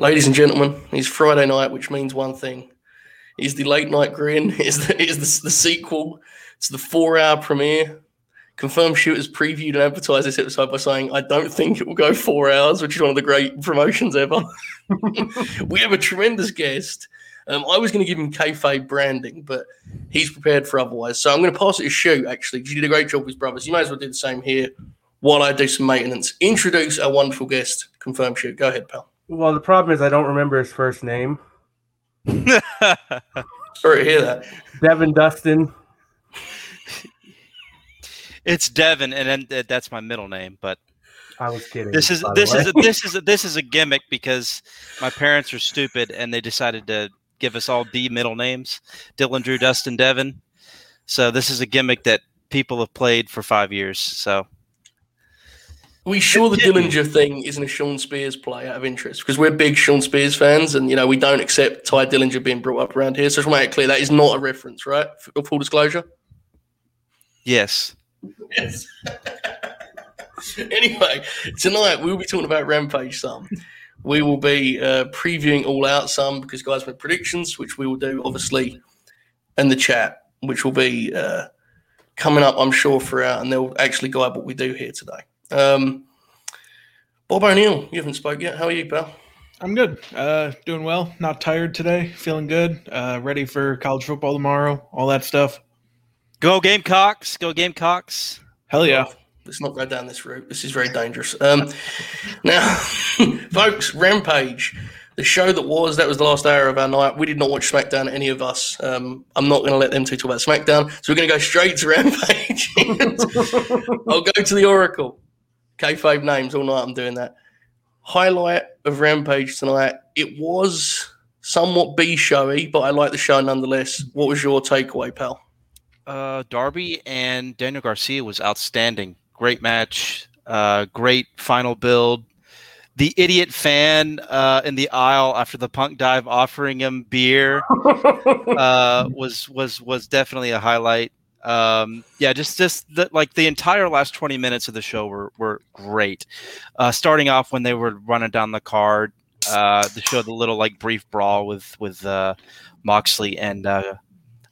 Ladies and gentlemen, it's Friday night, which means one thing. Is the late night grin, is the, is the, the sequel it's the four hour premiere. Confirmed Shooters previewed and advertised this episode by saying, I don't think it will go four hours, which is one of the great promotions ever. we have a tremendous guest. Um, I was going to give him kayfabe branding, but he's prepared for otherwise. So I'm going to pass it to Shoot, actually, because you did a great job with brothers. You may as well do the same here while I do some maintenance. Introduce our wonderful guest, Confirmed Shoot. Go ahead, pal. Well, the problem is I don't remember his first name. Sorry to hear that. Devon Dustin. It's Devon, and then that's my middle name. But I was kidding. this is this is a, this is a, this is a gimmick because my parents are stupid and they decided to give us all D middle names: Dylan, Drew, Dustin, Devon. So this is a gimmick that people have played for five years. So Are we sure the Dillinger thing isn't a Shawn Spears play out of interest? Because we're big Shawn Spears fans, and you know we don't accept Tye Dillinger being brought up around here. So just want to make it clear that is not a reference, right? For full disclosure. yes, Yes. anyway, tonight we'll be talking about Rampage some. We will be uh, previewing All Out some because guys make predictions, which we will do obviously in the chat, which will be uh, coming up, I'm sure, throughout, and they'll actually guide what we do here today. Um, Bob O'Neill, you haven't spoke yet. How are you, pal? I'm good. Uh, doing well. Not tired today. Feeling good. Uh, ready for college football tomorrow. All that stuff. go Gamecocks, go Gamecocks. Hell yeah. Let's not go down this route. This is very dangerous. Um, now, folks, Rampage, the show that was, that was the last hour of our night. We did not watch SmackDown, any of us. Um, I'm not going to let them two talk about SmackDown. So we're going to go straight to Rampage. I'll go to the Oracle. Kayfabe names all night. I'm doing that. Highlight of Rampage tonight. It was somewhat B showy, but I like the show nonetheless. What was your takeaway, pal? Uh, Darby and Daniel Garcia was outstanding. Great match. Uh, great final build. The idiot fan uh, in the aisle after the punk dive offering him beer uh, was was was definitely a highlight. Um, yeah, just just the, like the entire last twenty minutes of the show were were great. Uh, starting off when they were running down the card, uh, the show the little like brief brawl with with uh, Moxley and uh,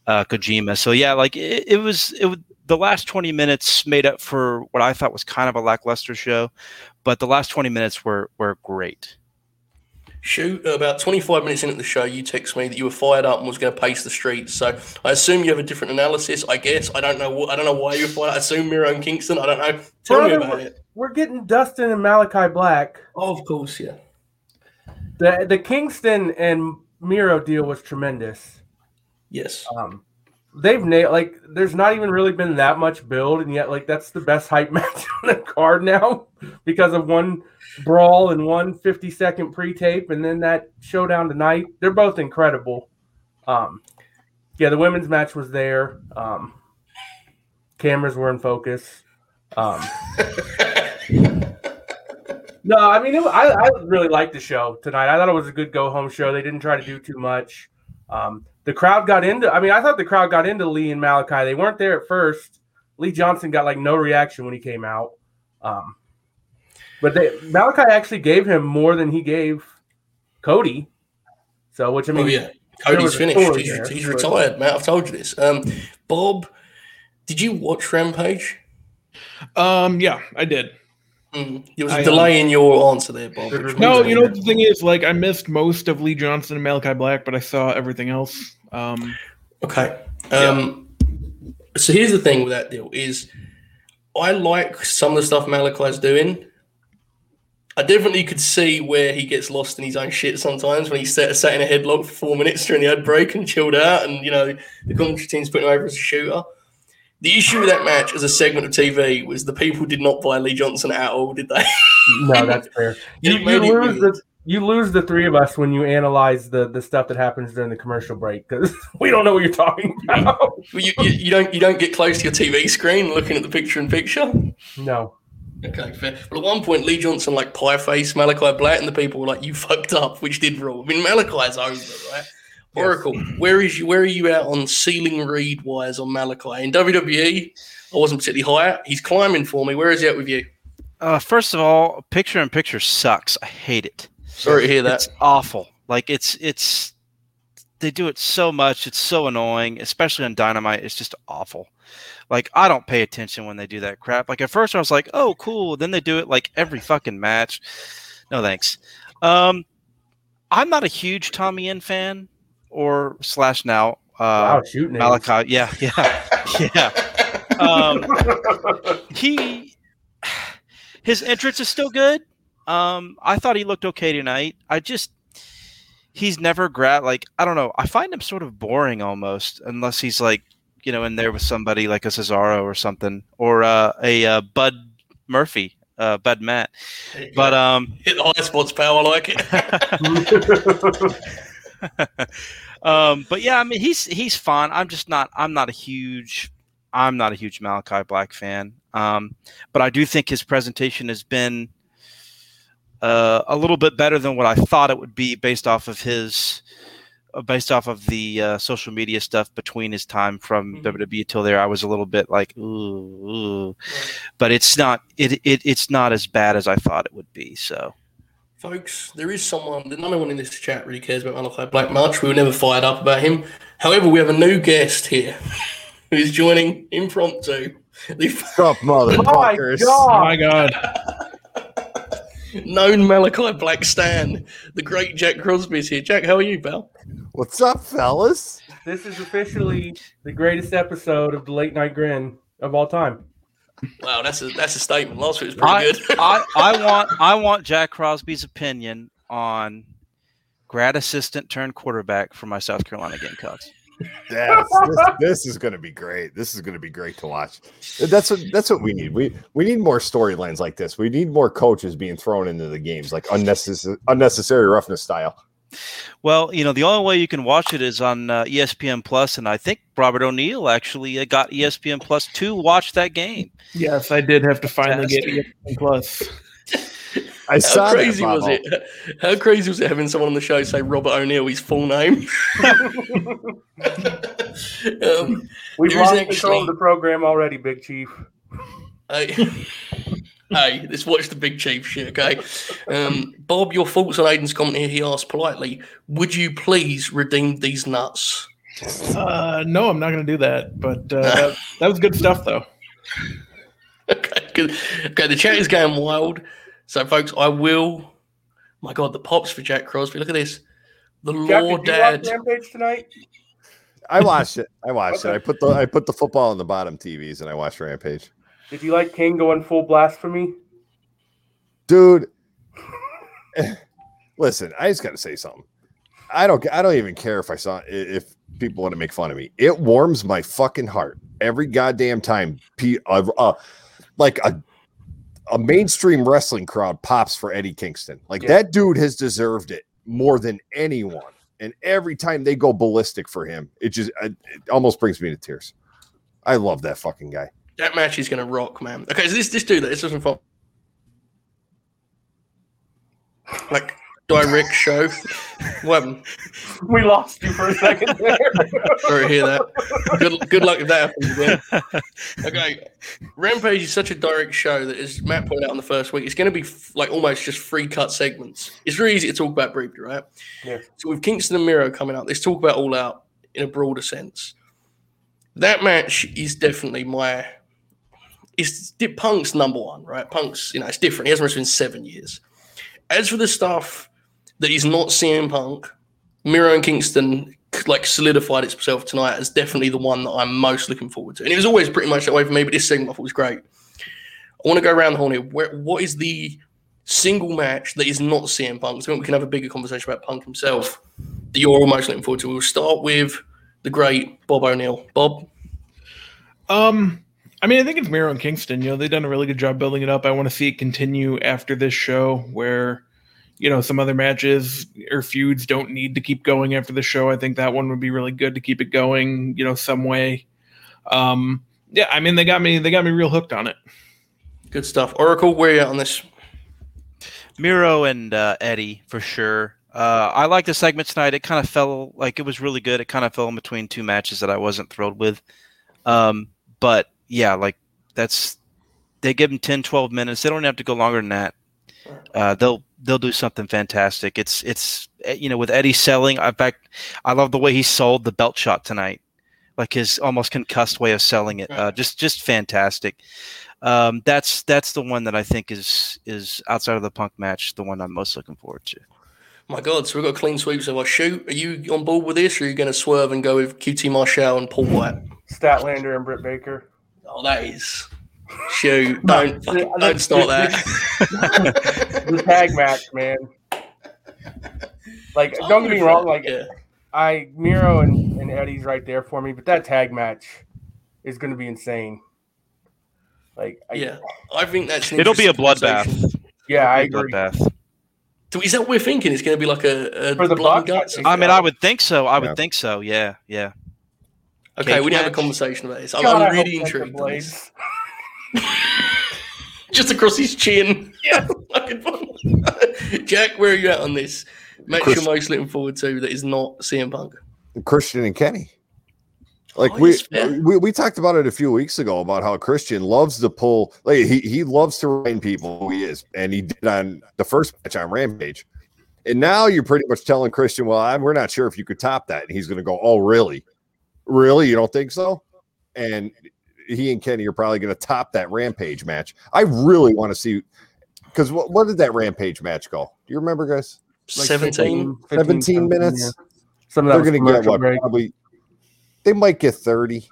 uh, Kojima. So yeah, like it, it was it was the last 20 minutes made up for what I thought was kind of a lackluster show, but the last 20 minutes were were great. Shoot, about 25 minutes into the show, you text me that you were fired up and was going to pace the streets. So I assume you have a different analysis. I guess I don't know. What, I don't know why you're fired. I assume Miro and Kingston. I don't know. Tell me Brother, about it. We're getting Dustin and Malachi Black. Oh, of course, yeah. The the Kingston and Miro deal was tremendous. Yes. Um, they've nailed like there's not even really been that much build, and yet like that's the best hype match on the card now because of one brawl and one 50 second pre-tape, and then that showdown tonight. They're both incredible. Um, yeah, the women's match was there. Um, cameras were in focus. Um, no, I mean, it, I, I really liked the show tonight. I thought it was a good go home show. They didn't try to do too much. Um, the crowd got into. I mean, I thought the crowd got into Lee and Malachi. They weren't there at first. Lee Johnson got like no reaction when he came out. Um, but they, Malachi actually gave him more than he gave Cody. So, which I mean, oh, yeah. Cody's finished. He's, there, he's but- retired, Matt. I've told you this. Um, Bob, did you watch Rampage? Um, yeah, I did. Mm, there was a I, um, in your answer there, Bob. No, you know what the thing is, like I missed most of Lee Johnson and Malachi Black, but I saw everything else. Um, Okay. Um, So here's the thing with that deal is I like some of the stuff Malachi's doing. I definitely could see where he gets lost in his own shit sometimes when he sat, sat in a headlock for four minutes during the ad break and chilled out, and you know the commentary team's putting him over as a shooter. The issue with that match as a segment of TV was the people did not buy Lee Johnson at all, did they? No, that's fair. You, you lose the you lose the three of us when you analyze the the stuff that happens during the commercial break because we don't know what you're talking about. Well, you, you, you don't you don't get close to your TV screen looking at the picture in picture. No, Okay, fair. Well, at one point, Lee Johnson like pie face Malachi Black, and the people were like, "You fucked up," which did rule. I mean, Malachi's over, right? Oracle, where is you? Where are you at on ceiling read wise on Malachi in WWE? I wasn't particularly high. Out. He's climbing for me. Where is he at with you? Uh, first of all, picture in picture sucks. I hate it. Sorry to hear that. It's awful. Like it's it's they do it so much. It's so annoying, especially on Dynamite. It's just awful. Like I don't pay attention when they do that crap. Like at first I was like, "Oh, cool." Then they do it like every fucking match. No thanks. Um, I'm not a huge Tommy End fan or slash now. Uh, wow, shooting Malachi. Yeah, yeah, yeah. Um, he his entrance is still good. Um, I thought he looked okay tonight. I just he's never grab like I don't know. I find him sort of boring almost, unless he's like you know in there with somebody like a Cesaro or something, or uh, a uh, Bud Murphy, uh, Bud Matt. But um, hit the high spots, power like it. um, but yeah, I mean he's he's fun. I'm just not. I'm not a huge. I'm not a huge Malachi Black fan. Um, but I do think his presentation has been uh, a little bit better than what I thought it would be based off of his uh, based off of the uh, social media stuff between his time from mm-hmm. WWE till there. I was a little bit like, ooh, ooh. Right. but it's not it, it it's not as bad as I thought it would be. So. Folks, there is someone, no one in this chat really cares about Malachi Black much. We were never fired up about him. However, we have a new guest here who's joining impromptu. The Stop, motherfuckers. Oh my god. Known Malachi Black Stan, the great Jack Crosby is here. Jack, how are you, pal? What's up, fellas? This is officially the greatest episode of the Late Night Grin of all time. Wow, that's a that's a statement. Last week was pretty I, good. I, I want I want Jack Crosby's opinion on grad assistant turned quarterback for my South Carolina Gamecocks. Yes, this, this is going to be great. This is going to be great to watch. That's what that's what we need. We we need more storylines like this. We need more coaches being thrown into the games, like unnecessary unnecessary roughness style. Well, you know, the only way you can watch it is on uh, ESPN Plus, and I think Robert O'Neill actually uh, got ESPN Plus to watch that game. Yes, I did have to finally get ESPN Plus. I How saw crazy was it? How crazy was it having someone on the show say Robert O'Neill his full name? um, We've lost actually, control of the program already, Big Chief. Hey, hey, let's watch the Big Chief shit, okay? Um, Bob, your thoughts on Aiden's comment here? He asked politely, "Would you please redeem these nuts?" Uh, no, I'm not going to do that. But uh, that, that was good stuff, though. Okay, good. Okay, the chat is going wild. So, folks, I will. My God, the pops for Jack Crosby. Look at this. The Jack, Lord Dad. Rampage tonight. I watched it. I watched okay. it. I put the I put the football on the bottom TVs and I watched Rampage. Did you like King going full blasphemy? Dude, listen, I just got to say something. I don't I don't even care if I saw if people want to make fun of me. It warms my fucking heart every goddamn time. Uh, uh, like a a mainstream wrestling crowd pops for Eddie Kingston. Like yeah. that dude has deserved it more than anyone. And every time they go ballistic for him, it just it almost brings me to tears. I love that fucking guy. That match is gonna rock, man. Okay, so this this dude, this doesn't fall. Like direct show. What We lost you for a second there. Sorry to hear that. Good, good luck if that happens again. Okay, Rampage is such a direct show that, as Matt pointed out in the first week, it's going to be f- like almost just free cut segments. It's really easy to talk about briefly, right? Yeah. So with Kingston and Miro coming up, let's talk about All Out in a broader sense. That match is definitely my. It's Punk's number one, right? Punk's, you know, it's different. He hasn't wrestled in seven years. As for the stuff that he's not CM Punk. Miro and Kingston like solidified itself tonight as definitely the one that I'm most looking forward to. And it was always pretty much that way for me, but this segment I thought was great. I want to go around the horn here. Where, what is the single match that is not CM Punk? So we can have a bigger conversation about Punk himself that you're almost looking forward to. We'll start with the great Bob O'Neill. Bob? Um, I mean, I think it's Miro and Kingston. You know, they've done a really good job building it up. I want to see it continue after this show where you know some other matches or feuds don't need to keep going after the show. I think that one would be really good to keep it going, you know, some way. Um, yeah, I mean they got me they got me real hooked on it. Good stuff. Oracle, where you on this? Miro and uh, Eddie for sure. Uh, I like the segment tonight. It kind of fell like it was really good. It kind of fell in between two matches that I wasn't thrilled with. Um, but yeah, like that's they give them 10, 12 minutes. They don't have to go longer than that. Uh, they'll they'll do something fantastic. It's it's eh, you know with Eddie selling. In fact, I love the way he sold the belt shot tonight, like his almost concussed way of selling it. Uh, just just fantastic. Um, that's that's the one that I think is is outside of the Punk match, the one I'm most looking forward to. My God, so we've got clean sweeps of our shoot. Are you on board with this, or are you going to swerve and go with QT Marshall and Paul White? Statlander and Britt Baker. Oh, that is shoot! Don't fucking- don't start that. the tag match, man. Like, don't get me wrong. Like, yeah, I Miro and, and Eddie's right there for me, but that tag match is going to be insane. Like, I, yeah. I think that's It'll be a bloodbath. yeah, I It'll be agree. bloodbath. So is that what we're thinking? It's going to be like a, a For the blood and Bucks, I guts? I mean, I would think so. I would Yeah. think so. Yeah, yeah. Okay, Cage we need to have a conversation about this. I'm, God, I I'm really intrigued. on this. Just across his chin. Yeah. Fucking fun. Jack, where are you at on this? Match Chris- you're most looking forward to that is not CM Punk. Christian and Kenny. Like Oh, we, we we talked about it a few weeks ago about how Christian loves to pull like he, he loves to remind people who he is, and he did on the first match on Rampage. And now you're pretty much telling Christian, well, I'm, we're not sure if you could top that. And he's going to go, oh, really? Really? You don't think so? And he and Kenny are probably going to top that Rampage match. I really want to see because what, what did that Rampage match go? Do you remember, guys? Like 17. 15, 17 minutes? yeah. Some of that They're going to get what? break. Probably they might get 30,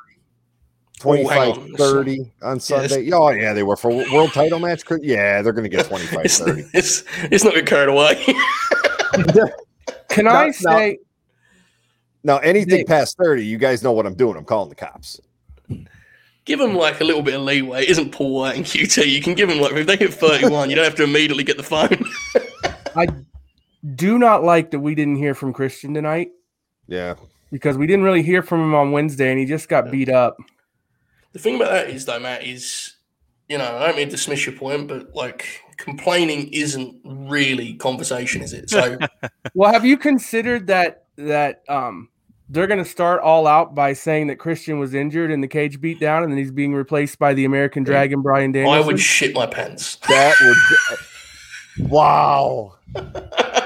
Oh, 25, on. 30 on Sunday. Oh, yeah, they were for world title match. Yeah, they're going to get 25, It's, 30. it's, it's not get carried away. Can No, I no. say? Now, anything Nick. past 30, you guys know what I'm doing. I'm calling the cops. give them like a little bit of leeway. It isn't Paul White and QT. You can give them like if they hit 31, you don't have to immediately get the phone. I do not like that we didn't hear from Christian tonight Yeah. because we didn't really hear from him on Wednesday, and he just got beat up. The thing about that is, though, Matt, is you know I don't mean to dismiss your point, but like complaining isn't really conversation, is it? So Well, have you considered that that um they're going to start all out by saying that Christian was injured in the cage beat down, and then he's being replaced by the American Dragon Bryan Danielson. I would shit my pants. That would. wow.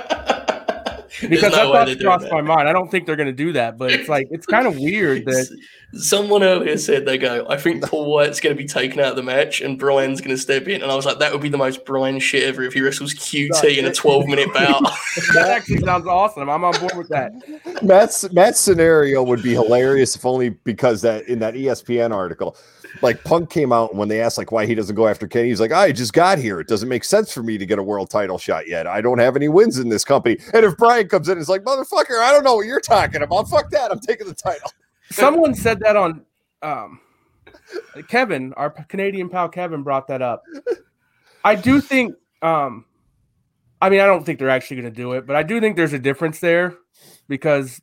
because There's no that thought crossed my mind. I don't think they're going to do that, but it's like it's kind of weird that Someone earlier said they go, I think Paul White's going to be taken out of the match and Bryan's going to step in. And I was like, that would be the most Bryan shit ever if he wrestles QT in a 12 minute bout. that actually sounds awesome. I'm on board with that. Matt's Matt's scenario would be hilarious if only because that in that ESPN article, like Punk came out and when they asked like why he doesn't go after Kenny, he's like, I just got here. It doesn't make sense for me to get a world title shot yet. I don't have any wins in this company. And if Bryan comes in, it's like, motherfucker, I don't know what you're talking about. Fuck that. I'm taking the title. Someone said that on um, Kevin, our Canadian pal Kevin brought that up. I do think, um, I mean, I don't think they're actually going to do it, but I do think there's a difference there because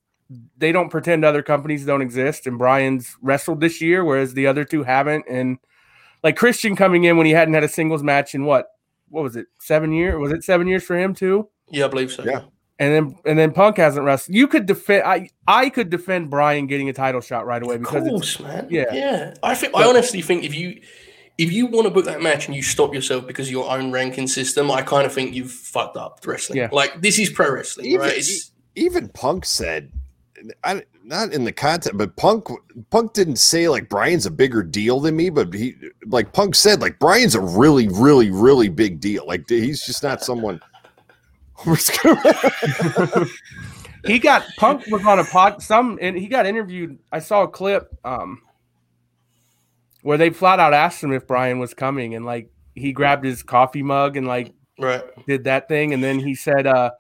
they don't pretend other companies don't exist. And Bryan's wrestled this year, whereas the other two haven't. And like Christian coming in when he hadn't had a singles match in what, what was it, seven years? Was it seven years for him too? yeah, I believe so. Yeah. And then and then Punk hasn't wrestled. You could defend. I I could defend Bryan getting a title shot right away Of because it's course, man. yeah. yeah. I think I honestly think if you if you want to book that match and you stop yourself because of your own ranking system, I kind of think you've fucked up wrestling. Yeah. Like this is pro wrestling, Even- right? It's, Even Punk said, I, not in the content, but Punk Punk didn't say like Bryan's a bigger deal than me, but he like Punk said like Bryan's a really, really, really big deal. Like he's just not someone. We're just gonna- he got Punk was on a pod some and he got interviewed. I saw a clip um where they flat out asked him if Bryan was coming and like he grabbed his coffee mug and like right. did that thing and then he said uh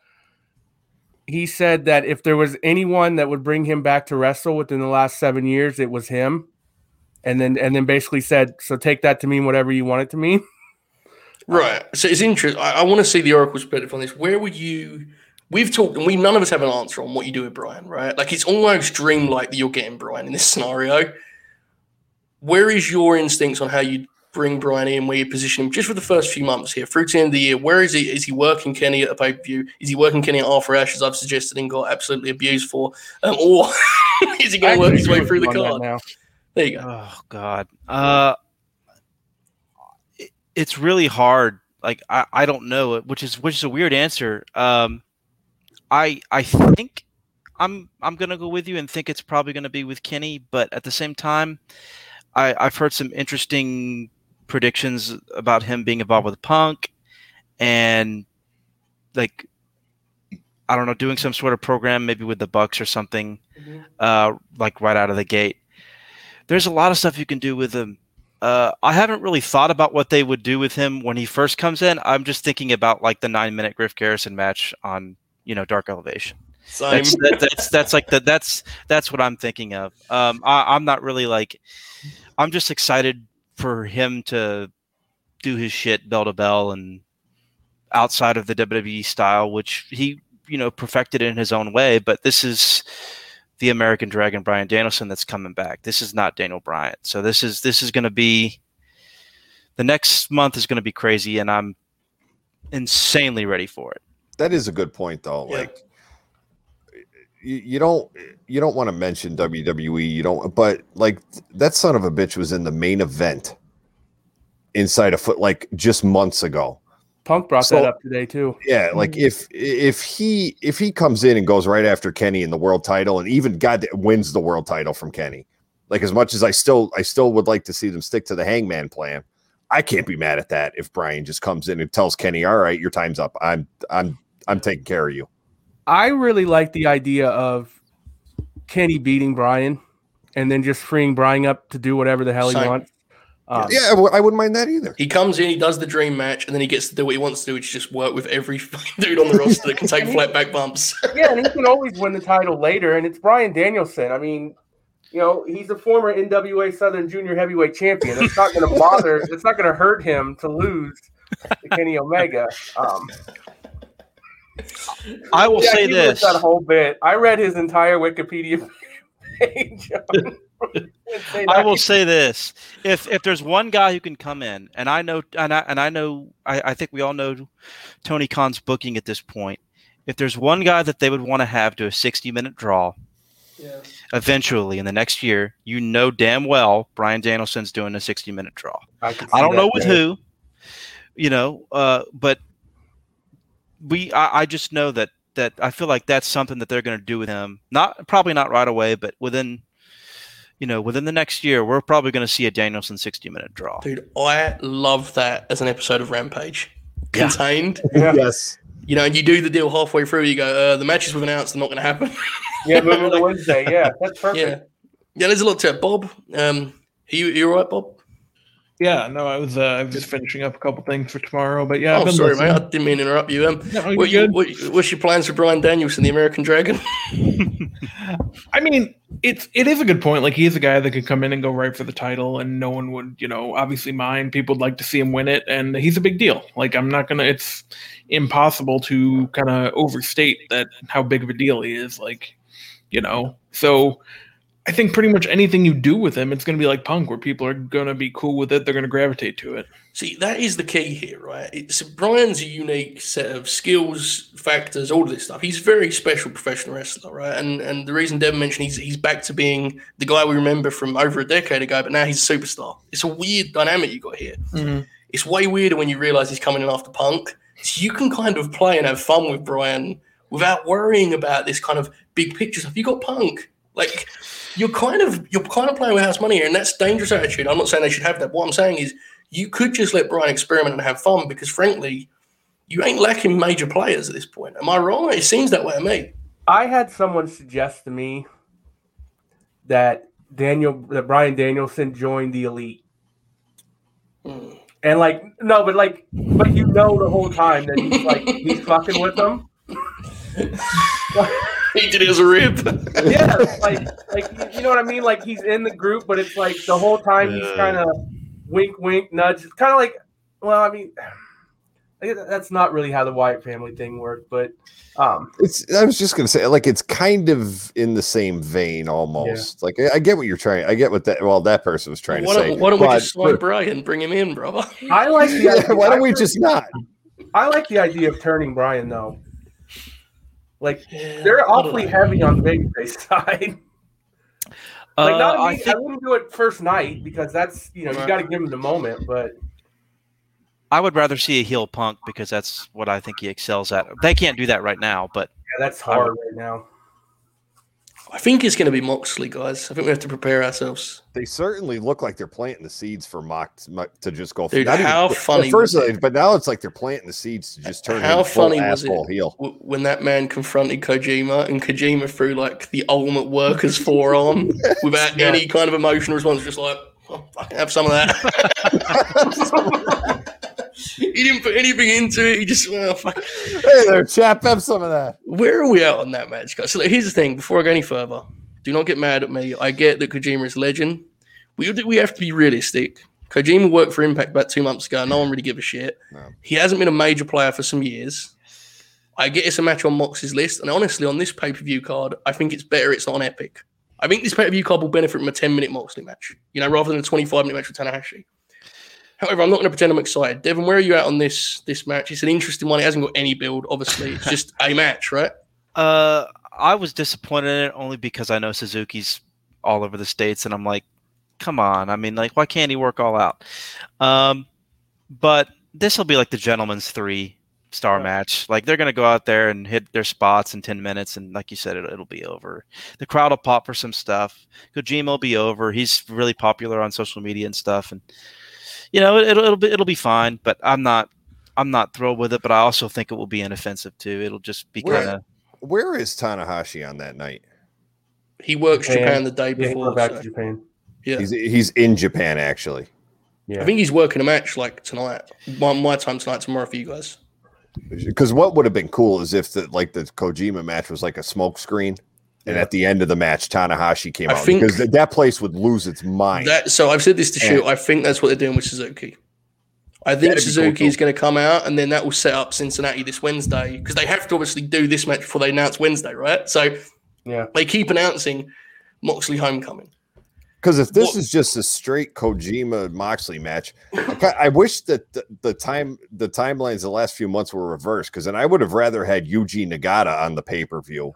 he said that if there was anyone that would bring him back to wrestle within the last seven years, it was him. And then and then basically said, so take that to mean whatever you want it to mean. Right. So it's interesting. I, I want to see the Oracle's perspective on this. Where would you? We've talked, and we none of us have an answer on what you do with Bryan, right? Like it's almost dreamlike that you're getting Bryan in this scenario. Where is your instincts on how you bring Bryan in, where you position him, just for the first few months here, through to the end of the year? Where is he? Is he working Kenny at a pay per view? Is he working Kenny at After Ashes? I've suggested and got absolutely abused for, um, or is he going to work his way through the card? now. There you go. Oh God. Uh, it- it's really hard. like I, I don't know, which is which is a weird answer. Um, I I think I'm I'm gonna go with you and think it's probably gonna be with Kenny, but at the same time, I I've heard some interesting predictions about him being involved with Punk, and like I don't know, doing some sort of program maybe with the Bucks or something, Mm-hmm. uh, like right out of the gate. There's a lot of stuff you can do with him. Uh, I haven't really thought about what they would do with him when he first comes in. I'm just thinking about like the nine minute Griff Garrison match on you know Dark Elevation. Same. That's that, that's that's like the, that's that's what I'm thinking of. Um, I, I'm not really like I'm just excited for him to do his shit bell to bell and outside of the WWE style, which he you know perfected in his own way. But this is the American Dragon Bryan Danielson that's coming back. This is not Daniel Bryan. So this is this is going to be the next month is going to be crazy, and I'm insanely ready for it. That is a good point, though. Yeah. Like, you, you don't you don't want to mention WWE. You don't, but like that son of a bitch was in the main event inside a foot like just months ago. Punk brought So- that up today too. Yeah, like mm-hmm. if if he if he comes in and goes right after Kenny in the world title, and even God wins the world title from Kenny, like as much as I still I still would like to see them stick to the Hangman plan, I can't be mad at that if Bryan just comes in and tells Kenny, "All right, your time's up. I'm I'm I'm taking care of you." I really like the idea of Kenny beating Bryan and then just freeing Bryan up to do whatever the hell he Same. wants. Um, yeah, I w- I wouldn't mind that either. He comes in, he does the dream match, and then he gets to do what he wants to do, which is just work with every dude on the roster that can take flat back bumps. yeah, and he can always win the title later. And it's Bryan Danielson. I mean, you know, he's a former NWA Southern Junior Heavyweight Champion. It's not going to bother. it's not going to hurt him to lose to Kenny Omega. Um, I will yeah, say this. that whole bit. I read his entire Wikipedia page. I will say this: if if there's one guy who can come in, and I know, and I and I know, I, I think we all know Tony Khan's booking at this point. If there's one guy that they would want to have to a 60 minute draw, Yeah. eventually in the next year, you know damn well Bryan Danielson's doing a 60 minute draw. I, I don't know with who, you know, uh, but we I, I just know that that I feel like that's something that they're going to do with him. Not probably not right away, but within you know within the next year, we're probably going to see a Danielson sixty minute draw. Dude, I love that as an episode of Rampage. Contained. Yeah, Yes. You know, and you do the deal halfway through, you go, uh, the matches we've announced are not going to happen. yeah, moving to Wednesday. Yeah, that's perfect. yeah. Yeah, there's a lot to it. Bob, um, are you, you all right, Bob? Yeah, no, I was uh, I was just finishing up a couple things for tomorrow, but yeah, I've oh, been sorry, mate. I didn't mean to interrupt you. Um, No, what, you, what, what's your plans for Bryan Daniels and the American Dragon? I mean, it's it is a good point. Like he's a guy that could come in and go right for the title, and no one would, you know, obviously mind. People would like to see him win it, and he's a big deal. Like I'm not gonna. It's impossible to kind of overstate that how big of a deal he is. Like, you know, so. I think pretty much anything you do with him, it's going to be like Punk, where people are going to be cool with it. They're going to gravitate to it. See, that is the key here, right? It's Bryan's a unique set of skills, factors, all of this stuff. He's a very special professional wrestler, right? And and the reason Devon mentioned he's he's back to being the guy we remember from over a decade ago, but now he's a superstar. It's a weird dynamic you got here. Mm-hmm. It's way weirder when you realize he's coming in after Punk. So you can kind of play and have fun with Bryan without worrying about this kind of big picture stuff. You got Punk, like you're kind of you're kind of playing with house money here, and that's dangerous attitude. I'm not saying they should have that. What I'm saying is you could just let Bryan experiment and have fun because, frankly, you ain't lacking major players at this point. Am I wrong? It seems that way to me. I had someone suggest to me that Daniel that Bryan Danielson joined the elite. Hmm. And like no, but like but you know the whole time that he's like he's fucking with them. He did it as a rib. yeah, like like you- you know what I mean? Like he's in the group, but it's like the whole time he's kind of wink, wink, nudge. It's kind of like, well, I mean, I guess that's not really how the Wyatt family thing worked, but um, It's. I was just gonna say, like, it's kind of in the same vein, almost. Like, I I get what you're trying. I get what that. Well, that person was trying why to don't, say. why don't we just sign Bryan, bring him in, bro? I like the Yeah, why don't we just not? I like the idea of turning Bryan though. Like Yeah, they're awfully heavy on the babyface side. like Uh, not I I, I wouldn't do it first night because that's you know you got to give him the moment. But I would rather see a heel Punk because that's what I think he excels at. They can't do that right now, but Yeah, that's hard right now. I think it's going to be Moxley, guys. I think we have to prepare ourselves. They certainly look like they're planting the seeds for Mox to just go. Dude, even- how at funny First, it? but now it's like they're planting the seeds to just turn How him funny was it? heel. When that man confronted Kojima and Kojima threw like the ultimate worker's forearm without Yeah. any kind of emotional response, just like, fucking have some of that. he didn't put anything into it. He just, well, fuck. Hey there, chap. Have some of that. Where are we at on that match, guys? So like, here's the thing. Before I go any further, do not get mad at me. I get that Kojima is legend. We we have to be realistic. Kojima worked for Impact about two months ago. No one really give a shit. No. He hasn't been a major player for some years. I get it's a match on Mox's list, and honestly, on this pay per view card, I think it's better it's not on Epic. I think this pay per view card will benefit from a 10 minute Moxley match, you know, rather than a 25 minute match with Tanahashi. However, I'm not going to pretend I'm excited. Devon, where are you at on this this match? It's an interesting one. It hasn't got any build, obviously. It's just a match, right? Uh, I was disappointed in it only because I know Suzuki's all over the states, and I'm like, come on. I mean, like, why can't he work all out? Um, but this will be like the gentleman's three star Right. match. Like, they're gonna go out there and hit their spots in ten minutes, and like you said, it, it'll be over. The crowd will pop for some stuff. Kojima will be over. He's really popular on social media and stuff, and you know, it, it'll it'll be it'll be fine. But I'm not. I'm not thrilled with it, but I also think it will be inoffensive too. It'll just be kind of Where is Tanahashi on that night? He works Japan. Japan the day Yeah, he before. went back so- to Japan. yeah. He's he's in Japan actually. Yeah. I think he's working a match like tonight. My, my time tonight, tomorrow for you guys. Because what would have been cool is if the like the Kojima match was like a smoke screen, and Yeah. at the end of the match, Tanahashi came I out think- because th- that place would lose its mind. That so I've said this to Yeah. shoot. I think that's what they're doing with Suzuki. I think That'd cool, Suzuki is going to come out, and then that will set up Cincinnati this Wednesday because they have to obviously do this match before they announce Wednesday, right? So Yeah. they keep announcing Moxley Homecoming. Because if this is just a straight Kojima Moxley match, I I wish that the, the time the timelines the last few months were reversed. Because then I would have rather had Yuji Nagata on the pay per view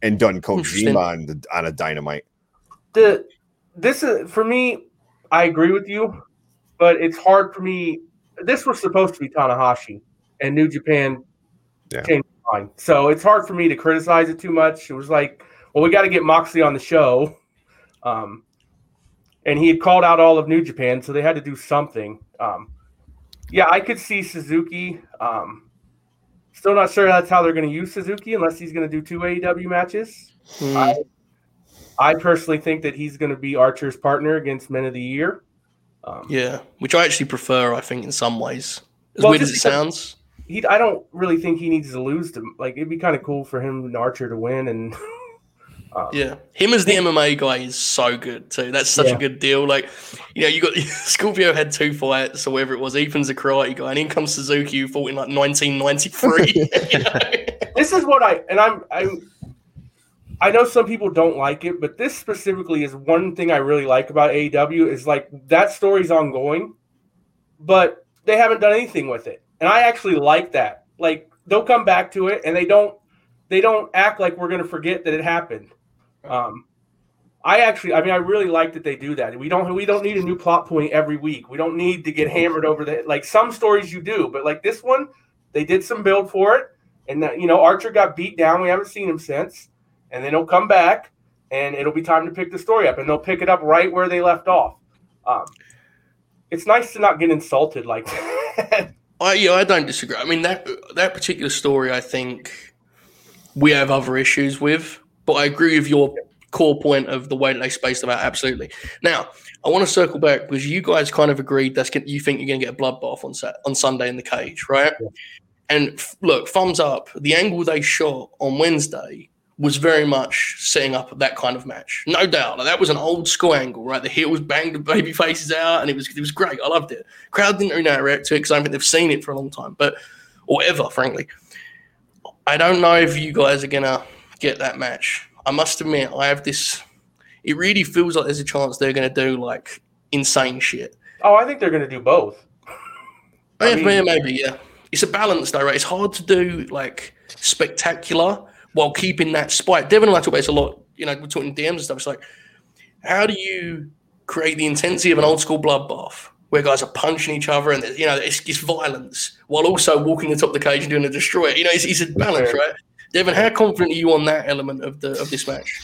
and done Kojima on the, on a Dynamite. the this is for me. I agree with you, but it's hard for me. This was supposed to be Tanahashi, and New Japan Yeah. changed mind. So it's hard for me to criticize it too much. It was like, well, we got to get Moxley on the show, um, and he had called out all of New Japan, so they had to do something. Um, yeah, I could see Suzuki. Um, still not sure that's how they're going to use Suzuki unless he's going to do two AEW matches. Hmm. I, I personally think that he's going to be Archer's partner against Men of the Year. Um, yeah, which I actually prefer. I think in some ways, as Well, weird as it sounds. he, I don't really think he needs to lose to like. It'd be kind of cool for him and Archer to win, and um, Yeah, him as the MMA guy is so good too. That's such Yeah. a good deal. Like, you know, you got Scorpio had two fights or whatever it was. Ethan's a karate guy, and in comes Suzuki, who fought in like 1993. you know? this is what I and I'm I'm. I know some people don't like it, but this specifically is one thing I really like about AEW is like that story's ongoing, but they haven't done anything with it, and I actually like that. Like they'll come back to it, and they don't they don't act like we're going to forget that it happened. Um, I actually, I mean, I really like that they do that. We don't we don't need a new plot point every week. We don't need to get hammered over the like some stories you do, but like this one, they did some build for it, and that, you know Archer got beat down. We haven't seen him since, and then he'll come back, and it'll be time to pick the story up, and they'll pick it up right where they left off. Um, it's nice to not get insulted like that. I yeah, I don't disagree. I mean that that particular story, I think we have other issues with, but I agree with your core point of the way that they spaced them out. Absolutely. Now, I want to circle back because you guys kind of agreed that's gonna, you think you're going to get a bloodbath on Sat- on Sunday in the cage, right? Yeah. And f- look, thumbs up. The angle they shot on Wednesday was very much setting up that kind of match, no doubt. Like, that was an old school angle, right? The heels banged the baby faces out, and it was it was great. I loved it. Crowd didn't really know react to it because I don't think they've seen it for a long time, but or ever, frankly. I don't know if you guys are gonna get that match. I must admit, I have this. It really feels like there's a chance they're gonna do like insane shit. oh, I think they're going to do both. I Yeah, mean- maybe, maybe, yeah. It's a balance though, right? It's hard to do like spectacular while keeping that spike. Devon and I talk about this a lot. You know, we're talking DMs and stuff. It's like, how do you create the intensity of an old school bloodbath where guys are punching each other and you know it's, it's violence while also walking the top of the cage and doing a destroyer. You know, it's, it's a balance, right? Devon, how confident are you on that element of the of this match?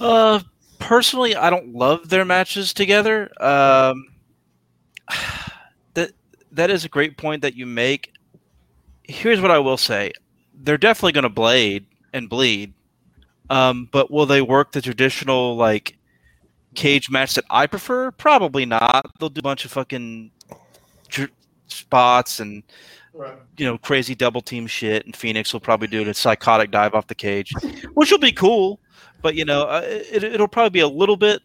Uh, personally, I don't love their matches together. Um, that that is a great point that you make. Here's what I will say: they're definitely going to blade and bleed, um, but will they work the traditional like cage match that I prefer? Probably not. They'll do a bunch of fucking dr- spots and Right. you know crazy double team shit, and Phoenix will probably do a psychotic dive off the cage, which will be cool. But you know, uh, it, it'll probably be a little bit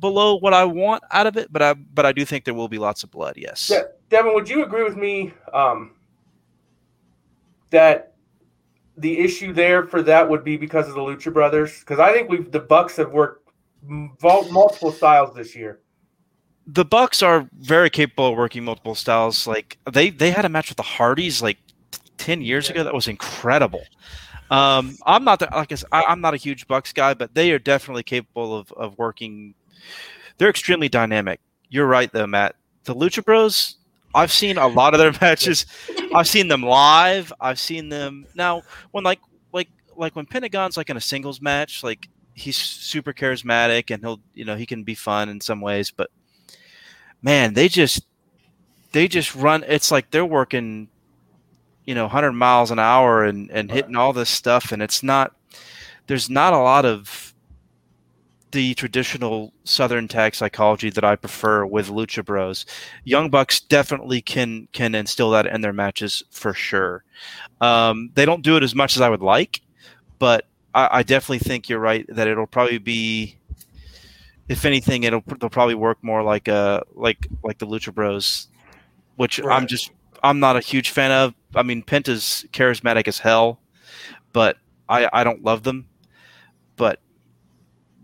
below what I want out of it. But I but I do think there will be lots of blood. Yes. Yeah, Devon, would you agree with me um, that the issue there for that would be because of the Lucha Brothers? Because I think we've the Bucks have worked multiple styles this year. The Bucks are very capable of working multiple styles. Like they they had a match with the Hardys like t- ten years ago that was incredible. Um, I'm not that like I said, I, I'm not a huge Bucks guy, but they are definitely capable of of working. They're extremely dynamic. You're right though, Matt. The Lucha Bros. I've seen a lot of their matches. I've seen them live. I've seen them now when like like like when Pentagon's like in a singles match, like he's super charismatic and he'll you know he can be fun in some ways, but man, they just they just run. It's like they're working, you know, 100 miles an hour and and hitting all this stuff, and it's not. There's not a lot of the traditional Southern tag psychology that I prefer with Lucha Bros. Young Bucks definitely can can instill that in their matches for sure. Um, they don't do it as much as I would like, but I, I definitely think you're right that it'll probably be if anything, it'll they'll probably work more like a like like the Lucha Bros, which I'm just I'm not a huge fan of. I mean, Penta's charismatic as hell, but I I don't love them. But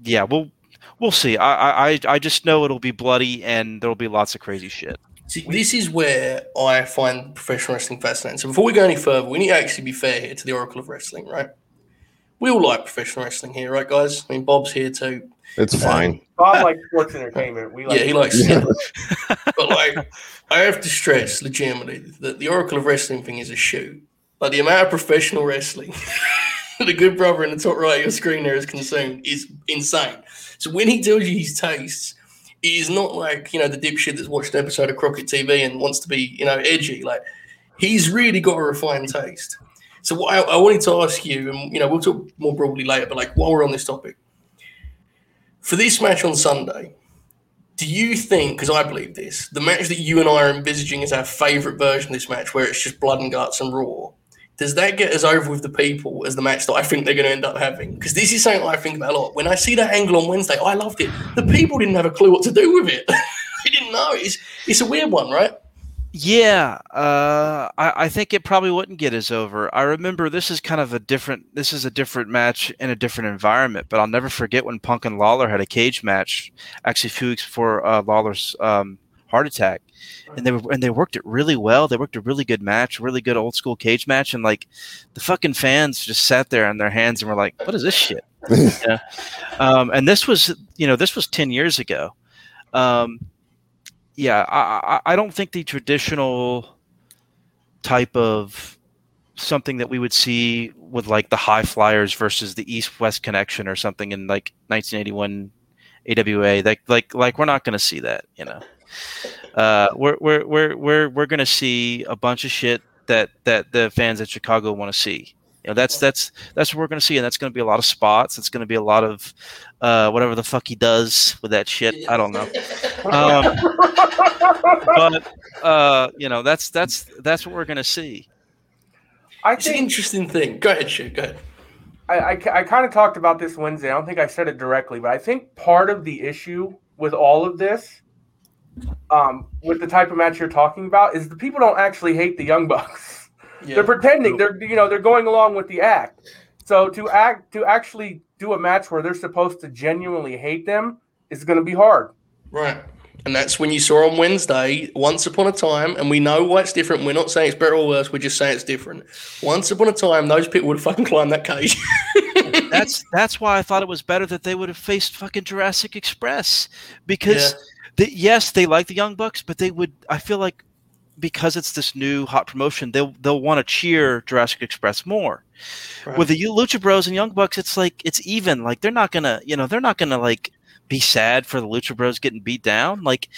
yeah, we'll we'll see. I I I- I just know it'll be bloody and there'll be lots of crazy shit. See, this is where I find professional wrestling fascinating. So before we go any further, we need to actually be fair here to the Oracle of Wrestling, right? We all like professional wrestling here, right, guys? I mean, Bob's here too. It's fine. Bob likes sports entertainment. We like yeah, he likes Yeah. but like, I have to stress legitimately that the Oracle of Wrestling thing is a shoot. Like the amount of professional wrestling the good brother in the top right of your screen there is consumed is insane. So when he tells you his tastes, he is not like you know the dipshit that's watched an episode of Crockett TV and wants to be you know edgy. Like he's really got a refined taste. So what I, I wanted to ask you, and you know we'll talk more broadly later, but like while we're on this topic, for this match on Sunday, do you think, because I believe this, the match that you and I are envisaging is our favourite version of this match, where it's just blood and guts and raw, does that get us over with the people as the match that I think they're going to end up having? Because this is something I think about a lot. When I see that angle on Wednesday, I loved it. The people didn't have a clue what to do with it. they didn't know. It's, it's a weird one, right? Yeah, uh, I, I think it probably wouldn't get us over. I remember this is kind of a different. This is a different match in a different environment, but I'll never forget when Punk and Lawler had a cage match. Actually, a few weeks before uh, Lawler's um, heart attack, and they were and they worked it really well. They worked a really good match, really good old school cage match, and like the fucking fans just sat there on their hands and were like, "What is this shit?" yeah. Um, and this was, you know, this was ten years ago. Um, yeah, I, I don't think the traditional type of something that we would see with like the high flyers versus the east west connection or something in like 1981 AWA like like like we're not going to see that you know. Uh we're we're we're we're, we're going to see a bunch of shit that that the fans at Chicago want to see you know that's that's that's what we're going to see and that's going to be a lot of spots it's going to be a lot of uh whatever the fuck he does with that shit I don't know um, but uh, you know that's that's that's what we're gonna see. I It's an interesting thing. Go ahead, shoot. Go ahead. I, I, I kind of talked about this Wednesday. I don't think I said it directly, but I think part of the issue with all of this, um, with the type of match you're talking about, is the people don't actually hate the Young Bucks. Yeah. They're pretending. They're you know they're going along with the act. So to act to actually do a match where they're supposed to genuinely hate them is going to be hard. Right. And that's when you saw on Wednesday, once upon a time, and we know why it's different. We're not saying it's better or worse, we're just saying it's different. Once upon a time, those people would have fucking climbed that cage. That's that's why I thought it was better that they would have faced fucking Jurassic Express because the, yes, they like the Young Bucks, but they would. I feel like because it's this new hot promotion, they'll they'll want to cheer Jurassic Express more. Right. With the Lucha Bros and Young Bucks, it's like it's even. Like they're not gonna, you know, they're not gonna like be sad for the Lucha Bros getting beat down. Like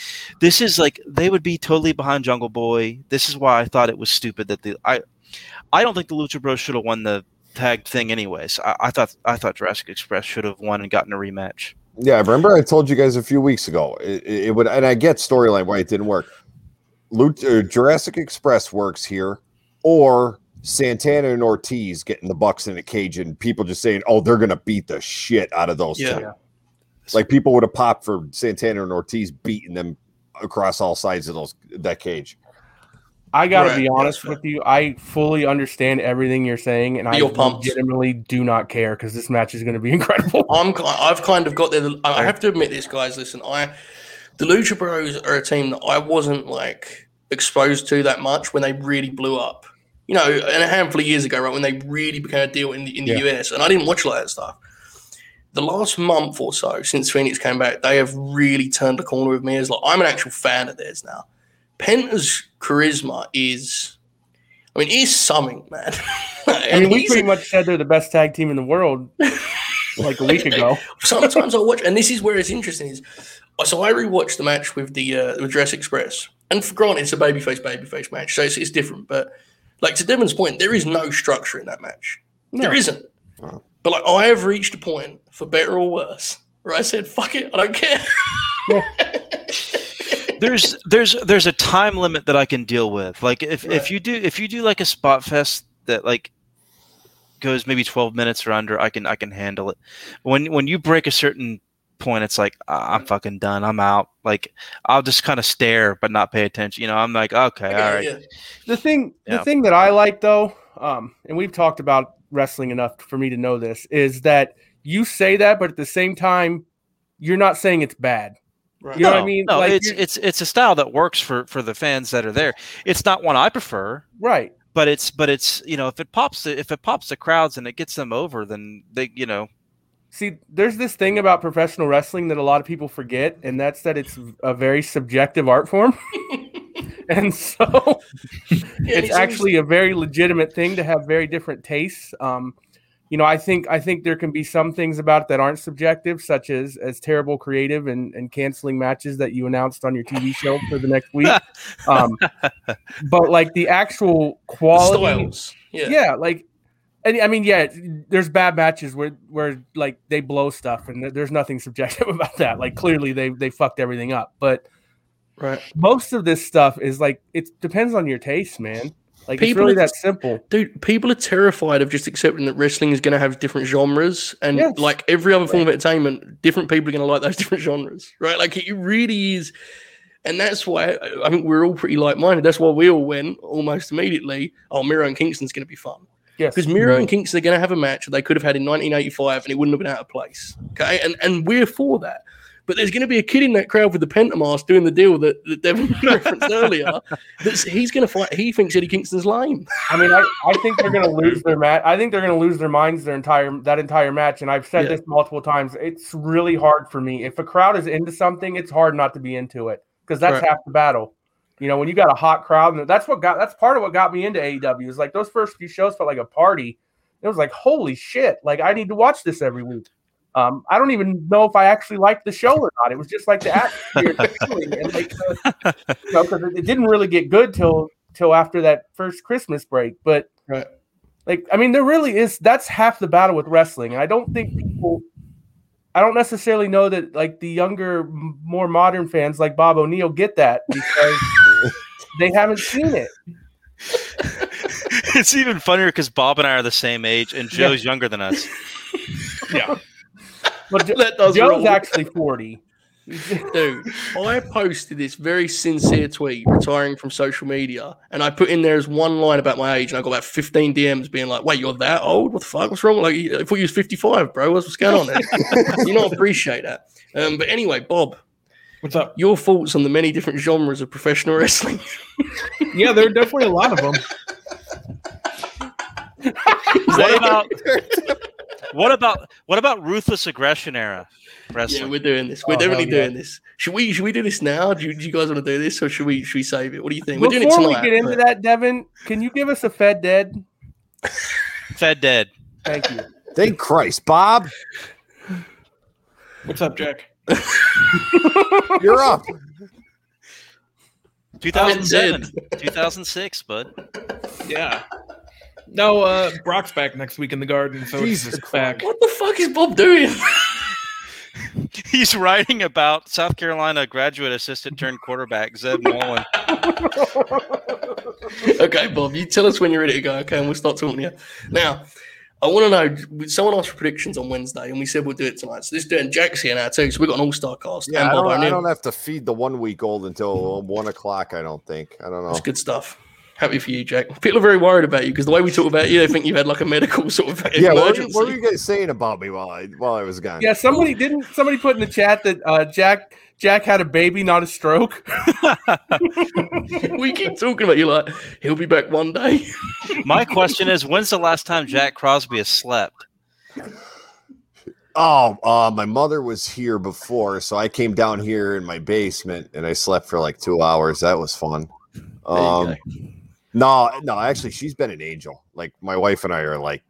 this is like they would be totally behind Jungle Boy. This is why I thought it was stupid that the I I don't think the Lucha Bros should have won the tag thing anyways. I, I thought I thought Jurassic Express should have won and gotten a rematch. Yeah, I remember I told you guys a few weeks ago it, it would, and I get storyline why it didn't work. Lut- uh, Jurassic Express works here, or Santana and Ortiz getting the Bucks in a cage, and people just saying, "Oh, they're gonna beat the shit out of those Yeah. two." Like people would have popped for Santana and Ortiz beating them across all sides of those that cage. I gotta Right, be honest that's with you. I fully understand everything you're saying, and I You're pumped. legitimately do not care because this match is going to be incredible. I'm I've kind of got there. I have to admit this, guys. Listen, I the Lucha Bros are a team that I wasn't like exposed to that much when they really blew up. You know, and a handful of years ago, right when they really became a deal in the in the Yeah. US, and I didn't watch a lot of that stuff. The last month or so since Phoenix came back, they have really turned the corner with me. As like I'm an actual fan of theirs now. Penta's charisma is, I mean, he's something, man. I mean, we pretty much said they're the best tag team in the world like a week ago. Sometimes I watch, and this is where it's interesting. Is so I rewatched the match with the uh, with Jurassic Express, and for granted, it's a babyface babyface match, so it's, it's different. But like to Devon's point, there is no structure in that match. No. There isn't. Oh. But like I have reached a point, for better or worse, where I said, "Fuck it, I don't care." there's there's there's a time limit that I can deal with. Like if, Right. if you do if you do like a spot fest that like goes maybe 12 minutes or under, I can I can handle it. When when you break a certain point, it's like "Ah, I'm fucking done. I'm out. Like I'll just kind of stare but not pay attention. You know, I'm like okay, all right. Yeah. The thing, Yeah. the thing that I like though, um, and we've talked about wrestling enough for me to know this, is that you say that, but at the same time, you're not saying it's bad. Right. You know what I mean? No, Like, it's it's it's a style that works for for the fans that are there. It's not one I prefer, Right. but it's but it's you know if it pops the- if it pops the crowds and it gets them over, then they you know See, there's this thing about professional wrestling that a lot of people forget, and that's that it's a very subjective art form. and so it's actually a very legitimate thing to have very different tastes. Um, you know, I think I think there can be some things about it that aren't subjective, such as as terrible creative and, and canceling matches that you announced on your TV show for the next week. Um, but like the actual the quality, styles. Yeah. yeah, like, and I mean, yeah, there's bad matches where where like they blow stuff, and there's nothing subjective about that. Like clearly they they fucked everything up, but Right. most of this stuff is like it depends on your taste, man. Like it's People really are- that simple. Dude, people are terrified of just accepting that wrestling is going to have different genres, and Yes. like every other form of entertainment, different people are going to like those different genres, right? Like it really is, and that's why I think we're all pretty like-minded. That's why we all went almost immediately. Oh, Miro and Kingston's going to be fun Yes, because Miro and Kingston are going to have a match that they could have had in 1985, and it wouldn't have been out of place. Okay, and and we're for that. But there's going to be a kid in that crowd with the pentamask doing the deal that, that Devon referenced earlier. That's he's going to fight. He thinks Eddie Kingston's lame. I mean, I, I think they're going to lose their match. I think they're going to lose their minds their entire that entire match. And I've said Yeah. this multiple times. It's really hard for me. If a crowd is into something, it's hard not to be into it because that's Right. half the battle. You know, when you got a hot crowd, and that's what got that's part of what got me into AEW. Is like those first few shows felt like a party. It was like, holy shit! Like I need to watch this every week. Um, I don't even know if I actually liked the show or not. It was just like the atmosphere, and the feeling, and like, uh, you know, because it, it didn't really get good till till after that first Christmas break. But Right. like, I mean, there really is. That's half the battle with wrestling, and I don't think people. I don't necessarily know that like the younger, more modern fans like Bob O'Neill get that because they haven't seen it. it's even funnier because Bob and I are the same age and Yeah. Joe's younger than us. Yeah, but Jo- That Joe's roll. actually forty. Dude, I posted this very sincere tweet retiring from social media, and I put in there as one line about my age, and I got about 15 DMs being like, Wait, you're that old? What the fuck? What's wrong? Like, I thought you was 55, bro. What's, what's going on there? you don't appreciate that. Um, but anyway, Bob, What's up? your thoughts on the many different genres of professional wrestling? Yeah, there are definitely a lot of them. What about what about what about ruthless aggression era Yeah, we're doing this. We're Oh, definitely hell yeah. doing this. Should we? Should we do this now? Do you, do you guys want to do this, or should we? Should we save it? What do you think? We're doing it Before we tonight. get into but- that, Devon, can you give us a Fed Dead? Fed dead. Thank you. Thank Christ, Bob. What's up, Jack? You're up. 2007, 2006, bud. Yeah. No, uh, Brock's back next week in the Garden, so Jesus it's back. What the fuck is Bob doing? He's writing about South Carolina graduate assistant turned quarterback Zeb Noland. okay, Bob, you tell us when you're ready to go, okay, and we'll start talking to you. Now, I want to know. Someone asked for predictions on Wednesday, and we said we'll do it tonight. So this doing Jack's here now too. So we've got an all-star cast. Yeah, and I don't, I don't have to feed the one week old until one o'clock. I don't think. I don't know. That's good stuff. Happy for you, Jack. People are very worried about you because the way we talk about you, they think you've had like a medical sort of Yeah, what were, you, emergency. what were you guys saying about me while I while I was gone? Yeah, somebody didn't. Somebody put in the chat that uh, Jack Jack had a baby, not a stroke. we keep talking about you like he'll be back one day. My question is, when's the last time Jack Crosby has slept? Oh, uh, my mother was here before, so I came down here in my basement and I slept for like two hours. That was fun. There you Um, go. No, no, actually, she's been an angel. Like my wife and I are like,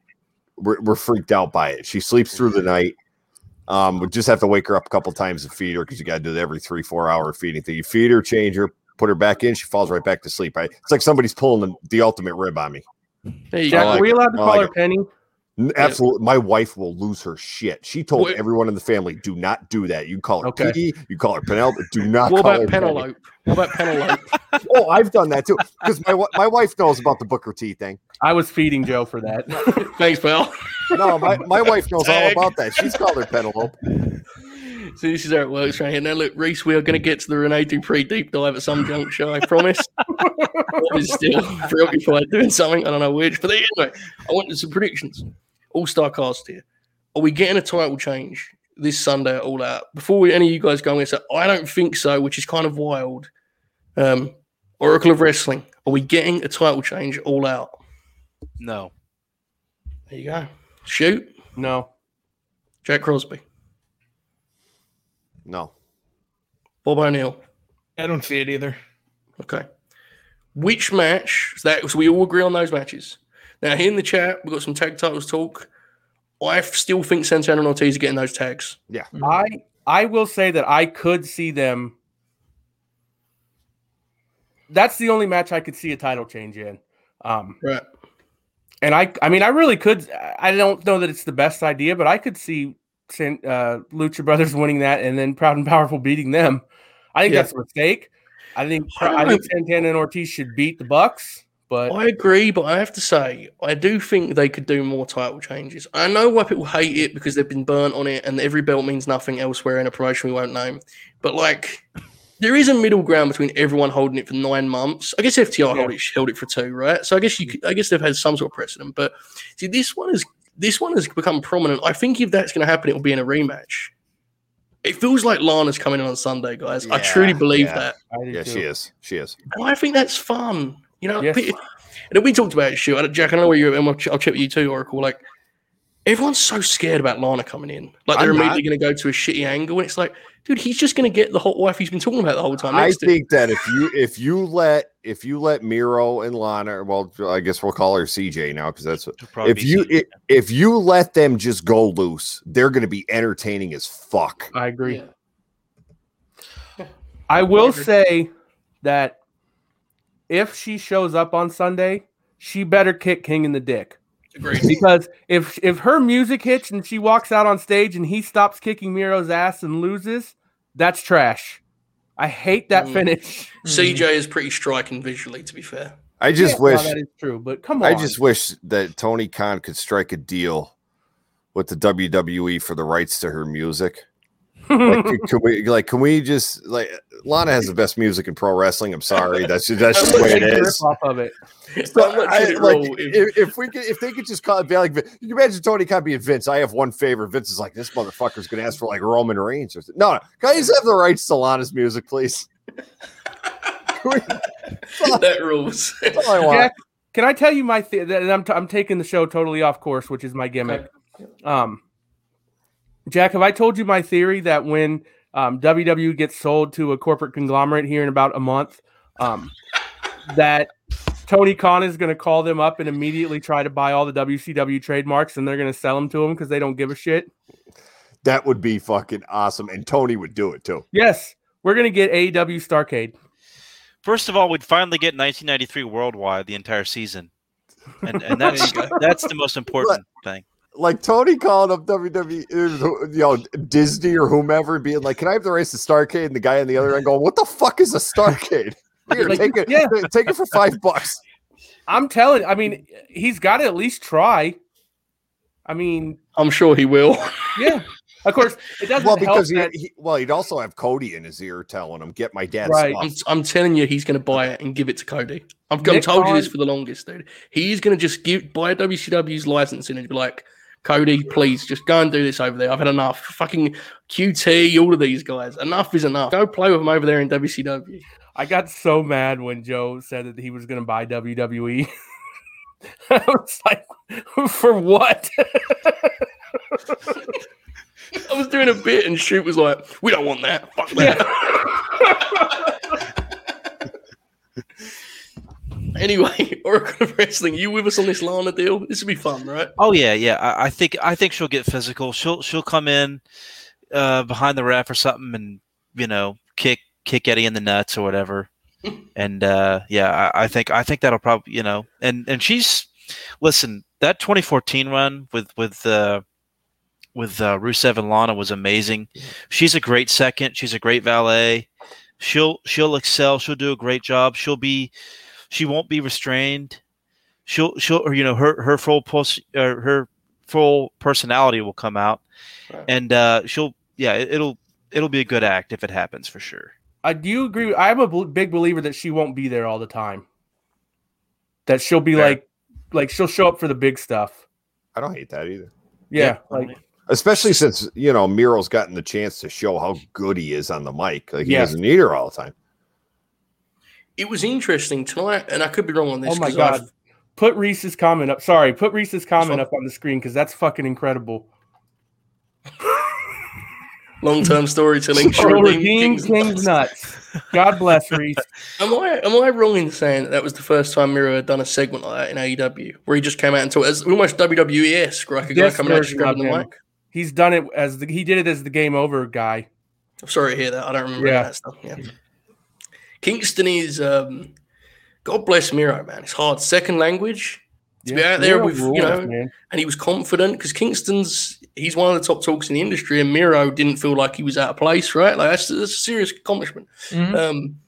we're, we're freaked out by it. She sleeps through the night. Um, we just have to wake her up a couple times to feed her because you got to do the every three, four hour feeding thing. You feed her, change her, put her back in, she falls right back to sleep. I, it's like somebody's pulling the, the ultimate rib on me. There you Jack, like are we allowed to call like her it. Penny? Absolutely. My wife will lose her shit. She told Wait. everyone in the family, do not do that. You call her Okay. Piggy, you call her Penelope. Do not What call about her. Penelope? What about Penelope? Oh, I've done that too. Because my my wife knows about the Booker T thing. I was feeding Joe for that. Thanks, pal. No, my, my wife knows all about that. She's called her Penelope. So this is how it works right here. Now look, Reese, we are going to get to the Rene Dupree deep dive at some juncture. I promise. Is still preoccupied doing something. I don't know which. But anyway, I want some predictions. All star cast here. Are we getting a title change this Sunday at All Out? Before we, any of you guys go, I'm going to say I don't think so, which is kind of wild. Um, Oracle of Wrestling. Are we getting a title change All Out? No. There you go. Shoot, No. Jack Crosby, No. Bob O'Neill. I don't see it either. Okay. Which match? So, that, so we all agree on those matches. Now, here in the chat, we've got some tag titles talk. I still think Santana and Ortiz are getting those tags. Yeah. I I will say that I could see them. That's the only match I could see a title change in. Um, Right. and I I mean I really could. I don't know that it's the best idea, but I could see San- uh, Lucha Brothers winning that and then Proud and Powerful beating them. I think Yeah. that's a mistake. I think I I think Santana and Ortiz should beat the Bucks, but I agree, but I have to say, I do think they could do more title changes. I know why people hate it because they've been burnt on it and every belt means nothing elsewhere in a promotion we won't name. But, like, there is a middle ground between everyone holding it for nine months. I guess FTR Yeah. held, it, held it for two, right? So I guess you, could, I guess they've had some sort of precedent. But see, this one is this one has become prominent. I think if that's going to happen, it will be in a rematch. It feels like Lana's coming in on Sunday, guys. I truly believe yeah. that. Yeah, too. she is. She is. And I think that's fun. You know, Yes. and we talked about it, shoot. I- Jack, I know where you're, and I'll ch- I'll check with you too, Oracle. Like, everyone's so scared about Lana coming in. Like, they're I'm immediately going to go to a shitty angle. And it's like, dude, he's just going to get the hot wife he's been talking about the whole time. I next him. think that if you if you let if you let Miro and Lana, well, I guess we'll call her CJ now because that's It'll probably if you CJ. if, if you let them just go loose, they're going to be entertaining as fuck. I agree. Yeah. I will agree. say that if she shows up on Sunday, she better kick King in the dick. Agreed. Because if if her music hits and she walks out on stage and he stops kicking Miro's ass and loses, that's trash. I hate that Mm. finish. CJ is pretty striking visually, to be fair. I just Yeah, wish well, that is true, but come on. I just wish that Tony Khan could strike a deal with the WWE for the rights to her music. Like, can, can we like can we just like Lana has the best music in pro wrestling? I'm sorry, that's just, that's just the way it Take a rip is. off of it. So, I'm not I- sure it like, if- if, if we could, if they could just call it be like, you can imagine Tony Khan being Vince. I have one favor. Vince is like, this motherfucker's gonna ask for like Roman Reigns or something. No, no, can I just have the rights to Lana's music, please? Can that rules. That's all I want. Jack, can I tell you my th- that I'm, t- I'm taking the show totally off course, which is my gimmick. Um, Jack, have I told you my theory that when um, WWE gets sold to a corporate conglomerate here in about a month, um, that Tony Khan is going to call them up and immediately try to buy all the WCW trademarks and they're going to sell them to him because they don't give a shit? That would be fucking awesome, and Tony would do it too. Yes, we're going to get AEW Starcade. First of all, we'd finally get 1993 worldwide the entire season, and, and that's that's the most important thing. Like Tony calling up WWE, you know, Disney or whomever, being like, "Can I have the race to Starcade?" And the guy on the other end going, "What the fuck is a Starcade? Here, Like, take it, yeah. take it for five bucks." I'm telling. I mean, he's got to at least try. I mean, I'm sure he will. yeah. Of course, it doesn't Well, help because he, that- he, well, he'd also have Cody in his ear telling him, "Get my dad's Right. I'm. I'm telling you, he's going to buy it and give it to Cody. I've, I've Nick told you this for the longest, dude. He's going to just give buy WCW's licensing and be like, Cody, please just go and do this over there. I've had enough. Fucking QT, all of these guys. Enough is enough. Go play with them over there in WCW. I got so mad when Joe said that he was going to buy WWE. I was like, for what? I was doing a bit and Shoot was like, we don't want that. Fuck that. anyway, Oracle of Wrestling, you with us on this Lana deal? This would be fun, right? Oh yeah, yeah. I, I think I think she'll get physical. She'll she'll come in uh, behind the ref or something, and you know, kick kick Eddie in the nuts or whatever. and uh, yeah, I, I think I think that'll probably you know, and and she's listen that 2014 run with with uh, with uh, Rusev and Lana was amazing. She's a great second. She's a great valet. She'll she'll excel. She'll do a great job. She'll be she won't be restrained she'll she'll or, you know her her full pulse or her full personality will come out Right. and uh she'll yeah it, it'll it'll be a good act if it happens for sure I do you agree. I'm a bel- big believer that she won't be there all the time. That she'll be Fair. like, like she'll show up for the big stuff. I don't hate that either, Yeah, Yeah. like especially since you know Miro's gotten the chance to show how good he is on the mic. Like he Yeah. doesn't need her all the time. It was interesting tonight, and I could be wrong on this. oh my god. I've- Put Reese's comment up. Sorry, put Reese's comment up on the screen because that's fucking incredible. Long-term storytelling. Short redeem King's nuts. God bless Reese. Am I am I wrong in saying that that was the first time Miro had done a segment like that in AEW, where he just came out and talked as almost WWE esque, like a guy This coming out grabbing the mic? He's done it as the he did it as the game over guy. I'm sorry to hear that. I don't remember Yeah. that stuff. Yeah. Kingston is um, God bless Miro, man. It's hard. Second language to be out there Miro with you know, man. and he was confident because Kingston's he's one of the top talks in the industry, and Miro didn't feel like he was out of place, right? Like that's, that's a serious accomplishment. Mm-hmm. Mhm. Um,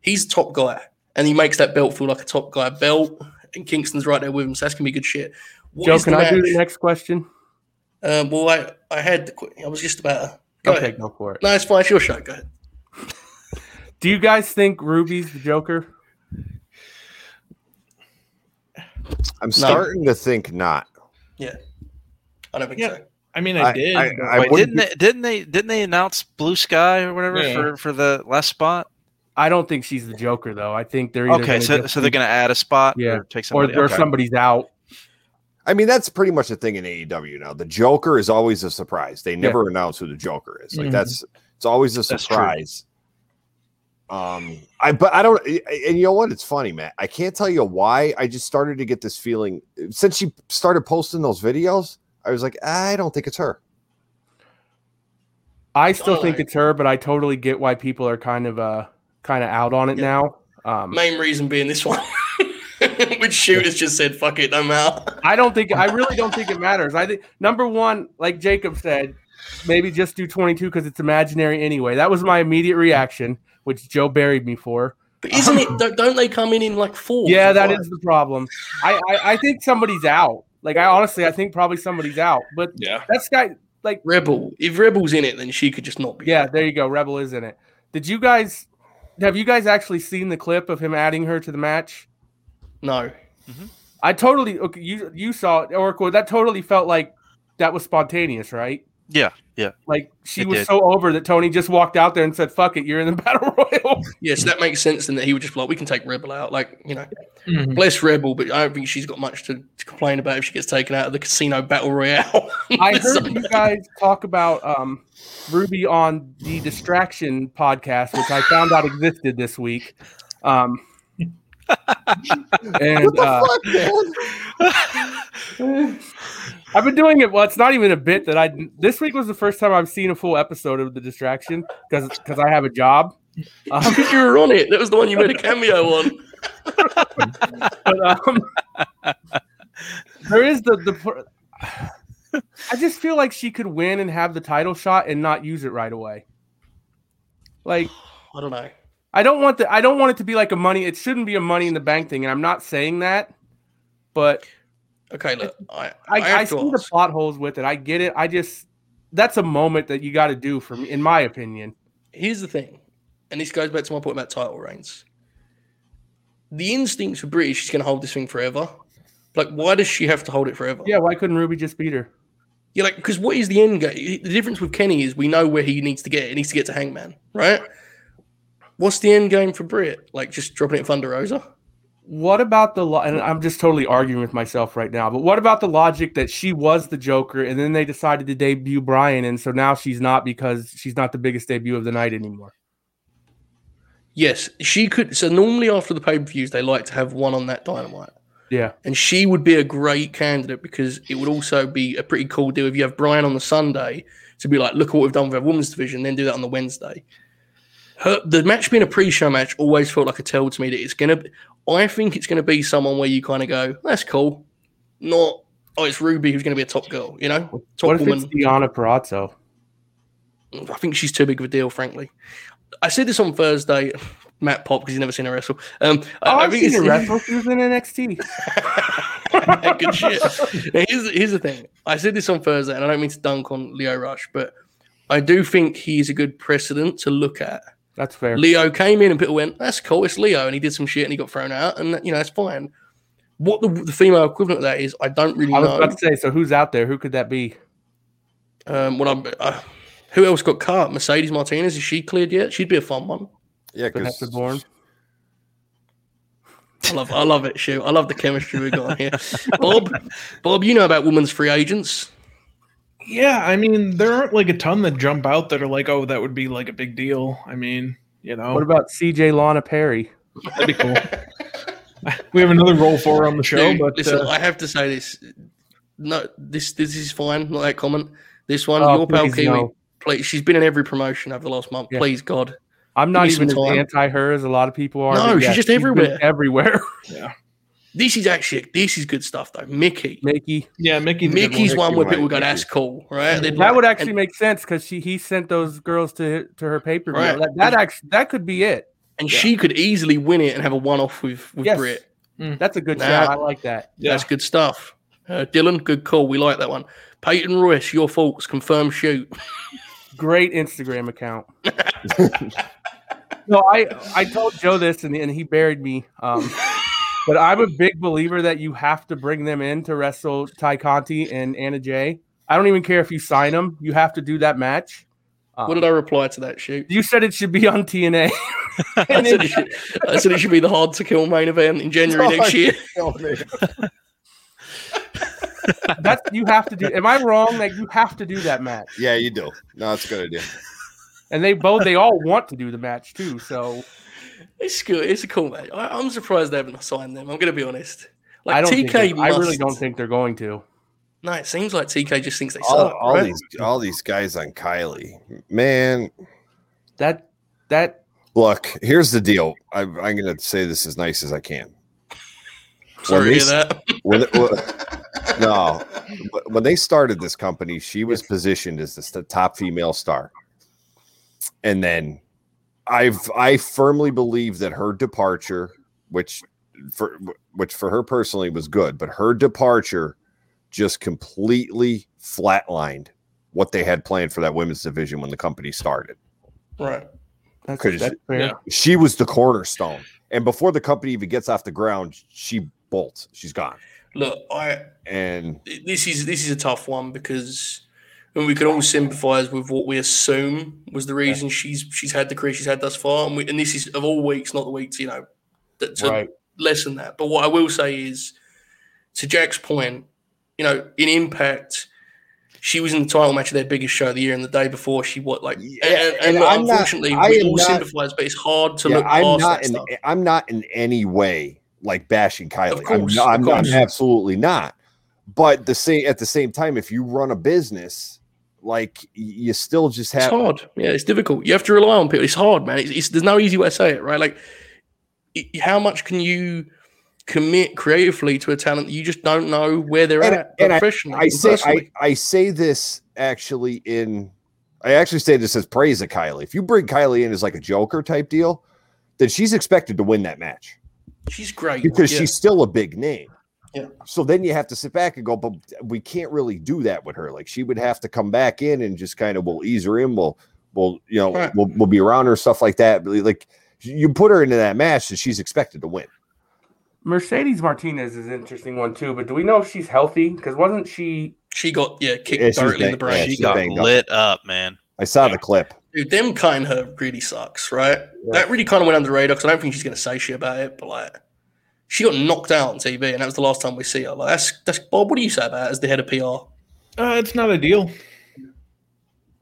he's a top guy, and he makes that belt feel like a top guy belt. And Kingston's right there with him, so that's gonna be good shit. What Joe, can I do the next question? Um, well, I, I had the, I was just about to go okay, ahead. go for it. No, it's fine. It's your show. Go ahead. Do you guys think Ruby's the Joker? I'm starting to think not. Yeah, I don't think Yeah. so. I mean, I, I- did. I- but- I Wait, wouldn't didn't they, didn't they didn't they announce blue sky or whatever Yeah. for for the last spot I don't think she's the Joker though. I think they're okay so just so they're gonna add a spot Yeah. or take somebody or okay. somebody's out. I mean, that's pretty much the thing in AEW now. The Joker is always a surprise. They never announce who the Joker is. Like Mhm. that's it's always a That's true. surprise. Um, I but I don't, and you know what? It's funny, Matt. I can't tell you why. I just started to get this feeling since she started posting those videos. I was like, I don't think it's her. I still think Alright. it's her, but I totally get why people are kind of uh kind of out on it Yeah. now. Um, Main reason being this one, which shooters just said, "Fuck it, I'm out." I don't think I really don't think it matters. I think number one, like Jacob said, maybe just do 22 because it's imaginary anyway. That was my immediate reaction, which Joe buried me for. But isn't it? Um, don't, don't they come in in like four? Yeah, that five? is the problem. I, I I think somebody's out. Like I honestly, I think probably somebody's out. But yeah. that's guy. Like Rebel. If Rebel's in it, then she could just not be. yeah, there you go. Rebel is in it. Did you guys? Have you guys actually seen the clip of him adding her to the match? No. Mm-hmm. I totally okay. You you saw it, Oracle. That totally felt like that was spontaneous, right? Yeah, yeah. Like she It was did. so over that Tony just walked out there and said, "Fuck it, you're in the battle royal." Yes, that makes sense. and that he would just be like, we can take Rebel out. Like you know, Mhm. bless Rebel, but I don't think she's got much to, to complain about if she gets taken out of the casino battle royale. I heard you guys talk about um, Ruby on the Distraction podcast, which I found out existed this week. Um, and What the uh, fuck, man? I've been doing it. Well, it's not even a bit that I. This week was the first time I've seen a full episode of the Distraction because because I have a job. Um, you were on it. That was the one you made a cameo on. but um, there is the the. I just feel like she could win and have the title shot and not use it right away. Like I don't know. I don't want the I don't want it to be like a money. It shouldn't be a money in the bank thing, and I'm not saying that, but Okay, look, I, I, I, I, see to the plot holes with it. I get it. I just that's a moment that you got to do for me, in my opinion. Here's the thing, and this goes back to my point about title reigns. The instincts for British, she's going to hold this thing forever. Like, why does she have to hold it forever? Yeah, why couldn't Ruby just beat her? Yeah, like because what is the end game? The difference with Kenny is we know where he needs to get. He needs to get to Hangman, right? What's the end game for Britt? Like just dropping it in Thunder Rosa? What about the and I'm just totally arguing with myself right now. But what about the logic that she was the Joker and then they decided to debut Bryan and so now she's not because she's not the biggest debut of the night anymore. Yes, she could. So normally after the pay per views, they like to have one on that Dynamite, Yeah. and she would be a great candidate because it would also be a pretty cool deal if you have Bryan on the Sunday to be like, look at what we've done with our women's division, then do that on the Wednesday. Her, the match being a pre-show match always felt like a tell to me that it's gonna. I think it's gonna be someone where you kind of go, that's cool, not oh it's Ruby who's gonna be a top girl, you know, top What if woman. it's Deonna Purrazzo? I think she's too big of a deal, frankly. I said this on Thursday. Matt Pop because he's never seen her wrestle. Um, Oh, I, think seen her wrestle. She was in NXT. Good shit. Now, here's, here's the thing. I said this on Thursday, and I don't mean to dunk on Lio Rush, but I do think he's a good precedent to look at. That's fair. Lio came in and people went, "That's cool, it's Lio," and he did some shit and he got thrown out, and you know that's fine. What the, the female equivalent of that is, I don't really know. I was know. about to say, so who's out there? Who could that be? Um, what I'm, uh, who else got cut? Mercedes Martinez is she cleared yet? She'd be a fun one. Yeah, Vanessa because Borne. I love, I love it. Shoot, I love the chemistry we got on here. Bob, Bob, you know about women's free agents. Yeah, I mean, there aren't like a ton that jump out that are like, oh, that would be like a big deal. I mean, you know, What about CJ Lana Perry? that'd be cool. we have another role for her on the show, Dude, but listen, uh, I have to say this. No, this this is fine. Not that comment. This one, Oh, your pal Kiwi. no. Please, she's been in every promotion over the last month. Yeah. Please, God. I'm not even as anti her as a lot of people are. No, but she's just been everywhere. Everywhere. This is actually this is good stuff though. Mickie. Mickie. yeah, Mickie's a good Mickie's one where Mickie, people go, right, "That's cool," right? They'd That like- would actually and, make sense because she he sent those girls to to her pay per view. Right. That, that actually that could be it. and she could easily win it and have a one-off with with Yes. Britt. That's a good Nah. shout. I like that. Yeah. That's good stuff. Uh, Dylan, good call. We like that one. Peyton Royce, your faults. Confirm shoot. Great Instagram account. no, I I told Joe this and, and he buried me. Um, but I'm a big believer that you have to bring them in to wrestle Tay Conti and Anna Jay. I don't even care if you sign them. You have to do that match. Um, What did I reply to that shoot? you said it should be on TNA. I said, it should, I said it should be the hard to kill main event in January next year. That's you have to do. Am I wrong? Like you have to do that match, yeah, you do. No, that's a good idea. and they both they all want to do the match too. So It's good. It's a cool match. I, I'm surprised they haven't signed them. I'm going to be honest. Like I don't. TK, think I really don't think they're going to. No, it seems like TK just thinks they saw All, suck. all right? these all these guys on Kylie, man. That that Look, here's the deal. I, I'm going to say this as nice as I can. Sorry to when hear they- that. When, when- no, when they started this company, she was positioned as the top female star, and then I've I firmly believe that her departure, which for which for her personally was good, but her departure just completely flatlined what they had planned for that women's division when the company started. Right. that's, Could- that's fair. She was the cornerstone, and before the company even gets off the ground, she bolts. She's gone, Look, I and this is this is a tough one because and we can all sympathise with what we assume was the reason she's she's had the career she's had thus far. And, we, and this is of all weeks, not the weeks, you know, that to Right. lessen that. But what I will say is, to Jack's point, you know, in Impact, she was in the title match of their biggest show of the year, and the day before she what like, Yeah, and, and, and I'm not- unfortunately, we all sympathise, but it's hard to Yeah, look I'm past not in. I'm not in any way like bashing Kylie. I'm, not, of I'm, not- I'm absolutely not. But the same at the same time, if you run a business, like you still just have. It's hard. Yeah, it's difficult. You have to rely on people. It's hard, man. It's, it's, there's no easy way to say it, right? Like, i how much can you commit creatively to a talent that you just don't know where they're And- at and professionally? I and say I. I say this actually in I actually say this as praise of Kylie. If you bring Kylie in as like a Joker type deal, then she's expected to win that match she's great because yeah. she's still a big name. Yeah. So then you have to sit back and go, but we can't really do that with her. Like she would have to come back in and just kind of we'll ease her in. We'll we'll you know Right. we'll, we'll be around her stuff like that. But like you put her into that match and she's expected to win. Mercedes Martinez is an interesting one too, but do we know if she's healthy? Because wasn't she? She got yeah kicked Yeah, she's directly in the brain. yeah, She she's got banged up. lit up, man. I saw the clip. Dude, them kind of really sucks, right? That really kind of went under the radar because I don't think she's going to say shit about it. But like, she got knocked out on TV, and that was the last time we see her. Like, that's that's Bob. What do you say about it as the head of PR? Uh, it's not ideal.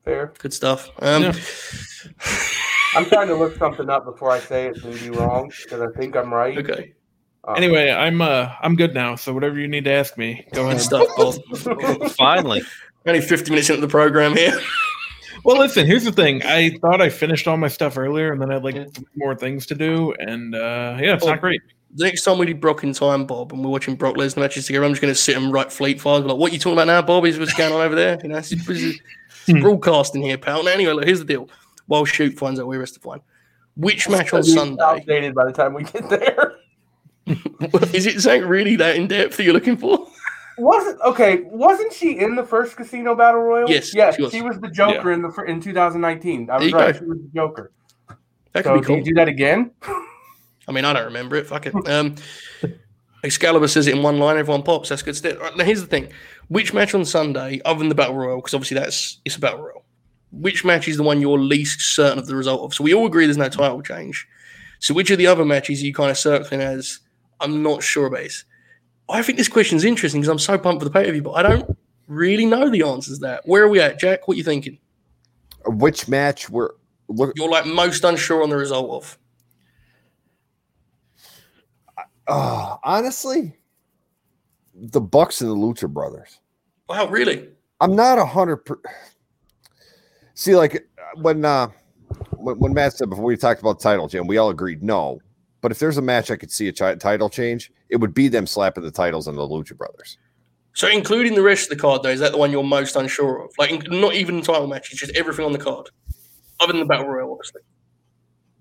Fair. Good stuff. Um, Yeah. I'm trying to look something up before I say it and be wrong because I think I'm right. Okay, Um, Anyway, I'm uh I'm good now. So whatever you need to ask me, go good ahead. stuff, Bob. Finally. Only 50 minutes into the program here. Well, listen. Here's the thing. I thought I finished all my stuff earlier, and then I had like Yeah. three more things to do, and uh yeah, it's Oh. not great. The next time we do Brock in time, Bob, and we're watching Brock Lesnar matches together, I'm just going to sit and write fleet files. Like, what are you talking about now, Bob? Is what's going on over there? You know, it's, it's, it's hmm. broadcasting here, pal. Now, anyway, look, here's the deal. While Shoot finds out where rest of one. Which match on It'll be Sunday? Outdated by the time we get there. Is it something really that in depth that you're looking for? Wasn't okay? Wasn't she in the first Casino Battle Royal? Yes, yes, she she was. was, the Joker in the in 2019. I was right. go. She was the Joker. That could So be do cool. you do that again? I mean, I don't remember it. Fuck it. Um, Excalibur says it in one line. Everyone pops. That's good stuff. Right, now, here's the thing: which match on Sunday, other than the battle royal, because obviously that's it's a battle royal. Which match is the one you're least certain of the result of? So we all agree there's no title change. So which of the other matches are you kind of circling as? I'm not sure about. This. I think this question's interesting because I'm so pumped for the pay per view, but I don't really know the answers. to That where are we at, Jack? What are you thinking? Which match we're look You're like most unsure on the result of. Uh, honestly, the Bucks and the Lucha Brothers. Wow, really? I'm not a hundred. Per- See, like when uh when, when Matt said before we talked about the title, Jim, we all agreed no. But if there's a match I could see a chi- title change, it would be them slapping the titles on the Lucha Brothers. So, including the rest of the card, though, is that the one you're most unsure of? Like, not even title matches, just everything on the card, other than the battle royal, obviously.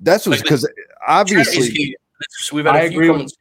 That's Like because is obviously. So we've had I a few agree comments.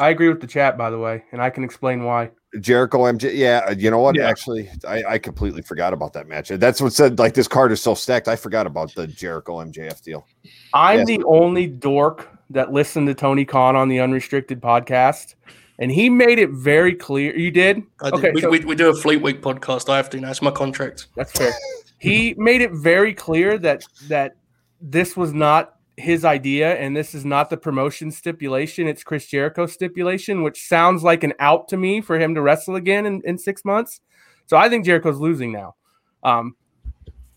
I agree with the chat, by the way, and I can explain why. Jericho MJ. Yeah, uh, you know what? Yeah. Actually, I, I completely forgot about that match. That's what said like this card is so stacked. I forgot about the Jericho MJF deal. I'm Yes. the only dork that listened to Tony Khan on the Unrestricted podcast, and he made it very clear. You did? I did. Okay, we, so- we, we do a Fleet Week podcast. I have to now. It's my contract. That's fair. he made it very clear that that this was not his idea and this is not the promotion stipulation. It's Chris Jericho stipulation, which sounds like an out to me for him to wrestle again in, in six months. So I think Jericho's losing now. Um,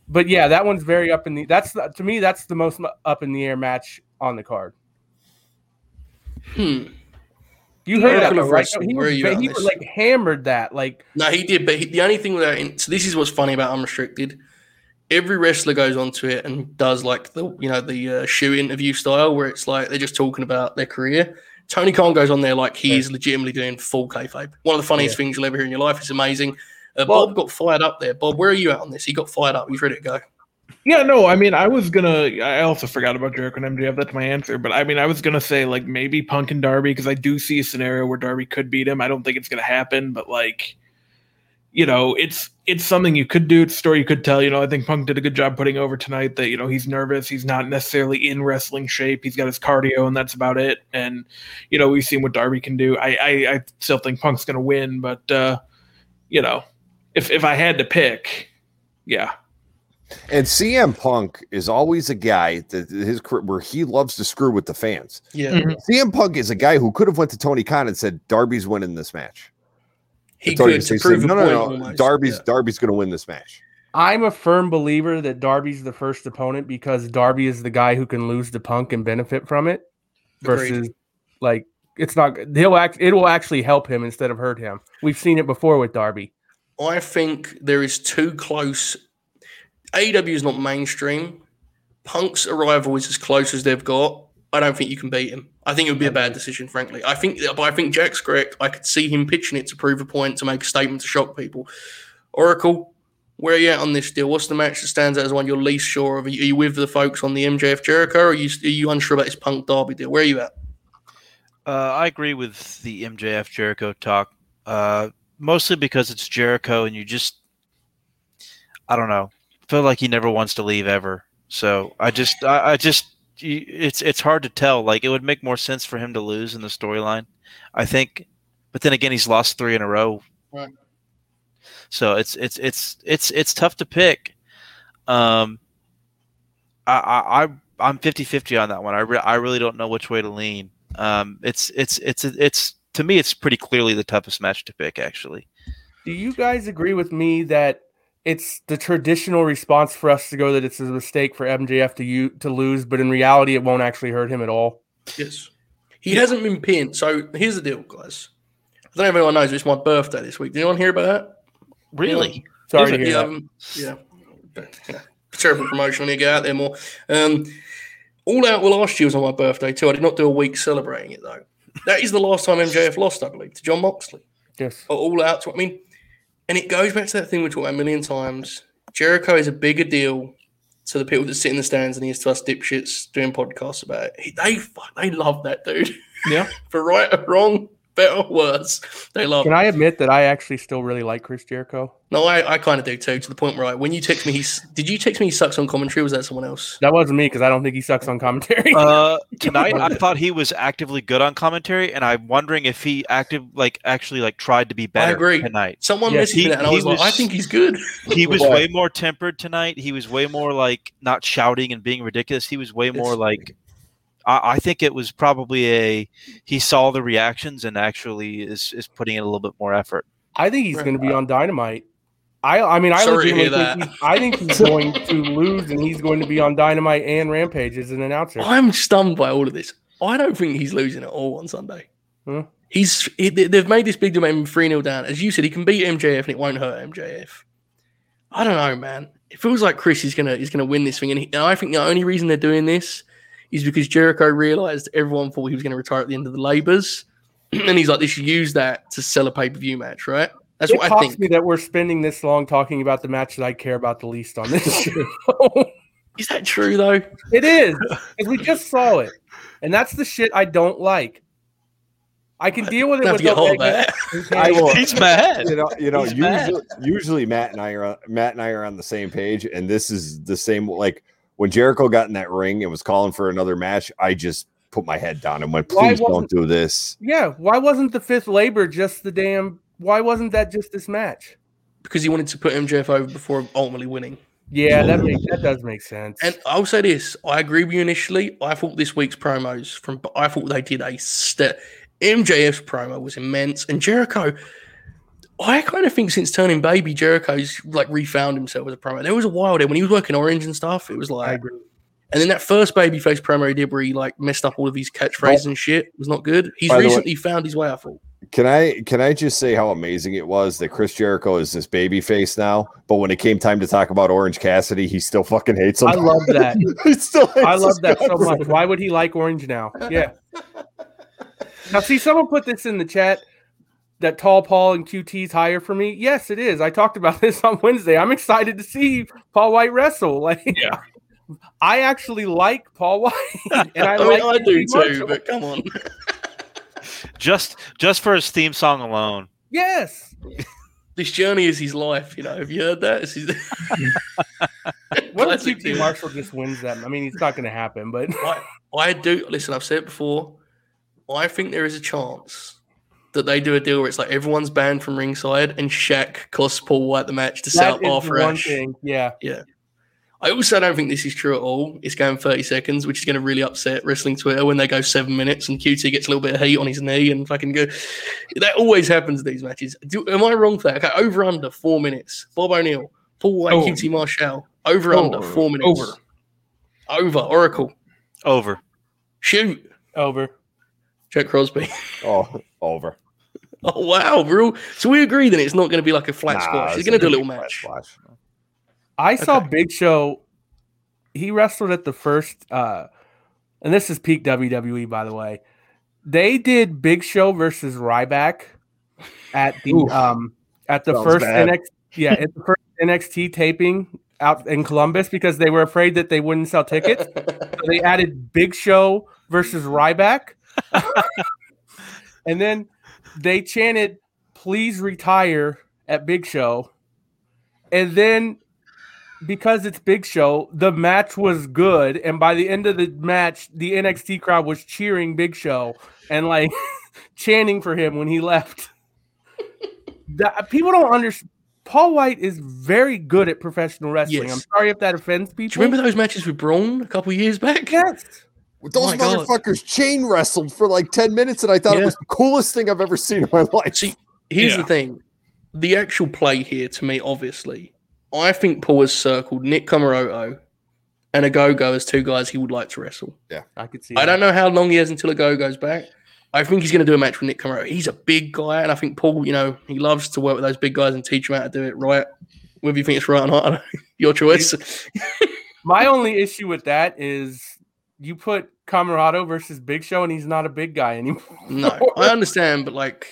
but yeah, that one's very up in the. That's the, to me that's the most up in the air match on the card. Hmm. You heard that, though, right? He, was, you he was like hammered that. Like No, he did. But he, the only thing that, so this is what's funny about Unrestricted. Every wrestler goes onto it and does like the you know the uh, shoot interview style where it's like they're just talking about their career. Tony Khan goes on there like he is legitimately doing full kayfabe. One of the funniest things you'll ever hear in your life. It's amazing. Uh, Well- Bob got fired up there. Bob, where are you at on this? He got fired up. He's ready to go. Yeah, no, I mean, I was gonna. I also forgot about Jericho and MJF. That's my answer. But I mean, I was gonna say like maybe Punk and Darby because I do see a scenario where Darby could beat him. I don't think it's gonna happen, but like, you know, it's it's something you could do. It's a story you could tell. You know, I think Punk did a good job putting over tonight. That you know he's nervous. He's not necessarily in wrestling shape. He's got his cardio, and that's about it. And you know, we've seen what Darby can do. I I, I still think Punk's gonna win, but uh, you know, if if I had to pick. Yeah. And CM Punk is always a guy that his career- where he loves to screw with the fans. Yeah, Mhm. CM Punk is a guy who could have went to Tony Khan and said Darby's winning this match. He Tony could to prove a no, point. no, no, almost. Darby's Yeah. Darby's going to win this match. I'm a firm believer that Darby's the first opponent because Darby is the guy who can lose to Punk and benefit from it. Agreed. Versus, like, it's not. He'll act. It will actually help him instead of hurt him. We've seen it before with Darby. I think there is too close. AEW is not mainstream. Punk's arrival is as close as they've got. I don't think you can beat him. I think it would be a bad decision, frankly. I think, but I think Jack's correct. I could see him pitching it to prove a point, to make a statement, to shock people. Oracle, where are you at on this deal? What's the match that stands out as one you're least sure of? Are you, are you with the folks on the MJF Jericho, or are you, are you unsure about this Punk Darby deal? Where are you at? Uh, I agree with the MJF Jericho talk, uh, mostly because it's Jericho, and you just, I don't know, feel like he never wants to leave ever. So I just, I, I just, it's it's hard to tell. Like it would make more sense for him to lose in the storyline, I think. But then again, he's lost three in a row, Right. so it's it's it's it's it's tough to pick. Um, I I, I I'm 50-50 on that one. I re- I really don't know which way to lean. Um, it's it's it's it's to me, it's pretty clearly the toughest match to pick. Actually, Do you guys agree with me that it's the traditional response for us to go that it's a mistake for MJF to you to lose, but in reality, it won't actually hurt him at all? Yes. He hasn't been pinned. So here's the deal, guys. I don't know if anyone knows, but it's my birthday this week. Did anyone hear about that? really, Sorry to hear yeah, that. um, yeah. yeah. Terrible promotion. I need to get out there more. Um, All Out well last year was on my birthday too. I did not do a week celebrating it though. That is the last time MJF lost, I believe, to Jon Moxley. Yes. All Out. To I mean, and it goes back to that thing we talked about a million times. Jericho is a bigger deal to the people that sit in the stands and he is to us dipshits doing podcasts about it. He- They they love that dude. Yeah. For right or wrong, better or worse, they love. Can. I admit that I actually still really like Chris Jericho? No, I, I kind of do too. To the point where I, when you text me, he's did you text me? He sucks on commentary. Or was that someone else? That wasn't me because I don't think he sucks on commentary. uh, tonight I thought he was actively good on commentary, and I'm wondering if he active like actually like tried to be better I agree. tonight. Someone Yes, messaged me that, and I he was, like, I think he's good. He was way more tempered tonight. He was way more like not shouting and being ridiculous. He was way more It's- like. I, I think it was probably a he saw the reactions and actually is is putting in a little bit more effort. I think he's going to be on Dynamite. I I mean I Sorry legitimately think he's, I think he's going to lose and he's going to be on Dynamite and Rampage as an announcer. I'm stunned by all of this. I don't think he's losing at all on Sunday. Hmm. He's he, they- they've made this big demand three 0 down. As you said, he can beat MJF and it won't hurt MJF. I don't know, man. It feels like Chris is gonna is gonna win this thing, and, he, and I think the only reason they're doing this is because Jericho realized everyone thought he was going to retire at the end of the labors, and he's like, they should use that to sell a pay per view match, right? That's it what I think. me that we're spending this long talking about the match that I care about the least on this show. Is that true though? it is because we just saw it, and that's the shit I don't like. I can deal with it Have with to get hold of that. I will. He's mad. You know, you know. Usually, usually Matt and I are Matt and I are on the same page, and this is the same. Like when Jericho got in that ring and was calling for another match, I just put my head down and went, "Please don't wasn't- do this." Yeah, why wasn't the fifth labor just the damn? Why wasn't that just this match? because he wanted to put MJF over before ultimately winning. Yeah, that makes that does make sense. And I'll say this: I agree with you initially. I thought this week's promos from I thought they did a step. MJF's promo was immense, and Jericho. I kind of think since turning baby, Jericho's like refound himself as a promo. There was a while there when he was working Orange and stuff. It was I like, agree. and then that first babyface promo he did where he like messed up all of his catchphrases and shit was not good. He's By the way- recently found his way. I thought. Can I can I just say how amazing it was that Chris Jericho is this baby face now, but when it came time to talk about Orange Cassidy, he still fucking hates him. I love that. he still hates I love that so much. Why would he like orange now? Yeah. Now, see, someone put this in the chat that Tall Paul and QT's higher for me. Yes, it is. I talked about this on Wednesday. I'm excited to see Paul White wrestle. Like, Yeah. I actually like Paul White, and I, I, mean, I do QT too, Marshall. but come on. Just just for his theme song alone. Yes. this journey is his life. You know, have you heard that? It's his- What if QT. Marshall just wins that? I mean, it's not going to happen, but I, I do listen. I've said it before. I think there is a chance that they do a deal where it's like everyone's banned from ringside and Shaq costs Paul White the match to set That up is Arthur one thing. Yeah. I also don't think this is true at all. It's going 30 seconds, which is going to really upset wrestling Twitter when they go seven minutes and QT gets a little bit of heat on his knee and fucking go. That always happens in these matches. Do, am I wrong for that? Okay, over under four minutes. Bob O'Neill, Paul White, oh. Over. QT Marshall. Over oh, under four minutes. Over. Over. Oracle. Over. Shoot. Over. Jack Crosby. Oh, over. Oh wow, we're so we agree that it's not going to be like a flat Nah, squash. They're it's going to do a little match. squash. I saw Okay. Big Show. He wrestled at the first, uh, and this is peak WWE, by the way. They did Big Show versus Ryback at the Oof. um at the Sounds first bad. NXT yeah at the first NXT taping out in Columbus because they were afraid that they wouldn't sell tickets. So they added Big Show versus Ryback, and then they chanted "Please retire" at Big Show, and then because it's Big Show, the match was good, and by the end of the match, the NXT crowd was cheering Big Show and like chanting for him when he left. That, people don't understand. Paul White is very good at professional wrestling. Yes. I'm sorry if that offends people. Do you remember those matches with Braun a couple years back? Yes. Those oh my God. motherfuckers chain wrestled for like 10 minutes, and I thought it was the coolest thing I've ever seen in my life. See, here's Yeah. the thing: the actual play here, to me, obviously, I think Paul has circled Nick Comoroto and a Go Go as two guys he would like to wrestle. Yeah. I could see. I that. don't know how long he has until a Go goes back. I think he's going to do a match with Nick Comoroto. He's a big guy, and I think Paul, you know, he loves to work with those big guys and teach them how to do it right. Whether you think it's right or not, I don't know. your choice. My only issue with that is you put Comoroto versus Big Show, and he's not a big guy anymore. No, I understand, but like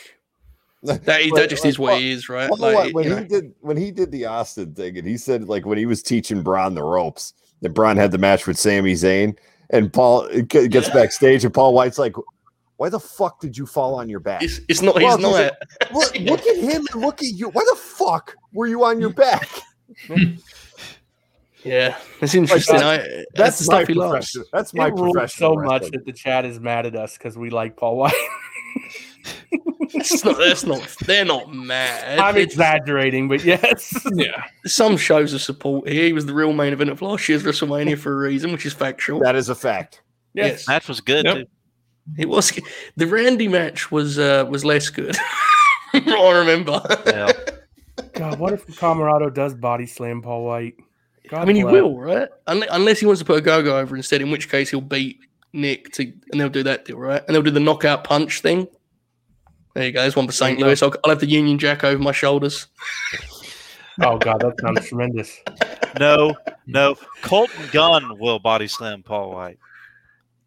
that, is, that just is what he is, right? Well, Like, what, when he know. did when he did the Austin thing, and he said like when he was teaching Braun the ropes, that Braun had the match with Sami Zayn, and Paul gets Yeah. backstage, and Paul White's like, "Why the fuck did you fall on your back? It's, it's not. Well, He's not. it's Look, look at him and look at you. Why the fuck were you on your back? Yeah, it's interesting. that- I, that's, That's the stuff my he loves. profession. That's my it rules professional. so much that the chat is mad at us because we like Paul White. It's not. That's not. They're not mad. I'm It's- exaggerating, but yes. Yeah. some shows of support here. He was the real main event of last year's WrestleMania for a reason, which is factual. That is a fact. yes. Match was good. Yep. too. It was the Randy match was uh, was less good. I remember. Yeah. God, what if Comoroto does body slam Paul White? God I mean, he will, right? Unless, unless he wants to put a go-go over instead, in which case he'll beat Nick to, and they'll do that deal, right? And they'll do the knockout punch thing. There you go. There's one for St. Louis. I'll, I'll have the Union Jack over my shoulders. Oh God, that sounds tremendous. No, no. Colten Gunn will body slam Paul White.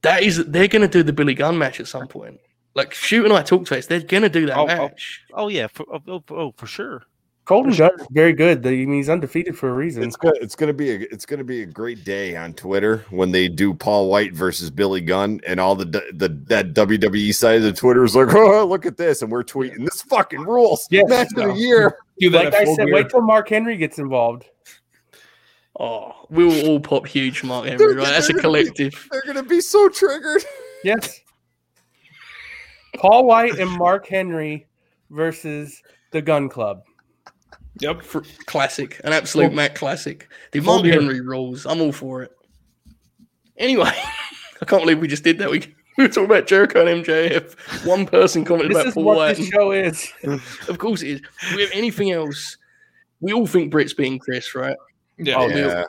That is, they're going to do the Billy Gunn match at some point. Like Shoot and I talked to us. They're going to do that Oh, oh. match. Oh yeah, for, oh, oh, oh, for sure. Colten Gunn is very good. I mean, he's undefeated for a reason. It's good. It's gonna be a it's gonna be a great day on Twitter when they do Paul White versus Billy Gunn and all the the that WWE side of the Twitter is like, oh look at this, and we're tweeting this fucking rules. Yeah. match of the year. Do that Like I said, gear. wait till Mark Henry gets involved. Oh, we will all pop huge, Mark Henry, They're- right? That's a they're gonna be- collective. They're gonna be so triggered. Yes. Paul White and Mark Henry versus the Gunn Club. Yep. For, classic, an absolute Full- Mac classic. The full Mark. Henry rules. I'm all for it. Anyway, I can't believe we just did that. We, we were talking about Jericho and MJF. One person commented This about is Paul what White. this show is. Of course it is. Do we have anything else? We all think Britt's beating Kris, right? Yeah. Oh, yeah.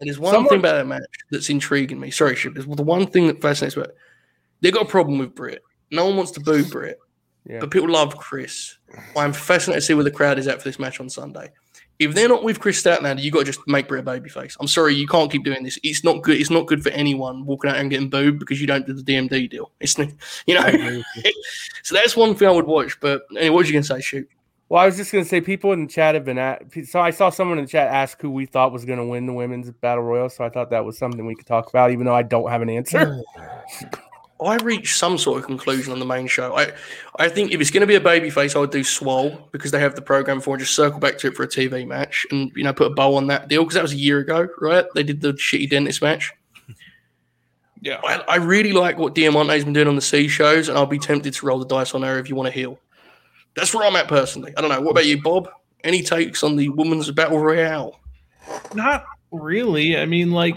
And there's one Someone- thing about that match that's intriguing me. Sorry, Ship. There's the one thing that fascinates me. They've got a problem with Britt. No one wants to boo Britt, Yeah. but people love Kris. I'm fascinated to see where the crowd is at for this match on Sunday. If they're not with Kris Statlander, you got to just make Britt a babyface. I'm sorry, you can't keep doing this. It's not good. It's not good for anyone walking out and getting booed because you don't do the DMD deal. It's you know. agree with you. so that's one thing I would watch. But anyway, what was you gonna say? Shoot. Well, I was just going to say, people in the chat have been at. So I saw someone in the chat ask who we thought was going to win the women's battle royal. So I thought that was something we could talk about, even though I don't have an answer. I reached some sort of conclusion on the main show. I, I think if it's going to be a babyface, I would do Swole because they have the program for and just circle back to it for a TV match and you know put a bow on that deal because that was a year ago, right? They did the shitty dentist match. Yeah. I, I really like what Diamante's been doing on the C shows, and I'll be tempted to roll the dice on her if you want to heal. That's where I'm at personally. I don't know. What about you, Bob? Any takes on the women's battle royale? Not really. I mean, like,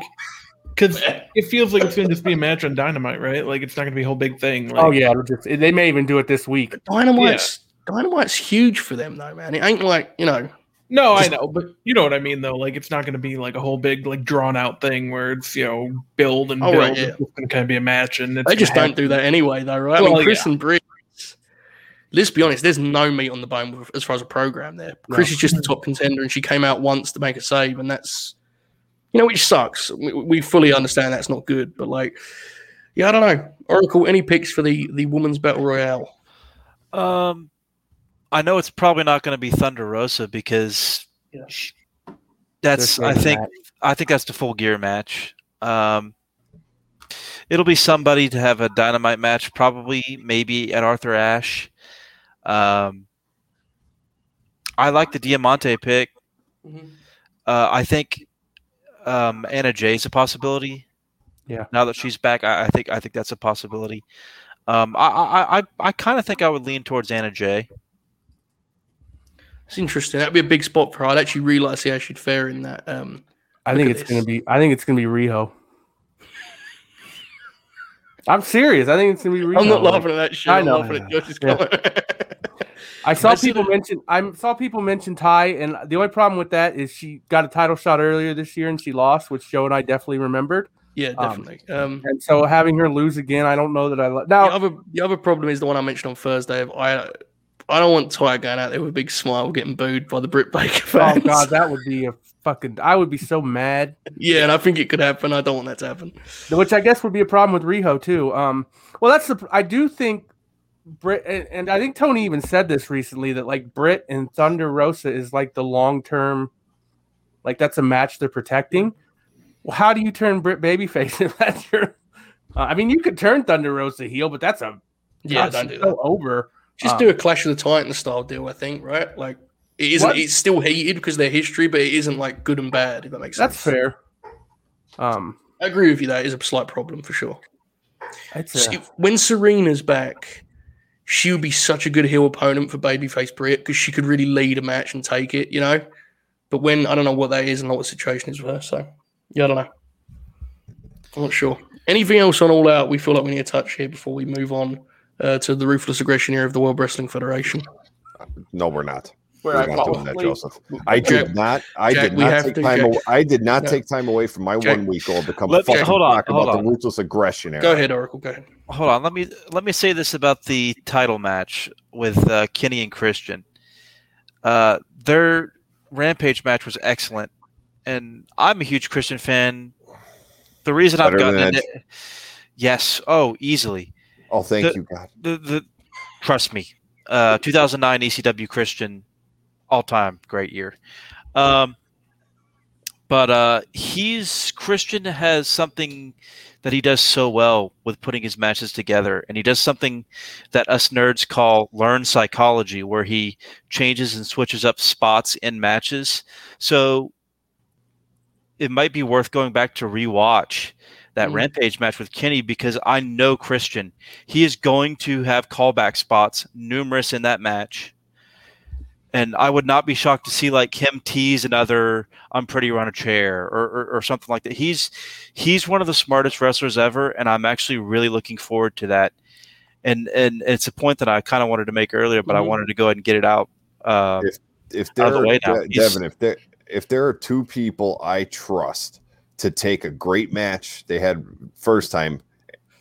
because it feels like it's going to just be a match on Dynamite, right? Like, it's not going to be a whole big thing. Like, oh yeah, just, they may even do it this week. Dynamite's Dynamite's huge for them though, man. It ain't like you know. No, I know, but you know what I mean, though. Like, it's not going to be like a whole big, like, drawn out thing where it's you know build and Oh, build. right, yeah. It's going to kind of be a match, and it's They just gonna don't do that anyway, though, right? I Well, mean, Kris yeah. and Britt. Let's be honest. There's no meat on the bone with- as far as a program there. No. Kris is just the top contender, and she came out once to make a save, and that's you know which sucks. We, we fully understand that's not good, but like, yeah, I don't know. Oracle, any picks for the the women's battle royale? Um, I know it's probably not going to be Thunder Rosa because Yeah. that's I think that. I think that's the full gear match. Um, it'll be somebody to have a dynamite match, probably maybe at Arthur Ashe. Um, I like the Diamante pick. Uh, I think um, Anna Jay's a possibility. Yeah. Now that she's back, I, I think I think that's a possibility. Um, I I I, I kind of think I would lean towards Anna Jay. It's interesting. That'd be a big spot for her. I'd actually realize how she'd fare in that. Um, I think at it's gonna be. I think it's gonna be Riho. I'm serious. I think it's gonna be Riho. I'm not laughing at that shit. I I'm know. at Josh's Yeah. comment. I saw I people the- mention. I saw people mention Tay, and the only problem with that is she got a title shot earlier this year and she lost, which Joe and I definitely remembered. yeah, Um, definitely. Um, And so having her lose again, I don't know that I lo- the now. other the other problem is the one I mentioned on Thursday. Of I I don't want Tay going out there with a big smile, getting booed by the Britt Baker fans. Oh god, that would be a fucking. I would be so mad. yeah, and I think it could happen. I don't want that to happen. which I guess would be a problem with Riho too. Um, well, that's the I do think Britt and, and I think Tony even said this recently that like Britt and Thunder Rosa is like the long term, like that's a match they're protecting. Well, how do you turn Britt babyface if that's your? Uh, I mean, you could turn Thunder Rosa heel, but that's a Yeah, God, don't do that. over. Just Um, do a Clash of the Titans style deal. I think right. Like it isn't. What? It's still heated because of their history, but it isn't like good and bad. If that makes sense. That's fair. Um, I agree with you. That is a slight problem for sure. it's See, a, when Serena's back, she would be such a good heel opponent for babyface Britt because she could really lead a match and take it, you know. But when I don't know what that is and what the situation is with her, so yeah, I don't know. I'm not sure. Anything else on All Out we feel like we need to touch here before we move on uh, to the ruthless aggression era of the World Wrestling Federation? No, we're not. Where We're I not doing that. Joseph. I Jack- did not. I Jack, did not take to, time. Jack. Away, I did not No. take time away from my Jack. one week old to come Let- fucking hold on, talk hold about on. the ruthless aggression era. Go ahead, Oracle. Go ahead. hold on let me let me say this about the title match with uh, kenny and christian uh, their rampage match was excellent and i'm a huge christian fan the reason i've gotten than into yes oh easily Oh, thank The- you, God. the the trust me uh 2009 ecw christian all time great year. Um but uh he's christian has something that he does so well with putting his matches together and he does something that us nerds call learn psychology where he changes and switches up spots in matches. So it might be worth going back to rewatch that Mm. rampage match with kenny because i know christian. He is going to have callback spots numerous in that match and i would not be shocked to see like him tease another i'm pretty on a chair or, or, or something like that he's he's one of the smartest wrestlers ever and i'm actually really looking forward to that and and it's a point that i kind of wanted to make earlier but i Mhm. wanted to go ahead and get it out uh, If out of the way now. Devon, if there, if there are two people I trust to take a great match they had first time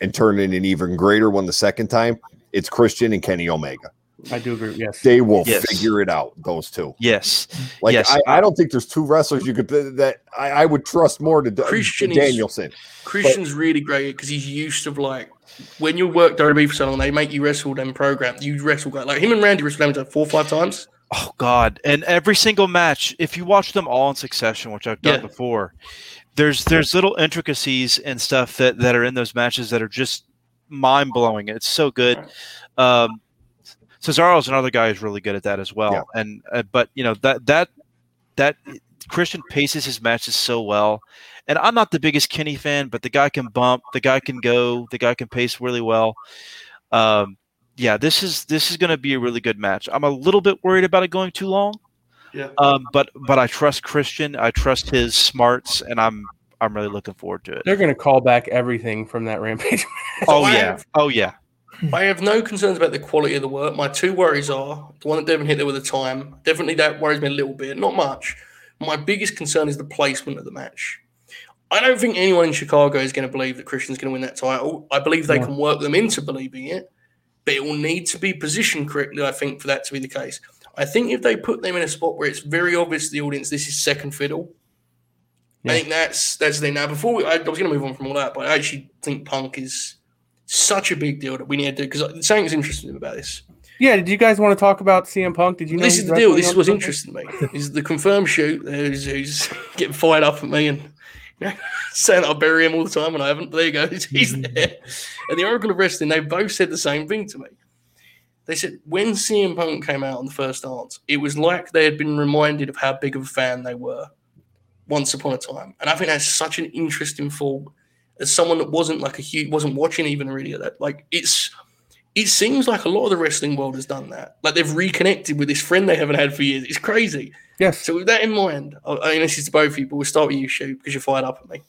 and turn in an even greater one the second time, it's Christian and Kenny Omega. I do agree. Yes. They will Yes. figure it out. Those two. yes Like Yes. I, I don't think there's two wrestlers you could that I, I would trust more to, Christian to is- Danielson. Christian's really great because he's used to like when you work WWE for so long, they make you wrestle them program. You wrestle guys like him and Randy wrestled them four or five times. Oh God! And every single match, if you watch them all in succession, which I've done Yeah. before, there's there's little intricacies and stuff that that are in those matches that are just mind blowing. It's so good. Um, Cesaro's another guy who's really good at that as well. Yeah. And uh, but you know that that that Christian paces his matches so well. And I'm not the biggest Kenny fan, but the guy can bump, the guy can go, the guy can pace really well. Um, yeah, this is this is going to be a really good match. I'm a little bit worried about it going too long. Yeah. Um, but but I trust Christian. I trust his smarts, and I'm I'm really looking forward to it. They're going to call back everything from that rampage. Oh yeah. Oh yeah. I have no concerns about the quality of the work. My two worries are the one that Devon hit there with the time. Definitely that worries me a little bit, not much. My biggest concern is the placement of the match. I don't think anyone in Chicago is going to believe that Christian's going to win that title. I believe they No. can work them into believing it, but it will need to be positioned correctly, I think, for that to be the case. I think if they put them in a spot where it's very obvious to the audience this is second fiddle, Yeah. I think that's that's the thing. Now, before we, I, I was going to move on from all that, but I actually think Punk is such a big deal that we need to do because uh, something's interesting about this. yeah, did you guys want to talk about CM Punk? Did you know this is the deal. This what's interesting to me. Is the confirmed shoot who's, who's getting fired up at me and you know, saying that I bury him all the time and I haven't. There you go. He's, he's there. Mm-hmm. And the Oracle of Wrestling, they both said the same thing to me. They said when CM Punk came out on the first dance, it was like they had been reminded of how big of a fan they were once upon a time. And I think that's such an interesting thought as someone that wasn't like a huge, wasn't watching even really at that. Like it's, it seems like a lot of the wrestling world has done that. Like they've reconnected with this friend they haven't had for years. It's crazy. Yes. So with that in mind, I mean, this is to both of you, but we'll start with you, Shoot, because you're fired up at me.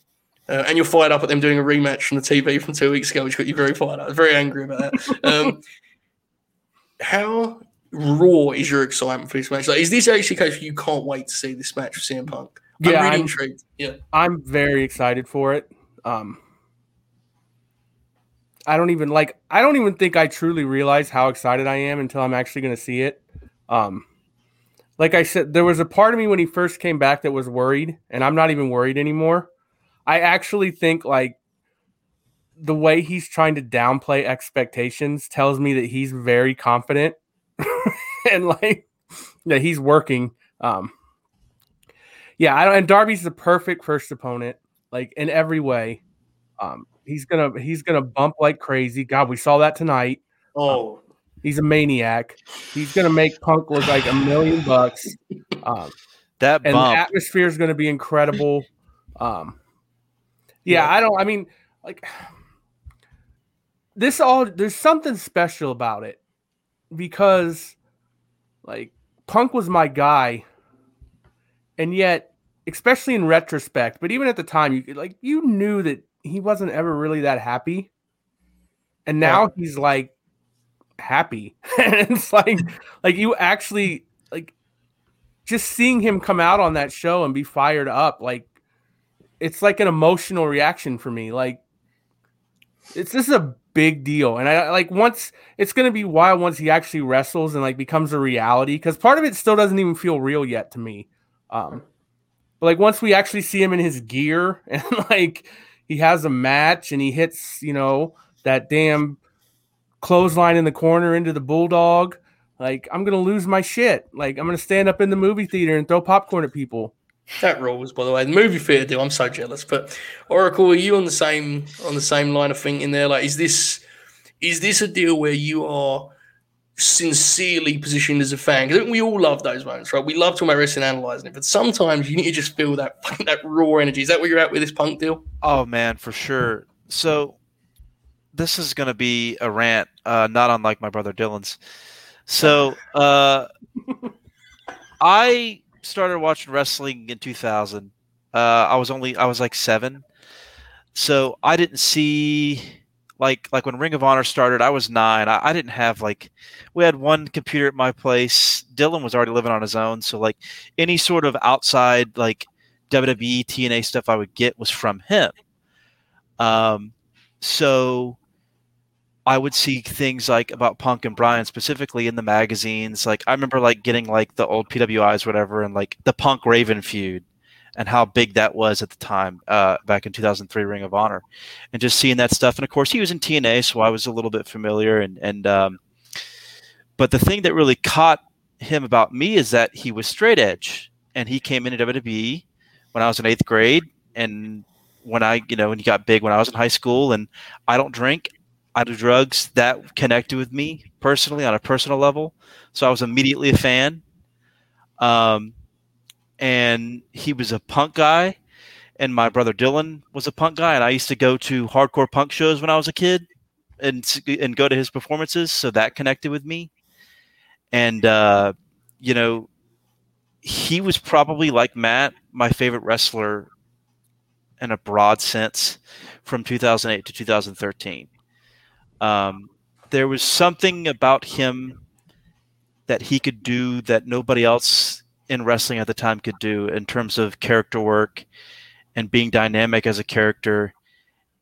Uh, and you're fired up at them doing a rematch from the TV from two weeks ago, which got you very fired up. Very angry about that. Um, how raw is your excitement for this match? Like, is this actually a case where you can't wait to see this match with CM Punk? I'm Yeah, really I'm- intrigued. Yeah. I'm very excited for it. Um, I don't even like. I don't even think I truly realize how excited I am until I'm actually going to see it. Um, like I said, there was a part of me when he first came back that was worried, and I'm not even worried anymore. I actually think like the way he's trying to downplay expectations tells me that he's very confident and like that he's working. Um, yeah, I don't, and Darby's the perfect first opponent, like in every way. Um, he's gonna he's gonna bump like crazy. God, we saw that tonight. Oh, He's a maniac. He's gonna make Punk look like a million bucks. Um, That and the atmosphere is going to be incredible. Um, yeah, Yeah. I don't. I mean, like this all. There's something special about it because, like, Punk was my guy, and yet, especially in retrospect, but even at the time, you like you knew that he wasn't ever really that happy, and now he's like happy, and it's like like you actually like just seeing him come out on that show and be fired up like it's like an emotional reaction for me. Like it's this is a big deal. And i like once it's going to be wild once he actually wrestles and like becomes a reality because part of it still doesn't even feel real yet to me. Um but like once we actually see him in his gear and like he has a match and he hits you know that damn clothesline in the corner into the bulldog like I'm gonna lose my shit. Like I'm gonna stand up in the movie theater and throw popcorn at people. that rules, by the way. The movie theater deal, I'm so jealous. But Oracle, are you on the same on the same line of thinking there? Like, is this is this a deal where you are sincerely positioned as a fan? Because we all love those moments, right? We love talking about wrestling, analyzing it, but sometimes you need to just feel that that raw energy. Is that where you're at with this punk deal? Oh man, for sure. So this is gonna be a rant, uh, not unlike my brother Dylan's. So uh, I started watching wrestling in 2000. Uh, I was only I was like seven, so I didn't see like like when Ring of Honor started. I was nine. I, I didn't have like we had one computer at my place. Dylan was already living on his own, so like any sort of outside like WWE TNA stuff I would get was from him. Um, so I would see things like about Punk and Bryan specifically in the magazines. Like I remember like getting like the old PWIs, whatever, and like the Punk Raven feud and how big that was at the time uh, back in 2003 Ring of Honor, and just seeing that stuff. And of course, he was in TNA, so I was a little bit familiar. And and um, but the thing that really caught him about me is that he was straight edge, and he came into WWE when I was in eighth grade, and when I you know when he got big when I was in high school, and I don't drink. I do drugs that connected with me personally on a personal level. So I was immediately a fan. Um, and he was a punk guy, and my brother Dylan was a punk guy, and I used to go to hardcore punk shows when I was a kid. and and go to his performances, so that connected with me. And uh, you know, he was probably like Matt, my favorite wrestler in a broad sense from 2008 to 2013. Um, there was something about him that he could do that nobody else in wrestling at the time could do in terms of character work and being dynamic as a character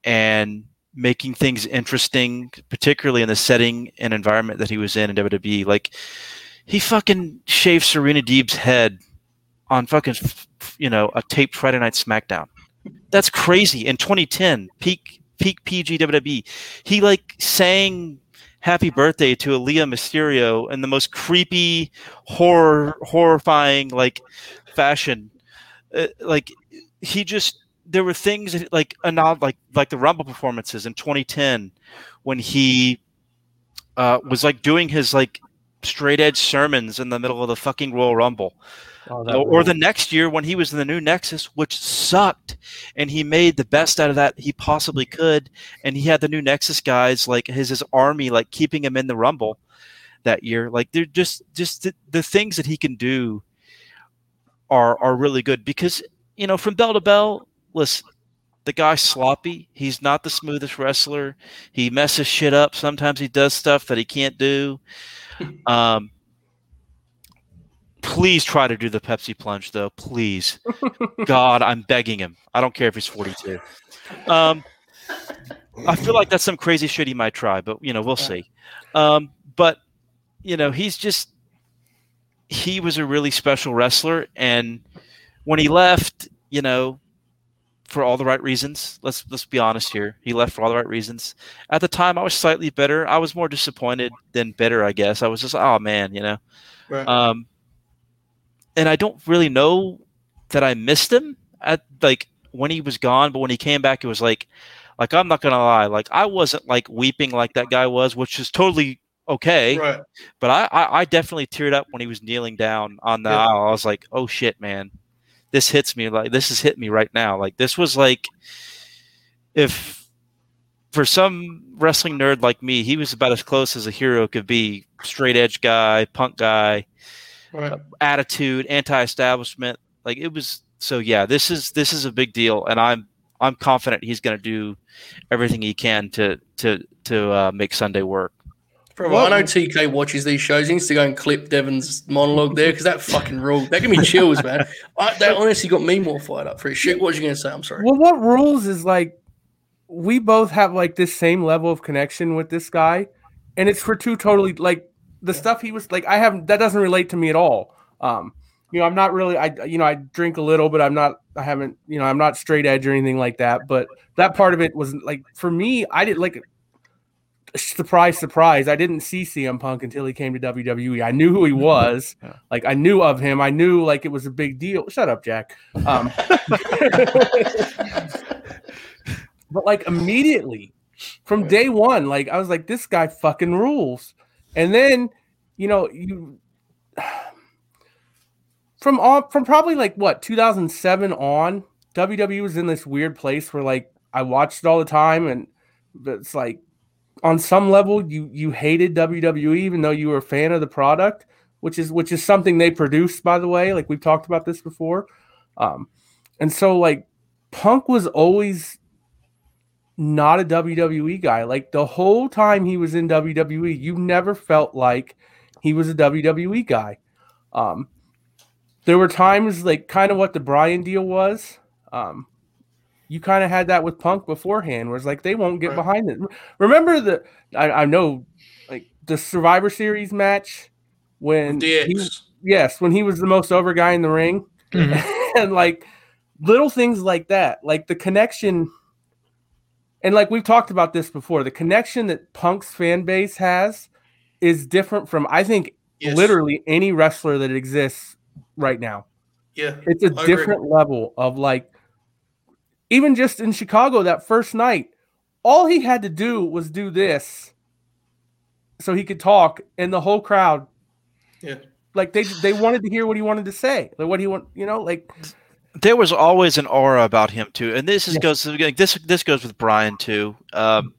and making things interesting, particularly in the setting and environment that he was in in WWE. Like he fucking shaved Serena Deeb's head on fucking you know a taped Friday Night SmackDown. That's crazy. In 2010, peak peak PG WWE, he like sang "Happy Birthday" to Aalyah Mysterio in the most creepy, horror, horrifying like fashion. Uh, like he just there were things that, like a nod like like the Rumble performances in 2010 when he uh, was like doing his like straight edge sermons in the middle of the fucking Royal Rumble. Oh, Or, or the next year when he was in the new Nexus, which sucked, and he made the best out of that he possibly could, and he had the new Nexus guys like his his army like keeping him in the Rumble that year. Like they're just just the, the things that he can do are are really good because you know from bell to bell, listen, the guy's sloppy. He's not the smoothest wrestler. He messes shit up. Sometimes he does stuff that he can't do. Um, please try to do the Pepsi plunge, though. Please, God, I'm begging him. I don't care if he's 42. Um, I feel like that's some crazy shit he might try, but you know, we'll see. Um, but you know, he's just he was a really special wrestler, and when he left, you know, for all the right reasons. Let's let's be honest here. He left for all the right reasons. At the time, I was slightly bitter. I was more disappointed than bitter, I guess. I was just, oh man, you know. Right. Um, and I don't really know that I missed him at like when he was gone, but when he came back, it was like, like I'm not gonna lie, like I wasn't like weeping like that guy was, which is totally okay. right. But I, I, I definitely teared up when he was kneeling down on the Yeah. aisle. I was like, oh shit, man, this hits me like this has hit me right now. Like this was like if for some wrestling nerd like me, he was about as close as a hero could be. Straight edge guy, punk guy, Right. attitude, anti-establishment. Like it was. So yeah, this is this is a big deal, and I'm I'm confident he's going to do everything he can to to to uh, make Sunday work. Bro, I know TK watches these shows. He needs to go and clip Devon's monologue there because that fucking ruled. That gave me chills, man. I, that honestly got me more fired up for it. Shit, what was you going to say? I'm sorry. Well, what rules is like we both have like this same level of connection with this guy, and it's for two totally like the stuff he was like. I haven't that doesn't relate to me at all. Um, you know, I'm not really. I you know I drink a little, but I'm not. I haven't. You know, I'm not straight edge or anything like that. But that part of it was like for me. I didn't like. Surprise, surprise! I didn't see CM Punk until he came to WWE. I knew who he was, Yeah. like I knew of him. I knew like it was a big deal. Shut up, Jack. Um, but like immediately from day one, like I was like, this guy fucking rules. And then, you know, you from all from probably like what 2007 on, WWE was in this weird place where like I watched it all the time, and it's like on some level you you hated WWE even though you were a fan of the product, which is which is something they produced by the way. Like we've talked about this before, um, and so like Punk was always not a WWE guy. Like the whole time he was in WWE, you never felt like he was a WWE guy. Um, there were times like kind of what the Bryan deal was. Um, you kind of had that with Punk beforehand, where it's like they won't get Right. behind it. Remember the I, I know like the Survivor Series match when he, yes, when he was the most over guy in the ring, Mhm. and like little things like that, like the connection. And like we've talked about this before, the connection that Punk's fan base has is different from I think Yes. literally any wrestler that exists right now. Yeah. It's a I agree. different level of like even just in Chicago that first night, all he had to do was do this so he could talk and the whole crowd Yeah. like they they wanted to hear what he wanted to say. Like what he want, you know, like there was always an aura about him too, and this is goes like this this goes with Bryan too. Um,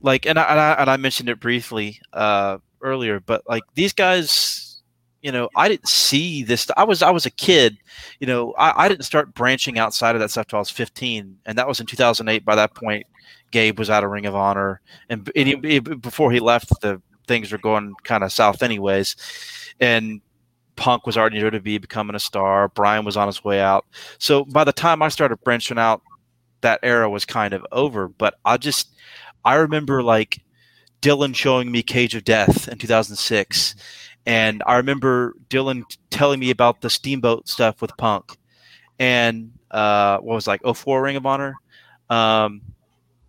like, and I, and I and I mentioned it briefly uh, earlier, but like these guys, you know, I didn't see this. I was I was a kid, you know, I, I didn't start branching outside of that stuff till I was 15, and that was in 2008. By that point, Gabe was out of Ring of Honor, and, and he, before he left, the things were going kind of south, anyways, and Punk was already going to be becoming a star. Bryan was on his way out. So by the time I started branching out, that era was kind of over. But I just, I remember like Dylan showing me Cage of Death in 2006. And I remember Dylan telling me about the Steamboat stuff with Punk. And uh, what was like 04 Ring of Honor? Um,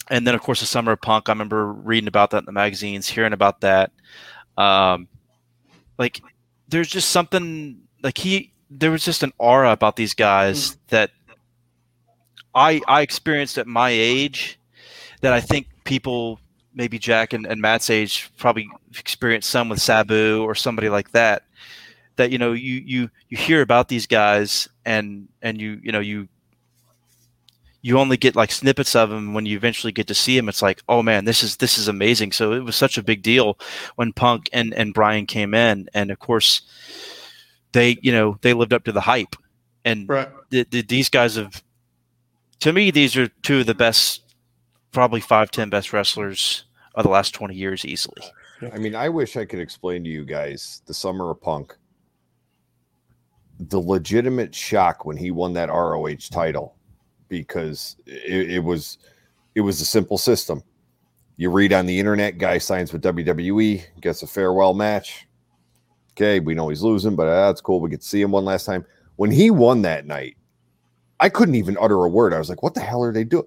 and then, of course, the Summer of Punk. I remember reading about that in the magazines, hearing about that. Um, like there's just something like he there was just an aura about these guys mm. that I I experienced at my age that I think people maybe Jack and, and Matt's age probably experienced some with Sabu or somebody like that. That you know you you you hear about these guys and and you you know you you only get like snippets of him when you eventually get to see him it's like oh man this is this is amazing. So it was such a big deal when punk and and bryan came in. And of course they you know they lived up to the hype. And right. the, the, these guys have to me these are two of the best probably five ten best wrestlers of the last 20 years easily. I mean i wish i could explain to you guys the summer of punk. The legitimate shock when he won that roh title because it, it was it was a simple system. You read on the internet, guy signs with WWE, gets a farewell match. Okay, we know he's losing, but that's cool. We get to see him one last time. When he won that night, I couldn't even utter a word. I was like, "What the hell are they doing?"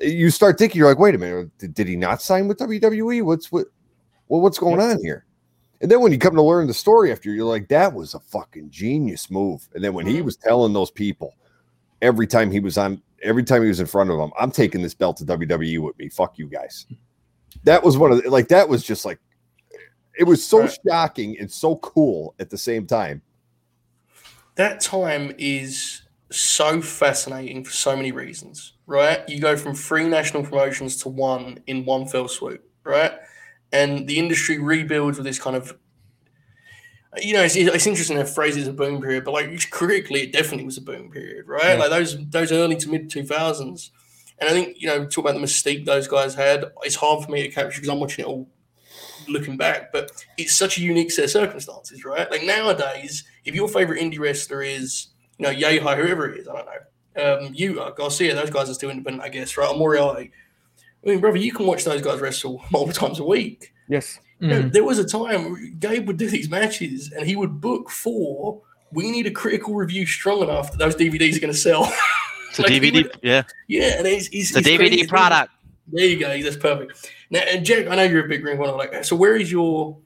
You start thinking, you're like, "Wait a minute, did, did he not sign with WWE? What's what? Well, what's going on here?" And then when you come to learn the story after, you're like, "That was a fucking genius move." And then when he mm-hmm. was telling those people every time he was on every time he was in front of them, I'm taking this belt to WWE with me. Fuck you guys. That was one of the, like that was just like it was so right. shocking and so cool at the same time. That time is so fascinating for so many reasons, right? You go from three national promotions to one in one fell swoop, right? And the industry rebuilds with this kind of you know, it's, it's interesting that phrase is a boom period, but like critically, it definitely was a boom period, right? Yeah. Like those those early to mid two thousands, and I think you know, talk about the mystique those guys had. It's hard for me to capture because I'm watching it all looking back, but it's such a unique set of circumstances, right? Like nowadays, if your favorite indie wrestler is you know Yehi, whoever it is, I don't know, um, you uh, Garcia, those guys are still independent, I guess, right? Or Moriarty. I mean, brother, you can watch those guys wrestle multiple times a week. Yes. Mm. You know, there was a time Gabe would do these matches and he would book for we need a critical review strong enough that those DVDs are going to sell. It's like a DVD, would, yeah. Yeah, and he's, he's, it's a DVD crazy. product. There you go. That's perfect. Now, and Jack, I know you're a big ring one. Like, so where is your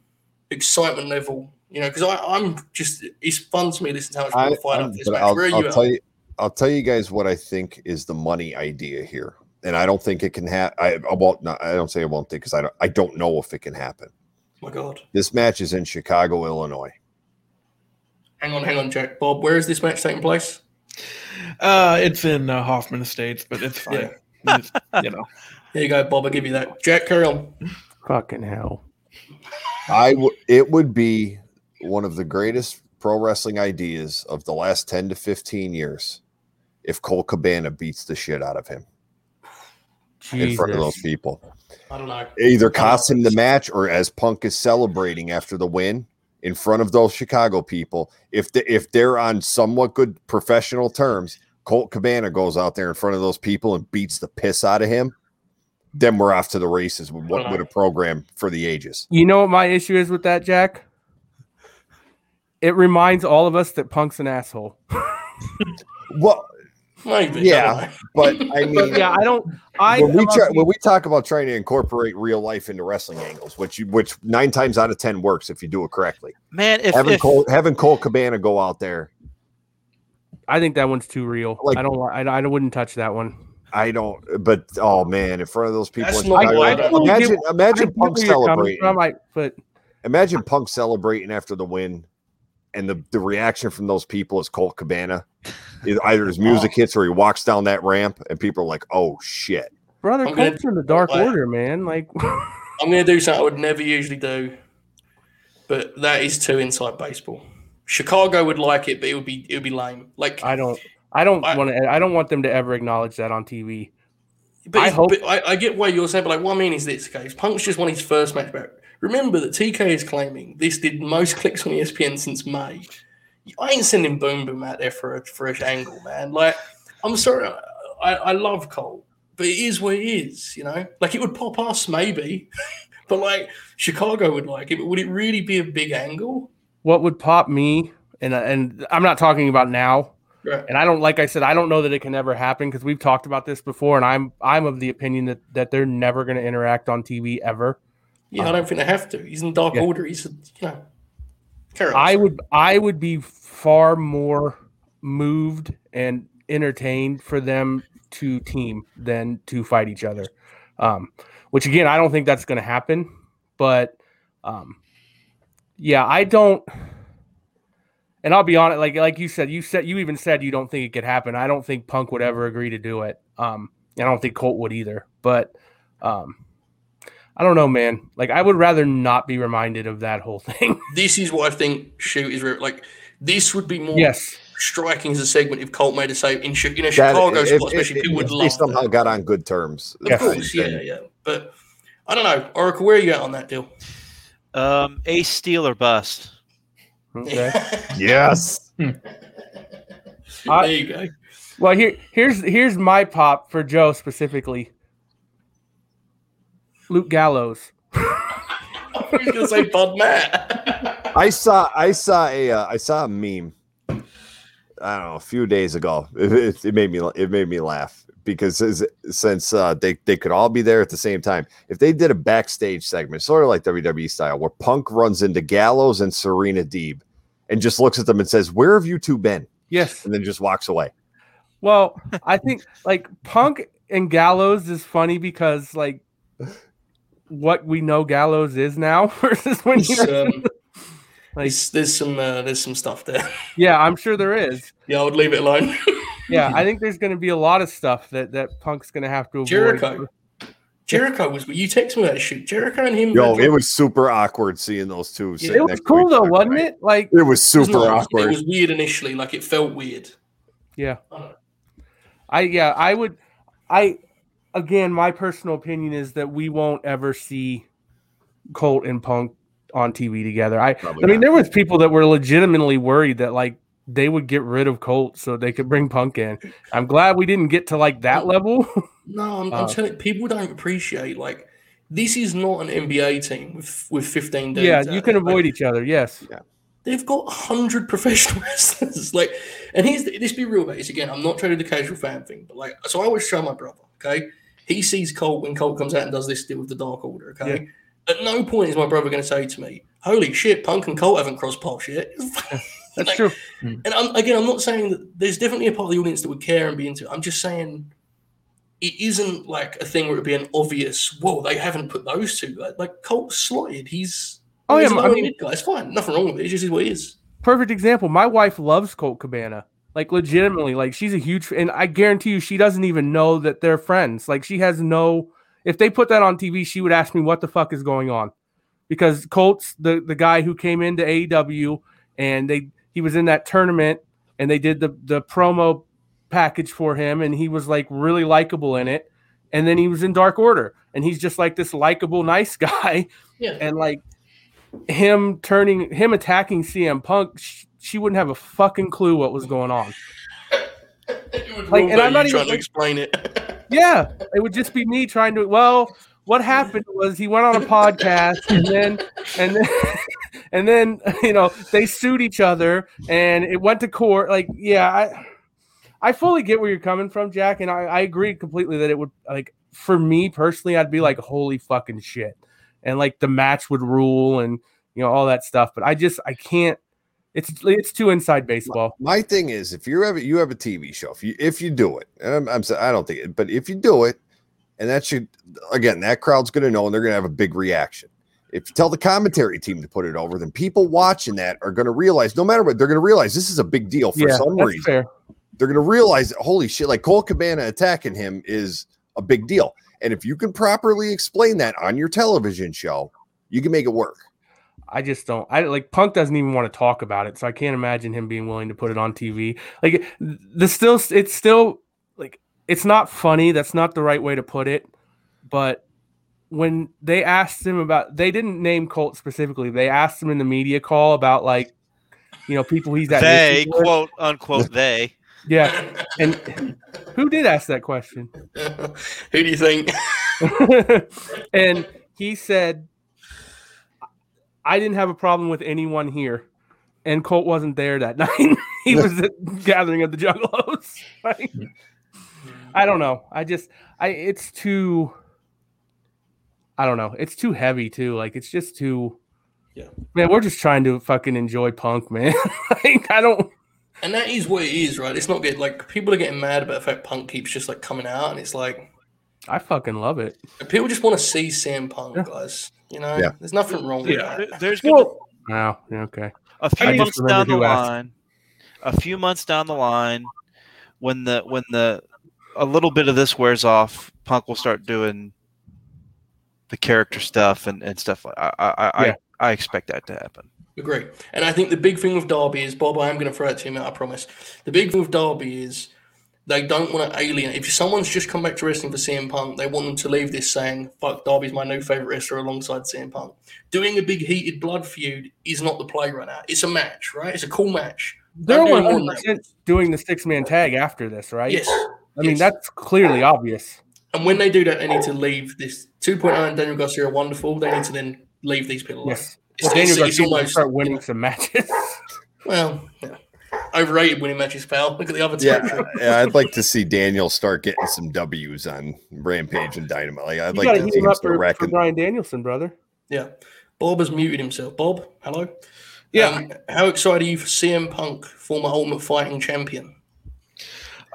excitement level? You know, because I'm just it's fun to me listening to how much fight up this match. I'll, where are you? I'll tell you. I'll tell you guys what I think is the money idea here, and I don't think it can happen. I, I won't. Not, I don't say I won't think because I don't. I don't know if it can happen my God. This match is in Chicago, Illinois. Hang on, hang on, Jack. Bob, where is this match taking place? Uh, it's in uh, Hoffman Estates, but it's fine. Yeah. It's, you know. There you go, Bob. I'll give you that. Jack, carry on. Fucking hell. I w- it would be one of the greatest pro wrestling ideas of the last 10 to 15 years if Colt Cabana beats the shit out of him Jesus. in front of those people. I don't know. Either cost him the match or as Punk is celebrating after the win in front of those Chicago people. If the, if they're on somewhat good professional terms, Colt Cabana goes out there in front of those people and beats the piss out of him. Then we're off to the races with what with a program for the ages. You know what my issue is with that, Jack? It reminds all of us that Punk's an asshole. well, yeah, but I mean, yeah, I don't. I when we try, when we talk about trying to incorporate real life into wrestling angles, which you, which nine times out of ten works if you do it correctly. Man, if having if, Cole having Colt Cabana go out there, I think that one's too real. Like, I don't. I, I wouldn't touch that one. I don't. But oh man, in front of those people, Chicago, I, I imagine imagine Punk celebrating. From, I, but imagine Punk celebrating after the win, and the the reaction from those people is Colt Cabana either his music hits or he walks down that ramp and people are like, "Oh shit." Brother, I'm gonna- Colt's in the Dark I- Order, man. Like, I'm going to do something I would never usually do, but that is too inside baseball. Chicago would like it, but it would be it would be lame. Like, I don't, I don't want to, I don't want them to ever acknowledge that on TV. but I I hope- But I, I get why you're saying, but like, what I mean is this: okay, Punk's just won his first match back. Remember that TK is claiming this did most clicks on ESPN since May. I ain't sending Boom Boom out there for a fresh angle, man. Like, I'm sorry, I, I love Colt, but it is what it is, you know. Like, it would pop us maybe, but like Chicago would like it. But would it really be a big angle? What would pop me, and and I'm not talking about now, Right. and I don't, like I said, I don't know that it can ever happen because we've talked about this before, and I'm, I'm of the opinion that that they're never going to interact on TV ever. Yeah, I don't think they have to. He's in Dark Yeah. Order. He's a, you know. I would I would be far more moved and entertained for them to team than to fight each other. Um, which again, I don't think that's going to happen. But um, yeah, I don't. And I'll be honest, like like you said, you said you even said you don't think it could happen. I don't think Punk would ever agree to do it. Um, and I don't think Colt would either. But um, I don't know, man. Like I would rather not be reminded of that whole thing. this is what I think shoot is re- like. This would be more yes. striking as a segment if Colt made a save in, Chi- in a That- Chicago if- spot, if- especially. if- people would if love they somehow that. got on good terms. Of Yes. course, yeah, yeah. But I don't know, Oracle. Where are you at on that deal? Um, Ace Steel or bust. Okay. Yes. there you go. Well, here here's here's my pop for Joe specifically. Luke Gallows. I was going to say Bud Matt. I saw I saw a uh, I saw a meme. I don't know a few days ago. It, it, it made me it made me laugh because as- since uh, they they could all be there at the same time. If they did a backstage segment, sort of like WWE style, where Punk runs into Gallows and Serena Deeb, and just looks at them and says, "Where have you two been?" Yes. and then just walks away. Well, I think like Punk and Gallows is funny because like what we know Gallows is now versus when It's, you um, like there's, there's some uh, there's some stuff there. yeah, I'm sure there is. Yeah, I would leave it alone. Yeah, I think there's going to be a lot of stuff that that Punk's going to have to avoid. Jericho. Jericho was you text me that shoot. Jericho and him. Yo, it was super awkward seeing those two. Yeah, It was next cool though, wasn't it? Like It was it was super awkward. It was weird initially. Like it felt weird. Yeah. I. I yeah, I would I again my personal opinion is that we won't ever see Colt and Punk on TV together. I Probably I mean not. there was people that were legitimately worried that like they would get rid of Colt so they could bring Punk in. I'm glad we didn't get to like that level. No, I'm, I'm Uh, telling people don't appreciate like this is not an NBA team with with 15 dudes. yeah, you can there. Like, avoid each other. Yes. Yeah. they've got 100 professional wrestlers. like, and here's the, this be real about this again. I'm not trying to do the casual fan thing, but like, so I always show my brother. Okay, he sees Colt when Colt comes out and does this deal with the Dark Order. Okay, at no point is my brother going to say to me, "Holy shit, Punk and Colt haven't crossed paths yet." That's Like, true. And I'm, again, I'm not saying that there's definitely a part of the audience that would care and be into it. I'm just saying it isn't like a thing where it'd be an obvious, whoa, they haven't put those two. Like, like Colt's slotted. He's Oh, yeah, a I mean- guy. It's fine. Nothing wrong with it. It just is what it is. Perfect example. My wife loves Colt Cabana. Like legitimately, like she's a huge and I guarantee you she doesn't even know that they're friends. Like she has no if they put that on TV, she would ask me what the fuck is going on. Because Colt's the the guy who came into AEW and they he was in that tournament and they did the the promo package for him and he was like really likable in it. And then he was in Dark Order and he's just like this likable nice guy Yeah. and like him turning him attacking CM Punk, sh- she wouldn't have a fucking clue what was going on. Like, and I'm not you trying to explain it. Yeah, it would just be me trying to. Well, what happened was he went on a podcast and then and then and then you know they sued each other and it went to court. Like, yeah, I I fully get where you're coming from, Jack, and I, I agree completely that it would like for me personally, I'd be like, holy fucking shit, and like the match would rule and you know all that stuff. But I just I can't. It's it's too inside baseball. My thing is, if you have a, you have a TV show, if you if you do it, I'm, I'm I don't think it, but if you do it, and that should again, that crowd's going to know, and they're going to have a big reaction. If you tell the commentary team to put it over, then people watching that are going to realize, no matter what, they're going to realize this is a big deal for yeah, some that's reason. fair. They're going to realize, holy shit, like Colt Cabana attacking him is a big deal. And if you can properly explain that on your television show, you can make it work. I just don't. I like Punk doesn't even want to talk about it, so I can't imagine him being willing to put it on TV. Like the still, it's still like it's not funny. That's not the right way to put it. But when they asked him about, they didn't name Colt specifically. They asked him in the media call about like, you know, people he's at. They issues with. quote unquote they. yeah. And who did ask that question? Who do you think? and he said, I didn't have a problem with anyone here. And Colt wasn't there that night. he was at the gathering of the Juggalos. Like, mm. I don't know. I just, I, it's too, I don't know. It's too heavy too. Like, it's just too, Yeah. man, we're just trying to fucking enjoy punk, man. like, I don't, And that is what it is, right? It's not get like people are getting mad about the fact Punk keeps just like coming out, and it's like I fucking love it. people just want to see CM Punk, Yeah. guys. You know, Yeah. there's nothing wrong with Yeah. that. There's gonna, Well, wow. yeah, Okay. a few I months down the who asked. line, a few months down the line, when the when the a little bit of this wears off, Punk will start doing the character stuff and, and stuff like I I I, Yeah. I, I expect that to happen. Agree. And I think the big thing with Darby is Bob. I am going to throw it to him. I promise. The big thing with Darby is they don't want to alienate. If someone's just come back to wrestling for CM Punk, they want them to leave this saying, "Fuck, Darby's my new favorite wrestler alongside CM Punk." Doing a big heated blood feud is not the play right now. It's a match, right? It's a cool match. They're Don't one hundred percent doing the six man tag after this, right? Yes. I mean, yes. that's clearly obvious. And when they do that, they need to leave this 2.0 and Daniel Garcia are wonderful. They need to then leave these people alone. Yes. It's, Well, Daniel Garcia almost start winning some matches. Well, yeah. Overrated winning matches, pal. Look at the other Yeah, yeah, I'd like to see Daniel start getting some W's on Rampage and Dynamite. Like, I'd You like to to heat see him him up start for, for. Bryan Danielson, brother. Yeah. Bob has muted himself. Bob, hello. Yeah. Um, how excited are you for CM Punk, former Ultimate Fighting Champion?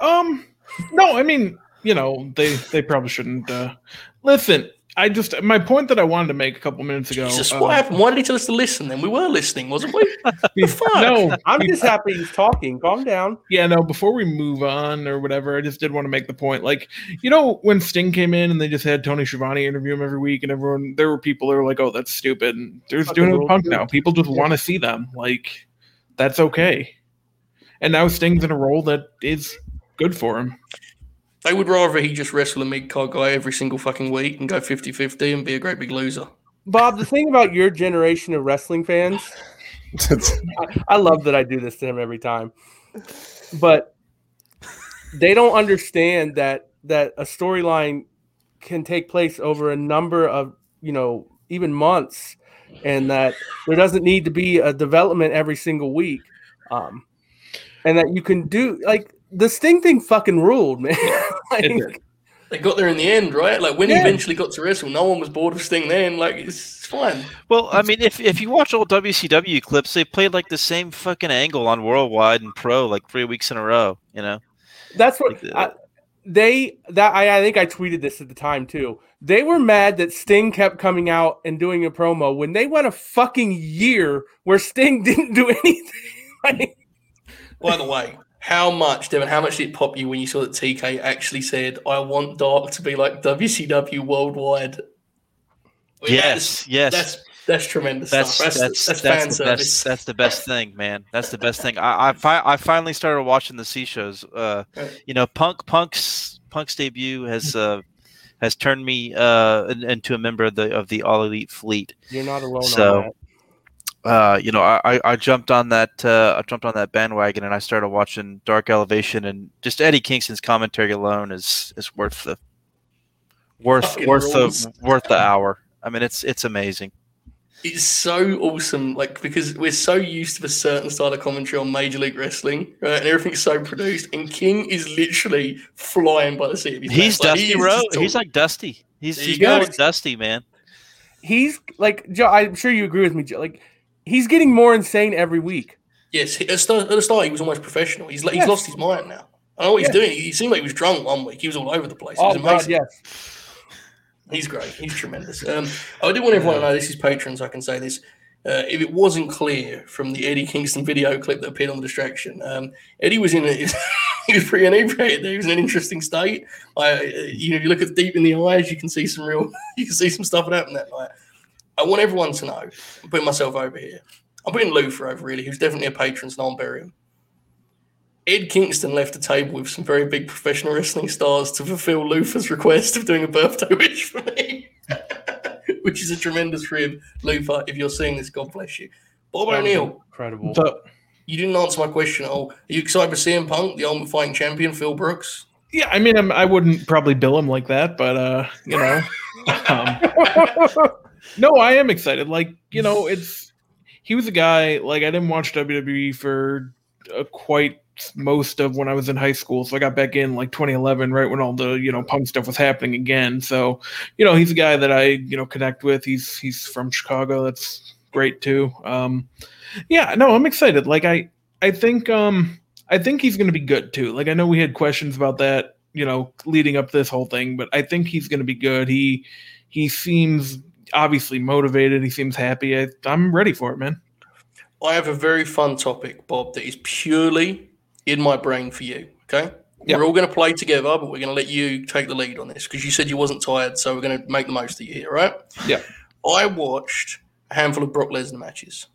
Um, no, I mean, you know, they they probably shouldn't. Uh, listen, I just my point that I wanted to make a couple minutes ago. Jesus, uh, what happened? Why did he tell us to listen then? We were listening, wasn't we? Fuck. No, I'm just happy he's talking. Calm down. yeah, no. Before we move on or whatever, I just did want to make the point. Like, you know, when Sting came in and they just had Tony Schiavone interview him every week, and everyone there were people that were like, "Oh, that's stupid." And they're just doing it with rules, Punk dude. now. People just Yeah. want to see them. Like, that's okay. And now Sting's in a role that is good for him. I would rather he just wrestle a mid card guy every single fucking week and go 50 50 and be a great big loser. Bob, the thing about your generation of wrestling fans, I, I love that I do this to him every time, but they don't understand that that a storyline can take place over a number of you know even months, and that there doesn't need to be a development every single week, um, and that you can do like the Sting thing fucking ruled, man. Like, It. They got there in the end, right? Like when he eventually got to wrestle, no one was bored of Sting then. Like it's, it's fine. Well, I mean, if if you watch old WCW clips, they played like the same fucking angle on Worldwide and Pro like three weeks in a row. You know, That's what Like the- I, they that I, I think I tweeted this at the time too. They were mad that Sting kept coming out and doing a promo when they went a fucking year where Sting didn't do anything. Like, By the way, how much, Devon, how much did it pop you when you saw that TK actually said, I want Dark to be like WCW worldwide? I mean, yes, yes. That's that's tremendous that's stuff. That's, that's that's, that's, fan the service. best. That's the best thing, man. That's the best thing. I I, fi- I finally started watching the C shows. Uh, you know, Punk Punk's Punk's debut has uh has turned me uh into a member of the of the All Elite Fleet. you're not alone So, on that. Uh, you know, I, I- I jumped on that uh, I jumped on that bandwagon and I started watching Dark Elevation and just Eddie Kingston's commentary alone is is worth the worth Fucking worth rules. the worth the hour. I mean, it's it's amazing. It's so awesome, like because we're so used to a certain style of commentary on Major League Wrestling, right? And everything's so produced, and King is literally flying by the seat of his He's pants. Like, Dusty is Road. He's like Dusty. He's There he's going Dusty, man. He's like Joe. I'm sure you agree with me. Joe. Like he's getting more insane every week. yes. At the start, at the start, he was almost professional. He's he's Yes. lost his mind now. I know what he's doing. He seemed like he was drunk one week. He was all over the place. It was Oh amazing. God, yes. He's great. He's tremendous. Um, I do want everyone to know this is Patreon, so I can say this. Uh, if it wasn't clear from the Eddie Kingston video clip that appeared on the distraction, um, Eddie was in a, he was pretty inebriated. He was in an interesting state. I, you know, if you look at deep in the eyes, you can see some real, you can see some stuff that happened that night. I want everyone to know. I'm putting myself over here. I'm putting Luther over really, who's definitely a patron, so no one bury him. Ed Kingston left the table with some very big professional wrestling stars to fulfill Luther's request of doing a birthday wish for me, which is a tremendous rib. Luther, if you're seeing this, God bless you. Bob O'Neill, Incredible. So, you didn't answer my question at all. Are you excited for CM Punk, the Ultimate Fighting Champion, Phil Brooks? yeah, I mean, I'm, I wouldn't probably bill him like that, but uh, you know, um, no, I am excited. Like, you know, it's he was a guy like I didn't watch WWE for uh, quite most of when I was in high school, so I got back in like 2011, right when all the you know punk stuff was happening again. So, you know, he's a guy that I you know connect with. He's he's from Chicago. That's great too. Um, yeah, no, I'm excited. Like I I think um I think he's going to be good too. Like I know we had questions about that, you know, leading up this whole thing, but I think he's going to be good. He he seems obviously motivated. He seems happy. I, I'm ready for it, man. I have a very fun topic, Bob, that is purely in my brain for you. Okay. Yeah. We're all going to play together, but we're going to let you take the lead on this because you said you wasn't tired, so we're going to make the most of you here, right? Yeah. I watched a handful of Brock Lesnar matches,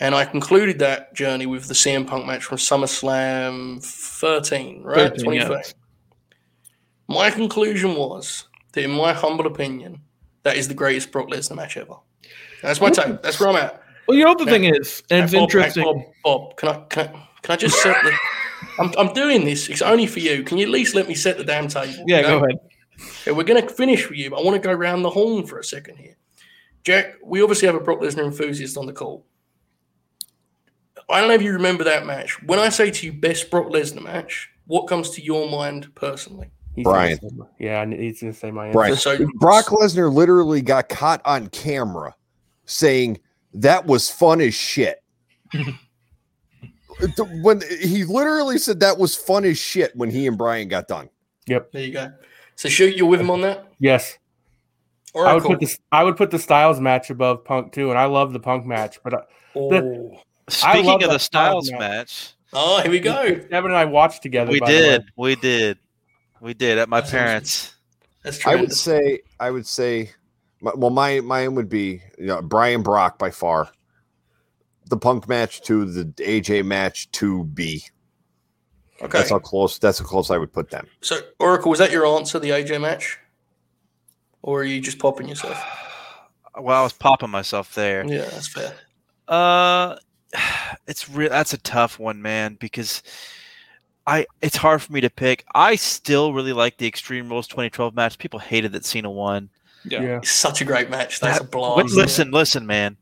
and I concluded that journey with the CM Punk match from SummerSlam 13, right? 13, yeah. 2013. My conclusion was that, in my humble opinion, that is the greatest Brock Lesnar match ever. That's my take. That's where I'm at. Well, you know the Now- thing is, and it's Bob, interesting. Bob, Bob, can I can I, can I just set the? I'm, I'm doing this. It's only for you. Can you at least let me set the damn table? Yeah, okay? go ahead. Okay, we're going to finish with you, but I want to go around the horn for a second here. Jack, we obviously have a Brock Lesnar enthusiast on the call. I don't know if you remember that match. When I say to you best Brock Lesnar match, what comes to your mind personally? He's Bryan. gonna say my- yeah, he's going to say my answer. Bryan. So Brock Lesnar literally got caught on camera saying that was fun as shit. when he literally said that was fun as shit when he and Bryan got done. Yep. There you go. So shoot, you're with him on that. Yes. All I would put this. I would put the Styles match above Punk too, and I love the Punk match. But uh, Oh. Speaking love of the Styles Styles match. match, oh, here we go. Evan and I watched together. we by the way. did, we did, we did at my That's parents. That's true. I would say, I would say, my- well, my mine would be you know, Bryan Brock by far. The Punk match to the AJ match to B. Okay. That's how close. That's how close I would put them. So, Oracle, was that your answer, the AJ match? Or are you just popping yourself? Well, I was popping myself there. Yeah, that's fair. Uh, it's real. That's a tough one, man, because I it's hard for me to pick. I still really like the Extreme Rules 2012 match. People hated that Cena won. Yeah. Yeah. It's such a great match. That's a That- blast. Wait, listen, listen, man.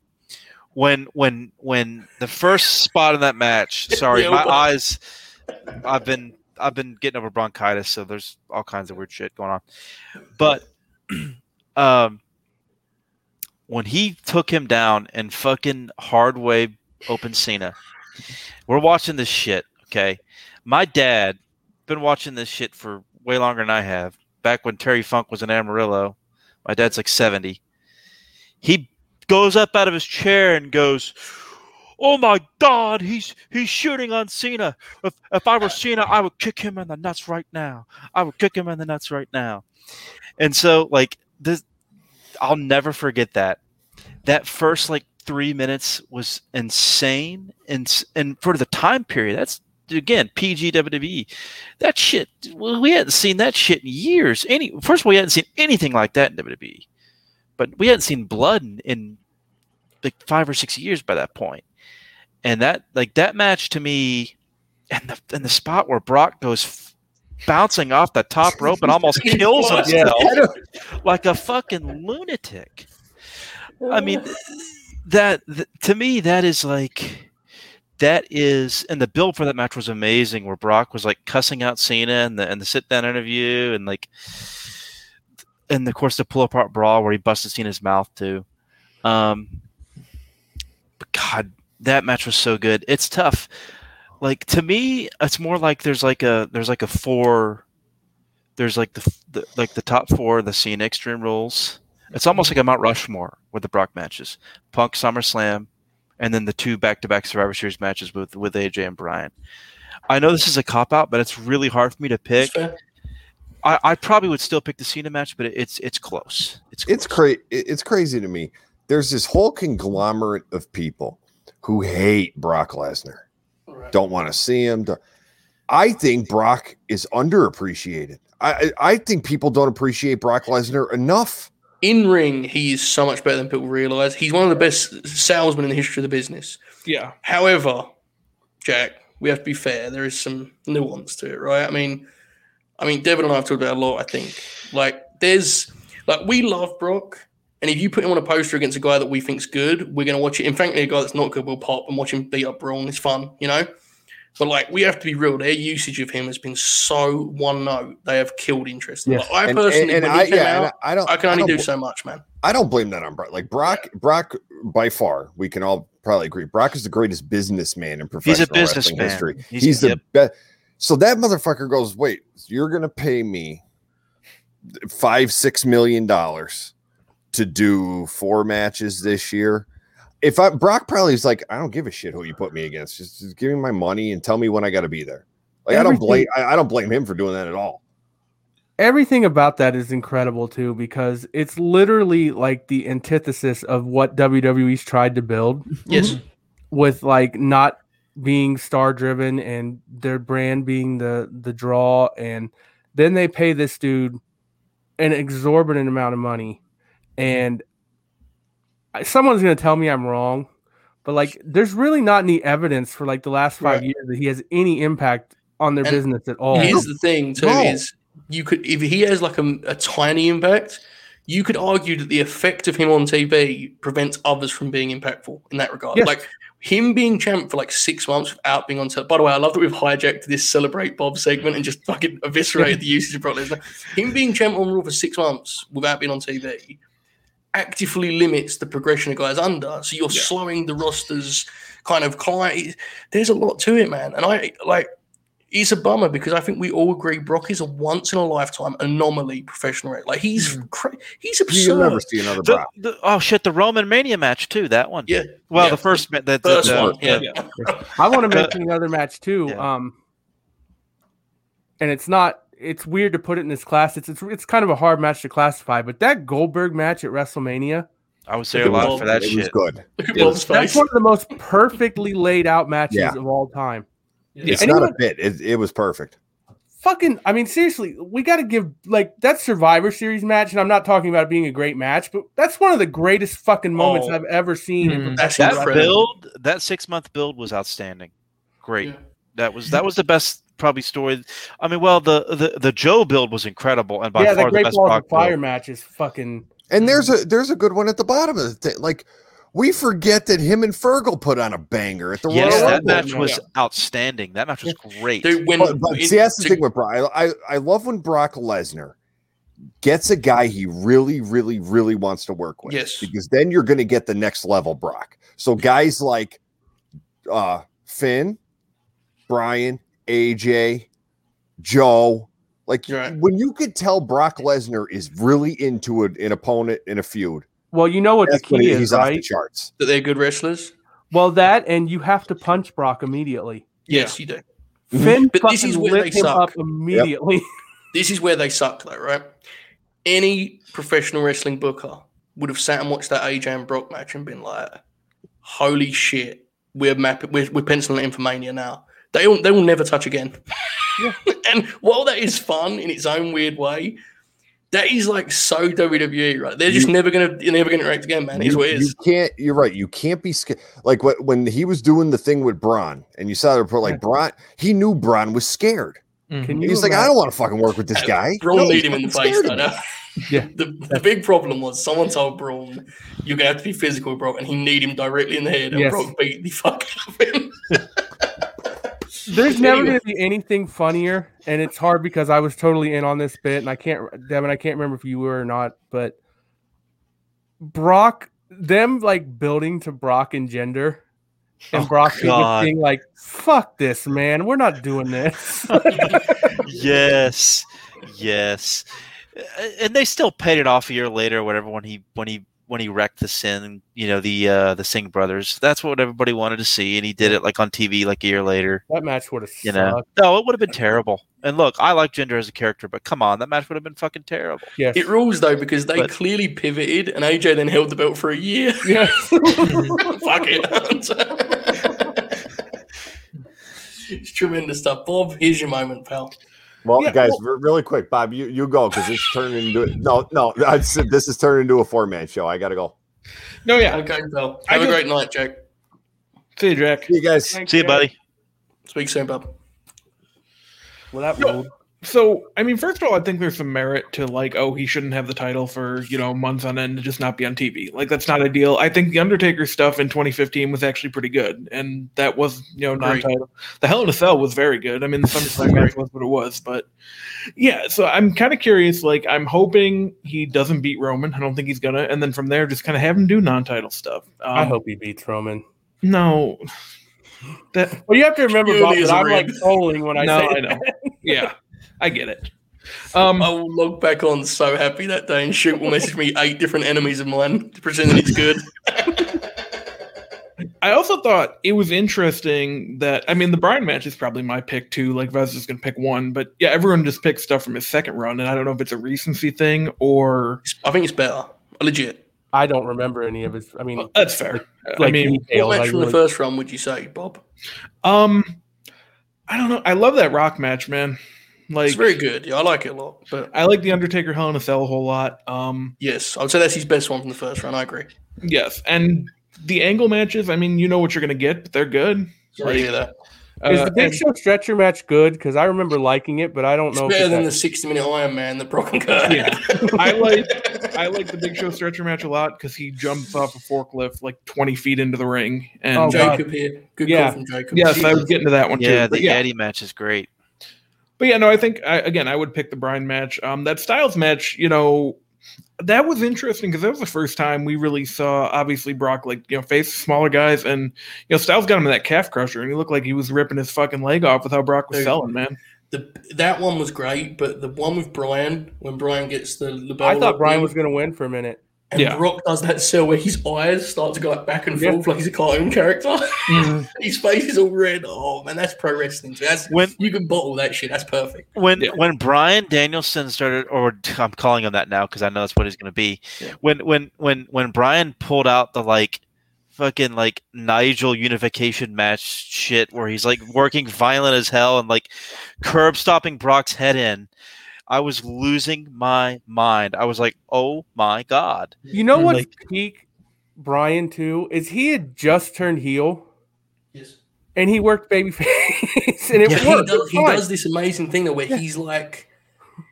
When when when the first spot in that match, sorry, Yeah, my what- eyes. I've been I've been getting over bronchitis, so there's all kinds of weird shit going on. But um, when he took him down and fucking hard way open Cena, we're watching this shit. Okay, my dad been watching this shit for way longer than I have. Back when Terry Funk was in Amarillo, my dad's like seventy. He goes up out of his chair and goes, "Oh my God, he's he's shooting on Cena. If if I were Cena, I would kick him in the nuts right now. I would kick him in the nuts right now." And so, like this, I'll never forget that. That first like three minutes was insane, and and for the time period, that's again PG WWE. That shit, well, we hadn't seen that shit in years. Any first of all, we hadn't seen anything like that in WWE, but we hadn't seen blood in, in like five or six years by that point. And that like that match to me, and the and the spot where Brock goes f- bouncing off the top rope and almost kills himself like a fucking lunatic. I mean, that th- to me that is like that is and the build for that match was amazing where Brock was like cussing out Cena and the and the sit down interview and like and of course the pull apart brawl where he busted Cena's mouth too. Um but God, that match was so good. It's tough. Like to me, it's more like there's like a there's like a four there's like the, the like the top four the Cena Extreme Rules It's almost like a Mount Rushmore with the Brock matches: Punk, SummerSlam, and then the two back-to-back Survivor Series matches with with AJ and Bryan. I know this is a cop out, but it's really hard for me to pick. I, I probably would still pick the Cena match, but it's it's close. It's it's crazy. It's crazy to me. There's this whole conglomerate of people who hate Brock Lesnar, Right. don't want to see him. don't- I think Brock is underappreciated. I I I think people don't appreciate Brock Lesnar enough. In ring, he is so much better than people realize. He's one of the best salesmen in the history of the business. Yeah. However, Jack, we have to be fair. There is some nuance to it, right? I mean, I mean, Devon and I have talked about a lot. I think, like, there's like we love Brock, and if you put him on a poster against a guy that we think's good, we're gonna watch it. And frankly, a guy that's not good will pop and watch him beat up Braun. It's fun, you know. But like, we have to be real. Their usage of him has been so one note. They have killed interest. Yes. Like, I And, personally, and, and when I he came yeah, and out, I don't I can only don't do bl- so much, man. I don't blame that on Brock. Like Brock, Brock by far, we can all probably agree. Brock is the greatest businessman in professional He's a wrestling businessman. history. He's- He's, the yep. best. So that motherfucker goes, wait, you're gonna pay me five, six million dollars to do four matches this year. If I Brock probably is like, I don't give a shit who you put me against. Just, just give me my money and tell me when I got to be there. Like I don't blame I, I don't blame him for doing that at all. everything about that is incredible too because it's literally like the antithesis of what WWE's tried to build Yes, mm-hmm. with like not being star driven and their brand being the the draw and then they pay this dude an exorbitant amount of money and I- someone's going to tell me I'm wrong but like there's really not any evidence for like the last 5 Right. years that he has any impact on their And business at all. Here's the thing, too, No. is you could if he has like a, a tiny impact, you could argue that the effect of him on TV prevents others from being impactful in that regard. Yes. Like him being champ for like six months without being on TV. By the way, I love that we've hijacked this celebrate Bob segment and just fucking eviscerated the usage of Brock Lesnar. Him being champ on Raw for six months without being on TV actively limits the progression of guys under. So you're slowing the roster's kind of client. There's a lot to it, man. And I like it's a bummer because I think we all agree Brock is a once in a lifetime anomaly professional. Like he's cra- he's You'll never see another The, Brock. the, oh shit! The Roman Mania match too. That one. Yeah. Well, yeah. the first ma- the, the, First the- one, yeah. the- I want to mention another match too. Yeah. Um, and it's not. It's weird to put it in this class. It's, it's it's kind of a hard match to classify. But that Goldberg match at WrestleMania, I was there live for that it was shit. good. Look at Yeah, Bob's that's face. one of the most perfectly laid out matches Yeah. of all time. It's And not even- a bit. It, it was perfect. Fucking, I mean, seriously, we got to give like that Survivor Series match, and I'm not talking about it being a great match, but that's one of the greatest fucking moments Oh. I've ever seen. in Mhm. That's That build, that six month build was outstanding. Great. Yeah. That was that was the best probably story. I mean, well, the the the Joe build was incredible and by yeah, far the the best Balls Brock of Fire build. match is fucking. And there's a there's a good one at the bottom of the thing. Like we forget that him and Fergal put on a banger at the Royal Yes, Royal that Rumble. match Yeah. was outstanding. That match was great. Dude, when But, but in- see, that's the to- thing with Brock. I, I I love when Brock Lesnar gets a guy he really, really, really wants to work with. Yes. because then you're going to get the next level Brock. So guys like uh Finn, Bryan, AJ, Joe. Like right. when you could tell Brock Lesnar is really into a, an opponent in a feud, Well, you know what the key he- is, he's off the right? charts. that they're good wrestlers. Well, that and you have to punch Brock immediately. Yes, you do. Mm-hmm. Finn But this is where they him suck. up immediately. This is where they suck, though, right? Any professional wrestling booker would have sat and watched that AJ and Brock match and been like, "Holy shit, we're mapping, we're, we're penciling it in for Mania now." They will, they will never touch again. and while that is fun in its own weird way, that is like so WWE, right? They're just You- never gonna, they're never gonna interact again, man. It's you, what it you can't. You're right. You can't be scared. Like what when he was doing the thing with Braun, and you saw the report. Like Braun, he knew Braun was scared. Mm-hmm. Can He you was like, I don't want to fucking work with this guy. Braun No, need him in the face, scared though. of no? me. Yeah. The, the big problem was someone told Braun, "You're gonna have to be physical, Brock," and he need him directly in the head, and Yes. Brock beat the fuck out of him. There's never going to be anything funnier, and it's hard because I was totally in on this bit, and I can't, Devon, I can't remember if you were or not, but Brock, them like building to Brock and Jinder, and Oh, Brock God. being like, "Fuck this, man, we're not doing this." yes, yes. and they still paid it off a year later, or whatever. When he when he when he wrecked the Sin, you know the uh, the Singh brothers. That's what everybody wanted to see, and he did it like on TV like a year later. That match would have You know, no, it would have been terrible. And look, I like Jinder as a character, but come on, that match would have been fucking terrible. Yeah, It rules though because they But- clearly pivoted, and AJ then held the belt for a year. yeah. Fuck it. it's tremendous stuff. Bob, here's your moment, pal. Well, Yeah, guys, well- really quick, Bob, you, you go because it's turning into no, no. I said this is turning into a four man show. I gotta go. No, yeah. Okay, pal. I Have a just- great night, Jack. See you, Jack. See you guys. See you, buddy. Speak soon, Bob. Well, that No. Ruled. So, I mean, first of all, I think there's some merit to like, oh, he shouldn't have the title for you know months on end to just not be on TV. Like, that's not ideal. I think the Undertaker stuff in 2015 was actually pretty good, and that was you know non-title. The Hell in a Cell was very good. I mean, the SummerSlam match was what it was, but yeah. So I'm kind of curious. Like, I'm hoping he doesn't beat Roman. I don't think he's gonna, and then from there, just kind of have him do non-title stuff. Um, I hope he beats Roman. no. That Well, you have to remember, Purely Bob, as that a I'm like rib. trolling when I no, say I know. Yeah, I get it. Um, I will log back on so happy that day and shoot will message me eight different enemies of mine pretending it's good. I also thought it was interesting that I mean the Bryan match is probably my pick too. Like Vez is gonna pick one, but yeah, everyone just picks stuff from his second run, and I don't know if it's a recency thing or I think it's better. Legit. I don't remember any of his. I mean, well, that's fair. I like mean, details. What I match from really- the first run would you say, Bob? um, I don't know. I love that Rock match, man. Like It's very good. Yeah, I like it a lot. But I like the Undertaker Hell in a Cell a whole lot. Um, yes, I would say that's his best one from the first run. I agree. yes, and the angle matches. I mean, you know what you're gonna get, but they're good. I hear that. Is Uh, the Big and- Show stretcher match good? Because I remember liking it, but I don't It's know. if better it's than that- the 60 minute Iron Man that Brock and Kurt Yeah. I like I like the Big Show stretcher match a lot because he jumps off a forklift like 20 feet into the ring. And Oh, God. Jacob here. Good Yeah. call from Jacob. yes, I was getting to that one Yeah, too. But the yeah, Eddie match is great. But yeah, no, I think I, again I would pick the Bryan match. Um, that Styles match, you know, that was interesting because that was the first time we really saw obviously Brock like you know face smaller guys, and you know Styles got him in that calf crusher, and he looked like he was ripping his fucking leg off with how Brock was Dude. selling, man. The, that one was great, but the one with Bryan, when Bryan gets the label, I thought Bryan was going to win for a minute. And Yeah. Brock does that sell where his eyes start to go like back and Yeah. forth like he's a cartoon character. Mhm. his face is all red. Oh man, that's pro wrestling. too. That's When you can bottle that shit. That's perfect. when Yeah. when Bryan Danielson started, or I'm calling him that now because I know that's what he's going to be. Yeah. When when when when Bryan pulled out the like fucking like Nigel unification match shit, where he's like working violent as hell and like curb stopping Brock's head in, I was losing my mind. I was like, oh my god. You know what's Like- peak Bryan too is he had just turned heel Yes. and he worked babyface and it Yeah, he, worked. does, he does this amazing thing though, where he's like,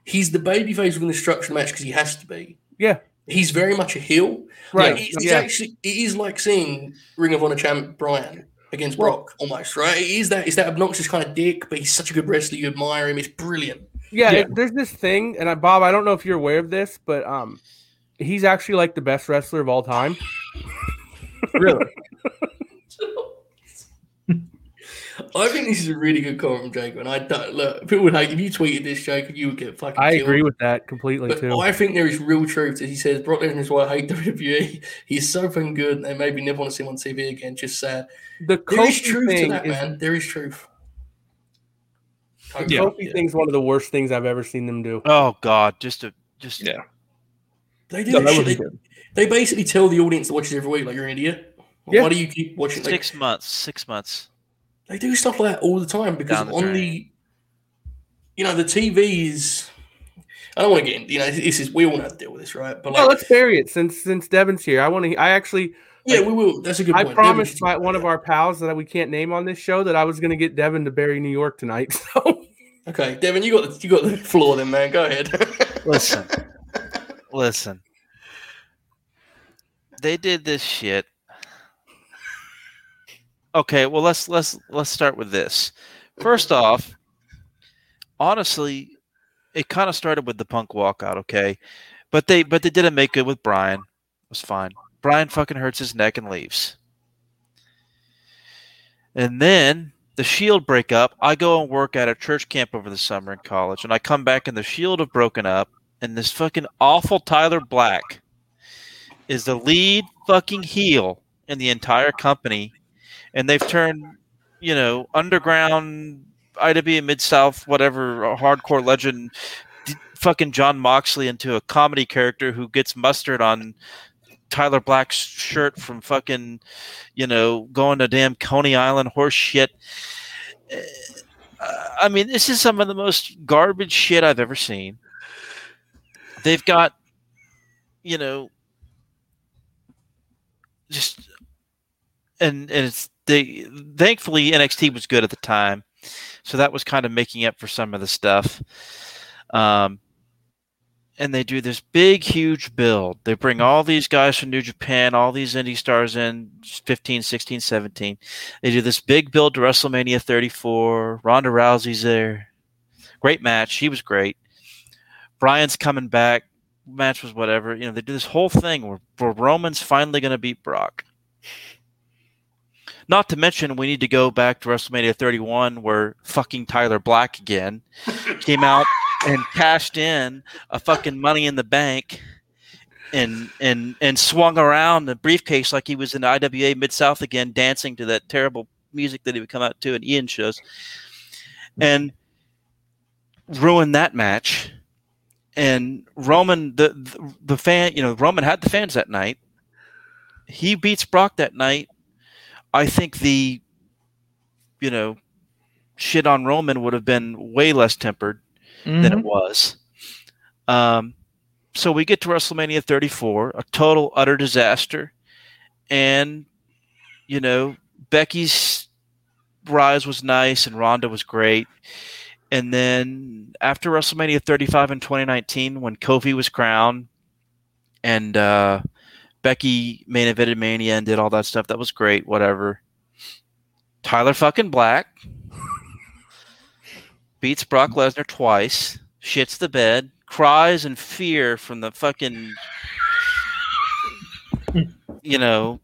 he's the babyface within the structured match because he has to be. Yeah. He's very much a heel. Right. Like, it's, it's yeah. actually it is like seeing Ring of Honor champ Bryan against Brock almost, right? It is that it's that obnoxious kind of dick, but he's such a good wrestler. You admire him. It's brilliant. Yeah, Yeah. there's this thing, and I, Bob, I don't know if you're aware of this, but um, he's actually like the best wrestler of all time. Really? I think this is a really good comment from Jacob, and I don't look. People would hate if you tweeted this, Jacob. You would get fucking. I killed. agree with that completely But too. I think there is real truth to he says Brock Lesnar is why I hate WWE. He's so fucking good, and they maybe never want to see him on TV again. Just sad. the There is Kofi truth to thing that, is man. There is truth. The Yeah. Kofi thing's one of the worst things I've ever seen them do. Oh god, just a just Yeah. They do No, that that shit. wasn't They, they basically tell the audience that watches every week, like you're an idiot. Yeah. Why do you keep watching? Like, six months. Six months. they do stuff like that all the time because the on drain. the, you know, the TV is. I don't want to get in. You know, this is we all know how to deal with this, right? But No, like, let's bury it since since Devon's here. I want to. I actually, yeah, we will. That's a good point. I point. promised Devon- my, one of our pals that we can't name on this show that I was going to get Devon to bury New York tonight. So Okay, Devon, you got the, you got the floor, then, man. Go ahead. Listen. Listen. They did this shit. Okay, well let's let's let's start with this. First off, honestly, it kind of started with the punk walkout, okay? But they but they didn't make good with Bryan. It was fine. Bryan fucking hurts his neck and leaves. And then the Shield break up. I go and work at a church camp over the summer in college, and I come back and the Shield have broken up. and this fucking awful Tyler Black is the lead fucking heel in the entire company, and they've turned, you know, underground IWA Mid South, whatever, hardcore legend, fucking Jon Moxley into a comedy character who gets mustard on Tyler Black's shirt from fucking, you know, going to damn Coney Island horse shit. Uh, I mean, this is some of the most garbage shit I've ever seen. They've got, you know, just and and it's they thankfully NXT was good at the time, so that was kind of making up for some of the stuff. Um, and they do this big, huge build. They bring mm-hmm. all these guys from New Japan, all these indie stars in 15, 16, 17. They do this big build to WrestleMania 34. Ronda Rousey's there. Great match. He was great. Bryan's coming back. Match was whatever. You know, they do this whole thing where, where Roman's finally going to beat Brock. Not to mention, we need to go back to WrestleMania 31 where fucking Tyler Black again came out and cashed in a fucking money in the bank and and and swung around the briefcase like he was in the IWA Mid South again, dancing to that terrible music that he would come out to in Ian shows, and ruined that match. And Roman, the, the the fan, you know, Roman had the fans that night. He beats Brock that night. I think the, you know, shit on Roman would have been way less tempered than it Mhm. was. Um, so we get to WrestleMania 34, a total utter disaster, and you know Becky's rise was nice and Ronda was great, and then after WrestleMania 35 in 2019, when Kofi was crowned, and uh, Becky main evented Mania and did all that stuff, that was great. Whatever. Tyler fucking Black beats Brock Lesnar twice, shits the bed, cries in fear from the fucking, you know,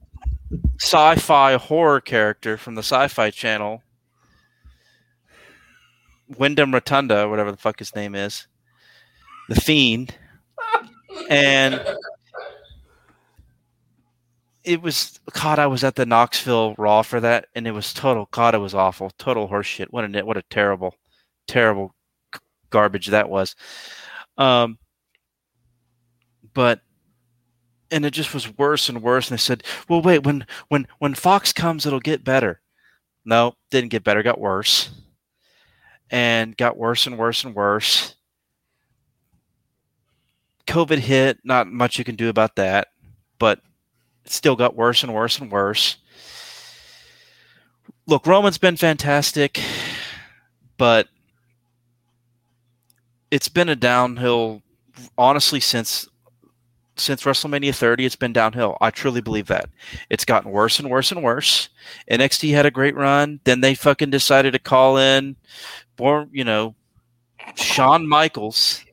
sci-fi horror character from the Sci-Fi Channel, Windham Rotunda, whatever the fuck his name is, the Fiend, and it was God. I was at the Knoxville Raw for that, and it was total. God, it was awful. Total horseshit. What a what a terrible, terrible garbage that was. Um, but and it just was worse and worse. And they said, "Well, wait when when when Fox comes, it'll get better." No, didn't get better. Got worse, and got worse and worse and worse. COVID hit. Not much you can do about that, but it still got worse and worse and worse. Look, Roman's been fantastic, but it's been a downhill honestly since since WrestleMania 30 it's been downhill. I truly believe that. It's gotten worse and worse and worse. NXT had a great run, then they fucking decided to call in born, you know, Shawn Michaels.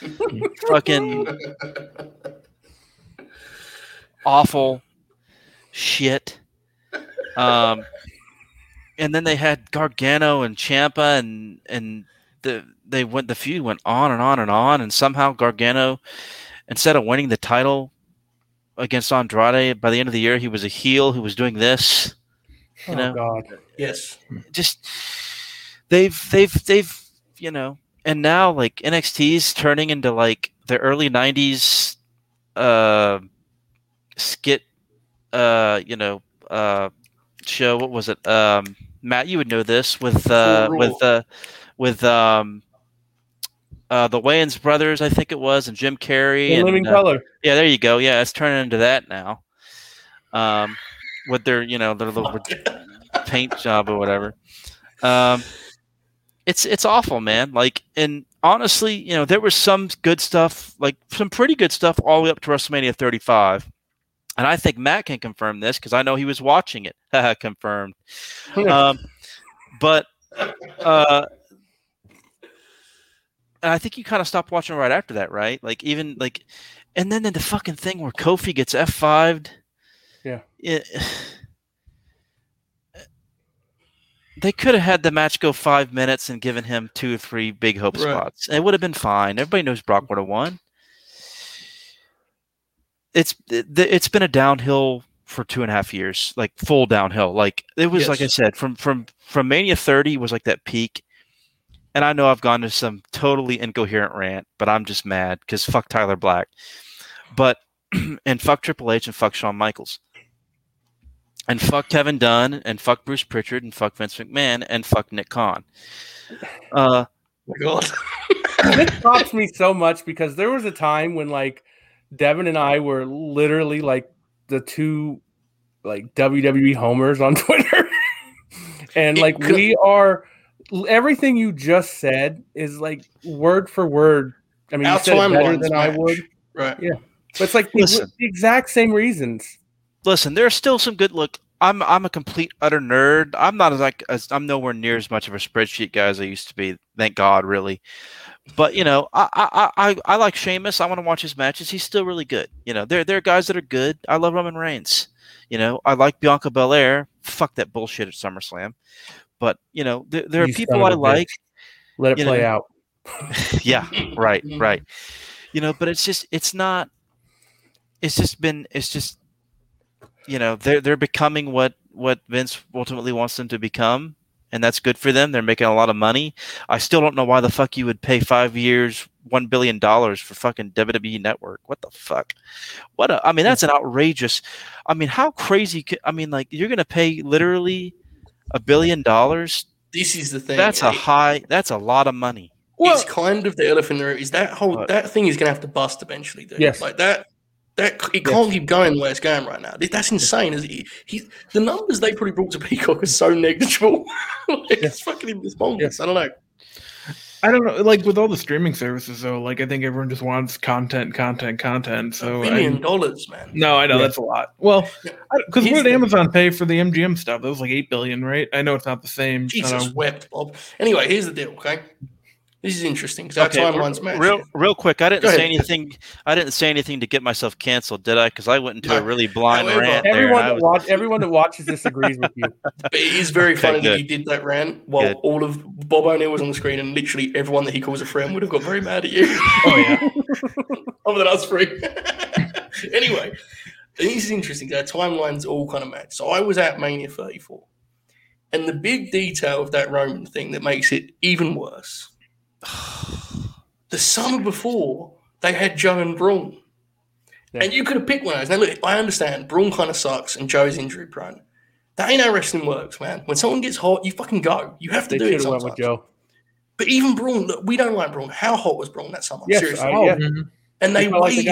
fucking awful shit. Um, and then they had Gargano and Ciampa, and and the they went the feud went on and on and on, and somehow Gargano, instead of winning the title against Andrade, by the end of the year he was a heel who was doing this. You oh know, God. Yes. just they've they've they've you know and now like NXT's turning into like the early 90s uh skit uh you know uh show what was it um Matt you would know this with uh with uh with um uh the Wayans brothers I think it was and Jim Carrey In and living uh, color. yeah there you go yeah it's turning into that now um with their you know their little paint job or whatever. Um, it's it's awful, man. Like, and honestly, you know, there was some good stuff, like some pretty good stuff, all the way up to WrestleMania 35. And I think Matt can confirm this because I know he was watching it. Confirmed. Um, but uh, and I think you kind of stopped watching right after that, right? Like even like, and then then the fucking thing where Kofi gets F 5'd. Yeah. It, they could have had the match go five minutes and given him two or three big hope Right. spots. It would have been fine. Everybody knows Brock would have won. It's it, it's been a downhill for two and a half years, like full downhill. Like it was, like I said, from from from Mania 30 was like that peak. And I know I've gone to some totally incoherent rant, but I'm just mad because fuck Tyler Black, but and fuck Triple H and fuck Shawn Michaels and fuck Kevin Dunn and fuck Bruce Pritchard and fuck Vince McMahon and fuck Nick Khan. Uh, God. This stops me so much because there was a time when like Devon and I were literally like the two like WWE homers on Twitter. and like could- we are everything you just said is like word for word. I mean, you Our said it better timelines than I would, Right. Yeah. But it's like the, Listen. the exact same reasons. listen, there's still some good look. I'm I'm a complete utter nerd. I'm not as like as I'm nowhere near as much of a spreadsheet guy as I used to be. Thank God, really. But you know, I I I, I like Sheamus. I want to watch his matches. He's still really good. You know, there there are guys that are good. I love Roman Reigns. You know, I like Bianca Belair. Fuck that bullshit at SummerSlam. But you know, there, there are You people I I a bitch. like. Let it play know, out. yeah right mm-hmm. right you know but it's just it's not it's just been it's just you know they're they're becoming what what vince ultimately wants them to become and that's good for them they're making a lot of money i still don't know why the fuck you would pay five years one billion dollars for fucking wwe network what the fuck what a, i mean that's an outrageous i mean how crazy ca- i mean like you're gonna pay literally a billion dollars This is the thing. that's a high that's a lot of money it's kind of the elephant in the room. Is that whole What? that thing is going to have to bust eventually, dude? Yes. Like that. That it can't keep going where it's going right now. That's insane. Is he, he the numbers they probably brought to Peacock are so negligible. like, It's fucking it's bonkers. Yes. I don't know. I don't know. Like with all the streaming services, though, like I think everyone just wants content, content, content. So a I, billion dollars, man. no, I know Yeah. that's a lot. Well, because what did the- Amazon pay for the MGM stuff? That was like eight billion, right? I know it's not the same. Jesus a- wept, Bob. Anyway, here's the deal. Okay, this is interesting because our Okay, timelines re- match. Real, real quick. I didn't Go say ahead. anything. I didn't say anything to get myself canceled, did I? Because I went into a really blind However, rant there. Everyone and that was- watch everyone that watches this agrees with you. But it is very Okay, funny that good. you did that rant while Good. all of Bob O'Neill was on the screen, and literally everyone that he calls a friend would have got very mad at you. Oh yeah. Other than us three. anyway, this is interesting. 'cause Our timelines all kind of match. So I was at Mania 34. And the big detail of that Roman thing that makes it even worse. The summer before, they had Joe and Braun. Yeah. And you could have picked one of those. Now, look, I understand Braun kind of sucks and Joe's injury prone. That ain't how wrestling works, man. When someone gets hot, you fucking go. You have to They do should it have went sometimes. with Joe. But even Braun, look, we don't like Braun. How hot was Braun that summer? Yes, Seriously. I- Oh, yeah. And they He felt like the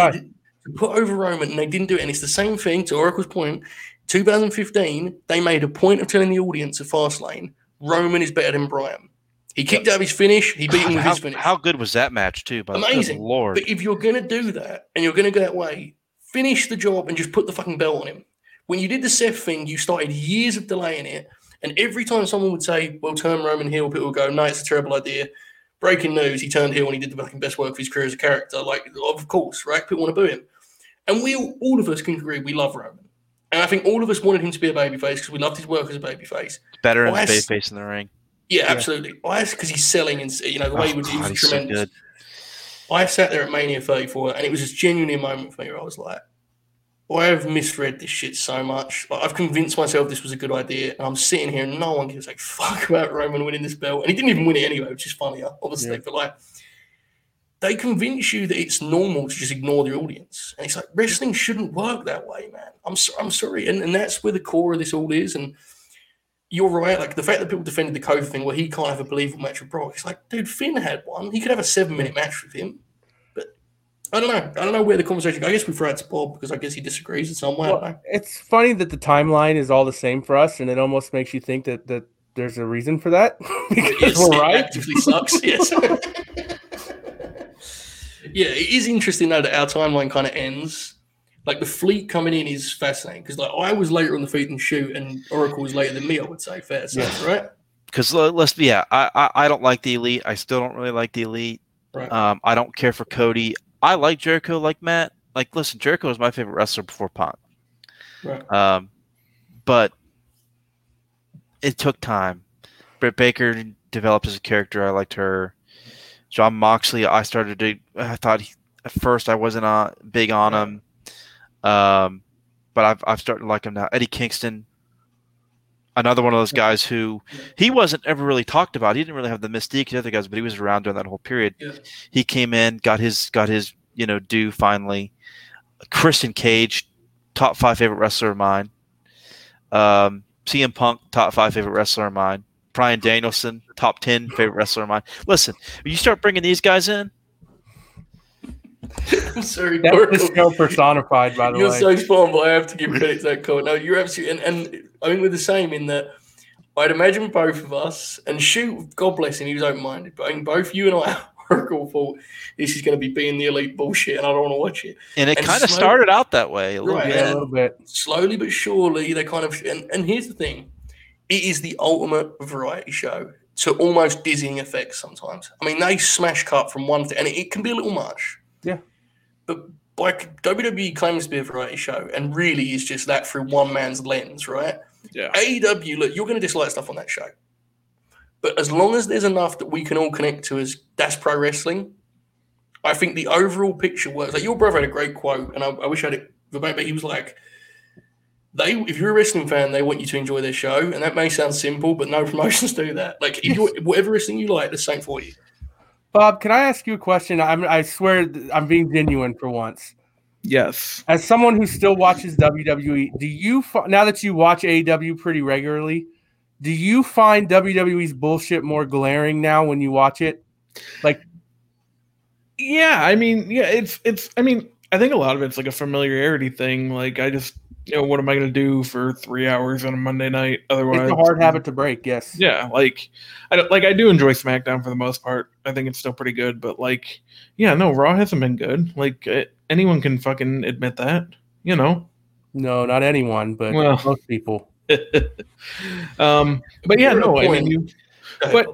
to put over Roman, and they didn't do it. And it's the same thing to Oracle's point. 2015, they made a point of telling the audience at Fastlane, Roman is better than Bryan. He kicked out his finish. He beat him with how, his finish. how good was that match too? By Amazing. Lord. But if you're going to do that and you're going to go that way, finish the job and just put the fucking belt on him. When you did the Seth thing, you started years of delaying it. And every time someone would say, well, turn Roman heel, people would go, no, it's a terrible idea. Breaking news, he turned heel and he did the fucking best work of his career as a character. Like, of course, right? People want to boo him. And we all, all of us can agree we love Roman. And I think all of us wanted him to be a babyface because we loved his work as a babyface. Better in Oh, I the s- face in the ring. Yeah, absolutely. I because he's selling and you know the way Oh, he was, he God, was so tremendous. good. I sat there at Mania 34 and it was just genuinely a moment for me where I was like, I have misread this shit so much. Like, I've convinced myself this was a good idea, and I'm sitting here and no one gives a fuck about Roman winning this belt. And he didn't even win it anyway, which is funnier, obviously. Yeah. But like, they convince you that it's normal to just ignore the audience. And it's like, wrestling shouldn't work that way, man. I'm, so, I'm sorry. And, and that's where the core of this all is. And you're right. Like, the fact that people defended the Kofi thing where he can't have a believable match with Brock, it's like, dude, Finn had one. He could have a seven minute match with him. But I don't know. I don't know where the conversation. I guess we throw it to Bob because I guess he disagrees in some way. I don't know. Well, it's funny that the timeline is all the same for us, and it almost makes you think that that there's a reason for that because Yes, we're it right. actively sucks. Yes. yeah, it is interesting though that our timeline kind of ends. Like the fleet coming in is fascinating because like I was later on the feet and shoot, and Oracle was later than me. I would say fair to say, Yes. right? Because let's be yeah, I, I I don't like the elite. I still don't really like the elite. Right. Um, I don't care for Cody. I like Jericho, like Matt. Like, listen, Jericho was my favorite wrestler before Punk. Right. Um, but it took time. Britt Baker developed as a character. I liked her. Jon Moxley, I started to. I thought he, at first I wasn't uh, big on him, um, but I've I've started to like him now. Eddie Kingston, another one of those guys who he wasn't ever really talked about. He didn't really have the mystique the other guys, but he was around during that whole period. Yeah. He came in, got his got his you know due finally. Christian Cage, top five favorite wrestler of mine. Um, CM Punk, top five favorite wrestler of mine. Bryan Danielson, top ten favorite wrestler of mine. Listen, when you start bringing these guys in, I'm sorry, That's Oracle. the show personified, by the way. You're way. so spawn, but I have to give credit to that call. No, you're absolutely, and, and I mean, we're the same in that I'd imagine both of us, and shoot, God bless him, he was open minded, but I think both you and I, Oracle, thought this is going to be being the elite bullshit, and I don't want to watch it. and it And kind of started out that way. A little Right. bit. a little bit. Slowly but surely, they kind of, and, and here's the thing it is the ultimate variety show to almost dizzying effects sometimes. I mean, they smash cut from one thing, and it, it can be a little much. Yeah. But like WWE claims to be a variety show, and really is just that through one man's lens, right? Yeah. AEW, look, you're going to dislike stuff on that show. But as long as there's enough that we can all connect to as that's pro wrestling, I think the overall picture works. Like your brother had a great quote, and I, I wish I had it verbatim, but he was like, they if you're a wrestling fan, they want you to enjoy their show. And that may sound simple, but no promotions do that. Like if you're whatever wrestling you like, the same for you. Bob, can I ask you a question? I'm, I swear I'm being genuine for once. Yes. As someone who still watches WWE, do you now that you watch AEW pretty regularly, do you find WWE's bullshit more glaring now when you watch it? Like, Yeah, I mean, yeah, it's it's. I mean, I think a lot of it's like a familiarity thing. Like, I just, you know, what am I going to do for three hours on a Monday night? Otherwise, it's a hard habit to break. Yes. Yeah, like I don't like I do enjoy SmackDown for the most part. I think it's still pretty good, but like, yeah, no, Raw hasn't been good. Like uh, anyone can fucking admit that, you know. No, not anyone, but Well. most people. um, but yeah, You're at a no, I mean, point- you, But-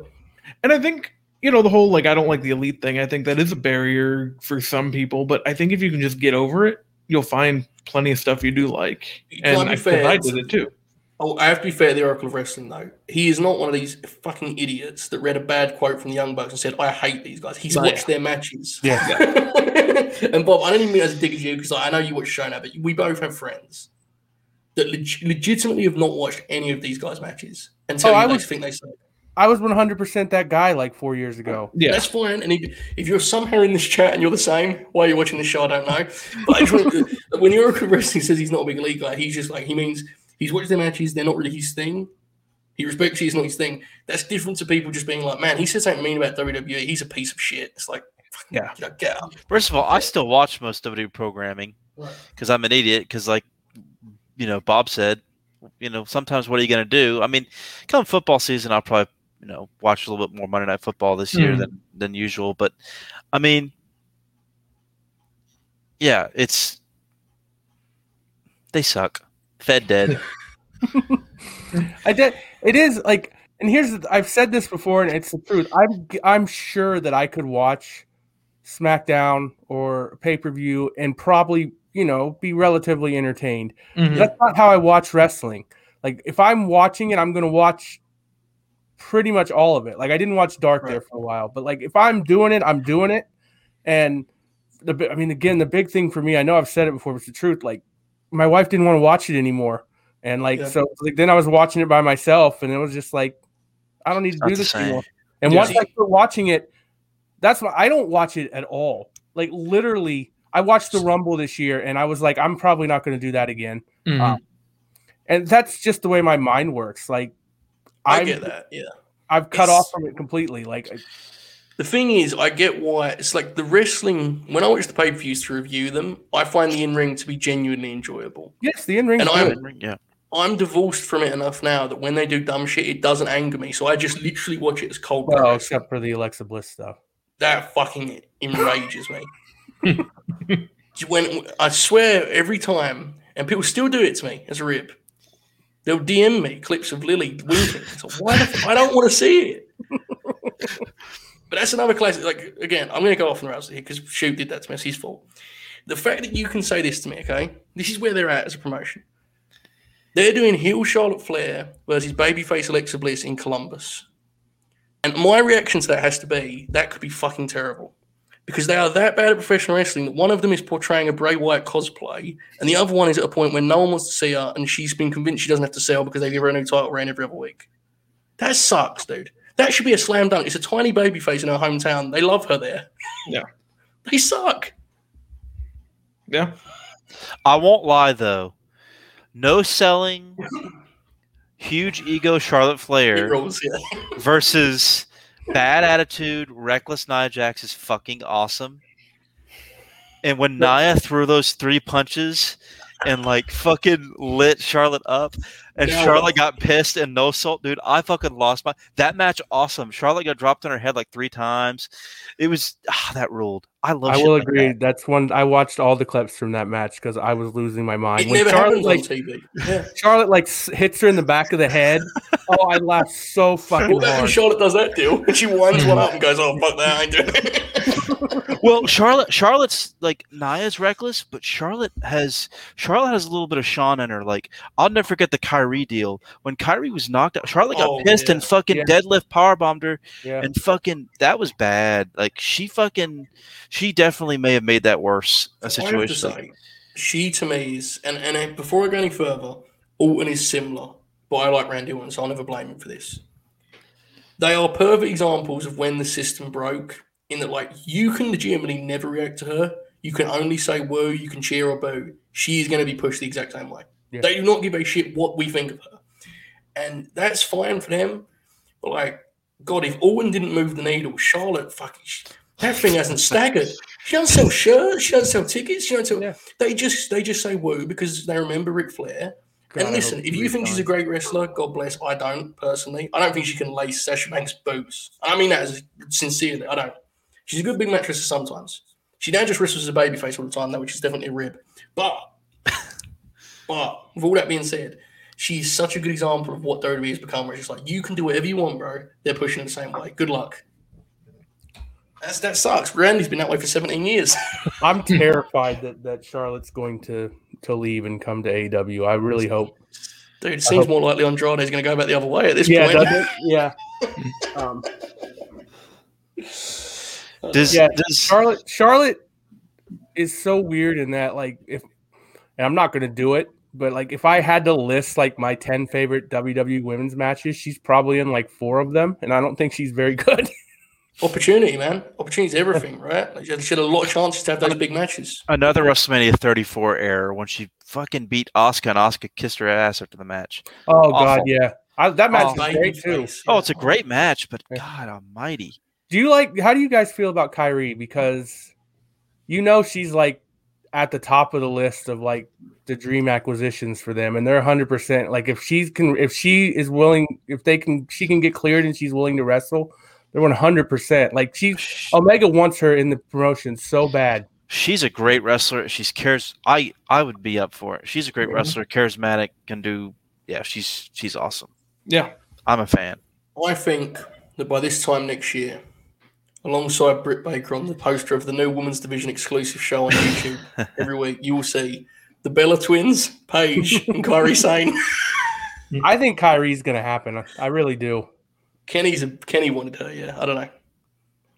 and I think you know the whole like I don't like the elite thing. I think that is a barrier for some people, but I think if you can just get over it, you'll find plenty of stuff you do like. Can I And be I, fair? I did it too. Oh, I have to be fair to the Oracle of Wrestling, though. He is not one of these fucking idiots that read a bad quote from the Young Bucks and said, I hate these guys. He's Yeah. watched their matches. Yeah. and Bob, I don't even mean as a dig at you because I know you watch show now, but we both have friends that leg- legitimately have not watched any of these guys' matches and tell Oh, you I they was- think they suck. I was 100% that guy like four years ago. Yeah, That's fine. And if, if you're somehow in this chat and you're the same, why you're watching this show, I don't know. But I just want to- when Oracle of Wrestling says he's not a big league guy, he's just like, he means he's watched their matches, they're not really his thing. He respects you, it's not his thing. That's different to people just being like, man, he said something mean about WWE, he's a piece of shit. It's like, Yeah. you know, get out. First of all, I still watch most WWE programming because I'm an idiot. Because like you know, Bob said, you know, sometimes what are you going to do? I mean, come football season, I'll probably you know watch a little bit more Monday Night Football this year Mhm. than than usual. But I mean, yeah, it's they suck. Fed dead. I did. It is like, and here's the, I've said this before, and it's the truth. I'm I'm sure that I could watch SmackDown or pay per view and probably you know be relatively entertained. Mhm. That's not how I watch wrestling. Like if I'm watching it, I'm gonna watch pretty much all of it. Like I didn't watch Dark there for a while, but like if I'm doing it, I'm doing it. And the I mean, again, the big thing for me, I know I've said it before, but it's the truth. Like my wife didn't want to watch it anymore, and like Yeah. so, like then I was watching it by myself, and it was just like I don't need to not do this anymore. And Yeah. once I quit watching it, that's why I don't watch it at all. Like literally, I watched the Rumble this year, and I was like, I'm probably not going to do that again Mhm. Um, and that's just the way my mind works. Like I I'm- get that, yeah. I've cut It's- off from it completely. Like I- The thing is, I get why it's like the wrestling. When I watch the pay per views to review them, I find the in ring to be genuinely enjoyable. yes, the in ring. And I'm- yeah. I'm divorced from it enough now that when they do dumb shit, it doesn't anger me. So I just literally watch it as cold. pro well, wrestling. except for the Alexa Bliss stuff. that fucking enrages me. when I swear every time, and people still do it to me as a rib. They'll DM me clips of Lily winking. So why the f- I don't want to see it. but that's another classic. Like again, I'm going to go off on the rails here because Shoot did that to me. It's his fault. The fact that you can say this to me, okay, this is where they're at as a promotion. They're doing heel Charlotte Flair versus babyface Alexa Bliss in Columbus. And my reaction to that has to be that could be fucking terrible. Because they are that bad at professional wrestling that one of them is portraying a Bray Wyatt cosplay, and the other one is at a point where no one wants to see her, and she's been convinced she doesn't have to sell because they give her a new title reign every other week. That sucks, dude. That should be a slam dunk. It's a tiny baby face in her hometown. They love her there. Yeah. they suck. Yeah. I won't lie though. No selling, huge ego Charlotte Flair rules, yeah. versus bad attitude, reckless Nia Jax is fucking awesome. And when Nia threw those three punches and like fucking lit Charlotte up, and Charlotte got pissed and no salt, dude, I fucking lost my that match. Awesome. Charlotte got dropped on her head like three times. It was ah, that ruled. I love. I will like agree. that. That's one I watched all the clips from that match because I was losing my mind. It when never Charlotte like on TV. Yeah. Charlotte like hits her in the back of the head. oh, I laughed so fucking Well, then when hard. Charlotte does that deal, and she winds one up and goes, "Oh fuck that, I ain't doing it." Well, Charlotte, Charlotte's like Nia's reckless, but Charlotte has Charlotte has a little bit of Sean in her. Like I'll never forget the Kairi deal when Kairi was knocked out. Charlotte got Oh, pissed yeah. and fucking Yeah. deadlift powerbombed her, Yeah. and fucking that was bad. Like she fucking she definitely may have made that worse a situation. say, she to me is, and, and before I go any further, Orton is similar, but I like Randy Orton, so I'll never blame him for this. They are perfect examples of when the system broke, in that, like, you can legitimately never react to her. You can only say woo, you can cheer or boo. She is going to be pushed the exact same way. Yeah. They do not give a shit what we think of her. And that's fine for them. But, like, God, if Orton didn't move the needle, Charlotte fucking. That thing hasn't staggered. She doesn't sell shirts. She doesn't sell tickets. She doesn't sell. Yeah. They just they just say woo because they remember Ric Flair. God, and listen, if you think she's a great wrestler, God bless. I don't personally. I don't think she can lace Sasha Banks' boots. I mean that as sincerely. I don't. She's a good big wrestler sometimes. She now just wrestles as a babyface all the time, though, which is definitely a rib. But, but with all that being said, she's such a good example of what WWE has become. Where it's just like you can do whatever you want, bro. They're pushing it the same way. Good luck. That's, that sucks. Randy's been that way for 17 years. I'm terrified that, that Charlotte's going to to leave and come to AEW. I really hope. Dude, it seems hope- more likely Andrade's going to go back the other way at this Yeah, point. doesn't it? yeah. Um, Does, Yeah, does Charlotte Charlotte is so weird in that like if and I'm not gonna do it, but like if I had to list like my 10 favorite WWE women's matches, she's probably in like four of them, and I don't think she's very good. Opportunity, man. Opportunity is everything, right? Like, she had- a lot of chances to have those big matches. another WrestleMania 34 error when she fucking beat Asuka and Asuka kissed her ass after the match? Oh god, yeah. I, that match Oh, is great too. Babyface, Oh, it's a great match, but Yeah. God Almighty. Do you like how do you guys feel about Kairi? Because you know she's like at the top of the list of like the dream acquisitions for them, and they're hundred percent like if she's can if she is willing if they can she can get cleared and she's willing to wrestle, they're one hundred percent like she Omega wants her in the promotion so bad. She's a great wrestler. She's cares. I I would be up for it. She's a great Mhm. wrestler, charismatic, can do. Yeah, she's she's awesome. Yeah. I'm a fan. I think that by this time next year, alongside Britt Baker on the poster of the new women's division exclusive show on YouTube every week, you will see the Bella twins, Paige and Kairi Sane. I think Kairi's gonna happen. I really do. Kenny's a, Kenny wanted her, yeah. I don't know.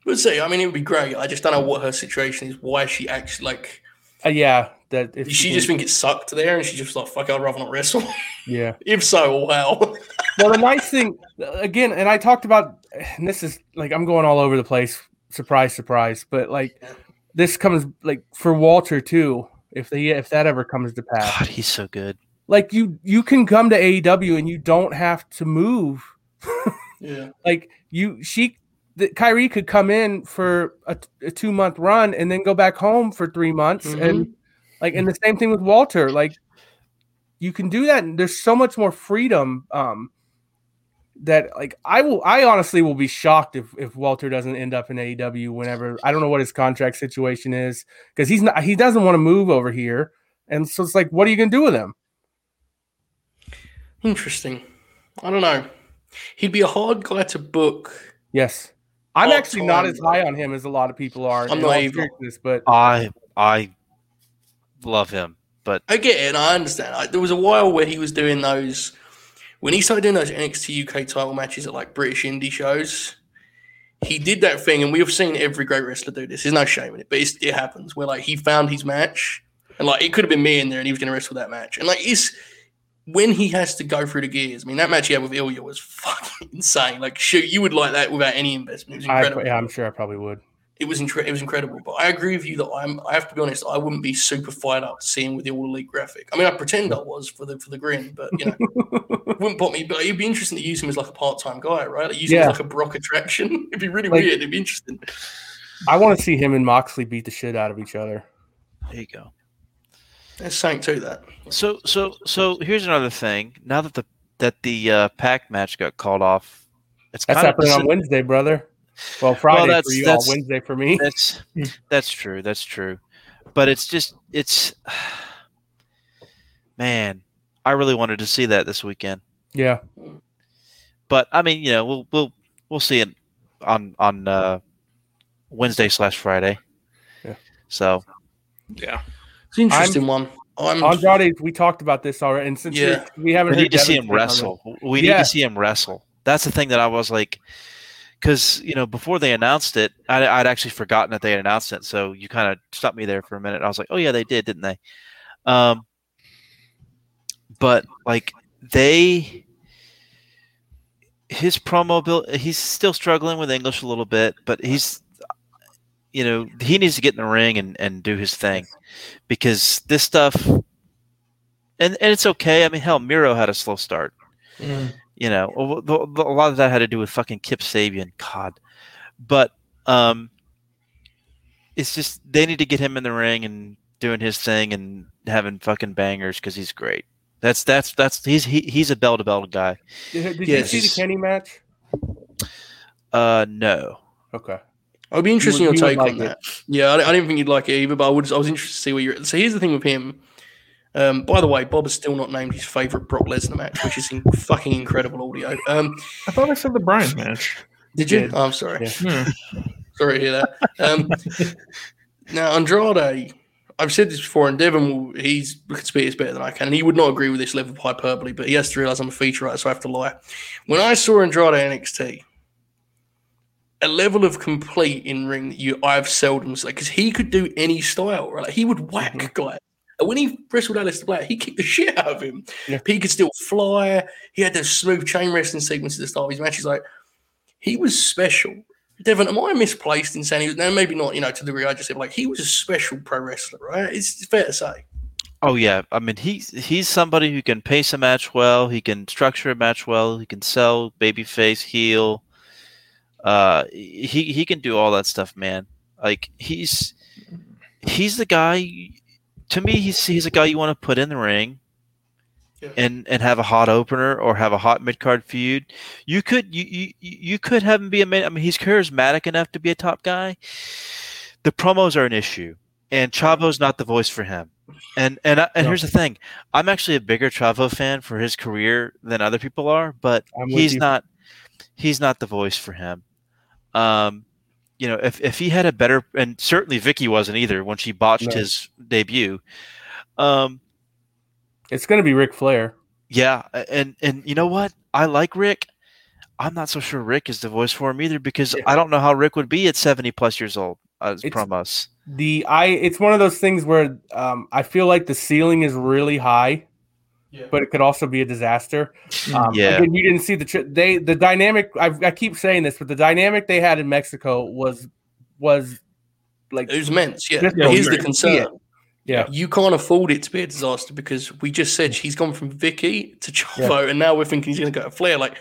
We'll see. I mean, it would be great. I just don't know what her situation is. Why she actually like? Uh, yeah, that if she can- just think it sucked there, and she just like, "Fuck, I'd rather not wrestle." yeah. if so, wow. well, the nice thing again, and I talked about, and this is like I'm going all over the place. Surprise, surprise. But like this comes like for Walter too. If they if that ever comes to pass, God, he's so good. like you you can come to AEW and you don't have to move. yeah. Like you, she, the, Kairi could come in for a, a two month run and then go back home for three months, and like, and the same thing with Walter. Like, you can do that. And there's so much more freedom. Um, that like I will, I honestly will be shocked if if Walter doesn't end up in AEW whenever. I don't know what his contract situation is because he's not, he doesn't want to move over here, and so it's like, what are you gonna do with him? Interesting. I don't know. He'd be a hard guy to book. Yes. I'm actually not as high on him as a lot of people are. I'm not all either. seriousness, but I I love him, but I get it, I understand. I, there was a while where he was doing those when he started doing those NXT UK title matches at like British indie shows. he did that thing, and we have seen every great wrestler do this. There's no shame in it, but it's, it happens where like he found his match, and like it could have been me in there, and he was going to wrestle that match, and like it's when he has to go through the gears. I mean, that match he had with Ilja was fucking insane. Like, shoot, you would like that without any investment. It was I, incredible. yeah, I'm sure I probably would. It was incre- it was incredible. But I agree with you that I'm. I have to be honest. I wouldn't be super fired up to see him with the all elite graphic. I mean, I pretend I was for the for the grin, but you know, wouldn't pop me. But it'd be interesting to use him as like a part time guy, right? Like, use him as like a Brock attraction. It'd be really Like- weird. It'd be interesting. I want to see him and Moxley beat the shit out of each other. There you go. There's something to that. So so so here's another thing. Now that the that the uh, Pac match got called off, it's That's kind of happening on Wednesday, brother. Well, Friday for that's- you all, Wednesday for me. That's that's true. That's true. But it's just it's man, I really wanted to see that this weekend. Yeah, But I mean, you know, we'll we'll we'll see it on on uh, Wednesday slash Friday. Yeah. So Yeah. It's an interesting one. I'm Andrade. We talked about this already, and since Yeah. we haven't we need to see him take on it. wrestle. We need Yeah. to see him wrestle. That's the thing that I was like, because you know before they announced it, I, I'd actually forgotten that they had announced it. So you kind of stopped me there for a minute. I was like, oh yeah, they did, didn't they? Um, but like they, his promo bill, he's still struggling with English a little bit, but he's, you know, he needs to get in the ring and and do his thing, because this stuff. And, and it's okay. I mean, hell, Miro had a slow start. You know, a a lot of that had to do with fucking Kip Sabian. God, but um, it's just they need to get him in the ring and doing his thing and having fucking bangers because he's great. That's that's that's he's he, he's a bell to bell guy. Did, did Yes. you see the Kenny match? Uh, no. Okay. I'd be interested in You your take like on it. that. Yeah, I, I didn't think you'd like it either, but I would. I was interested to see where you're. At. So here's the thing with him. Um, by the way, Bob has still not named his favorite Brock Lesnar match, which is in fucking incredible audio. Um, I thought I said the Bryan match. did you? Did. Oh, I'm sorry. Yeah. Yeah. Sorry to hear that. Um, now Andrade, I've said this before, and Devon, will, he's can speak this better than I can, and he would not agree with this level of hyperbole, but he has to realize I'm a feature writer, so I have to lie. When I saw Andrade NXT, a level of complete in ring that you I've seldom seen because he could do any style, right? Like, he would whack Mm-hmm. guys. And when he wrestled Aleister Black, he kicked the shit out of him. Yeah. He could still fly. He had those smooth chain wrestling sequences at the start of his matches. Like he was special. Devon, am I misplaced in saying he was? Now, maybe not. You know, to the degree I just said, like he was a special pro wrestler, right? It's, it's fair to say. Oh yeah, I mean he's he's somebody who can pace a match well. He can structure a match well. He can sell babyface, heel. Uh, he he can do all that stuff, man. Like he's he's the guy. To me, he's he's a guy you want to put in the ring, Yeah. and and have a hot opener or have a hot mid card feud. You could you, you you could have him be a man. I mean, he's charismatic enough to be a top guy. The promos are an issue, and Chavo's not the voice for him. And and I, and No. here's the thing: I'm actually a bigger Chavo fan for his career than other people are, but I'm he's you. not he's not the voice for him. Um, you know, if if he had a better, and certainly Vickie wasn't either when she botched No. his debut. Um, It's going to be Ric Flair. yeah, and and you know what? I like Ric. I'm not so sure Ric is the voice for him either because Yeah. I don't know how Ric would be at 70 plus years old as It's- promos. The I. It's one of those things where um, I feel like the ceiling is really high, Yeah. but it could also be a disaster. Um, Yeah. Again, you didn't see the tr- they the dynamic. I, I keep saying this, but the dynamic they had in Mexico was was like it was immense. Yeah. Just But here's the concern. Yeah. You can't afford it to be a disaster because we just said he's gone from Vickie to Chavo, and now we're thinking he's going to go to Flair. Like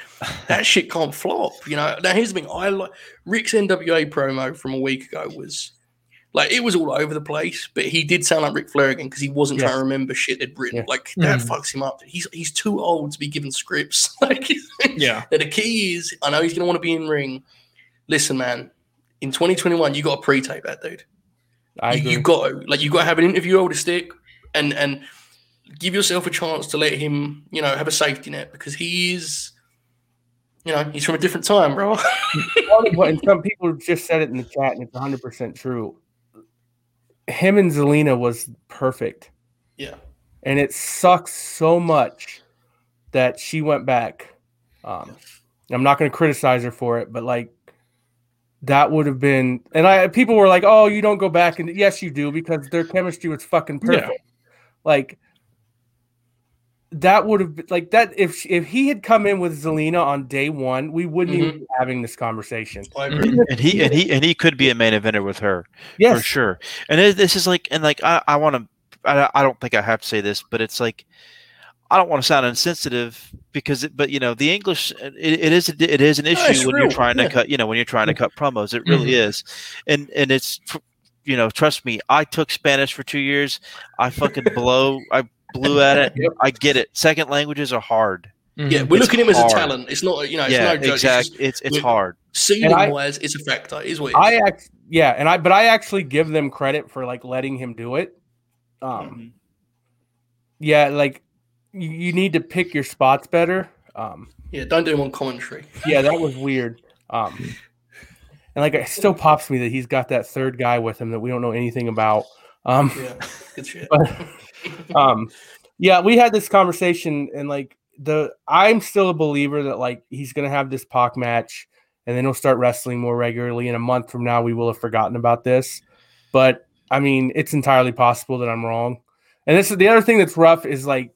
that shit can't flop. You know. Now here's the thing. I like Ric's NWA promo from a week ago was like it was all over the place, but he did sound like Ric Flair again because he wasn't trying to remember shit they'd written. Yeah. Like that Mhm. fucks him up. He's he's too old to be given scripts. like Yeah. and the key is, I know he's going to want to be in ring. Listen, man. In 2021, you got to pre-tape that dude. I you, agree. you got to like you got to have an interview over the stick and and give yourself a chance to let him you know have a safety net because he is you know he's from a different time bro Well, and some people just said it in the chat, and it's 100 percent true. Him and Zelina was perfect, yeah and it sucks so much that she went back. Um, I'm not going to criticize her for it, but like that would have been. And I people were like, "Oh, you don't go back," and yes, you do because their chemistry was fucking Yeah. perfect. Like that would have been like that if if he had come in with Zelina on day one, we wouldn't even mm-hmm. be having this conversation. Oh, I agree. and he and he and he could be a main eventer with her for sure. And it, this is like, and like, I, I want to, I, I don't think I have to say this, but it's like, I don't want to sound insensitive because, it, but you know, the English, it, it is, a, it is an issue it's when real, you're trying to cut, you know, when you're trying to mm-hmm. cut promos, it really mm-hmm. is, and and it's, you know, trust me, I took Spanish for two years, I fucking blow, I blew at it, Yep. I get it. Second languages are hard. Yeah, we're It's looking at him as a talent. It's not, you know, it's yeah, no joke. It's exactly. just It's it's hard. Seeding I- wise, it's a factor. is what. I act yeah, and I but I actually give them credit for like letting him do it. Um, yeah, like you, you need to pick your spots better. Um, yeah, don't do him on commentary. yeah, that was weird. Um, and like it still pops me that he's got that third guy with him that we don't know anything about. Um, Yeah, good shit. um yeah we had this conversation and like the i'm still a believer that like he's gonna have this Pac match and then he'll start wrestling more regularly in a month from now we will have forgotten about this but i mean it's entirely possible that i'm wrong and this is the other thing that's rough is like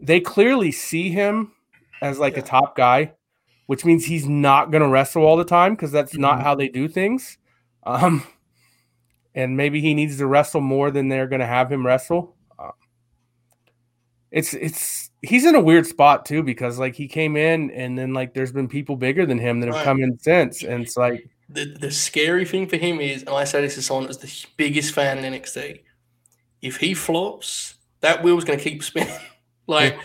they clearly see him as like Yeah. a top guy which means he's not gonna wrestle all the time because that's not Mhm. how they do things um and maybe he needs to wrestle more than they're going to have him wrestle. Uh, it's it's he's in a weird spot too because like he came in and then like there's been people bigger than him that have Right. come in since, and it's like the, the scary thing for him is, and I say this to someone that's the biggest fan in NXT, if he flops, that wheel's going to keep spinning. like,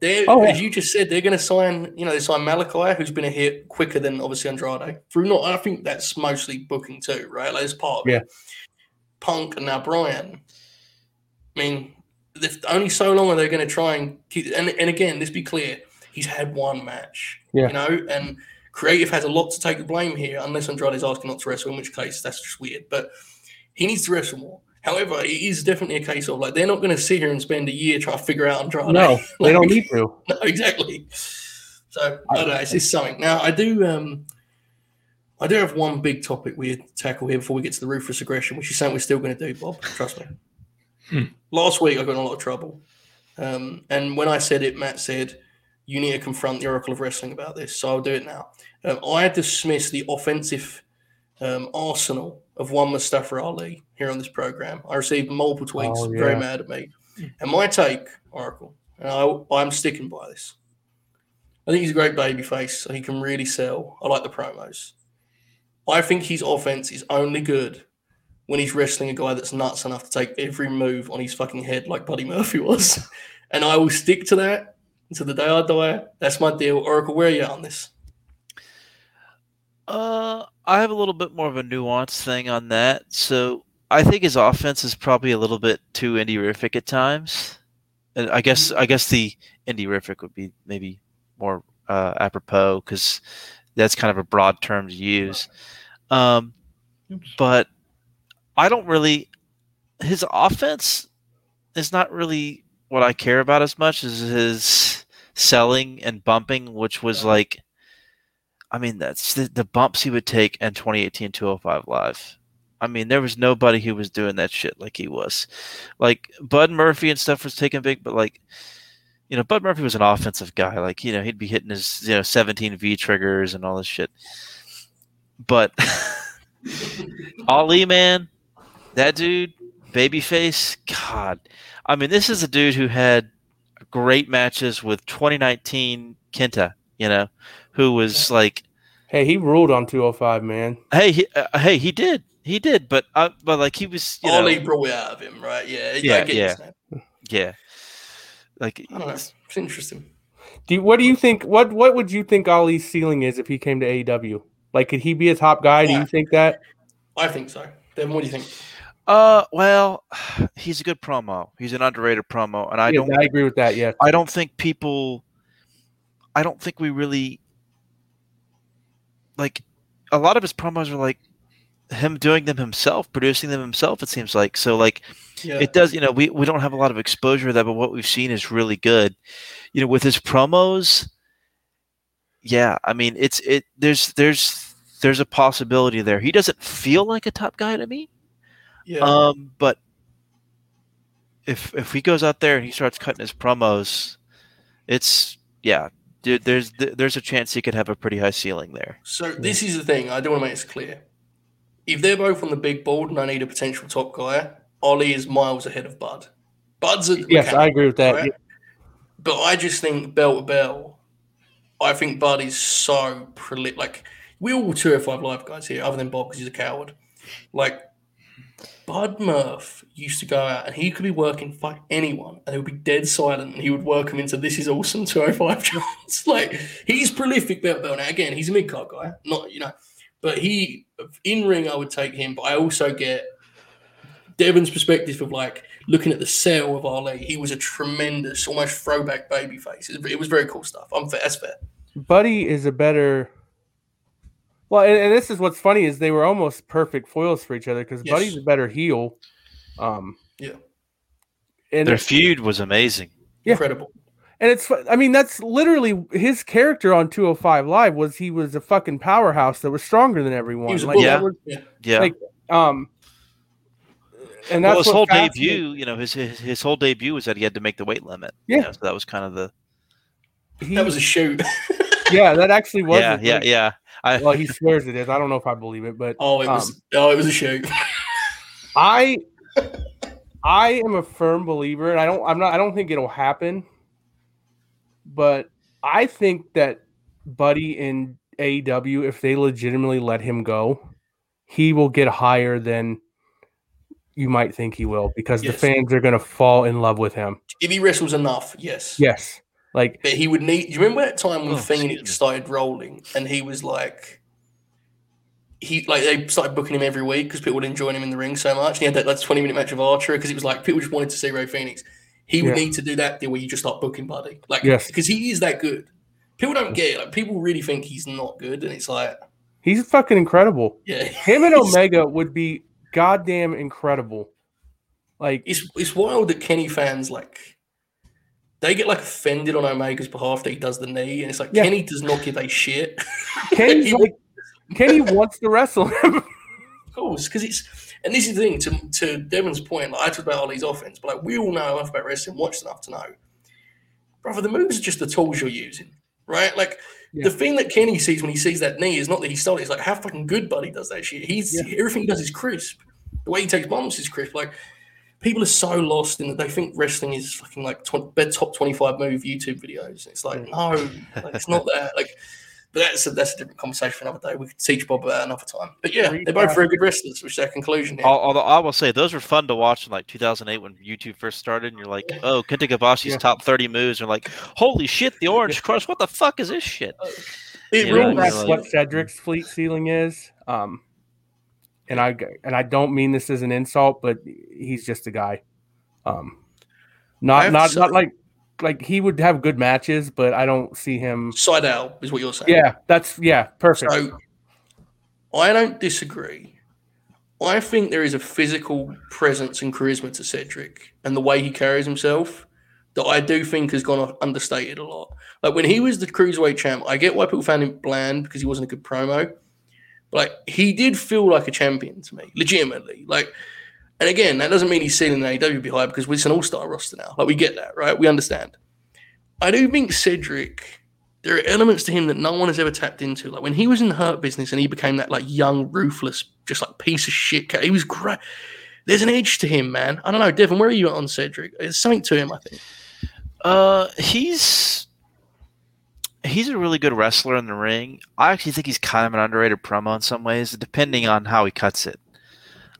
they're, Oh, yeah. as you just said, they're going to sign, you know, they sign Malachi, who's been a hit quicker than obviously Andrade. Through not, I think that's mostly booking too, right? Like, it's part of Yeah. it. Punk and now Bryan. I mean, if only so long are they going to try and keep, and, and again, let's be clear, he's had one match, Yeah. you know, and creative has a lot to take the blame here, unless Andrade's asking not to wrestle, in which case that's just weird. But he needs to wrestle more. However, it is definitely a case of like they're not going to sit here and spend a year trying to figure out Andrade. no, they don't need to. no, exactly. So I don't know. It's just something. Now I do. um I do have one big topic we had to tackle here before we get to the ruthless aggression, which is something we're still going to do, Bob. Trust me. Hmm. Last week I got in a lot of trouble, um, and when I said it, Matt said you need to confront the Oracle of Wrestling about this. So I'll do it now. Um, I dismiss the offensive um, arsenal of one Mustafa Ali here on this program. I received multiple tweets, Oh, very mad at me. And my take, Oracle, and I, I'm sticking by this. I think he's a great baby face. He can really sell. I like the promos. I think his offense is only good when he's wrestling a guy that's nuts enough to take every move on his fucking head like Buddy Murphy was. and I will stick to that until the day I die. That's my deal. Oracle, where are you on this? Uh, I have a little bit more of a nuanced thing on that. So I think his offense is probably a little bit too indie-rific at times. And I guess I guess the indie-rific would be maybe more uh, apropos because that's kind of a broad term to use. Um, but I don't really. His offense is not really what I care about as much as his selling and bumping, which was like. I mean, that's the, the bumps he would take in 2018 205 Live. I mean, there was nobody who was doing that shit like he was. Like Bud Murphy and stuff was taking big, but like, you know, Bud Murphy was an offensive guy. Like, you know, he'd be hitting his, you know, 17 V triggers and all this shit. But Ali, man, that dude, babyface, God. I mean, this is a dude who had great matches with 2019 Kenta, you know, who was like, Hey, he ruled on 205, man. hey, he, uh, hey, he did, he did, but uh, but like he was, you know, Ali brought it out of him, right? Yeah. Yeah, get yeah. yeah, like I don't know. It's interesting. Do you, what do you think? What what would you think Ali's ceiling is if he came to AEW? Like, could he be a top guy? Do you think that? I think so. Then what do you think? Uh, well, he's a good promo. He's an underrated promo, and I Yes, don't, I agree with that. Yes. I don't think people, I don't think we really like. A lot of his promos are like him doing them himself, producing them himself. It seems like so. Like Yeah. it does. You know, we we don't have a lot of exposure to that, but what we've seen is really good. You know, with his promos. Yeah, I mean, it's it. There's there's there's a possibility there. He doesn't feel like a top guy to me. Yeah. Um, but if if he goes out there and he starts cutting his promos, it's yeah. Dude, there's there's a chance he could have a pretty high ceiling there. So this is the thing. I do want to make this clear. If they're both on the big board and I need a potential top guy, Ali is miles ahead of Bud. Bud's a Yes, I agree with that. right? But I just think bell to bell, I think Bud is so prolific. Like we all two five live guys here, other than Bob because he's a coward. Like Bud Murph used to go out and he could be working fuck anyone and he would be dead silent and he would work him into this is awesome 205 chance. like he's prolific belt bell. Now again, he's a mid card guy, not you know, but he in ring I would take him, but I also get Devon's perspective of like looking at the sale of Ali. He was a tremendous, almost throwback baby face. It, it was very cool stuff. I'm fair, that's fair. Buddy is a better. Well, and, and this is what's funny is they were almost perfect foils for each other because Yes. Buddy's a better heel. Um, Yeah. and Their feud was amazing. Yeah. Incredible. and it's I mean that's literally his character on 205 Live was he was a fucking powerhouse that was stronger than everyone. He was Like, bully. that was- Yeah. Yeah. Like, um, and that's well, his whole debut, you know, his, his his whole debut was that he had to make the weight limit. you Yeah. know, so that was kind of the he- That was a shoot. yeah, that actually was. yeah, yeah, yeah. I, Well, he swears it is. I don't know if I believe it, but oh, it was Um, oh, it was a shoot. I I am a firm believer, and I don't I'm not I don't think it'll happen, but I think that Buddy in AEW, if they legitimately let him go, he will get higher than you might think he will because Yes. the fans are gonna fall in love with him. if he wrestles enough, yes. Yes. Like But he would need. You remember that time when Oh, excuse me. Fenix started rolling and he was like, he like they started booking him every week because people would enjoy him in the ring so much. And he had that like twenty minute match of Archer because it was like people just wanted to see Rey Fenix. He would Yeah. need to do that deal where you just start booking Buddy, like Yes. because he is that good. People don't get it. Like people really think he's not good, and it's like, he's fucking incredible. yeah, Him and Omega would be goddamn incredible. Like it's it's wild that Kenny fans like they get like offended on Omega's behalf that he does the knee, and it's like Yeah. Kenny does not give a shit. Kenny's like Kenny wants to wrestle him. Of course, because it's and this is the thing to to Devon's point. Like I talked about Ali's offense, but like we all know enough about wrestling, watched enough to know, brother. The moves are just the tools you're using, right? Like Yeah. the thing that Kenny sees when he sees that knee is not that he stole it. It's like how fucking good Buddy does that shit. He's Yeah. everything he does is crisp. The way he takes bombs is crisp. Like people are so lost in that they think wrestling is fucking like tw- top twenty five move YouTube videos. It's like mm. no, like, it's not that. Like. But that's a, that's a different conversation for another day. We could teach Bob about another time. But yeah, they're both very good wrestlers, which is their conclusion here. although I will say those were fun to watch in like 2008 when YouTube first started, and you're like, oh, Kenta Kobashi's Yeah. top 30 moves, and like, holy shit, the Orange Crush, what the fuck is this shit? It You know, rules. that's like- what Cedric's fleet ceiling is. Um, and I and I don't mean this as an insult, but he's just a guy. Um, not not not like like he would have good matches, but I don't see him. Side out is what you're saying. Yeah, that's yeah, perfect. So I don't disagree. I think there is a physical presence and charisma to Cedric and the way he carries himself that I do think has gone understated a lot. Like when he was the cruiserweight champ, I get why people found him bland because he wasn't a good promo. But like he did feel like a champion to me, legitimately. Like, and again, that doesn't mean he's seen the AEW be high because it's an all-star roster now. Like we get that, right? We understand. I do think Cedric there are elements to him that no one has ever tapped into. Like when he was in the hurt business and he became that like young, ruthless, just like piece of shit. He was great. There's an edge to him, man. I don't know, Devon. Where are you on Cedric? There's something to him, I think. Uh, he's he's a really good wrestler in the ring. I actually think he's kind of an underrated promo in some ways, depending on how he cuts it.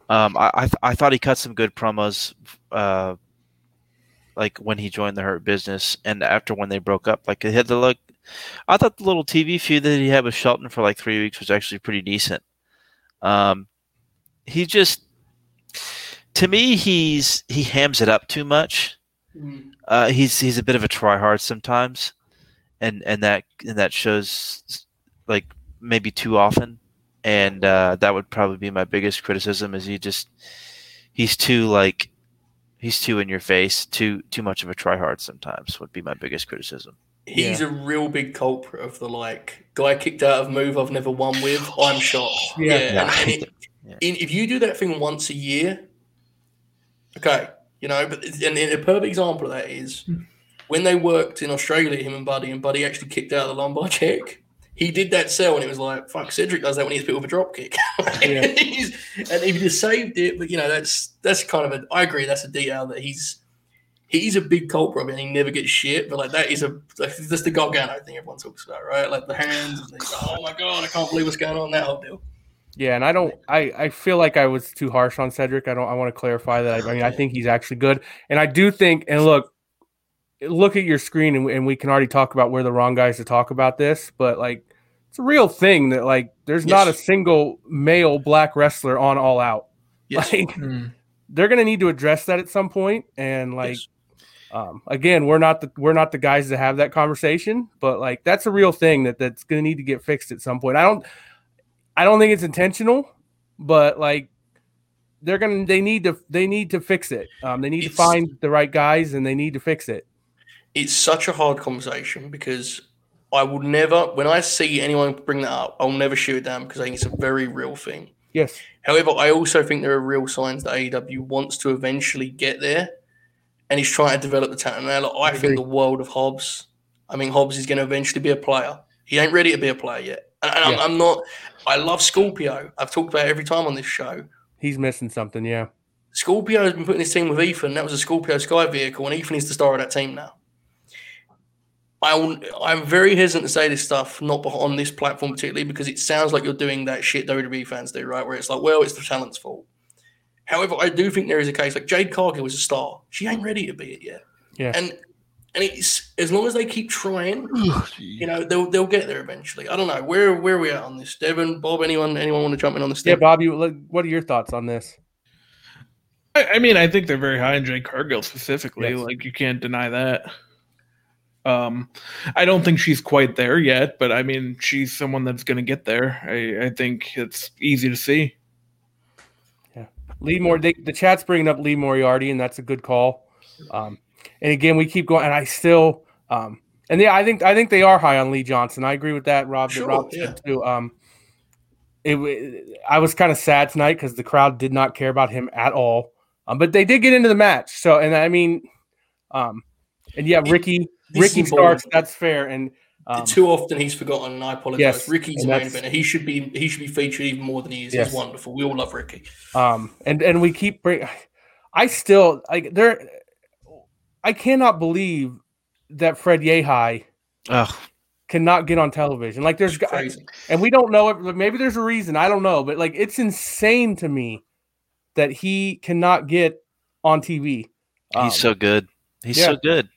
Um, I I, th- I thought he cut some good promos, uh, like when he joined the Hurt Business and after when they broke up. Like he had the look. I thought the little TV feud that he had with Shelton for like three weeks was actually pretty decent. Um, he just, to me, he's he hams it up too much uh, he's he's a bit of a tryhard sometimes, and and that and that shows like maybe too often, and uh, that would probably be my biggest criticism. Is he just he's too like he's too in your face, too too much of a tryhard sometimes would be my biggest criticism. he's a real big culprit of the like guy kicked out of move I've never won with. I'm shocked. Yeah. Yeah, and, and it, Yeah. in, if you do that thing once a year, okay, you know. But and, and a perfect example of that is when they worked in Australia, him and Buddy, and Buddy actually kicked out of the lumbar check. He did that sell, and it was like, "Fuck." Cedric does that when he's hit with a drop kick, Yeah. And he just saved it. But you know, that's that's kind of a. I agree. That's a detail that he's he's a big culprit and he never gets shit. But like that is a that's the Gargano thing everyone talks about, right? Like the hands. And oh my god, I can't believe what's going on. That whole deal. Yeah, and I don't. I I feel like I was too harsh on Cedric. I don't. I want to clarify that. I, I mean, I think he's actually good, and I do think. And look, look at your screen, and, and we can already talk about where the wrong guys to talk about this. But like, it's a real thing that like, there's not a single male black wrestler on All Out. Yes. Like, Mm. they're gonna need to address that at some point, and like. Yes. Um, again, we're not the we're not the guys to have that conversation, but like that's a real thing that that's going to need to get fixed at some point. I don't I don't think it's intentional, but like they're gonna they need to they need to fix it. Um, they need to find the right guys and they need to fix it. It's such a hard conversation because I would never, when I see anyone bring that up, I'll never shoot it down because I think it's a very real thing. Yes, However, I also think there are real signs that AEW wants to eventually get there and he's trying to develop the talent. Now, look, I I think the world of Hobbs, I mean, Hobbs is going to eventually be a player. He ain't ready to be a player yet. And, and Yeah. I'm, I'm not, I love Scorpio. I've talked about it every time on this show. he's missing something. Yeah, Scorpio has been putting his team with Ethan. That was a Scorpio Sky vehicle, and Ethan is the star of that team now. I will, I'm very hesitant to say this stuff, not on this platform particularly, because it sounds like you're doing that shit WWE fans do, right? Where it's like, well, it's the talent's fault. However, I do think there is a case like Jade Cargill is a star. She ain't ready to be it yet. Yeah. And and it's as long as they keep trying, you know, they'll they'll get there eventually. I don't know where where are we at on this, Devon, Bob. Anyone anyone want to jump in on this? yeah. Bob, you what are your thoughts on this? I, I mean, I think they're very high on Jade Cargill specifically. Yes. Like you can't deny that. Um, I don't think she's quite there yet, but I mean, she's someone that's going to get there. I, I think it's easy to see. Yeah, Lee Mor, they, the chat's bringing up Lee Moriarty, and that's a good call. Um, and again, we keep going, and I still, um, and yeah, I think I think they are high on Lee Johnson. I agree with that, Rob. that Sure, Rob yeah. too. Um, it, I was kind of sad tonight because the crowd did not care about him at all. Um, but they did get into the match, so and I mean, um, and yeah, Ricky, This Ricky is. Starks, that's fair, and um, Too often he's forgotten, and I apologize. Yes, Ricky's and the main that's- event. He should be he should be featured even more than he is. Yes. He's wonderful. We all love Ricky. Um, and and we keep bring. I still like there. I cannot believe that Fred Yehi Ugh. cannot get on television. Like there's, It's crazy. and we don't know it. Maybe there's a reason. I don't know, but like it's insane to me that he cannot get on TV. Um, He's so good. He's yeah. so good.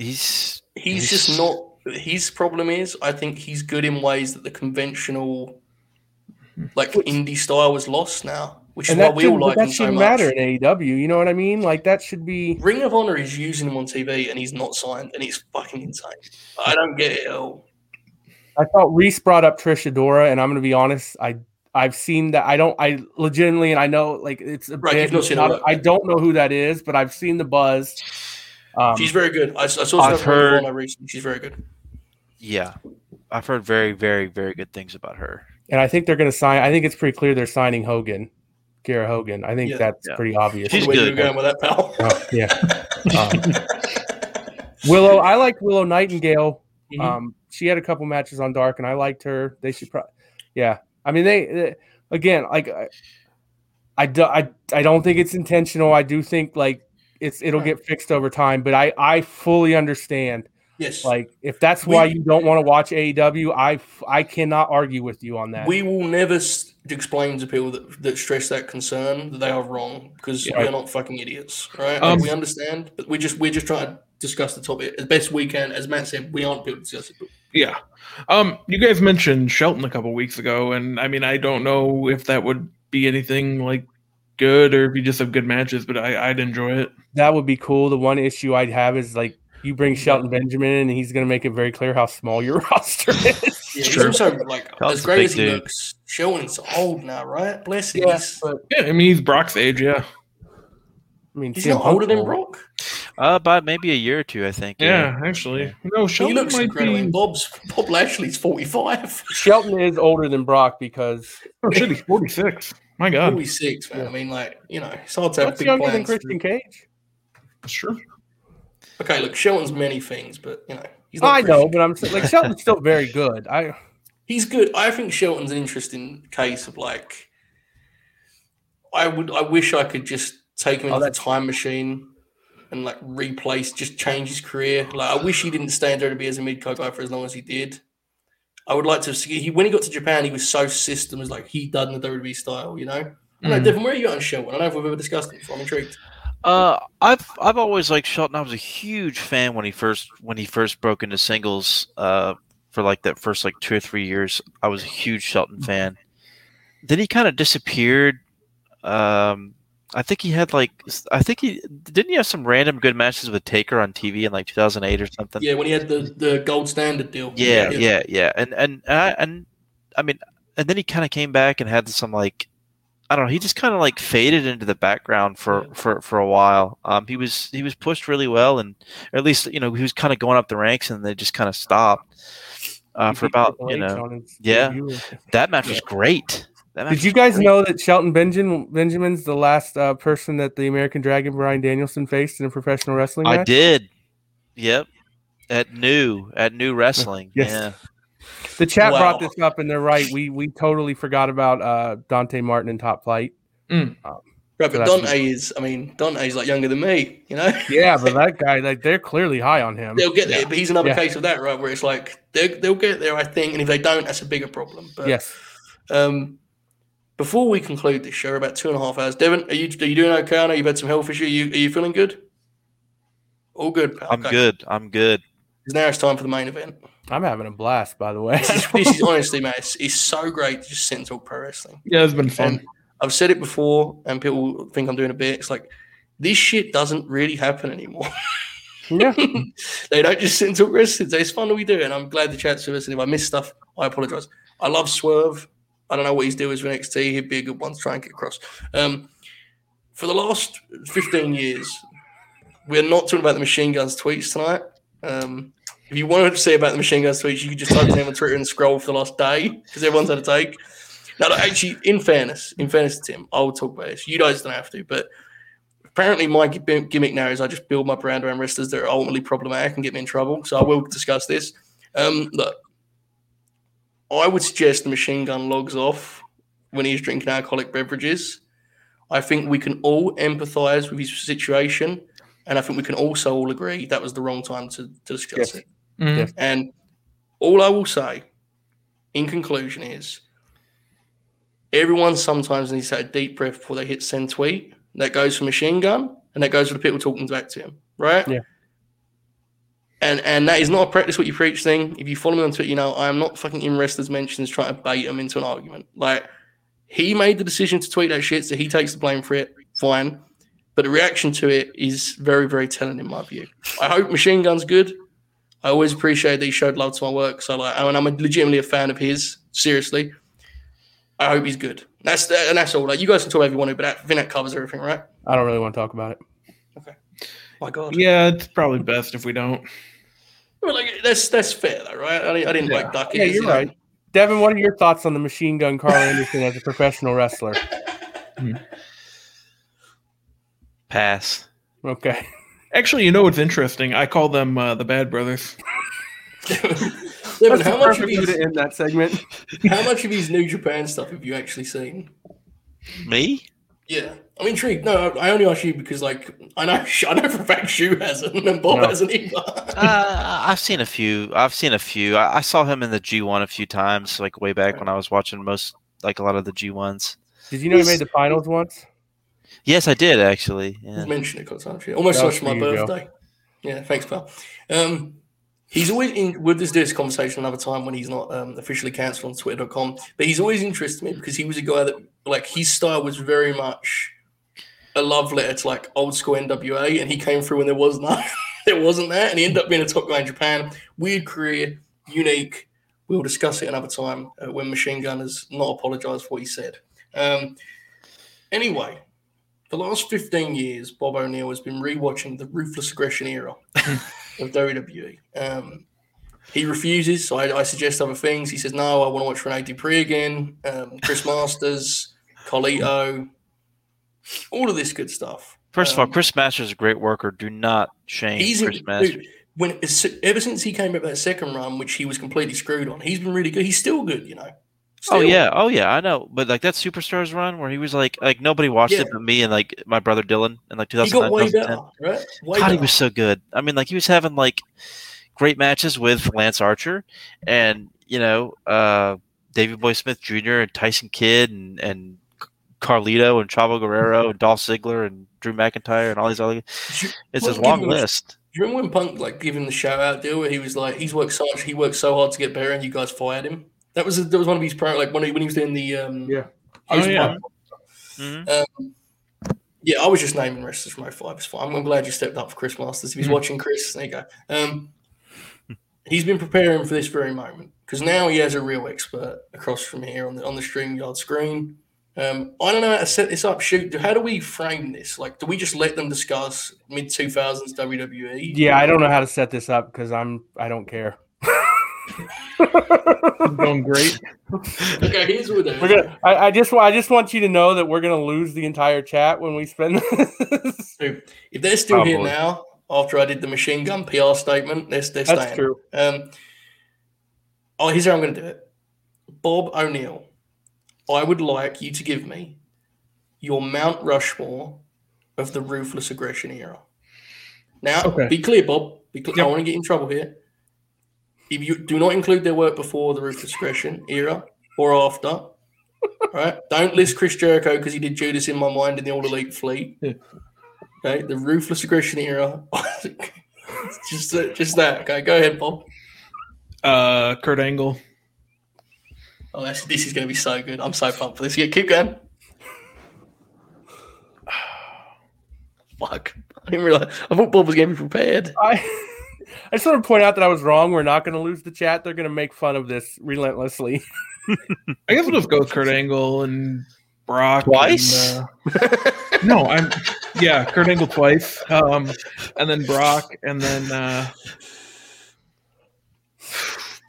He's He's just not. His problem is, I think he's good in ways that the conventional, like indie style, was lost now, which is and why that we all shouldn't, like that him so shouldn't much. matter in AEW. You know what I mean? Like that should be. Ring of Honor is using him on TV, and he's not signed, and it's fucking insane. I don't get it at all. I thought Reese brought up Trish Adora, and I'm going to be honest. I I've seen that. I don't. I legitimately, and I know like it's a Right, bit, not it's seen not- all that. I don't know who that is, but I've seen the buzz. Um, She's very good. I, I saw I've stuff on Ring heard- recently. She's very good. yeah. I've heard very, very, very good things about her. and I think they're going to sign. I think it's pretty clear they're signing Hogan, Kiera Hogan. I think Yeah. that's Yeah. pretty obvious. She's Where you good. going with that, pal? Oh, yeah. Um, Willow, I like Willow Nightingale. Mhm. Um, she had a couple matches on Dark, and I liked her. They should, probably, yeah. I mean, they, they- again, like I, I, do, I, I don't think it's intentional. I do think like it's it'll get fixed over time, but I, I fully understand. yes. Like if that's We- why you don't want to watch AEW, I I cannot argue with you on that. We will never s- explain to people that, that stress that concern that they are wrong because Yeah. we're not fucking idiots, right? Um, Like, we understand, but we just we're just trying to discuss the topic as best we can. As Matt said, we aren't people to discuss it. But Yeah. Um, you guys mentioned Shelton a couple weeks ago, and I mean, I don't know if that would be anything like good or if you just have good matches, but I, I'd enjoy it. That would be cool. The one issue I'd have is like you bring Shelton Benjamin in and he's going to make it very clear how small your roster is. yeah, he's also like Shelton's as a great as he dude. looks. Shelton's old now, right? Bless him. Yeah, but Yeah, I mean, he's Brock's age, yeah. I mean, he's not older than. Brock? Uh, about maybe a year or two, I think. Yeah, actually, no. He Shelton looks might incredible. be. Bob's Bob Lashley's forty five. Shelton is older than Brock because Oh shit, he's forty six. My God, Forty six, man. I mean, like you know, it's hard to have that's big younger than plans. Christian Cage. that's true. Okay, look, Shelton's many things, but you know, he's not I know, but I'm like Shelton's still very good. I He's good. I think Shelton's an interesting case of like. I would. I wish I could just take him Oh, into the time machine and like replace, just change his career. Like I wish he didn't stay in WWE as a mid card guy for as long as he did. I would like to see. He when he got to Japan, he was so systems like he done the WWE style. You know. I don't know, Mhm. Devon, where are you at on Shelton? I don't know if we've ever discussed it before. I'm intrigued. Uh, I've I've always liked Shelton. I was a huge fan when he first when he first broke into singles. Uh, for like that first like two or three years, I was a huge Shelton fan. Then he kind of disappeared. Um, I think he had like I think he didn't he have some random good matches with Taker on TV in like 2008 or something. Yeah, when he had the, the gold standard deal. Yeah, yeah, yeah, and and and, and I mean, and then he kind of came back and had some like, I don't know, he just kind of like faded into the background for for for a while. Um, he was he was pushed really well, and or at least you know he was kind of going up the ranks, and they just kind of stopped. Uh, for about you know yeah. that match was great. That Did you guys great. know that Shelton Benjamin Benjamin's the last uh, person that the American Dragon Bryan Danielson faced in a professional wrestling I did. Yep. At new at new wrestling. Yes. Yeah. The chat Wow. brought this up, and they're right. We we totally forgot about uh, Dante Martin in Top Flight. Right, but that's- Dante is, I mean, Dante's like younger than me, you know? Yeah, but that guy, like, they're clearly high on him. They'll get there, but he's another Yeah. case of that, right? Where it's like they'll, they'll get there, I think, and if they don't, that's a bigger problem. But Yes. um, before we conclude this show, about two and a half hours, Devon, are you are you doing okay? I know you've had some health issues. Are you, are you feeling good? All good. pal. I'm Okay. good. I'm good. Now it's time for the main event. I'm having a blast, by the way. This is, honestly, man, it's, it's so great to just sit and talk pro wrestling. Yeah, it's been fun. And I've said it before, and people think I'm doing a bit. It's like this shit doesn't really happen anymore. yeah. they don't just sit and talk wrestling. It's fun that we do, and I'm glad the chat's with us. And if I miss stuff, I apologize. I love Swerve. I don't know what he's doing with NXT. He'd be a good one to try and get across. Um, for the last 15 years, we're not talking about the machine guns tweets tonight. Um, if you wanted to say about the machine guns tweets, you could just type name on Twitter and scroll for the last day because everyone's had a take. No, no, actually, in fairness, in fairness to Tim, I will talk about this. You guys don't have to, but apparently my gimmick now is I just build my brand around wrestlers that are ultimately problematic and get me in trouble. So I will discuss this. Um, look, I would suggest the machine gun logs off when he's drinking alcoholic beverages. I think we can all empathize with his situation, and I think we can also all agree that was the wrong time to, to discuss Yes. it. Mhm. Yes. And all I will say, in conclusion, is everyone sometimes needs to take a deep breath before they hit send tweet. That goes for machine gun, and that goes for the people talking back to him, right? Yeah. And and that is not a practice what you preach thing. If you follow me on Twitter, you know I am not fucking in wrestlers mentions trying to bait them into an argument. Like he made the decision to tweet that shit, so he takes the blame for it. Fine. But the reaction to it is very, very telling in my view. I hope Machine Gun's good. I always appreciate that he showed love to my work. So like, and I'm legitimately a fan of his. Seriously, I hope he's good. That's and that's all. Like, you guys can talk whatever you want to, but that, I think that covers everything, right? I don't really want to talk about it. Okay. My God. Yeah, it's probably best if we don't. Well, like that's that's fair though, right? I, didn't- I didn't like duck. Yeah, you're you know. right. Devon, what are your thoughts on the machine gun Karl Anderson as a professional wrestler? Pass. Okay. Actually, you know what's interesting? I call them uh, the Bad Brothers. Devon, how much of perfect way his to end that segment. how much of his New Japan stuff have you actually seen? Me? Yeah, I'm intrigued. No, I only ask you because, like, I know I know for a fact Shoot hasn't, and Bob No. hasn't either. Uh, I've seen a few. I've seen a few. I, I saw him in the G1 a few times, like way back when I was watching most, like a lot of the G1s. Did you know he made the finals once? Yes, I did actually. Yeah. mentioned it a couple times. yeah. Almost That watched my for you, Joe. birthday. Yeah, thanks, pal. Um, he's always in. We'll just do this conversation another time when he's not um, officially cancelled on Twitter.com. But he's always interested me because he was a guy that, like, his style was very much a love letter to like old school NWA, and he came through when there was none. there wasn't that, and he ended up being a top guy in Japan. Weird career, unique. We'll discuss it another time uh, when Machine Gun has not apologized for what he said. Um, anyway, for the last 15 years, Bob O'Neill has been rewatching the ruthless aggression era of WWE. Um, he refuses, so I, I, suggest other things. He says, No, I want to watch Rene Dupree again, um, Chris Masters, Carlito, all of this good stuff. First um, of all, um, Chris Masters is a great worker. Do not shame he's Chris Masters. Dude, when ever since he came up that second run, which he was completely screwed on, he's been really good. He's still good, you know. Still. Oh yeah, oh yeah, I know. But like that Superstars run where he was like, like nobody watched yeah. it but me and like my brother Dylan in like 2009. He got way better, right? God, better. he was so good. I mean, like he was having like great matches with Lance Archer and you know uh, Davey Boy Smith Jr. and Tyson Kidd and and Carlito and Chavo Guerrero and Dolph Ziggler and Drew McIntyre and all these other. It's a long list. Do you remember when Punk like giving the shout out deal where he was like, he's worked so much, he worked so hard to get better, and you guys fired him. That was that was one of his pro like when he when he was doing the um yeah oh yeah mm-hmm. um, yeah I was just naming wrestlers from 05. It's fine. I'm glad you stepped up for Chris Masters. If he's mm-hmm. watching Chris, there you go. Um, he's been preparing for this very moment because now he has a real expert across from here on the on the StreamYard screen. Um, I don't know how to set this up. Shoot, how do we frame this? Like, do we just let them discuss mid two thousands WWE? Yeah, I don't know how to set this up because I'm I don't care. I'm going great. Okay, here's what we're gonna. I, I, just I just want you to know that we're gonna lose the entire chat when we spend. This. If they're still Probably. here now, after I did the machine gun PR statement, they're, they're That's staying. true. Um, oh, here's how I'm gonna do it. Bob O'Neill I would like you to give me your Mount Rushmore of the ruthless aggression era. Now, okay. be clear, Bob. Be clear. Yep. I want to get in trouble here. If you do not include their work before the ruthless aggression era or after, right? Don't list Chris Jericho because he did Judas in my mind in the All Elite Fleet. Okay, the ruthless aggression era. just, just that. Okay, go ahead, Bob. Uh, Kurt Angle. Oh, this, this is going to be so good. I'm so pumped for this. Yeah, keep going. Fuck. I didn't realize. I thought Bob was going to be prepared. I, I just want to point out that I was wrong. We're not going to lose the chat. They're going to make fun of this relentlessly. I guess we'll just go with Kurt Angle and Brock twice. And, uh, no, I'm yeah, Kurt Angle twice, um, and then Brock, and then uh,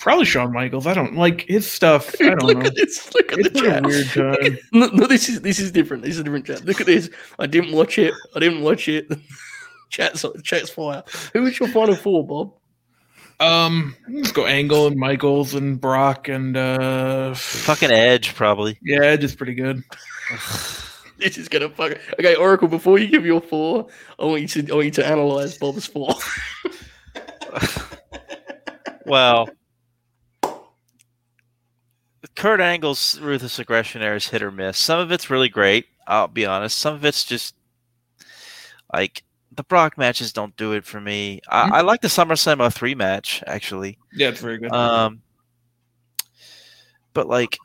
Probably Shawn Michaels. I don't like his stuff. I don't look know. At this, look at it's the chat. weird time. No, no, this is this is different. This is a different chat. Look at this. I didn't watch it. I didn't watch it. chat's chat's fire. Who was your final four, Bob? Um, let's go Angle and Michaels and Brock and uh fucking Edge probably. Yeah, Edge is pretty good. this is gonna fuck. Okay, Oracle. Before you give your four, I want you to I want you to analyze Bob's four. well, Kurt Angle's ruthless aggression era is hit or miss. Some of it's really great. I'll be honest. Some of it's just like the Brock matches don't do it for me. I, mm-hmm. I like the SummerSlam 03 match actually. Yeah, it's very good. Um, but like,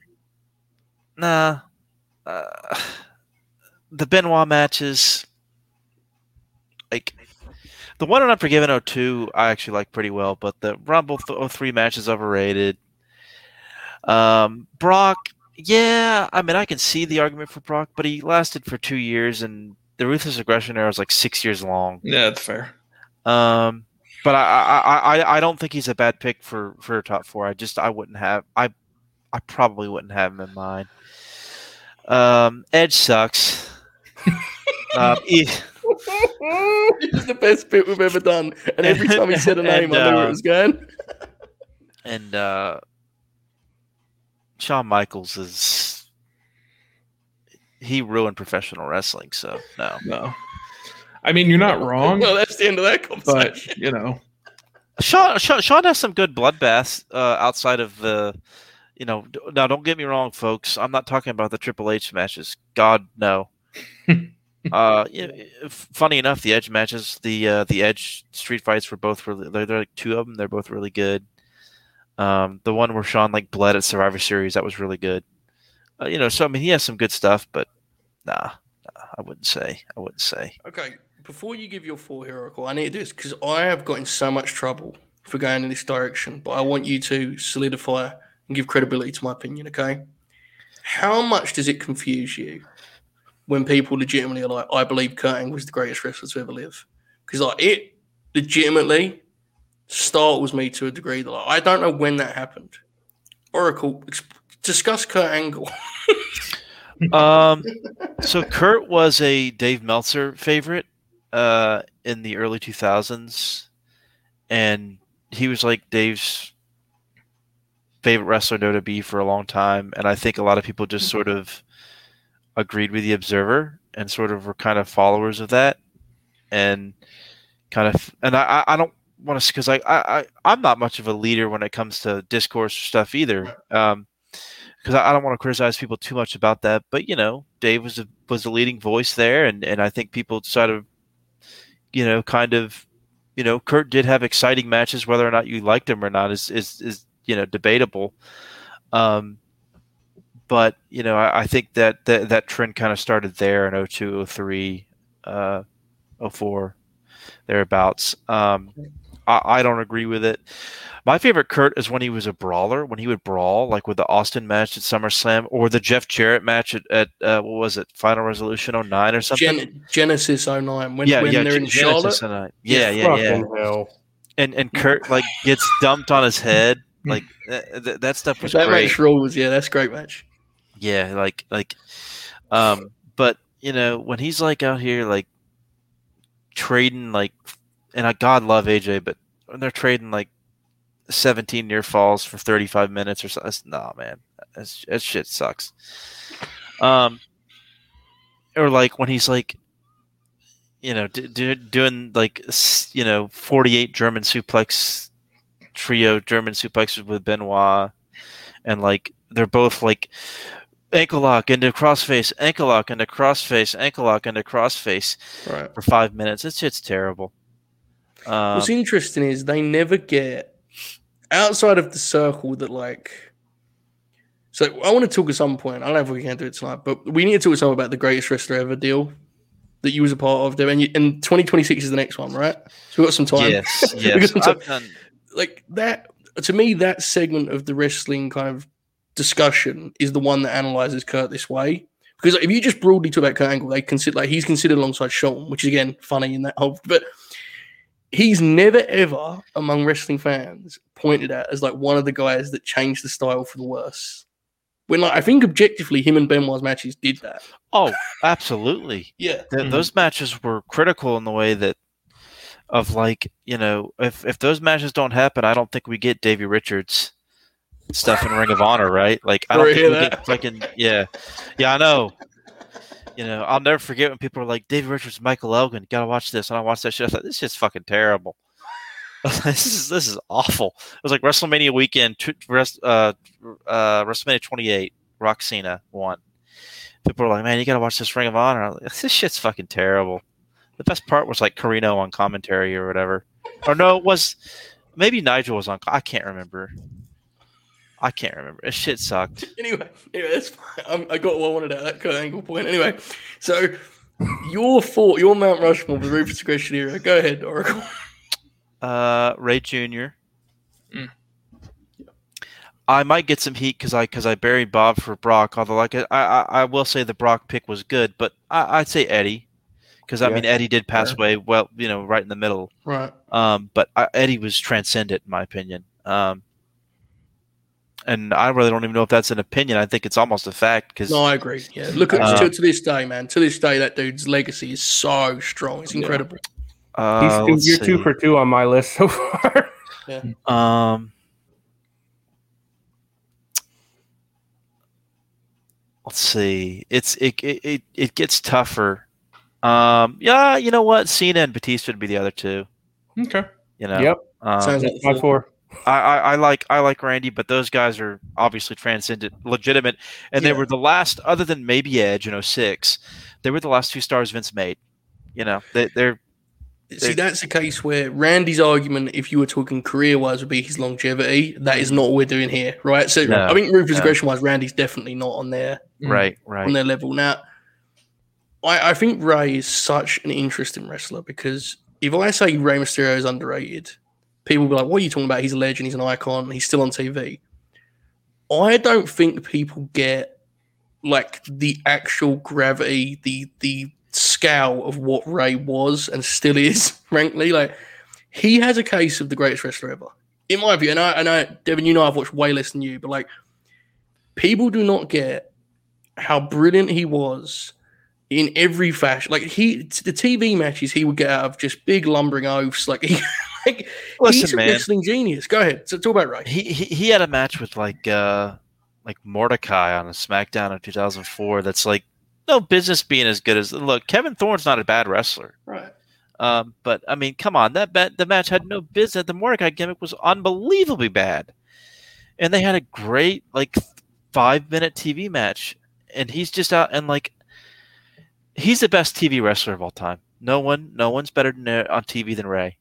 nah. Uh, the Benoit matches, like the one on Unforgiven 02, I actually like pretty well, but the Rumble 03 match is overrated. Um, Brock, yeah, I mean, I can see the argument for Brock, but he lasted for two years, and the ruthless aggression era is like six years long. Yeah, that's fair. Um, but I, I, I, I don't think he's a bad pick for for top four. I just I wouldn't have I, I probably wouldn't have him in mind. Um, Edge sucks. um, he, this is the best bit we've ever done, and every time he said a name, and, I knew uh, where it was going. And uh, Shawn Michaels is he ruined professional wrestling, so no. No. I mean, you're not wrong. No, that's the end of that conversation. But, you know. Sean, Shawn, Shawn has some good bloodbaths uh, outside of the, you know. Now, don't get me wrong, folks. I'm not talking about the Triple H matches. God, no. uh, yeah, funny enough, the Edge matches, the uh, the Edge street fights were both really. They're, they're like two of them. They're both really good. Um, the one where Shawn like bled at Survivor Series that was really good. Uh, you know, so I mean, he has some good stuff, but nah, nah, I wouldn't say. I wouldn't say. Okay, before you give your full Oracle, I need to do this because I have got in so much trouble for going in this direction. But I want you to solidify and give credibility to my opinion. Okay, how much does it confuse you when people legitimately are like, I believe Kurt Angle was the greatest wrestler to ever live. Because like it legitimately startles me to a degree that like, I don't know when that happened. Oracle, discuss Kurt Angle. Um, so Kurt was a Dave Meltzer favorite uh, in the early 2000s, and he was like Dave's favorite wrestler to be for a long time. And I think a lot of people just sort of agreed with the Observer and sort of were kind of followers of that, and kind of. And I, I don't want to because I, I, I I'm not much of a leader when it comes to discourse stuff either. Um, because I, I don't want to criticize people too much about that. But you know, Dave was a, was the leading voice there, and and I think people sort of, you know, kind of, you know, Kurt did have exciting matches. Whether or not you liked him or not is is is you know debatable. Um, but you know, I, I think that, that that trend kind of started there in 02, 03, uh, 04, thereabouts. Um, I, I don't agree with it. My favorite Kurt is when he was a brawler, when he would brawl, like with the Austin match at SummerSlam or the Jeff Jarrett match at, at uh, what was it, Final Resolution 09 or something? Gen- Genesis 09. When, yeah, when yeah, they're in Genesis Charlotte. 09. Yeah, yeah, yeah. Hell. And and Kurt like gets dumped on his head. Like that, that- that stuff was That great. match rules. Yeah, that's a great match. Yeah, like like um but you know, when he's like out here like trading like and I God love AJ, but when they're trading like 17 near falls for 35 minutes or something, no man. That's, that shit sucks. Um or like when he's like you know, d- d- doing like you know, 48 German suplex trio German suplexes with Benoit and like they're both like ankle lock into crossface, ankle lock into crossface, ankle lock into crossface Right. for five minutes. It's shit's terrible. What's interesting is they never get outside of the circle that like. So I want to talk at some point. I don't know if we can do it tonight, but we need to talk some about the greatest wrestler ever deal that you was a part of. There, and, you, and 2026 is the next one, right? So we've got some time. yes, yes. some I've done, like that to me that segment of the wrestling kind of discussion is the one that analyzes Kurt this way because like, if you just broadly talk about Kurt Angle they consider like he's considered alongside Shawn which is again funny in that whole but he's never ever among wrestling fans pointed at as like one of the guys that changed the style for the worse when like I think objectively him and Benoit's matches did that oh, absolutely. yeah Th- Mhm. Those matches were critical in the way that of like you know if if those matches don't happen, I don't think we get Davey Richards stuff in Ring of Honor, right? Like I don't Sorry to think we hear get fucking yeah, yeah. I know. You know, I'll never forget when people were like, "Davey Richards, Michael Elgin, you gotta watch this." And I watched that shit. I thought this shit's fucking terrible. this is this is awful. It was like WrestleMania weekend, uh, uh, WrestleMania 28, Roxana won. People were like, "Man, you gotta watch this Ring of Honor." Like, this shit's fucking terrible. The best part was like Corino on commentary or whatever, or no, it was maybe Nigel was on. I can't remember. I can't remember. This shit sucked. anyway, anyway, that's fine. I'm, I got what I wanted at that Kurt Angle point. Anyway, so your thought, your Mount Rushmore with Ruthless Aggression era. Go ahead, Oracle. Uh, Rey Jr. Mm. I might get some heat because I because I buried Bob for Brock. Although like I, I I will say the Brock pick was good, but I, I'd say Eddie because I Yeah. mean Eddie did pass Fair. away. Well, you know, right in the middle. Right. Um, but I, Eddie was transcendent in my opinion. Um, and I really don't even know if that's an opinion. I think it's almost a fact because No, I agree. Yeah, look at Uh, to, to this day, man. To this day, that dude's legacy is so strong. It's Yeah. incredible. uh, He's two, let's you're two for two on my list so far. yeah. Um, let's see. It's it it it, it gets tougher. Um, yeah, you know what? Cena and Batista would be the other two. Okay. You know. Yep. Um, Sounds like That's my four. I, I, I like I like Randy, but those guys are obviously transcendent, legitimate, and they were the last, other than maybe Edge in 06, they were the last two stars Vince made. You know, they, they're See, that's a case where Randy's argument, if you were talking career wise, would be his longevity. That is not what we're doing here, right? So No, I think ruthless no. aggression wise, Randy's definitely not on there Mm. right, on their level. Now, I, I think Rey is such an interesting wrestler because if I say Rey Mysterio is underrated, people will be like, "What are you talking about? He's a legend. He's an icon. He's still on TV." I don't think people get like the actual gravity, the the scale of what Rey was and still is, frankly. Like he has a case of the greatest wrestler ever. In my view, and I, and I Devon, you know I've watched way less than you, but like people do not get how brilliant he was in every fashion. Like he the TV matches he would get out of just big lumbering oaths. Like he like Listen, he's a man. wrestling genius. Go ahead. So talk about Rey. He, he he had a match with like uh like Mordecai on a SmackDown in 2004. That's like no business being as good as look. Kevin Thorn's not a bad wrestler. Right. Um, but I mean, come on, that bet the match had no business. The Mordecai gimmick was unbelievably bad, and they had a great like five minute TV match, and he's just out and like he's the best TV wrestler of all time. No one, no one's better than, uh, on TV than Rey.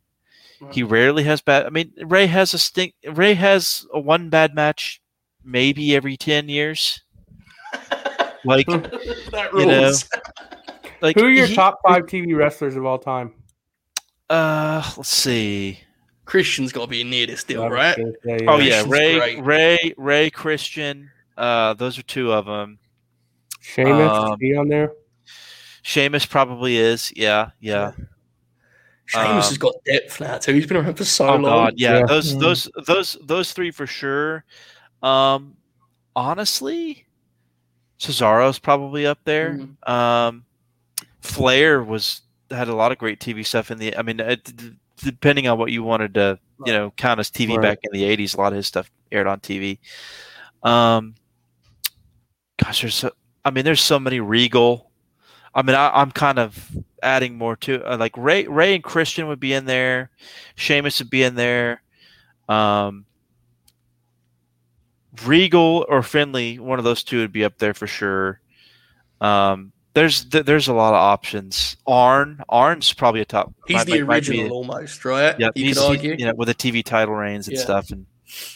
He rarely has bad. I mean, Rey has a stink. Rey has a one bad match, maybe every ten years. Like, that You know, rules. like Who are your he- top five TV wrestlers of all time? Uh, let's see. Christian's got to be near this deal, right? gonna say, Oh yeah. yeah, Christian's Rey, great. Rey, Rey, Christian. Uh, those are two of them. Sheamus Um, is he on there? Sheamus probably is. Yeah, yeah. Sheamus Um, has got depth now too. He's been around for so Oh long. god, yeah. Yeah. Those Mhm. those those those three for sure. Um, honestly, Cesaro's probably up there. Mm. Um, Flair was had a lot of great TV stuff in the. I mean, it, depending on what you wanted to, you know, count as TV Right. back in the '80s, a lot of his stuff aired on TV. Um, gosh, there's so. I mean, there's so many Regal. I mean, I, I'm kind of adding more to uh, like Rey. Rey and Christian would be in there. Sheamus would be in there. Um, Regal or Finlay, one of those two would be up there for sure. Um, there's th- there's a lot of options. Arn, Arn's probably a top. He's might- the might- might be- original almost, right? Yeah, you he's, could he's, argue. you know, with the TV title reigns and Yeah. stuff. And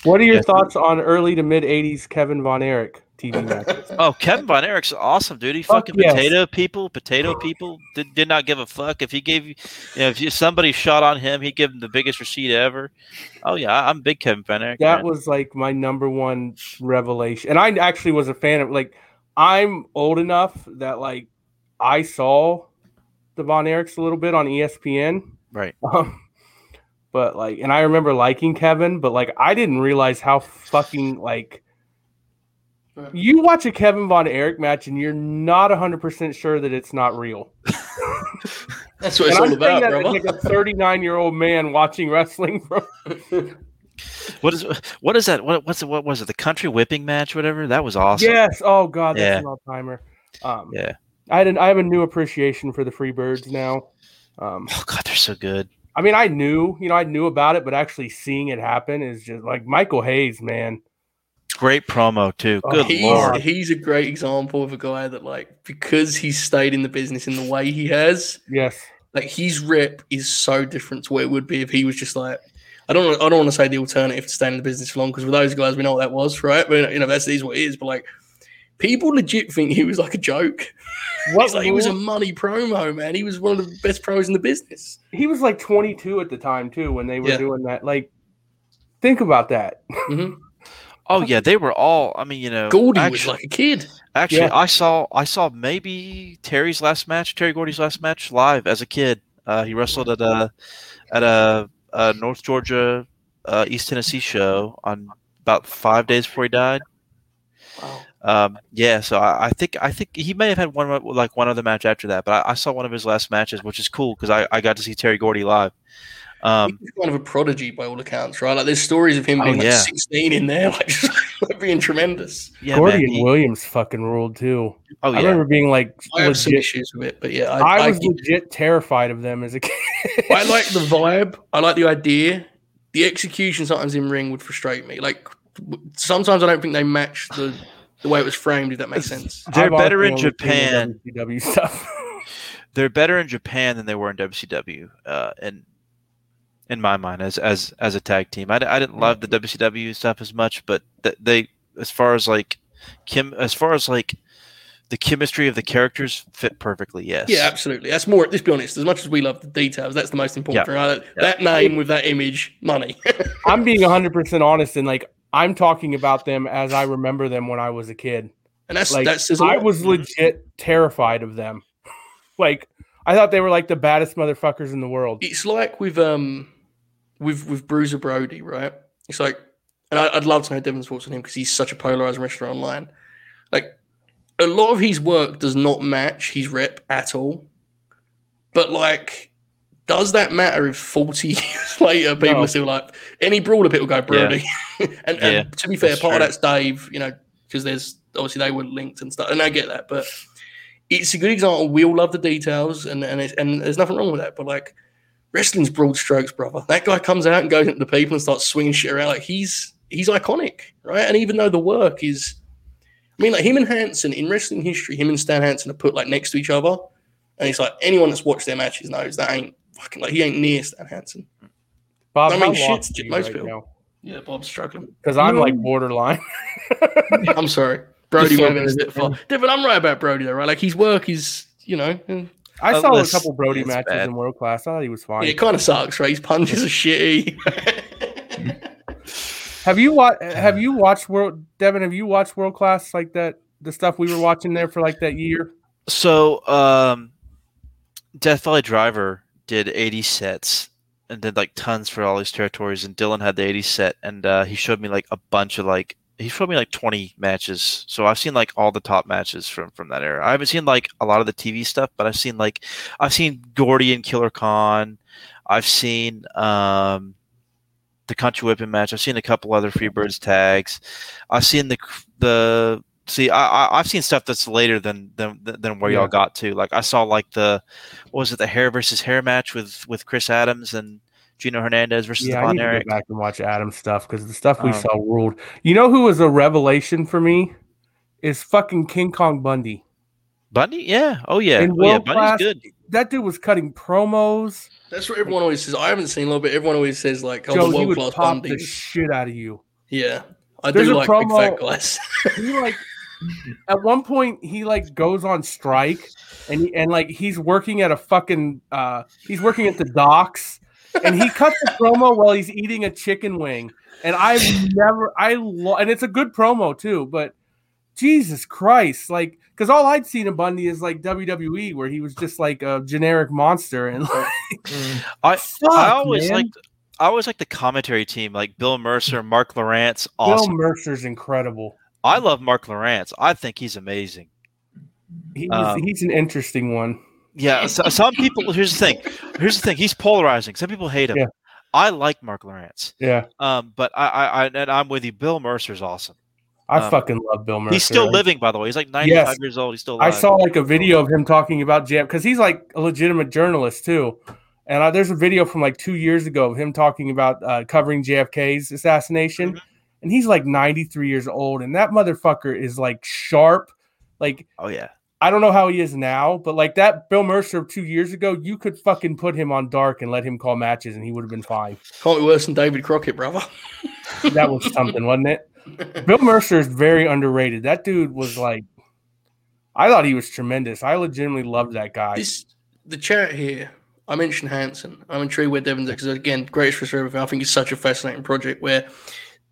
What are your yeah. thoughts on early to mid '80s Kevin Von Erich TV matches? oh, Kevin Von Erich's awesome, dude. He Fuck fucking yes. potato people, potato people did, did not give a fuck if he gave you, you know, if you, somebody shot on him, he give him the biggest receipt ever. Oh yeah, I'm big Kevin Von Erich. that man. was like my number one revelation, and I actually was a fan of like I'm old enough that like I saw the Von Erichs a little bit on ESPN. right. Um, but like, and I remember liking Kevin, but like, I didn't realize how fucking like. Right. You watch a Kevin Von Erich match and you're not 100% sure that it's not real. That's what it's and all I'm about, saying that brother. like a 39 year old man watching wrestling from. What is what is that? What what's it, what was it? The country whipping match, whatever. That was awesome. Yes. Oh, God. That's Yeah. an all timer. Um, Yeah. I, had an, I have a new appreciation for the Freebirds now. Um, Oh god, they're so good. I mean, I knew, you know, I knew about it, but actually seeing it happen is just like Michael Hayes, man. Great promo too. Oh, Good he's lord. he's a great example of a guy that like because he's stayed in the business in the way he has, Yes. like his rep is so different to what it would be if he was just like I don't I don't want to say the alternative to staying in the business for long because with those guys we know what that was, right? But you know that's is what it is. But like people legit think he was like a joke. What He's like, he was a money promo man. He was one of the best pros in the business. he was like 22 at the time too when they were Yeah. doing that. Like, think about that. hmm Oh yeah, they were all. I mean, you know, Gordy was like a kid. actually, Yeah. I saw I saw maybe Terry's last match, Terry Gordy's last match live as a kid. Uh, he wrestled at a at a, a North Georgia uh, East Tennessee show on about five days before he died. Wow. Um, yeah, so I, I think I think he may have had one like one other match after that, but I, I saw one of his last matches, which is cool because I, I got to see Terry Gordy live. Um, He's kind of a prodigy by all accounts, right? Like there's stories of him Oh, being like yeah. 16 in there, like, just, like being tremendous. yeah, Gordy man, and he- Williams fucking ruled too. oh yeah. I remember being like I have some legit. issues with it, but yeah, I, I, I, was legit terrified of them as a kid. I like the vibe. I like the idea. The execution sometimes in ring would frustrate me. Like sometimes I don't think they match the the way it was framed. If that makes sense. they're I've better in honestly only seen Japan. WCW stuff. they're better in Japan than they were in WCW. Uh, in in my mind, as as as a tag team, I, I didn't love the WCW stuff as much, but th- they, as far as like Kim, as far as like the chemistry of the characters, fit perfectly. Yes. Yeah, absolutely. That's more. Let's be honest. As much as we love the details, that's the most important. Yeah. Right? That, Yeah. that name with that image, money. I'm being 100% honest and like I'm talking about them as I remember them when I was a kid. and that's Like that's says a I lot. was legit terrified of them. like I thought they were like the baddest motherfuckers in the world. It's like with um with with Bruiser Brody, right? It's like, and I, I'd love to know Devon's thoughts on him because he's such a polarizing wrestler online. Like a lot of his work does not match his rep at all. But like, does that matter if forty years later people No. are still like any brawler people go Brody? and, Yeah, and to be fair, part of that's Dave, you know, because there's obviously they were linked and stuff, and I get that, but it's a good example. We all love the details, and and it's, and there's nothing wrong with that. But like wrestling's broad strokes, brother. That guy comes out and goes into the people and starts swinging shit around like he's he's iconic, right? And even though the work is, I mean, like him and Hansen in wrestling history, him and Stan Hansen are put like next to each other, and it's like anyone that's watched their matches knows that ain't fucking like he ain't near Stan Hansen. Bob, I mean, shit's lost j- most right people. now? Yeah, Bob's struggling. Because I'm like mm. borderline. I'm sorry, Brody Just might have been a bit far. Yeah, but I'm right about Brody though, right? Like his work is, you know, I Uh, saw a couple Brody matches bad. in world class. I thought he was fine. it kind of sucks, right? His punches are shitty. Have you watched? Have you watched world? Devon, have you watched world class like that? The stuff we were watching there for like that year. So, um, Death Valley Driver did 80 sets and did like tons for all these territories. And Dylan had the 80 set, and uh, he showed me like a bunch of like he showed me like 20 matches. So I've seen like all the top matches from from that era. I haven't seen like a lot of the TV stuff, but I've seen like I've seen Gordy and Killer Khan. I've seen um, the Country Whipping match. I've seen a couple other Freebirds tags. I've seen the the see. I, I I've seen stuff that's later than than than where Yeah. y'all got to. Like I saw like the what was it the hair versus hair match with with Chris Adams and Gino Hernandez versus Yeah, I Von need to go back and watch Adam's stuff because the stuff we Um, saw ruled. You know who was a revelation for me? Is fucking King Kong Bundy. Bundy, yeah, oh yeah, In oh, yeah, world Bundy's class- good. That dude was cutting promos. That's what everyone always says. I haven't seen a little bit. everyone always says like, "Oh, Joe, the he would class pop the shit out of you. Yeah, I There's do a like big promo- fat guys. he like at one point he like goes on strike and he, and like he's working at a fucking uh he's working at the docks and he cuts the promo while he's eating a chicken wing and I've never I lo- and it's a good promo too but Jesus Christ like because all I'd seen of Bundy is like WWE where he was just like a generic monster and like I fuck, I always man. like I always like the commentary team, like Bill Mercer, Marc Lowrance. Bill Mercer's incredible I love Marc Lowrance. I think he's amazing. he's, Um, he's an interesting one Yeah, so, some people. Here's the thing. Here's the thing. He's polarizing. Some people hate him. Yeah. I like Marc Lowrance. yeah Um, but I, I, I and I'm with you. Bill Mercer's awesome. I Um, fucking love Bill Mercer He's still living, by the way. He's like 95 Yes. years old. He's still Alive. I saw like a video of him talking about jam because he's like a legitimate journalist too. And uh, there's a video from like two years ago of him talking about uh, covering JFK's assassination. Mm-hmm. And he's like 93 years old. And that motherfucker is like sharp. Like, Oh yeah. I don't know how he is now, but like that Bill Mercer two years ago, you could fucking put him on dark and let him call matches and he would have been fine. Can't be worse than David Crockett, brother. That was something, wasn't it? Bill Mercer is very underrated. That dude was like, I thought he was tremendous. I legitimately loved that guy. This the chat here. I mentioned Hansen. I'm intrigued where Devon's because again, greatest everything. I think it's such a fascinating project where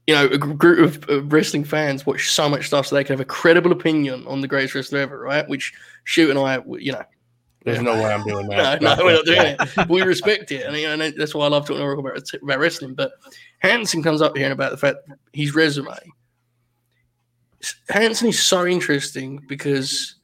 you know a group of uh, wrestling fans watch so much stuff so they can have a credible opinion on the greatest wrestler ever, right? Which shoot and I, you know, There's no way I'm doing that. no, we're not doing it. We respect it, and, you know, that's why I love talking about about wrestling. But Hansen comes up here and about the fact his resume. Hansen is so interesting because,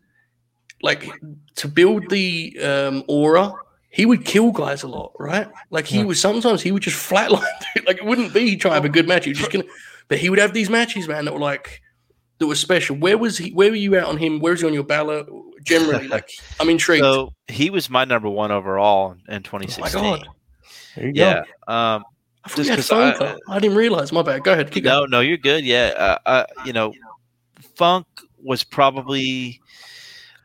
like, to build the um, aura, he would kill guys a lot, right? Like he Yeah. was sometimes he would just flatline. dude. Like it wouldn't be trying to have a good match. He just gonna, but he would have these matches, man, that were like that were special. Where was he? Where were you at on him? Where is he on your ballot? Generally, like I'm intrigued. So he was my number one overall in oh my 2016. god. Yeah. go. Um, I Just phone I- I didn't realize. My bad. Go ahead. Keep no, going. no, you're good. Yeah. Uh, uh, you know, Funk was probably.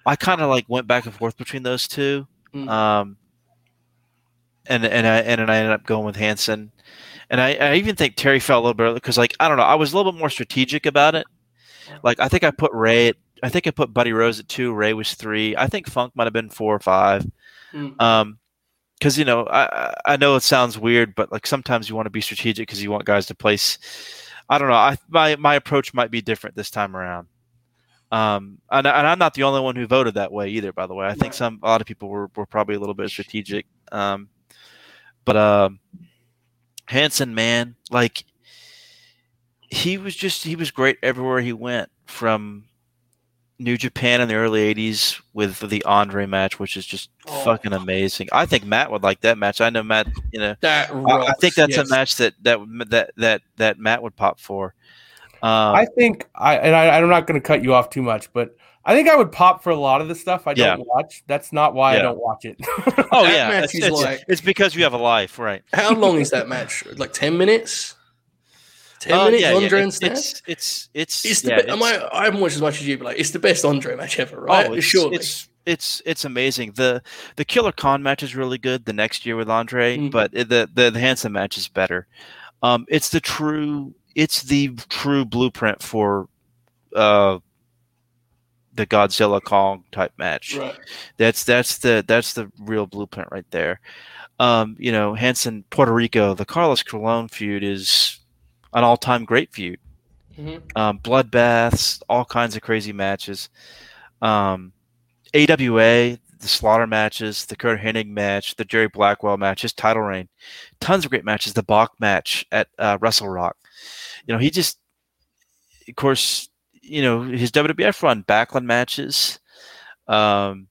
I kind of like went back and forth between those two. Mm. Um, and and I and then I ended up going with Hansen, and I, I even think Terry fell a little bit because like I don't know I was a little bit more strategic about it. Like I think I put Rey at I think I put Buddy Rose at two. Rey was three. I think Funk might have been four or five. Mm. Um, because you know I I- I know it sounds weird, but like sometimes you want to be strategic because you want guys to place. I don't know. I my my approach might be different this time around. Um, and, and I'm not the only one who voted that way either. By the way, I think some a lot of people were, were probably a little bit strategic. Um, but um, Hansen, man, like he was just he was great everywhere he went. From New Japan in the early '80s with the Andre match, which is just Oh. fucking amazing. I think Matt would like that match. I know Matt. You know, That I, I think that's yes. a match that that that that that Matt would pop for. Um, I think I and I, I'm not going to cut you off too much, but I think I would pop for a lot of the stuff I Yeah. don't watch. That's not why Yeah. I don't watch it. oh that yeah, it's, it's, like- it's because you have a life, right? How long is that match? Like ten minutes? Ten Uh, minutes, yeah, yeah, Andre and it's, Stan? it's it's it's It's the yeah, be- am it's- I, I haven't watched as much as you, but like it's the best Andre match ever, right? Oh, it's, Surely. it's it's it's amazing. The the Killer Khan match is really good. The next year with Andre, Mm. but the, the the Hansen match is better. Um, it's the true it's the true blueprint for uh the Godzilla Kong type match. right. That's that's the that's the real blueprint right there. Um, you know, Hansen Puerto Rico, the Carlos Colon feud is an all time great feud Mhm. um, bloodbaths, all kinds of crazy matches. Um, AWA, the Slaughter matches, the Curt Hennig match, the Jerry Blackwell match, his title reign, tons of great matches. The Bach match at uh, Wrestle Rock. You know, he just, of course, you know his WWF run, Backlund matches. Um,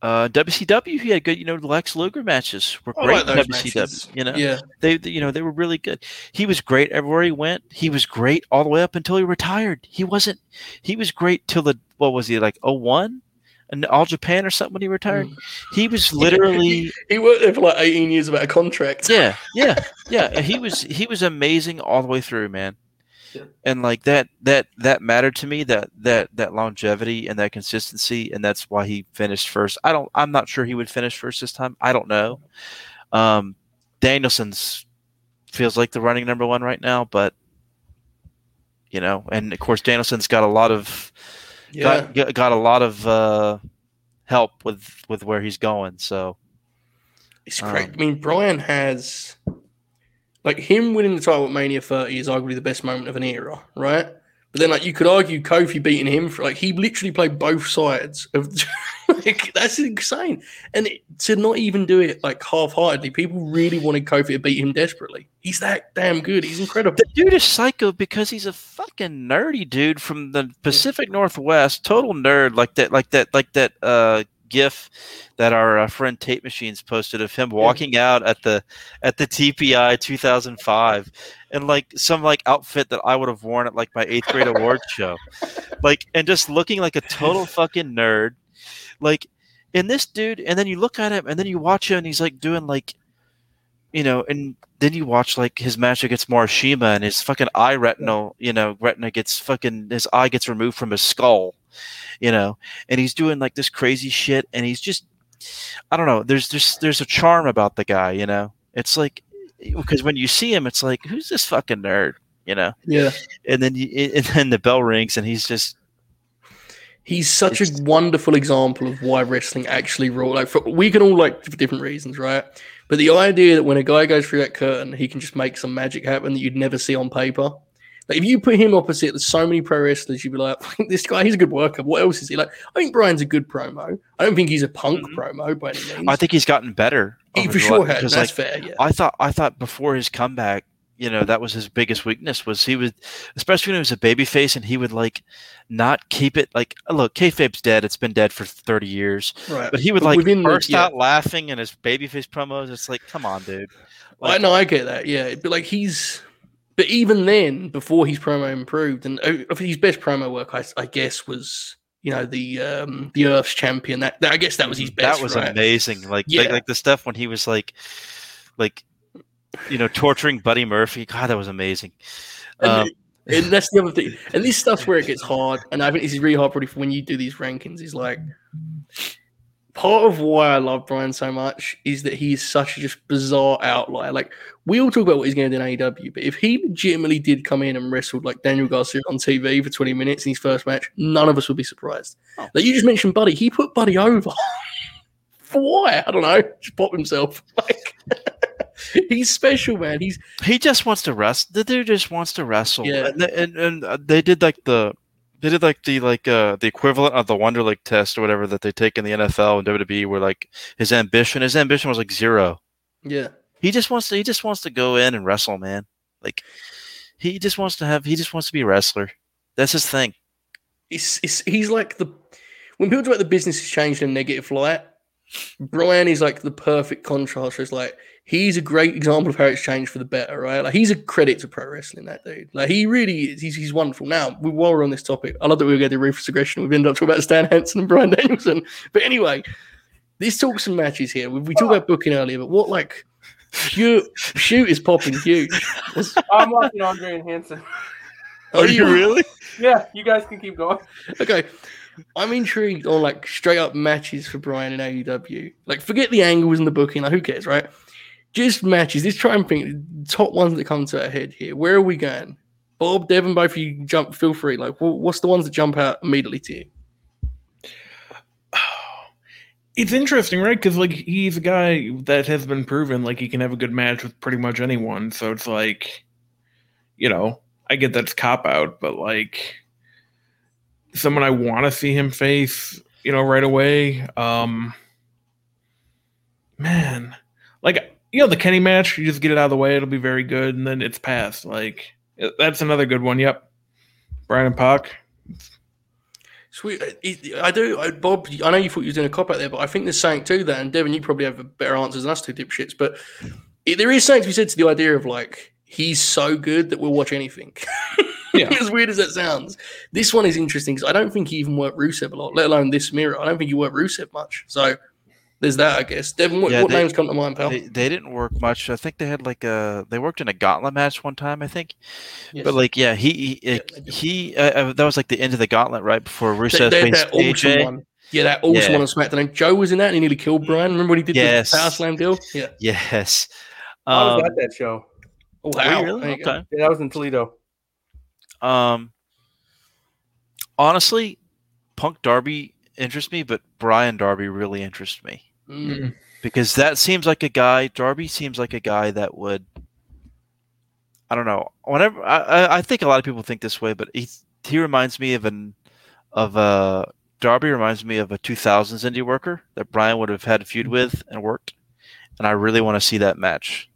uh, WCW, he had good, you know, the Lex Luger matches were I great. like WCW, matches. you know, Yeah. they, they- you know, they were really good. He was great everywhere he went. He was great all the way up until he retired. He wasn't. He was great till the what was he like? Oh one, and All Japan or something when he retired. Mm. He was literally. He worked there for like 18 years without a contract. yeah, yeah, yeah. He was he was amazing all the way through, man. Yeah. And like that that that mattered to me that that that longevity and that consistency and that's why he finished first. I don't I'm not sure he would finish first this time. I don't know. Um Danielson's feels like the running number 1 right now, but you know, and of course Danielson's got a lot of Yeah. got, got a lot of uh help with with where he's going. So It's great. Um, I mean, Bryan has like him winning the title at Mania 30 is arguably the best moment of an era, right? But then, like, you could argue Kofi beating him for like he literally played both sides of. like, that's insane, and it, to not even do it like half-heartedly, people really wanted Kofi to beat him desperately. He's that damn good. He's incredible. The dude is psycho because he's a fucking nerdy dude from the Pacific Northwest, total nerd, like that, like that, like that uh, GIF that our uh, friend Tape Machines posted of him walking out at the at the TPI 2005 in like some like outfit that I would have worn at like my eighth grade award show, like and just looking like a total fucking nerd, like. And this dude, and then you look at him, and then you watch him, and he's like doing like you know, and then you watch like his match against Morishima and his fucking eye retinal, you know, retina gets fucking his eye gets removed from his skull, you know, and he's doing like this crazy shit and he's just I don't know, there's there's there's a charm about the guy, you know. It's like because when you see him it's like who's this fucking nerd, you know? Yeah, And then you, and then the bell rings and he's just he's such a wonderful example of why wrestling actually rule. Like, for, we can all like for different reasons, right? But the idea that when a guy goes through that curtain, he can just make some magic happen that you'd never see on paper. Like if you put him opposite, there's so many pro wrestlers, you'd be like, this guy, he's a good worker. What else is he like? I think Bryan's a good promo. I don't think he's a punk Mhm. promo by any means. I think he's gotten better. he for sure has. That's like, fair. Yeah. I thought I thought before his comeback, you know, that was his biggest weakness was he would, especially when he was a babyface, and he would like not keep it like look, kayfabe's dead. It's been dead for thirty years, right. but he would like within the- yeah. out laughing in his babyface promos. It's like, come on, dude. I know, I get that. Yeah, but like he's, but even then, before his promo improved, and uh, his best promo work, I, I guess was you know the um the Earth's champion. That, that I guess that was his best. that was right? amazing. Like, like like the stuff when he was like, like, you know, torturing Buddy Murphy. God, that was amazing. And, Um, and that's the other thing. And this stuff's where it gets hard. And I think this is really hard, probably, for when you do these rankings. Is like part of why I love Bryan so much is that he is such a just bizarre outlier. Like we all talk about what he's going to do in AEW, but if he legitimately did come in and wrestled like Daniel Garcia on TV for 20 minutes in his first match, none of us would be surprised. Oh. Like you just mentioned, Buddy, he put Buddy over. For why? I don't know. Just pop himself. Like he's special, man. He's he just wants to wrestle. The dude just wants to wrestle. Yeah. And, and, and uh, they did like the they did like the like uh the equivalent of the Wonderlic test or whatever that they take in the NFL and WWE, where like his ambition, his ambition was like zero. Yeah. He just wants to he just wants to go in and wrestle, man. Like he just wants to have he just wants to be a wrestler. That's his thing. It's, it's he's like the when people talk about the business has changed in a negative light. Bryan is like the perfect contrast. It's like he's a great example of how it's changed for the better, right? Like he's a credit to pro wrestling. That dude, like he really is. He's, he's wonderful. Now, we, while we're on this topic, I love that we were going to ruthless aggression. We've ended up talking about Stan Hansen and Bryan Danielson. But anyway, let's talk some matches here. We, we talked about booking earlier, but what like shoot, shoot is popping huge. I'm watching Andre and Hansen. Are you really? Yeah, you guys can keep going. Okay. I'm intrigued on like straight up matches for Bryan and AEW. Like, forget the angles and the booking. Like, who cares, right? Just matches. Let's try and think top ones that come to our head here. Where are we going? Bob, Devon, both of you jump. Feel free. Like, what's the ones that jump out immediately to you? It's interesting, right? Because like he's a guy that has been proven like he can have a good match with pretty much anyone. So it's like, you know, I get that's cop out, but like someone I want to see him face, you know, right away. Um Man, you know, the Kenny match, you just get it out of the way, it'll be very good, and then it's past. Like uh, that's another good one. Yep, Bryan and Pac. Sweet. Uh, I- I do, I, Bob. I know you thought you was doing a cop out there, but I think there's something to that. And Devon, you probably have better answers than us two dipshits. But there is something to be said to the idea of like he's so good that we'll watch anything. Yeah. as weird as that sounds, this one is interesting because I don't think he even worked Rusev a lot, let alone this Miro. I don't think he worked Rusev much. So there's that, I guess. Devon, what, Yeah, what they- names come to mind, pal? They, they didn't work much. I think they had like a they worked in a gauntlet match one time. I think, Yes. but like yeah, he he, Yeah, he uh, uh, that was like the end of the gauntlet right before They- Rusev they faced that awesome AJ. one. Yeah, that awesome Yeah. one on SmackDown. And Joe was in that and he nearly killed Bryan. Remember when he did Yes. the Power Slam deal? Yeah. Yes. I was Um, at that show. Oh, wow. really? There you go. Okay. Yeah, that was in Toledo. Um, honestly, Punk Darby interests me, but Bryan Darby really interests me Mm. because that seems like a guy. Darby seems like a guy that would. I don't know. Whenever I, I, I think a lot of people think this way, but he he reminds me of an of a Darby reminds me of a 2000s indie worker that Bryan would have had a feud with and worked, and I really want to see that match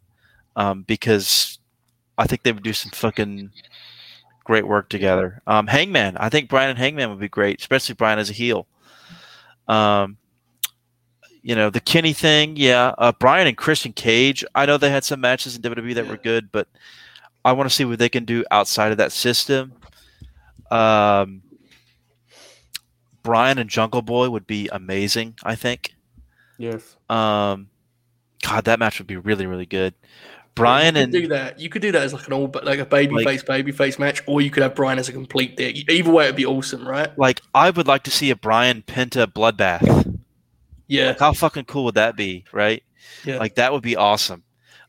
um, because I think they would do some fucking great work together. Um, Hangman, I think Bryan and Hangman would be great, especially Bryan as a heel. Um, you know the Kenny thing, yeah. Uh, Bryan and Christian Cage, I know they had some matches in WWE that were good, but I want to see what they can do outside of that system. Um, Bryan and Jungle Boy would be amazing. I think. Yes. Um, God, that match would be really, really good. Bryan you could and do that. You could do that as like an all, like a baby Like- face, baby face match, or you could have Bryan as a complete dick. Either way, it'd be awesome, right? like I would like to see a Bryan Penta bloodbath. Yeah, How fucking cool would that be, right? yeah. Like that would be awesome.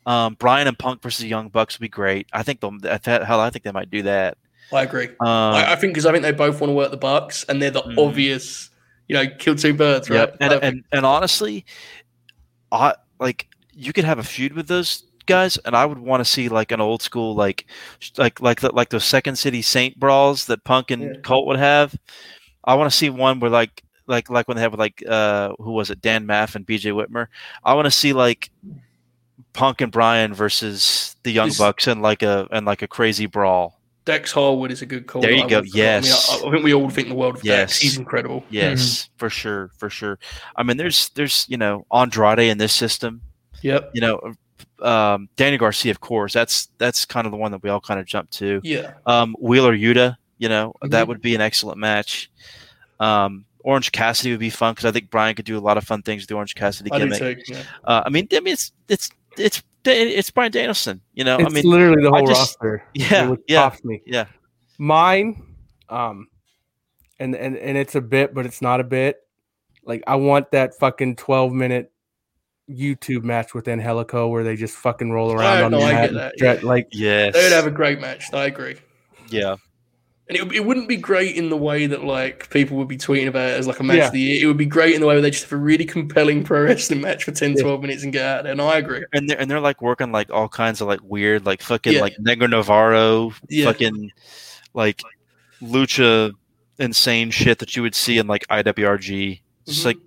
Um, Bryan and Punk versus Young Bucks would be great. I think they'll hell, I think they might do that. I agree. Um, I, I think because I think they both want to work the Bucks, and they're the Mhm. obvious, you know, kill two birds, right? Yep. And, and and honestly, I like you could have a feud with those guys, and I would want to see like an old school like like like the, like those Second City Saint brawls that Punk and Yeah. Colt would have. I want to see one where like like like when they have like uh who was it Dan Maff and BJ Whitmer. I want to see like Punk and Bryan versus the Young This- Bucks and like a and like a crazy brawl. Dax Harwood is a good call. There you I go. would forget. I, mean, Yes. I, I think we all think the world of Yes. Dax. He's incredible. Yes, for sure, for sure. I mean, there's there's you know Andrade in this system. Yep. you know, um, Danny Garcia, of course, that's that's kind of the one that we all kind of jump to. Yeah. Um, Wheeler Yuta, you know, that Mhm. would be an excellent match. Um, Orange Cassidy would be fun because I think Bryan could do a lot of fun things with the Orange Cassidy I do gimmick. Yeah. Uh, I mean, I mean, it's it's it's it's Bryan Danielson. You know, It's I mean, literally the whole just- roster. yeah, which yeah, me. yeah. Mine, um, and and and it's a bit, but it's not a bit. Like I want that fucking twelve minute YouTube match with Angelico where they just fucking roll around I on the I mat. get that, stretch- yeah. Like Yes. They would have a great match. I agree. yeah. And it, it wouldn't be great in the way that like people would be tweeting about it as like a match Yeah. of the year. It would be great in the way where they just have a really compelling pro wrestling match for 10, Yeah. 12 minutes and get out there. And I agree. And they're and they're like working like all kinds of like weird like fucking Yeah. like Negro Navarro Yeah. fucking like lucha insane shit that you would see in like IWRG. Just Mhm. like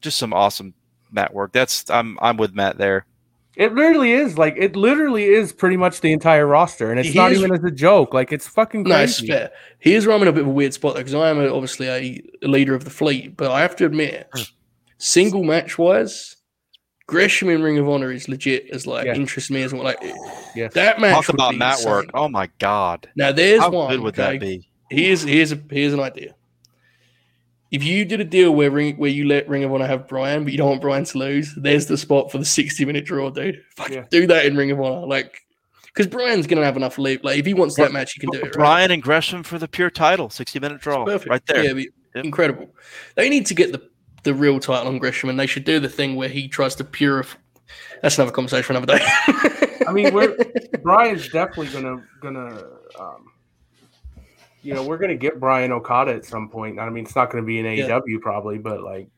just some awesome mat work. That's I'm I'm with Matt there. It literally is like it literally is pretty much the entire roster, and it's He not is- even as a joke. Like it's fucking No, it's crazy. fair. Here's where I'm in a bit of a weird spot because I am a, obviously a leader of the fleet, but I have to admit, single match wise, Gresham in Ring of Honor is legit as like Yeah. interests me as well. Like Yes. that match. Talk about be mat work. Oh my god. Now there's How one. good would okay? that be? Here's here's a here's an idea. If you did a deal where Ring, where you let Ring of Honor have Bryan, but you don't want Bryan to lose, there's the spot for the 60 minute draw, dude. Fucking Yeah. do that in Ring of Honor, like because Bryan's gonna have enough leave. Like if he wants that match, he can do it. Right? Bryan and Gresham for the pure title, 60 minute draw. Perfect. Right there. Yeah, Yep. incredible. They need to get the the real title on Gresham, and they should do the thing where he tries to purify. That's another conversation for another day. I mean, we're Bryan's definitely gonna gonna um, you know we're gonna get Bryan Okada at some point. I mean, it's not gonna be in Yeah. AEW probably, but like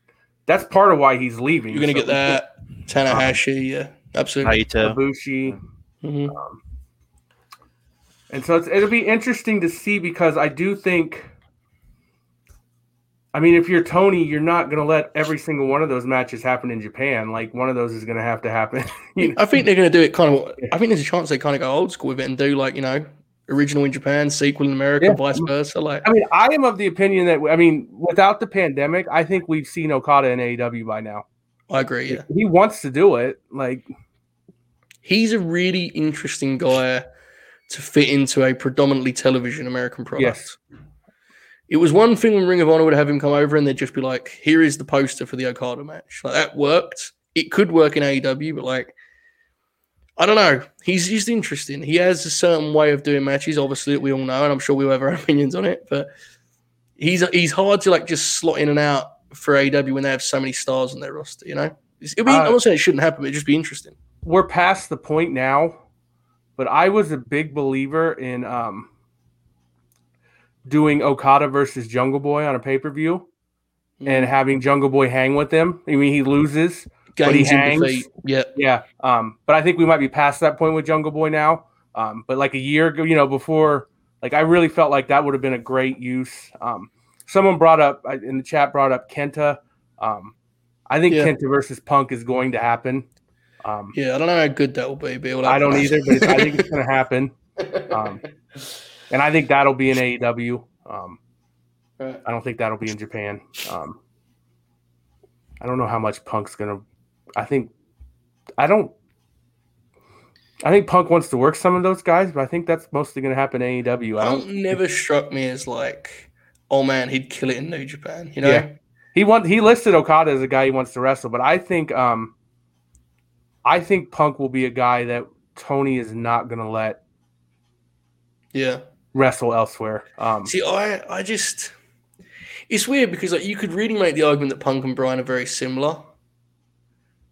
that's part of why he's leaving. You're gonna So get that Tanahashi, yeah, absolutely. Naito. Ibushi. Mhm. And so it's, it'll be interesting to see because I do think, I mean, if you're Tony, you're not going to let every single one of those matches happen in Japan. Like one of those is going to have to happen. you know? I think they're going to do it kind of. I think there's a chance they kind of go old school with it and do like you know, original in Japan, sequel in America, Yeah. vice versa. Like, I mean, I am of the opinion that I mean, without the pandemic, I think we've seen Okada in AEW by now. I agree. Yeah, He wants to do it. Like, he's a really interesting guy to fit into a predominantly television American product. Yes. It was one thing when Ring of Honor would have him come over and they'd just be like, "Here is the poster for the Okada match." Like that worked. It could work in AEW, but like, I don't know. He's just interesting. He has a certain way of doing matches, obviously that we all know, and I'm sure we will have our opinions on it. But he's he's hard to like just slot in and out for AEW when they have so many stars on their roster. You know, it'll be, Uh, I'm not saying it shouldn't happen, but it'd just be interesting. we're past the point now, but I was a big believer in um, doing Okada versus Jungle Boy on a pay per view and having Jungle Boy hang with them. I mean, he loses, but he hangs. Yeah, yeah. Um, but I think we might be past that point with Jungle Boy now. Um, but like a year ago, you know, before, like I really felt like that would have been a great use. Um, someone brought up I- in the chat brought up Kenta. Um, I think Yeah. Kenta versus Punk is going to happen. Um, yeah. I don't know how good that will be, but I don't either, but I think it's going to happen. Um, and I think that'll be in AEW. Um, Right. I don't think that'll be in Japan. Um, I don't know how much Punk's going to. I think. I don't. I think Punk wants to work some of those guys, but I think that's mostly going to happen in AEW. I Punk don't. never struck me as like, oh man, he'd kill it in New Japan. You know, Yeah. He want he listed Okada as a guy he wants to wrestle, but I think um, I think Punk will be a guy that Tony is not going to let yeah. wrestle elsewhere. Um, See, I, I just, it's weird because like you could really make the argument that Punk and Bryan are very similar,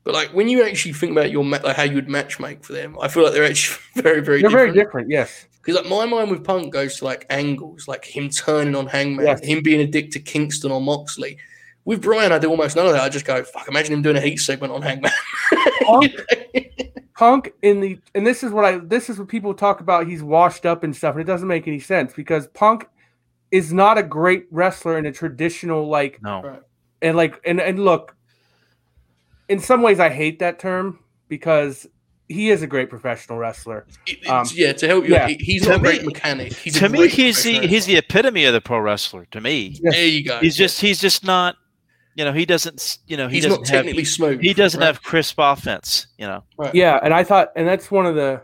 but like when you actually think about your ma- like how you would match make for them, I feel like they're actually very, very they're very different. different. Yes. Because like my mind with Punk goes to like angles, like him turning on Hangman, Yes. him being a dick to Kingston or Moxley. With Bryan, I do almost none of that. I just go, fuck, imagine him doing a heat segment on Hangman. Punk, Punk in the and this is what I this is what people talk about. He's washed up and stuff, and it doesn't make any sense because Punk is not a great wrestler in a traditional like No. Right. and like and and look. In some ways, I hate that term because he is a great professional wrestler. Um, yeah, to help you, yeah. he's To not a great me- mechanic. He's to me, he's the professional he's the epitome of the pro wrestler. To me, Yeah. There you go. he's just he's just not. You know, he doesn't. You know, he he's doesn't not have. technically smooth. He doesn't right? have crisp offense. You know. Right. Yeah, and I thought, and that's one of the,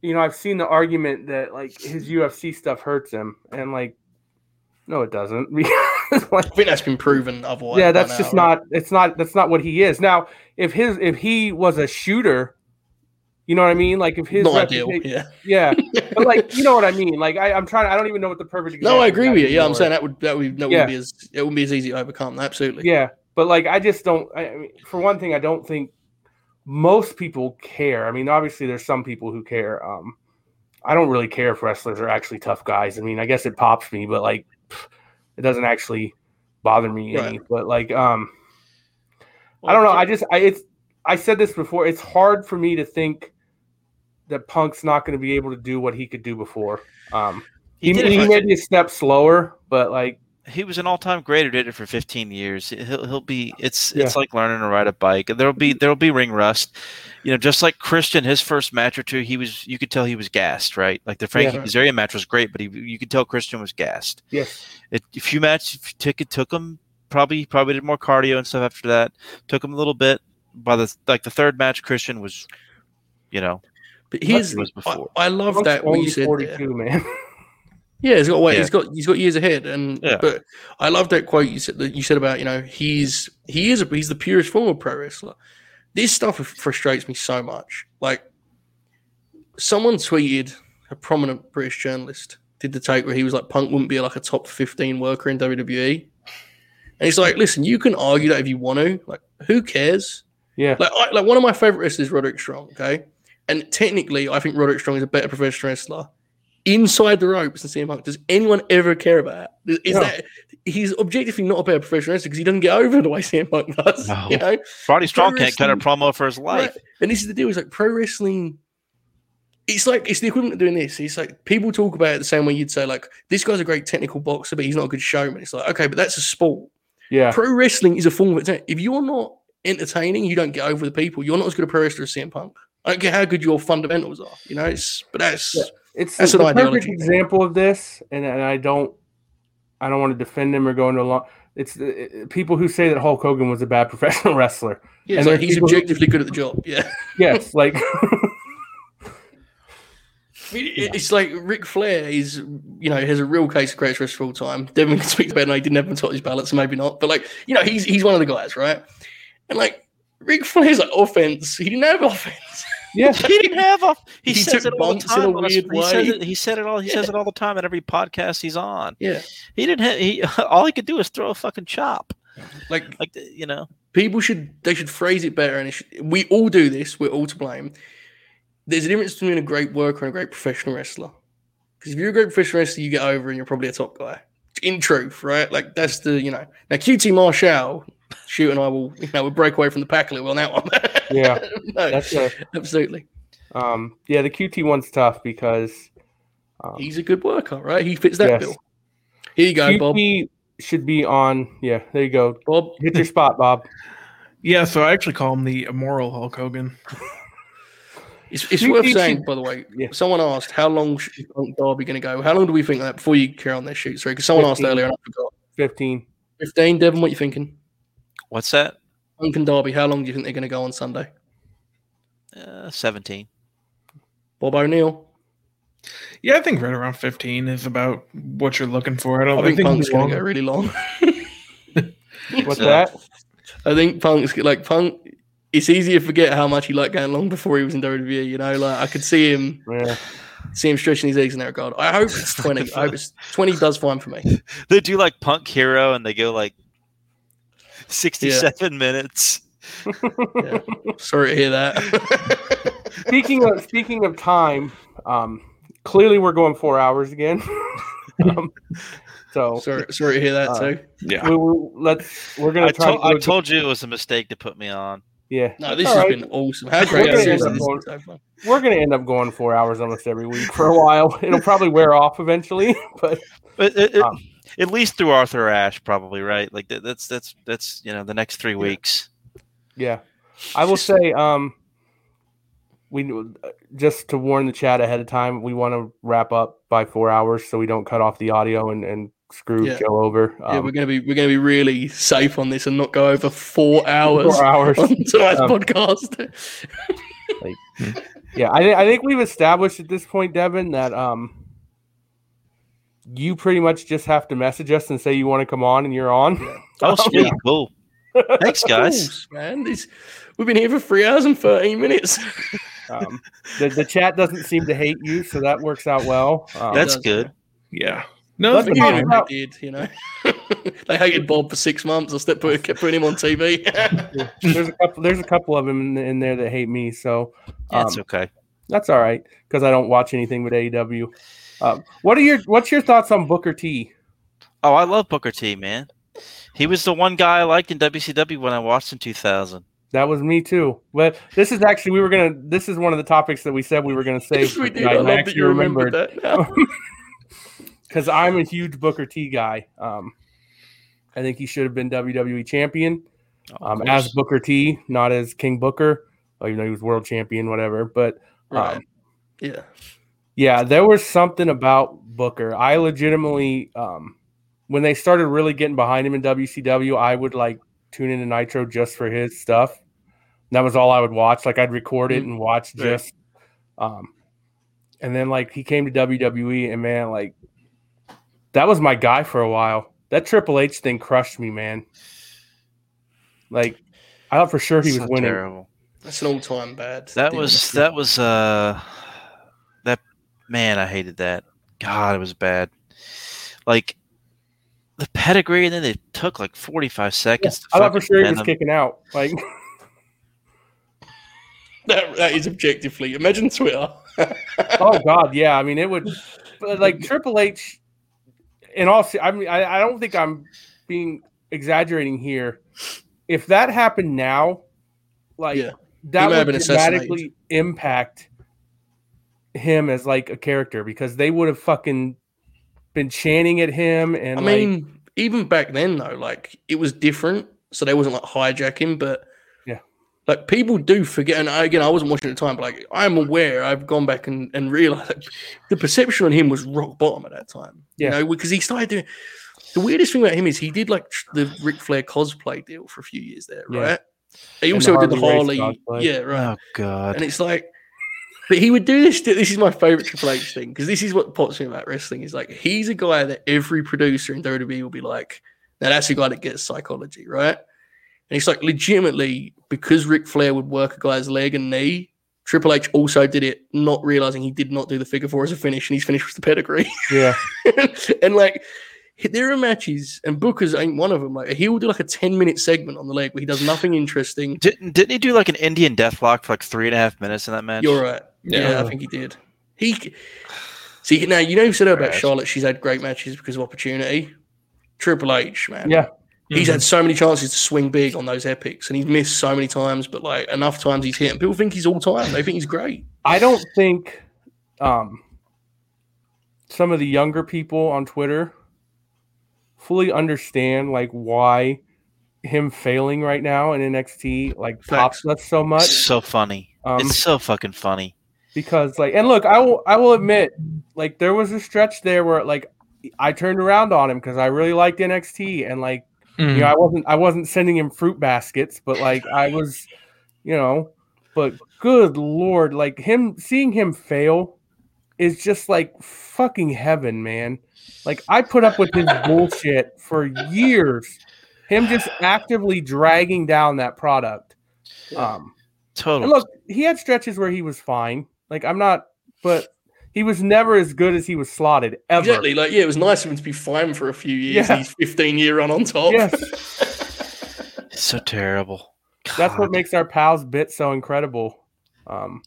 you know, I've seen the argument that like his UFC stuff hurts him, and like, no, it doesn't. Like, I think that's been proven otherwise. yeah, that's now, just right? not. It's not. That's not what he is. Now, if his if he was a shooter, you know what I mean? Like if his not ideal. Yeah. yeah, but like you know what I mean? Like I, I'm trying. I don't even know what the perfect. No, I agree with you. Yeah, I'm saying that would that would that Yeah. wouldn't be as it wouldn't be as easy to overcome. Absolutely. Yeah, but like I just don't. I I mean, for one thing, I don't think most people care. I mean, obviously, there's some people who care. Um, I don't really care if wrestlers are actually tough guys. I mean, I guess it pops me, but like, pff, it doesn't actually bother me any. But like, um, I don't know. I just, I it's. I said this before. It's hard for me to think that Punk's not going to be able to do what he could do before. Um, He, it he may be a step slower, but like he was an all-time great who did it for 15 years. He'll he'll be it's Yeah. it's like learning to ride a bike. There'll be mm-hmm. there'll be ring rust. You know, just like Christian, his first match or two, he was you could tell he was gassed, right? Like the Frankie Yeah. Kazarian match was great, but he, you could tell Christian was gassed. yes, It, a few matches took it took him probably probably did more cardio and stuff after that. Took him a little bit. By the like the third match, Christian was, you know, But here's was before. I love that only there. 42, man. Yeah, he's got wait, Yeah. he's got he's got years ahead, and Yeah. but I love that quote you said that you said about you know he's he is a, he's the purest form of pro wrestler. This stuff frustrates me so much. Like someone tweeted a prominent British journalist did the take where he was like Punk wouldn't be like a top fifteen worker in WWE, and he's like, listen, you can argue that if you want to, like who cares? yeah, Like, I, like one of my favorite wrestlers is Roderick Strong. Okay, and technically, I think Roderick Strong is a better professional wrestler inside the ropes than CM Punk. Does anyone ever care about? Is is No. that he's objectively not a better professional wrestler because he doesn't get over the way CM Punk does? No. You know, Roddy Strong can't cut a promo for his life. Right. And this is the deal: is like pro wrestling. It's like it's the equivalent of doing this. It's like people talk about it the same way you'd say like this guy's a great technical boxer, but he's not a good showman. It's like okay, but that's a sport. yeah, Pro wrestling is a form of entertainment. If you're not entertaining, you don't get over the people. You're not as good a pro wrestler as CM Punk. I don't care how good your fundamentals are. You know, it's but that's Yeah. It's That's the an perfect example of this, and, and I don't, I don't want to defend him or go into a long. It's uh, people who say that Hulk Hogan was a bad professional wrestler. yeah, and so he's people who- objectively good at the job. Yeah, Yes, like I mean, it- it's like Ric Flair is you know has a real case of greatest wrestler of all time. Devon can speak about it. and He didn't have his ballot, so maybe not. But like you know, he's he's one of the guys, right? And like Ric Flair's like offense, he didn't have offense. Yeah, he didn't have a. He, He says it all the time. on he says it. He said it all. He says it all the time at every podcast he's on. Yeah, He didn't. Have, he all he could do is throw a fucking chop. like Like you know. people should they should phrase it better and it should, we all do this we're all to blame there's a difference between a great worker and a great professional wrestler because if you're a great professional wrestler you get over and you're probably a top guy in truth right like that's the you know now qt marshall shoot and i will you know we'll break away from the pack a little on that one yeah. no, That's a, absolutely um, yeah. The QT one's tough because um, he's a good worker right he fits that Yes. bill here you go bob QT should be on. Yeah, there you go. bob Hit your spot, Bob. Yeah, so I actually call him the immoral Hulk Hogan. It's, it's worth saying, by the way. Yeah. Someone asked how long is Punk Darby going to go. How long do we think that before you carry on their shoot? Sorry, because someone asked earlier and I forgot. Fifteen. Fifteen, Devon. What you thinking? What's that? Punk and Darby. How long do you think they're going to go on Sunday? Uh, Seventeen. Bob O'Neill. Yeah, I think right around 15 is about what you're looking for. I I don't think, think, Punk's going to long. go really long. What's Yeah. that? I think Punk's like Punk. It's easy to forget how much he liked going long before he was in WWE. You know, like I could see him, Yeah. see him stretching his legs in that regard. I hope it's twenty. I hope it's twenty. Does fine for me. They do like Punk Hero, and they go like sixty-seven minutes. Yeah. Sorry to hear that. speaking of speaking of time, um, clearly we're going four hours again. um, so sorry, sorry to hear that Uh, too. Yeah. we, we, let's we're gonna I, try. told to I go- told you it was a mistake to put me on. yeah, No, this All has right. been awesome. How great Okay, is this? yeah. This is so we're gonna end up going four hours almost every week for a while. It'll probably wear off eventually, but It- it- it- Um, at least through Arthur Ashe, probably right. Like that, that's that's that's you know the next three weeks. yeah, I will say, um, we just to warn the chat ahead of time, we want to wrap up by four hours so we don't cut off the audio and, and screw Yeah. Joe over. yeah, Um, we're gonna be we're gonna be really safe on this and not go over four hours four hours. on tonight's Um, podcast. Yeah, I, thi- I think we've established at this point, Devon, that um, you pretty much just have to message us and say you want to come on, and you're on. Oh, sweet, cool. Thanks, guys. Fools, man. This, we've been here for three hours and thirteen minutes. Um, the, the chat doesn't seem to hate you, so that works out well. Um, That's good. Yeah. No, Let's it's you know about- they did, you know. they hated Bob for six months. I stepped put, kept putting him on TV. there's a couple. There's a couple of them in, in there that hate me, so Yeah, um, it's okay. that's all right because I don't watch anything but AEW. Um, what are your What's your thoughts on Booker T? Oh, I love Booker T, man. He was the one guy I liked in WCW when I watched in 2000. That was me too. But this is actually we were gonna. This is one of the topics that we said we were gonna save. we did. tonight, I and love that you remembered that. because I'm a huge Booker T guy. Um, I think he should have been WWE champion um, as. Booker T, not as King Booker. Oh, you know, he was world champion, whatever. But um, Right. Yeah. Yeah, there was something about Booker. I legitimately, um, when they started really getting behind him in WCW, I would like tune into Nitro just for his stuff. And that was all I would watch. Like I'd record it and watch Right. just. Um, and then like he came to WWE, and man, like that was my guy for a while. That Triple H thing crushed me, man. Like I thought for sure he was So winning. terrible. That's an all time bad. That was that was uh that man. I hated that. God, it was bad. Like the pedigree, and then they took like forty five seconds. to I thought for fucking sure he was him. kicking out. Like that, that is objectively. Imagine Twitter. oh god, yeah. I mean, it would, but like Triple H. In all, I mean, I, I don't think I'm being exaggerating here. If that happened now, like Yeah. that might have would been dramatically impact him as like a character because they would have fucking been chanting at him and I like, mean, even back then though, like it was different. So they wasn't like hijacking, but Yeah. like people do forget. And I, again, I wasn't watching at the time, but like I'm aware. I've gone back and and realized like, the perception on him was rock bottom at that time. Yeah. You know, because he started doing. The weirdest thing about him is he did like the Ric Flair cosplay deal for a few years there, Yeah. right? He also the did the Harley Race Harley, cosplay. yeah, right. Oh God. And it's like, but he would do this. This is my favorite Triple H thing because this is what pops me about wrestling. Is like he's a guy that every producer in WWE will be like, now that's a guy that gets psychology, right? And it's like legitimately because Ric Flair would work a guy's leg and knee. Triple H also did it, not realizing he did not do the figure four as a finish, and he's finished with the pedigree. yeah, and like, there are matches, and Booker's ain't one of them. Like, he will do like a ten minute segment on the leg where he does nothing interesting. Didn't didn't he do like an Indian deathlock for like three and a half minutes in that match? You're right. Yeah, Yeah. I think he did. He see now you know you said about Charlotte. She's had great matches because of opportunity. Triple H, man. yeah. He's Mhm. had so many chances to swing big on those epics, and he's missed so many times. But like enough times he's hit, and people think he's all time. They think he's great. I don't think um, some of the younger people on Twitter fully understand like why him failing right now in NXT like Facts. pops us so much. It's so funny. Um, it's so fucking funny. Because like and look i will i will admit like there was a stretch there where like i turned around on him because i really liked nxt and like Mhm. you know i wasn't i wasn't sending him fruit baskets but like i was you know but good lord like him seeing him fail is just like fucking heaven man like i put up with his bullshit for years him just actively dragging down that product um Totally. and look, he had stretches where he was fine. Like I'm not, but he was never as good as he was slotted ever. Exactly. Like yeah, it was nice of him to be fine for a few years. Yeah. He's 15 year run on top. Yes, It's so terrible. that's what makes our pals bit so incredible. Um,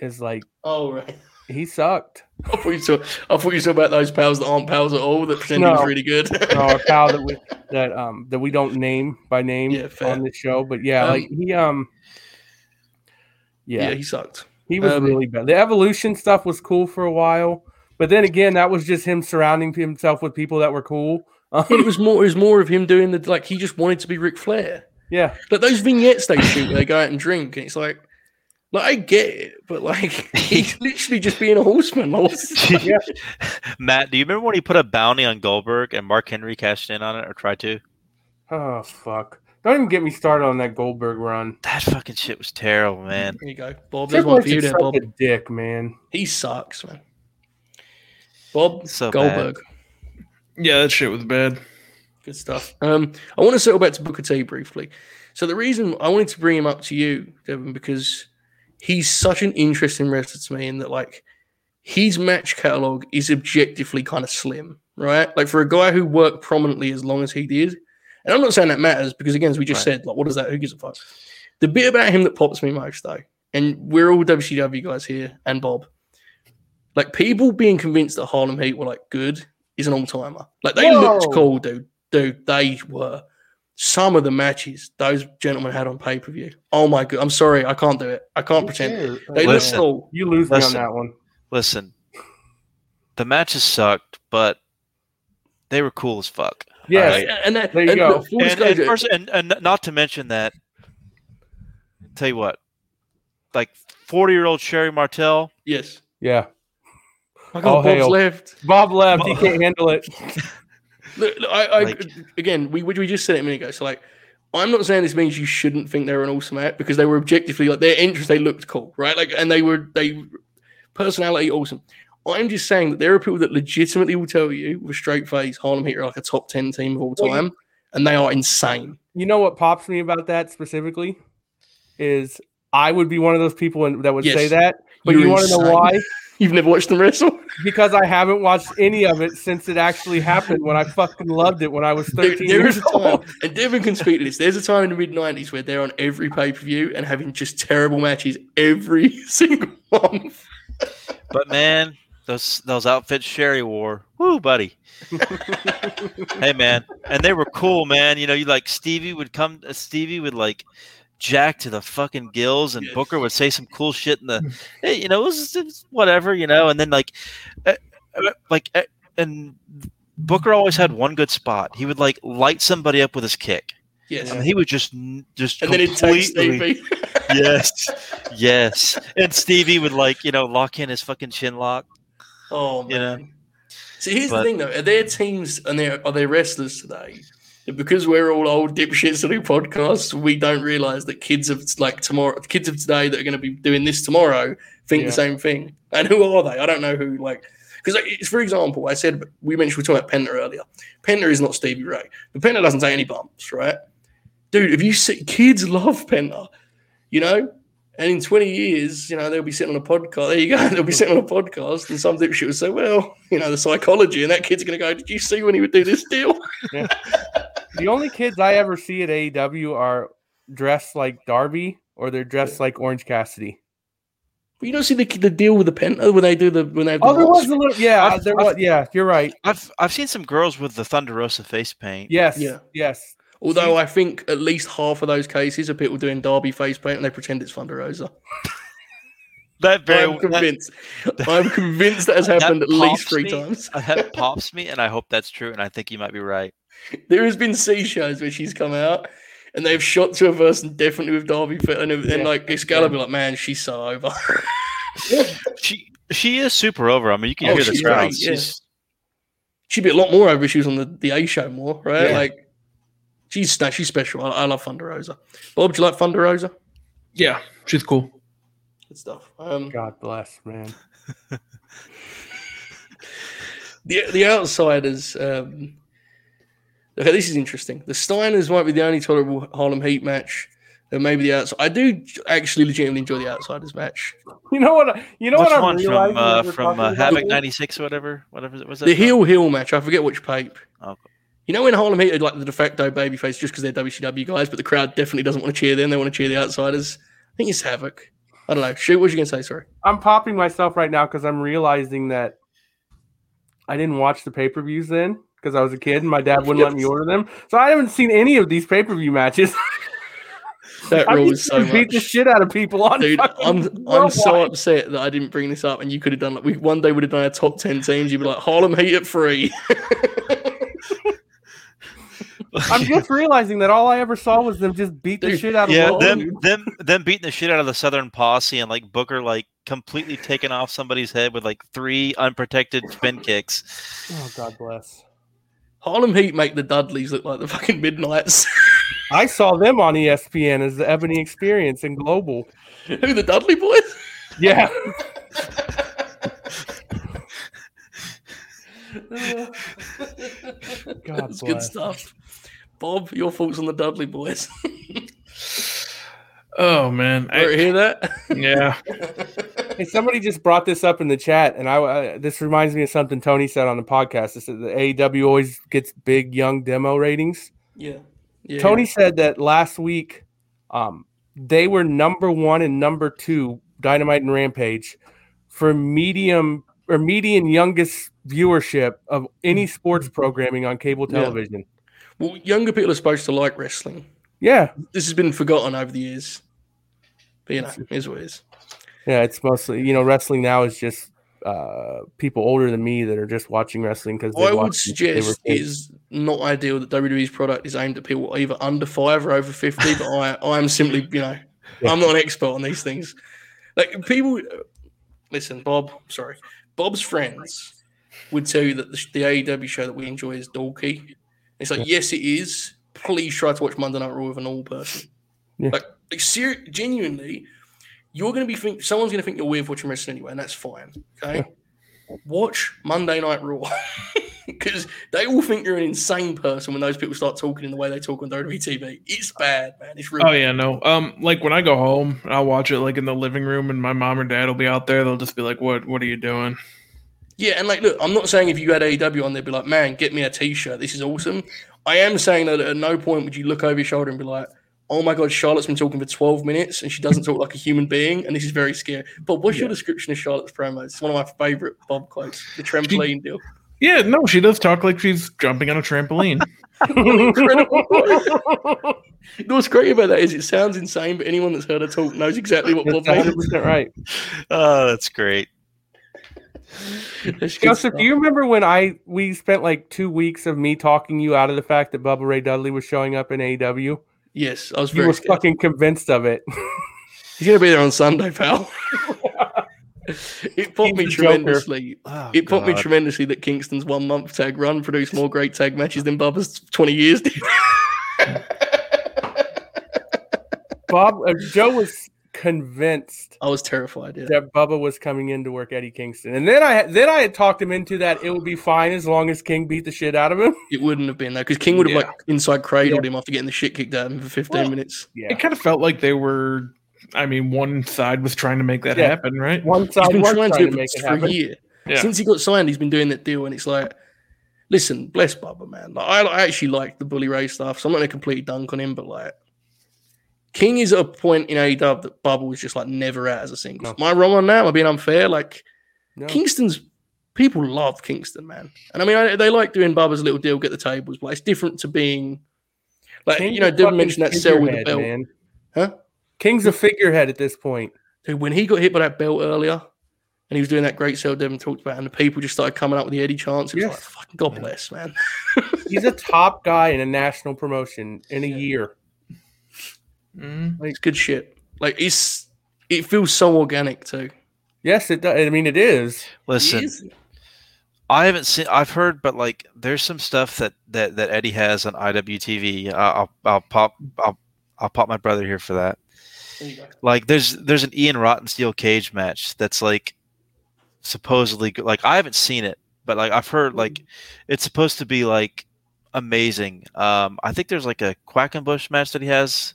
is like oh right. he sucked. I thought you saw. I thought you saw about those pals that aren't pals at all that pretend he No. was really good. No, a pal that we that um that we don't name by name Yeah, on this show, but yeah, Um, like he um, yeah. yeah, he sucked. He was um, really bad. The evolution stuff was cool for a while, but then again, that was just him surrounding himself with people that were cool. Um, it was more. It was more of him doing the like. He just wanted to be Ric Flair. yeah, Like those vignettes they shoot where they go out and drink, and it's like, like I get it, but like he's literally just being a horseman. yeah. Matt, do you remember when he put a bounty on Goldberg and Mark Henry cashed in on it or tried to? Oh fuck! Don't even get me started on that Goldberg run. That fucking shit was terrible, man. There you go, Bob. There's Triple one H for you is there, such Bob. a dick, man. He sucks, man. Bob So bad. Goldberg, Yeah, that shit was bad. good stuff. Um, I want to circle back to Booker T briefly. So the reason I wanted to bring him up to you, Devon, because he's such an interesting wrestler to me, in that like his match catalog is objectively kind of slim, right? Like for a guy who worked prominently as long as he did, and I'm not saying that matters because again, as we just Right. said, like what is that? Who gives a fuck? The bit about him that pops me most though, and we're all WCW guys here, and Bob. Like people being convinced that Harlem Heat were like good is an all timer. Like they looked cool, dude. Dude, they were. Some of the matches those gentlemen had on pay per view. Oh my god! I'm sorry, I can't do it. I can't pretend. They look Listen. cool. You lose me on that one. Listen, the matches sucked, but They were cool as fuck. Yes. Alright. and that, There you and go. And, and, first, and, and not to mention that, tell you what, like 40 year old Sherri Martel, yes. Yeah. I All got Bob's hail. left. Bob left. He can't handle it. Look, look, I, I Like- again, we we just said it a minute ago. So like, I'm not saying this means you shouldn't think they're an awesome act because they were objectively like their entrance, they looked cool, right? Like, and they were they personality awesome. I'm just saying that there are people that legitimately will tell you with a straight face Harlem Heat are like a top ten team of all Well, time, and they are insane. You know what pops me about that specifically is I would be one of those people that would say that. But You're want to know why? You've never watched them wrestle, Because I haven't watched any of it since it actually happened when I fucking loved it when I was There- 13 there years is a time, old. and Devon can speak to this. There's a time in the mid '90s where they're on every pay per view and having just terrible matches every single month. but man, those those outfits Sherri wore, woo, buddy. hey man, and they were cool, man. You know, you like Stevie would come, uh, Stevie would like jack to the fucking gills, and. Booker would say some cool shit in the, you know, it was, it was whatever, you know, and then like, uh, uh, like, uh, and Booker always had one good spot. He would like light somebody up with his kick. Yes, And he would just, just, and then it takes completely- Stevie. yes, yes. And Stevie would like, you know, lock in his fucking chin lock. Oh man. You know? See, here's But- the thing though: are their teams and there are there wrestlers today because we're all old dipshits that do podcasts, we don't realize that kids of like tomorrow, kids of today that are going to be doing this tomorrow think Yeah. the same thing. And who are they? I don't know who. Like, because it's for example, I said we mentioned we were talking about Penta earlier. Penta is not Stevie Ray, but Penta doesn't take any bumps, right? Dude, if you see kids love Penta, you know. And in 20 years, you know, they'll be sitting on a podcast. There you go. They'll be sitting on a podcast, and some dipshit will say, well, you know, the psychology. And that kid's going to go, did you see when he would do this deal? The only kids I ever see at AEW are dressed like Darby or they're dressed like Orange Cassidy. Well, you don't see the, the deal with the Penta when they do the, when they have the Oh, there box. was a little, yeah, I've- there I've- was, yeah, you're right. I've I've seen some girls with the Thunder Rosa face paint. Yes, Yeah. yes. Although I think at least half of those cases are people doing Darby face paint and they pretend it's Thunder Rosa. That very I'm convinced. I'm convinced that has that happened at least three me. times. that, that pops me, and I hope that's true. And I think you might be right. There has been C shows where she's come out and they've shot to a person definitely with Darby fit and, and Yeah. like Excalibur, like, man, she's so over. She she is super over. I mean, you can Oh, hear the crowd. yeah. She'd be a lot more over if she was on the, the A show more, right? Yeah. Like, she's no, she's special. I, I love Thunder Rosa. Bob, do you like Thunder Rosa? Yeah, she's cool. Good stuff. Um, God bless, man. the the outsiders. Um, okay, this is interesting. The Steiners might be the only tolerable Harlem Heat match. And maybe the outside. I do actually legitimately enjoy the outsiders match. You know what? You know which what I'm one realizing from uh, from talking uh, about Havoc '96 or whatever? Whatever it was. That The from? heel heel match. I forget which pipe. Oh, cool. You know when Harlem Heat are like the de facto babyface just because they're WCW guys, but the crowd definitely doesn't want to cheer them. They want to cheer the outsiders. I think it's Havoc. I don't know. Shoot, what was you gonna say? Sorry. I'm popping myself right now because I'm realizing that I didn't watch the pay per views then because I was a kid and my dad wouldn't let me order them. So I haven't seen any of these pay per view matches. That rules so beat the shit out of people on. Dude, I'm I'm so upset that I didn't bring this up, and you could have done like we one day would have done a top ten teams. You'd be like Harlem Heat at three. I'm just realizing that all I ever saw was them just beat the shit out of Yeah, them War. them them beating the shit out of the Southern Posse and like Booker like completely taking off somebody's head with like three unprotected spin kicks. Oh God bless. Harlem Heat make the Dudleys look like the fucking Midnights. I saw them on ESPN as the Ebony Experience and Global. Who the Dudley boys? Yeah. Uh, God That's good stuff. Bob, your thoughts on the Dudley boys? Oh man, Ever I, hear that? yeah. Hey, somebody just brought this up in the chat, and I uh, this reminds me of something Tony said on the podcast. This is the AEW always gets big young demo ratings. yeah. yeah. Tony said that last week, um, they were number one and number two, Dynamite and Rampage, for medium or median youngest viewership of any sports programming on cable Yeah. Well, younger people are supposed to like wrestling. Yeah, This has been forgotten over the years. But you know, here's what it is. yeah, it's mostly you know wrestling now is just uh, people older than me that are just watching wrestling because I would suggest is not ideal that WWE's product is aimed at people either under five or over 50, but I, I am simply, you know, Yeah. I'm not an expert on these things. Like people, listen, Bob, sorry, Bob's friends would tell you that the, the AEW show that we enjoy is dorky. It's like, yes, it is. Please try to watch Monday Night Raw with a normal person. Yeah. Like, like ser- genuinely, you're going to be think someone's going to think you're weird watching wrestling anyway, and that's fine. Okay, watch Monday Night Raw because they all think you're an insane person when those people start talking in the way they talk on WWE TV. It's bad, man. It's really Oh yeah, no. Um, like when I go home, I'll watch it like in the living room, and my mom or dad will be out there. They'll just be like, "What? What are you doing?" Yeah, and like, look, I'm not saying if you had AEW on, they'd be like, man, get me a T-shirt. This is awesome. I am saying that at no point would you look over your shoulder and be like, oh my god, Charlotte's been talking for 12 minutes and she doesn't talk like a human being, and this is very scary. But what's your description of Charlotte's promos? It's one of my favorite Bob quotes, the trampoline deal. Yeah, no, she does talk like she's jumping on a trampoline. Incredible. What's great about that is it sounds insane, but anyone that's heard her talk knows exactly what Bob That's means. right. Oh, that's great. That's Joseph, stuff. do you remember when I we spent like two weeks of me talking you out of the fact that Bubba Ray Dudley was showing up in AEW? Yes, I was You very were scared. fucking convinced of it. He's going to be there on Sunday, pal. it put He's me tremendously. Oh, It popped me tremendously that Kingston's one month tag run produced more great tag matches than Bubba's 20 years did. Bob uh, Joe was convinced I was terrified. Yeah. that Bubba was coming in to work Eddie Kingston, and then I then I had talked him into that it would be fine as long as King beat the shit out of him. It wouldn't have been though, because King would have Yeah. like inside cradled him after getting the shit kicked out of him for 15 Well, minutes. Yeah, It kind of felt like they were. I mean, one side was trying to make that Yeah. happen, right? one side been was trying to trying to it make it for a happen. year. Yeah. Since he got signed, he's been doing that deal, and it's like, listen, bless Bubba, man. Like, I, I actually like the Bully Ray stuff, so I'm not going to completely dunk on him, but like, King is at a point in AEW that Bubba was just like never at as a single. No. Am I wrong on that? Am I being unfair? Like, No. Kingston's people love Kingston, man. And I mean, I, they like doing Bubba's little deal, get the tables, but it's different to being like, King's you know, didn't mention that cell with the belt. man. Huh? King's a figurehead at this point. Dude, when he got hit by that belt earlier and he was doing that great sell Devon talked about, and the people just started coming up with the Eddie chants, it was Yes. like, fucking God bless, man. He's a top guy in a national promotion in a year. Mm. It's good shit. Like, it's, it feels so organic too. Yes, it does. I mean, it is. Listen, It is. I haven't seen. I've heard, but like, there's some stuff that that that Eddie has on IWTV. I'll I'll, I'll pop. I'll I'll pop my brother here for that. There. Like, there's there's an Ian Rotten steel cage match that's like supposedly good. Like, I haven't seen it, but like I've heard like it's supposed to be like amazing. Um, I think there's like a Quackenbush match that he has.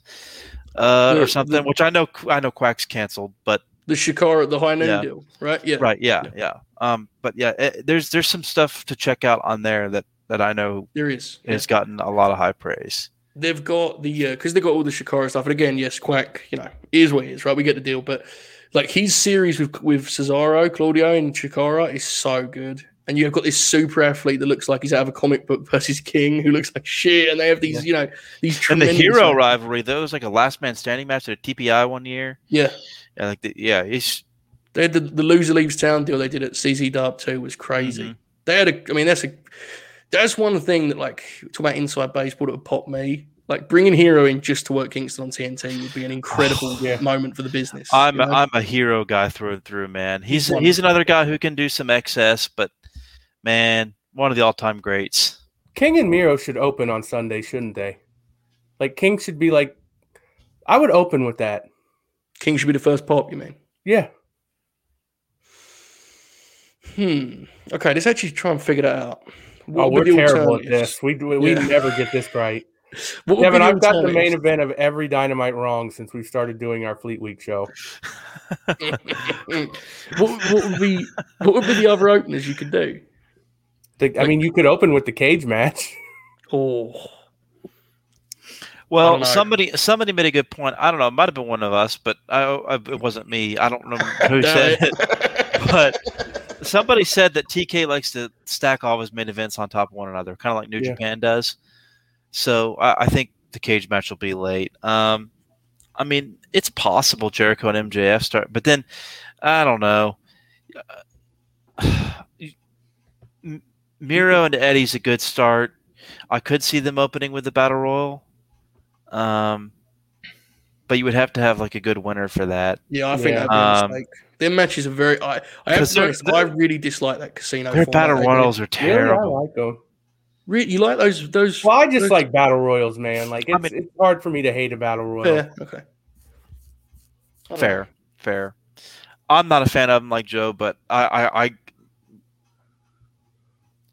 Uh, The- or something, the- which I know I know Quack's canceled, but The Chikara, the high noon Yeah. deal, right? Yeah. right, yeah, yeah. Um, but yeah, eh, there's there's some stuff to check out on there that that I know There is. Yeah. has gotten a lot of high praise. they've got the because they've got all the Chikara stuff. And again, yes, Quack, you know, is what it is, right? We get the deal, but like his series with with Cesaro, Claudio, and Shikara is so good. And you've got this super athlete that looks like he's out of a comic book versus King, who looks like shit. And they have these, you know, these And the tremendous- hero rivalry, there was like a last man standing match at a TPI one year. Yeah, Yeah, like the, yeah, it's they had the, the loser leaves town deal they did at CZ Dub too was crazy. Mhm. They had a, I mean, that's a, that's one thing that like talk about inside baseball that would pop me. Like bringing Hero in just to work Kingston on TNT would be an incredible Yeah. moment for the business. I'm you a, know? I'm a hero guy through and through, man. He's He's he's another guy who can do some excess, but man, one of the all time greats. King and Miro should open on Sunday, shouldn't they? Like King should be like, I would open with that. King should be the first pop, you mean? Yeah, Hmm. Okay, let's actually try and figure that out. What oh, we're terrible at this. We we, we Yeah. never get this right. What would Kevin, I've got the main event of every Dynamite wrong since we started doing our Fleet Week show. what, what would be what would be the other openers you could do? The- I mean, you could open with the cage match. Oh, Well, somebody somebody made a good point. I don't know. It might have been one of us, but I, I, it wasn't me. I don't know who said it. But somebody said that TK likes to stack all of his main events on top of one another, kind of like New Yeah. Japan does. So I, I think the cage match will be late. Um, I mean, it's possible Jericho and MJF start, but then I don't know. M- Miro and Eddie's a good start. I could see them opening with the battle royal, um, but you would have to have like a good winner for that. Yeah, I think Yeah. that'd be a Um, mistake. Their matches are very. I, I have 'Cause to they're- notice, I really dislike that casino. Their format battle they do. royals are Really, I like them. Really, you like those? Those? Well, I just those- like battle royals, man. Like it's, I mean- it's hard for me to hate a battle royal. Fair. Okay. I don't Fair, fair. I'm not a fan of them like Joe, but I, I, I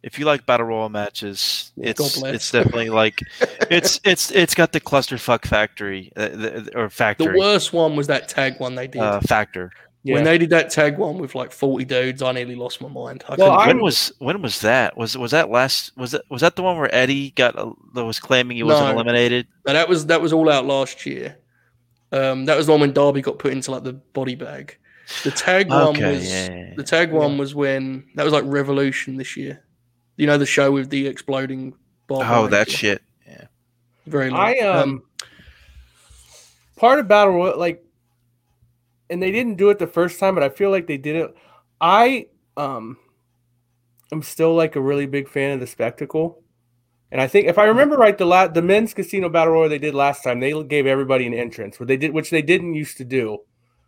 if you like battle royal matches, it's it's definitely like it's it's it's got the clusterfuck factory uh, the, or factory. The worst one was that tag one they did. uh, factor. Yeah. When they did that tag one with like forty dudes, I nearly lost my mind. I Well, when was when was that? Was was that last? Was it was that the one where Eddie got uh, that was claiming he wasn't No. eliminated? No, that was that was all out last year. Um, that was the one when Darby got put into like the body bag. The tag one was yeah, yeah. the tag one was when that was like Revolution this year. You know the show with the exploding bomb. Oh, that shit. Yeah. Very. Long. I um, part of battle royal like, and they didn't do it the first time, but I feel like they did it. I um, I'm still like a really big fan of the spectacle, and I think if I remember right, the la- the men's casino battle royal they did last time, they gave everybody an entrance, what they did, which they didn't used to do.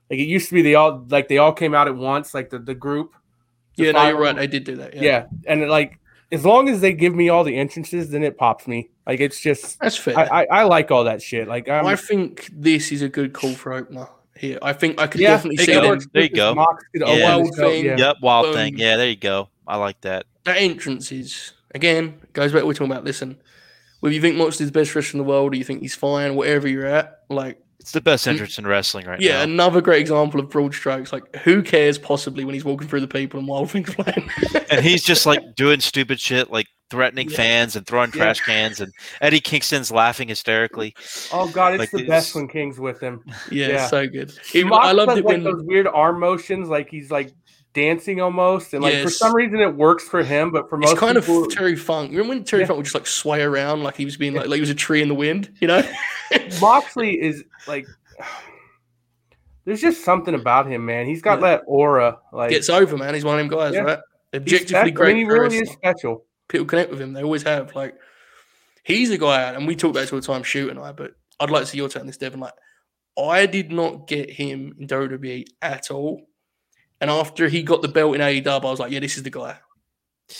Like it used to be, they all like they all came out at once, like the the group. the yeah, no, you're right. them. They did do that. Yeah, Yeah, and it, like as long as they give me all the entrances, then it pops me. Like it's just that's fair. I, I, I like all that shit. Like I'm, I think this is a good call for opener here. I think I could yeah, definitely there see you it go. There you go. this Mox, you know, Yeah. wild Wild thing, thing. yeah. Yep, wild Boom. thing. Yeah, there you go. I like that. That entrance is again goes back we're talking about. Listen, whether you think Moxley's the best wrestler in the world or you think he's fine, whatever you're at, like It's the best entrance in wrestling right yeah, now. Yeah, another great example of broad strokes. Like who cares possibly when he's walking through the people and Wild Thing's playing? and he's just like doing stupid shit, like threatening Yeah. fans and throwing Yeah. trash cans, and Eddie Kingston's laughing hysterically. Oh god, it's Like the it's- best when King's with him. yeah, Yeah. so good. Even, Mox I loved does, it like when those weird arm motions, like he's like dancing almost, and like for some reason it works for him, but for most it's kind people, of Terry Funk. Remember when Terry Yeah. Funk would just like sway around like he was being like like he was a tree in the wind, you know? Moxley is like. There's just something about him, man. He's got Yeah. that aura. Like Gets over, man. He's one of them guys, Yeah. right? Objectively special. I great. mean, he really is special. people connect with him. They always have. Like he's a guy, and we talk about this all the time, shoot and I. But I'd like to see your take on this, Devon. Like I did not get him in WWE at all, and after he got the belt in AEW, I was like, yeah, this is the guy.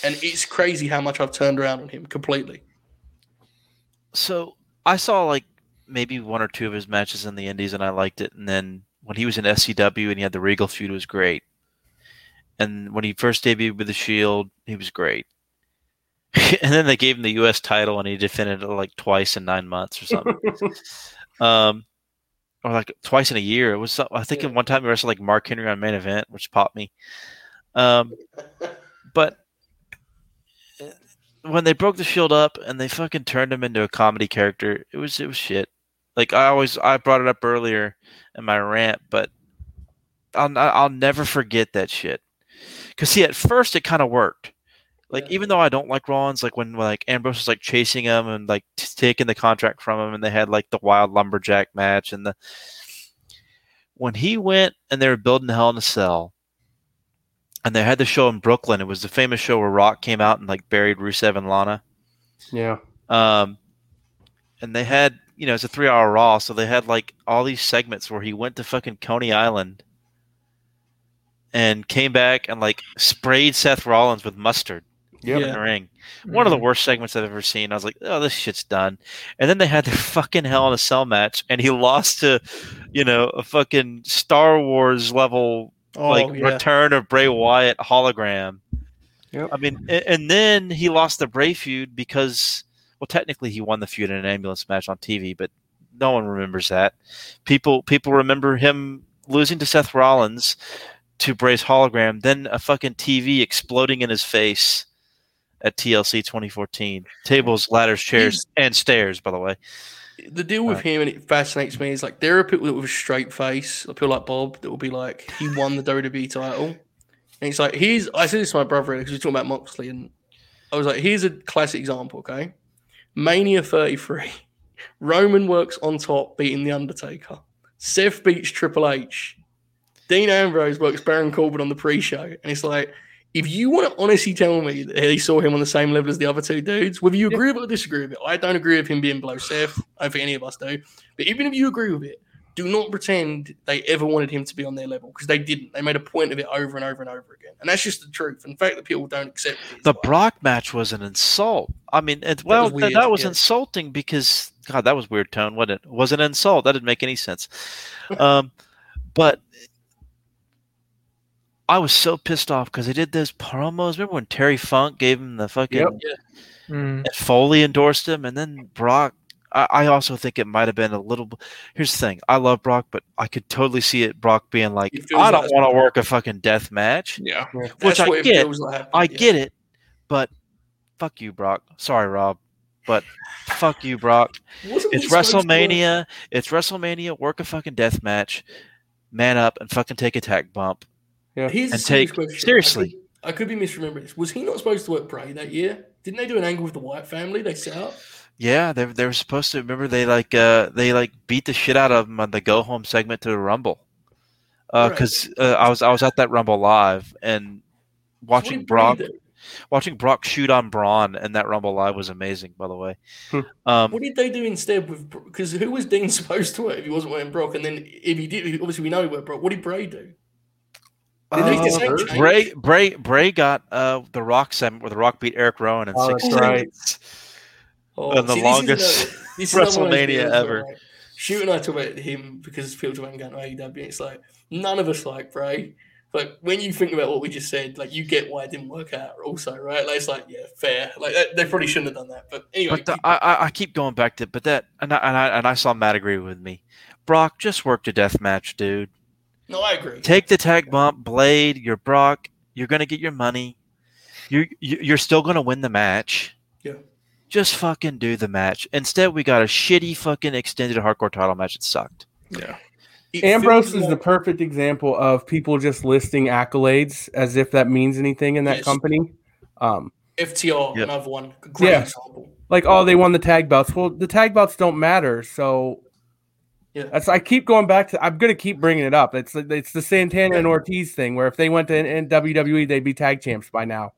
And it's crazy how much I've turned around on him completely. So I saw like maybe one or two of his matches in the Indies, and I liked it. And then when he was in FCW and he had the Regal feud, it was great. And when he first debuted with the Shield, he was great. and then they gave him the U.S. title, and he defended it like twice in nine months or something. um, or like twice in a year. It was. I think Yeah. one time he wrestled like Mark Henry on main event, which popped me. Um, but uh, when they broke the Shield up and they fucking turned him into a comedy character, it was it was shit. Like I always I brought it up earlier in my rant, but I'll I'll never forget that shit. Cause see, at first it kind of worked. Like even though I don't like Rollins, like when like Ambrose was like chasing him and like t- taking the contract from him, and they had like the wild lumberjack match and the when he went and they were building the Hell in a Cell, and they had the show in Brooklyn. It was the famous show where Rock came out and like buried Rusev and Lana. yeah. Um, and they had, you know, it's a three hour Raw, so they had like all these segments where he went to fucking Coney Island and came back and like sprayed Seth Rollins with mustard Yep. in the ring. One of the mm-hmm. worst segments I've ever seen. I was like, oh, this shit's done. And then they had their fucking Hell in a Cell match, and he lost to, you know, a fucking Star Wars level Oh, like yeah. return of Bray Wyatt hologram. Yep. I mean, a- and then he lost the Bray feud because, well, technically he won the feud in an ambulance match on TV, but no one remembers that. People people remember him losing to Seth Rollins to Bray's hologram, then a fucking TV exploding in his face at TLC 2014. Tables, ladders, chairs, and stairs. By the way, the deal with Right. him, and it fascinates me, is like there are people with a straight face, people like Bob, that will be like, he won the WWE title. And it's like, he's. I said this to my brother because we were talking about Moxley, and I was like, here's a classic example, okay? Mania 33. Roman works on top, beating The Undertaker. Seth beats Triple H. Dean Ambrose works Baron Corbin on the pre show. And it's like, if you want to honestly tell me that he saw him on the same level as the other two dudes, whether you Yeah. agree with it or disagree with it, I don't agree with him being below Seth. I don't think any of us do. But even if you agree with it, do not pretend they ever wanted him to be on their level because they didn't. They made a point of it over and over and over again, and that's just the truth. And the fact that people don't accept it. The like- Brock match was an insult. I mean, it, well, was th- weird, that was yeah. insulting because God, that was weird tone, wasn't it? It was an insult. That didn't make any sense. Um, but I was so pissed off because they did those promos. Remember when Terry Funk gave him the fucking Yep. Mm. and Foley endorsed him, and then Brock. I, I also think it might have been a little. Here's the thing: I love Brock, but I could totally see it. Brock being like, "I don't want to work a fucking death match." Yeah. That's which I get. like I yeah. get it, but fuck you, Brock. Sorry, Rob, but fuck you, Brock. It's supposed to work- WrestleMania. It's WrestleMania. Work a fucking death match. Man up and fucking take a tag bump. Yeah. Here's a And serious take- question. seriously. I could, I could be misremembering this. Was he not supposed to work Bray that year? Didn't they do an angle with the Wyatt family? They set up. Yeah, they they were supposed to. Remember, they like uh they like beat the shit out of him on the go home segment to the Rumble. Right. Because uh, I was I was at that Rumble live and watching did Brock watching Brock shoot on Braun and that Rumble live was amazing. By the way, Hmm. um, What did they do instead with because who was Dean supposed to work if he wasn't wearing Brock? And then if he did, obviously we know he worked Brock. What did Bray do? Did they uh, just? Bray Bray Bray got uh the Rock segment where the Rock beat Erick Rowan in Oh, six that's right. Oh, and the see, this is longest this is another one WrestleMania deals ever. like, Shoot and I talk about him because people talk about him going to AEW. It's like none of us like Bray. But when you think about what we just said, like you get why it didn't work out, also, right? Like it's like, yeah, fair. Like that, they probably shouldn't have done that. But anyway, But the, I, I I keep going back to but that and I, and I and I saw Matt agree with me. Brock just worked a death match, dude. No, I agree. Take the tag bump, Blade. You're Brock. You're gonna get your money. You you- you're still gonna win the match. Yeah. Just fucking do the match. Instead, we got a shitty fucking extended hardcore title match. It sucked. Yeah. It Ambrose feels is the perfect example of people just listing accolades as if that means anything in that Yes. company. Um, FTR, Yep. another one. Great Yeah. example. like, oh, they won the tag belts. Well, the tag belts don't matter. So Yeah. that's I keep going back to. I'm gonna keep bringing it up. It's it's the Santana and Ortiz thing where if they went to in, WWE, they'd be tag champs by now.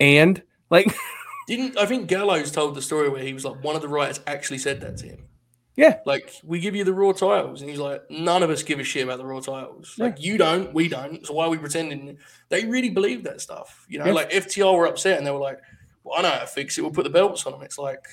And like, Didn't I think Gallows told the story where he was like one of the writers actually said that to him. yeah, Like, we give you the raw titles. And he's like, none of us give a shit about the raw titles. Like, you don't, we don't. So why are we pretending? They really believe that stuff. You know, Yeah. like FTR were upset and they were like, well, I know how to fix it. We'll put the belts on them. It's like,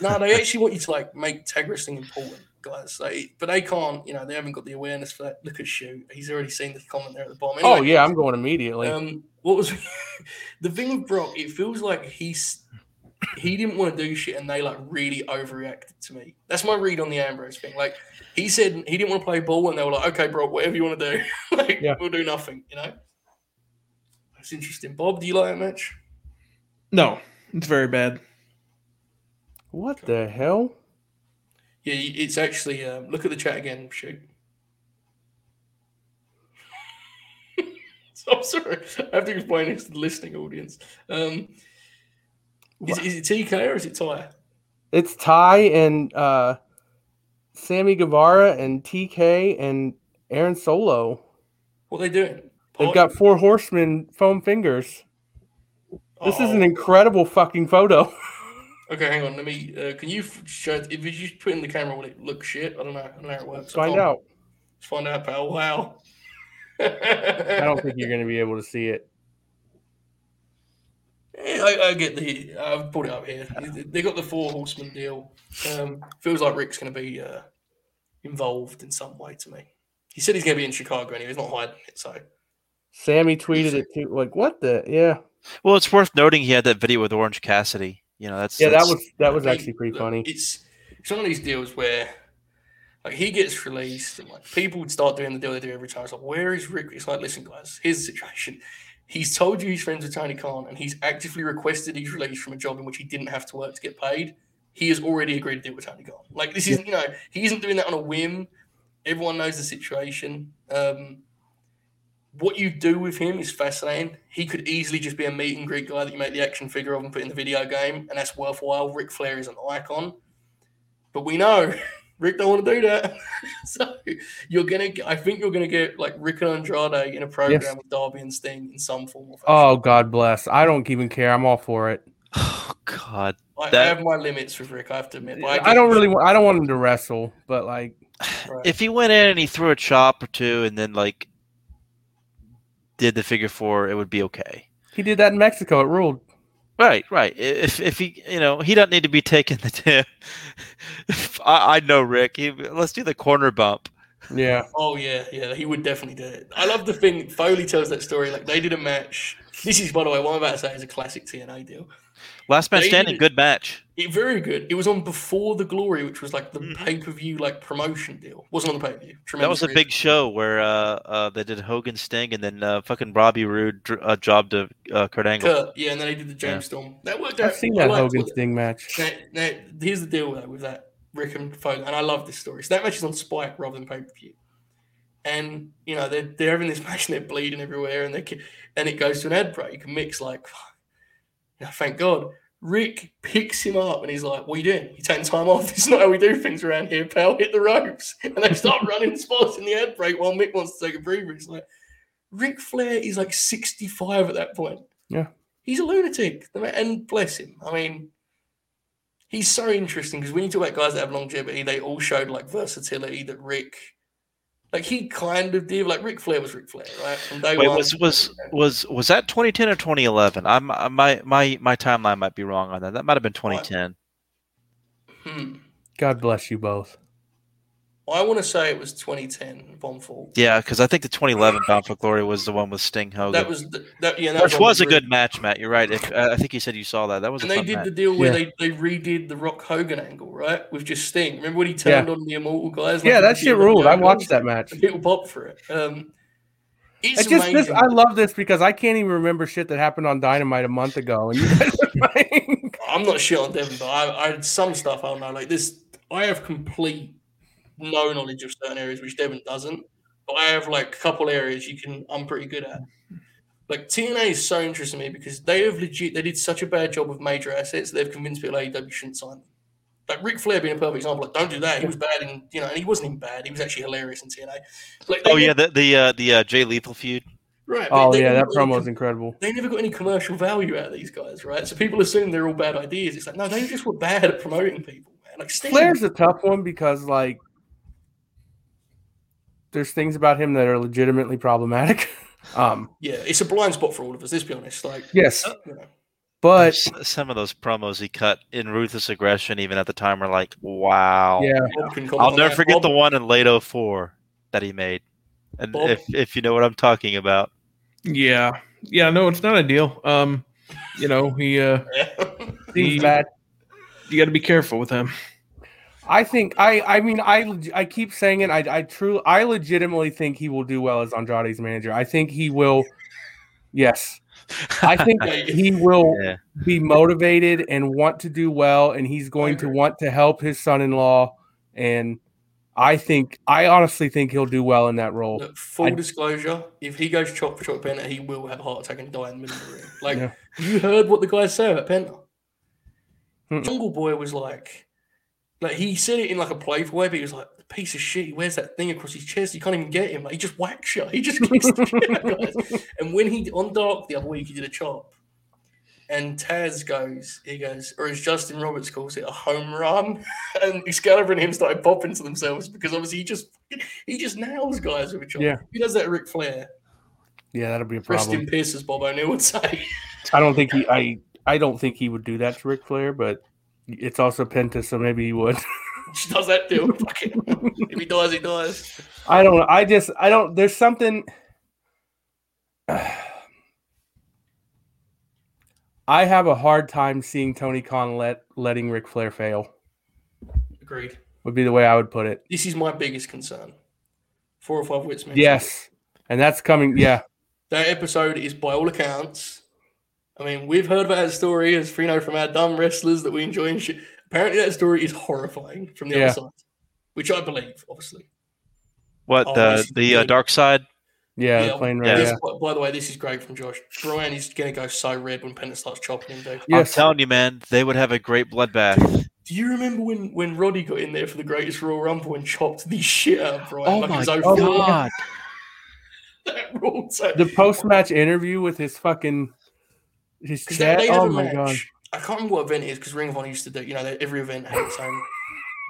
no, they actually want you to like make tag wrestling important, guys. Like, but they can't, you know, they haven't got the awareness for that. Look at Shoot. He's already seen the comment there at the bottom. oh yeah, I'm going immediately. um, what was the thing with Brock? It feels like he's he didn't want to do shit, and they like really overreacted to me. That's my read on the Ambrose thing. Like he said he didn't want to play ball, and they were like, "Okay, Brock, whatever you want to do, like Yeah. we'll do nothing." You know, that's interesting. Bob, do you like that match? No, it's very bad. What the hell? Yeah, it's actually. Um, look at the chat again. Shoot. I'm sorry. I have to explain this to the listening audience. Um, is, is it TK or is it Ty? It's Ty and uh, Sammy Guevara and TK and Aaron Solo. What are they doing? They've got four horsemen foam fingers. This is an Oh. incredible fucking photo. Okay, hang on. Let me. Uh, can you f- show? If you just put in the camera, will it look shit? I don't know. I don't know how it works. Find I can't- out. Let's find out, pal. Wow. I don't think you're going to be able to see it. Yeah, I, I get the. I've put it up here. They got the four horseman deal. Um, feels like Ric's going to be uh, involved in some way to me. He said he's going to be in Chicago anyway. He's not hiding it. So Sammy tweeted it too. Like, what the? Yeah. Well, it's worth noting he had that video with Orange Cassidy. You know, that's Yeah, that was that was actually pretty funny. It's it's one of these deals where like he gets released and like people would start doing the deal they do every time. It's like, where is Ric? It's like, listen, guys, here's the situation. He's told you he's friends with Tony Khan and he's actively requested he's released from a job in which he didn't have to work to get paid. He has already agreed to deal with Tony Khan. Like this isn't, you know, he isn't doing that on a whim. Everyone knows the situation. Um, what you do with him is fascinating. He could easily just be a meet and greet guy that you make the action figure of and put in the video game, and that's worthwhile. Ric Flair is an icon. But we know Ric don't want to do that. so you're gonna, I think you're gonna get like Ric and Andrade in a program Yes. with Darby and Sting in some form of. Oh God bless. I don't even care. I'm all for it. Oh God. I, I have my limits with Ric. I have to admit. but I, get don't really. wa- I don't want him to wrestle, but like, Right. If he went in and he threw a chop or two and then like did the figure four, it would be okay. he did that in Mexico. It ruled. Right, right. If if he, you know, he doesn't need to be taking the tip. I, I know Ric. He, let's do the corner bump. Yeah. Oh yeah, yeah, he would definitely do it. I love the thing Foley tells that story. Like they did a match. This is, by the way, what I'm about to say is a classic TNA deal. Last man They standing, good match. It very good. It was on before the Glory, which was like the Mhm. pay per view like promotion deal. Wasn't on the pay per view. That was a big show where uh, uh, they did Hogan Sting and then uh, fucking Bobby Roode dr- uh, jobbed to uh, Kurt Angle. Kurt, yeah, and then they did the James Yeah. Storm. That worked out. I've seen that Hogan it. Sting match. Now, now, here's the deal though with that Ric and Foley, and I love this story. So that match is on Spike rather than pay per view, and you know they're they're having this match and they're bleeding everywhere, and they ki- and it goes to an ad break. And Mick's like, you know, thank God. Ric picks him up and he's like, "What are you doing? You taking time off? This is not how we do things around here, pal. Hit the ropes." And they start running spots in the ad break while Mick wants to take a breather. It's like Ric Flair is like 65 at that point. Yeah. he's a lunatic, and bless him. I mean, he's so interesting because when you talk about guys that have longevity, they all showed like versatility that Ric, like he kind of did. Like Ric Flair was Ric Flair, right? From day Wait, one. was was was was that 2010 or 2011? I'm my my my timeline might be wrong on that. That might have been 2010. Hmm. God bless you both. I want to say it was 2010. Bomb Fall. Yeah, because I think the 2011 Bound for Glory was the one with Sting Hogan, That was the, that. Yeah, that which on was a good match, Matt. You're right. If uh, I think you said you saw that, that was And a they did match. the deal where Yeah. they, they redid the Rock Hogan angle, right? With just Sting. Remember when he turned on the Immortal guys? Yeah, Like, that he shit ruled. I watched that match. And People pop for it. Um, it's It's just this. amazing. I love this because I can't even remember shit that happened on Dynamite a month ago, and you guys are I'm not shit on Devon, but I, I had some stuff I don't know. Like this, I have complete no knowledge of certain areas which Devon doesn't. But I have like a couple areas you can. I'm pretty good at. Like TNA is so interesting to me because they have legit. They did such a bad job with major assets. They've convinced people AEW shouldn't sign them. Like Ric Flair being a perfect example. Like, don't do that. He was bad in you know, and he wasn't even bad. He was actually hilarious in TNA. Like, Oh yeah, the the uh, the uh, Jay Lethal feud. right. "Oh yeah, that promo was incredible." they never got any commercial value out of these guys, right? So people assume they're all bad ideas. It's like, no, they just were bad at promoting people, man. Like Sting, Flair's a tough one because like, there's things about him that are legitimately problematic. um, yeah, it's a blind spot for all of us. Let's be honest. Like, yes, you know, but S- some of those promos he cut in ruthless aggression, even at the time, were like, wow. yeah, Bob can comment I'll never forget Bob, the one in late 04 that he made. And Bob- if if you know what I'm talking about. Yeah, yeah. No, it's not ideal. Um, you know, he uh, he's he, bad. you got to be careful with him. I think I I mean I I keep saying it. I I true I legitimately think he will do well as Andrade's manager. I think he will. Yes, I think he will Yeah. be motivated and want to do well, and he's going to want to help his son-in-law. And I think I honestly think he'll do well in that role. Look, full I- disclosure: if he goes chop for chop Penta, he will have a heart attack and die in the middle of the ring. Like Yeah. you heard what the guy said at Penta. Mm-mm. Jungle Boy was like, like he said it in like a playful way, but he was like, "Piece of shit." He wears that thing across his chest. You can't even get him. Like he just whacks you. He just kicks the shit out guys. And when he on Dark the other week, he did a chop. And Taz goes, he goes, or as Justin Roberts calls it, a home run. And Excalibur and him started popping to themselves because obviously he just he just nails guys with a chop. Yeah. He does that at Ric Flair. Yeah, that'll be a Rest problem. in peace, as Bob O'Neill would say. I don't think he I I don't think he would do that to Ric Flair, but it's also Penta, so maybe he would. she does that too. If he dies, he dies. I don't know. I just I don't there's something I have a hard time seeing Tony Khan let letting Ric Flair fail. Agreed. Would be the way I would put it. This is my biggest concern. Four or five wits. Yes. And that's coming yeah. That episode is, by all accounts, I mean, we've heard about that story as you know from our dumb wrestlers that we enjoy and shit. Apparently, that story is horrifying from the Yeah. other side, which I believe, obviously. What Oh, the the uh, dark side? Yeah, Yeah, the plane yeah. ride. This, Yeah. by, by the way, this is great from Josh. Bryan is going to go so red when Penta starts chopping him, dude. Yes. I'm telling you, man, they would have a great bloodbath. Do you remember when when Roddy got in there for the greatest Royal Rumble and chopped the shit out of Bryan? Oh like my God. god! That ruled so- The post match interview with his fucking his 'Cause they, chat. they have Oh a my match. god. I can't remember what event it is because Ring of Honor used to do. You know, every event had its own.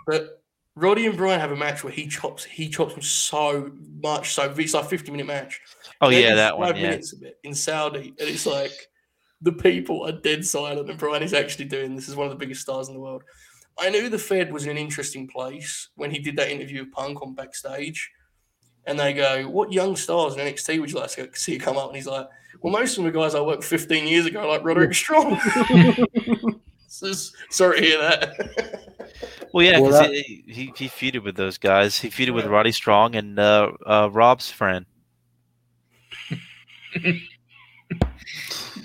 But Roddy and Bryan have a match where he chops he chops him so much, so it's like a fifty minute match. Oh They yeah, that five one. Yeah. minutes of it in Saudi, and it's like the people are dead silent, and Bryan is actually doing this. Is one of the biggest stars in the world. I knew the Fed was in an interesting place when he did that interview with Punk on backstage, and they go, "What young stars in NXT would you like to see come up?" And he's like, "Well, most of the guys I worked 15 years ago, like Roderick Strong." Sorry to hear that. Well, yeah, Well, 'cause that- he, he he feuded with those guys. He feuded with Roddy Strong and uh, uh, Rob's friend.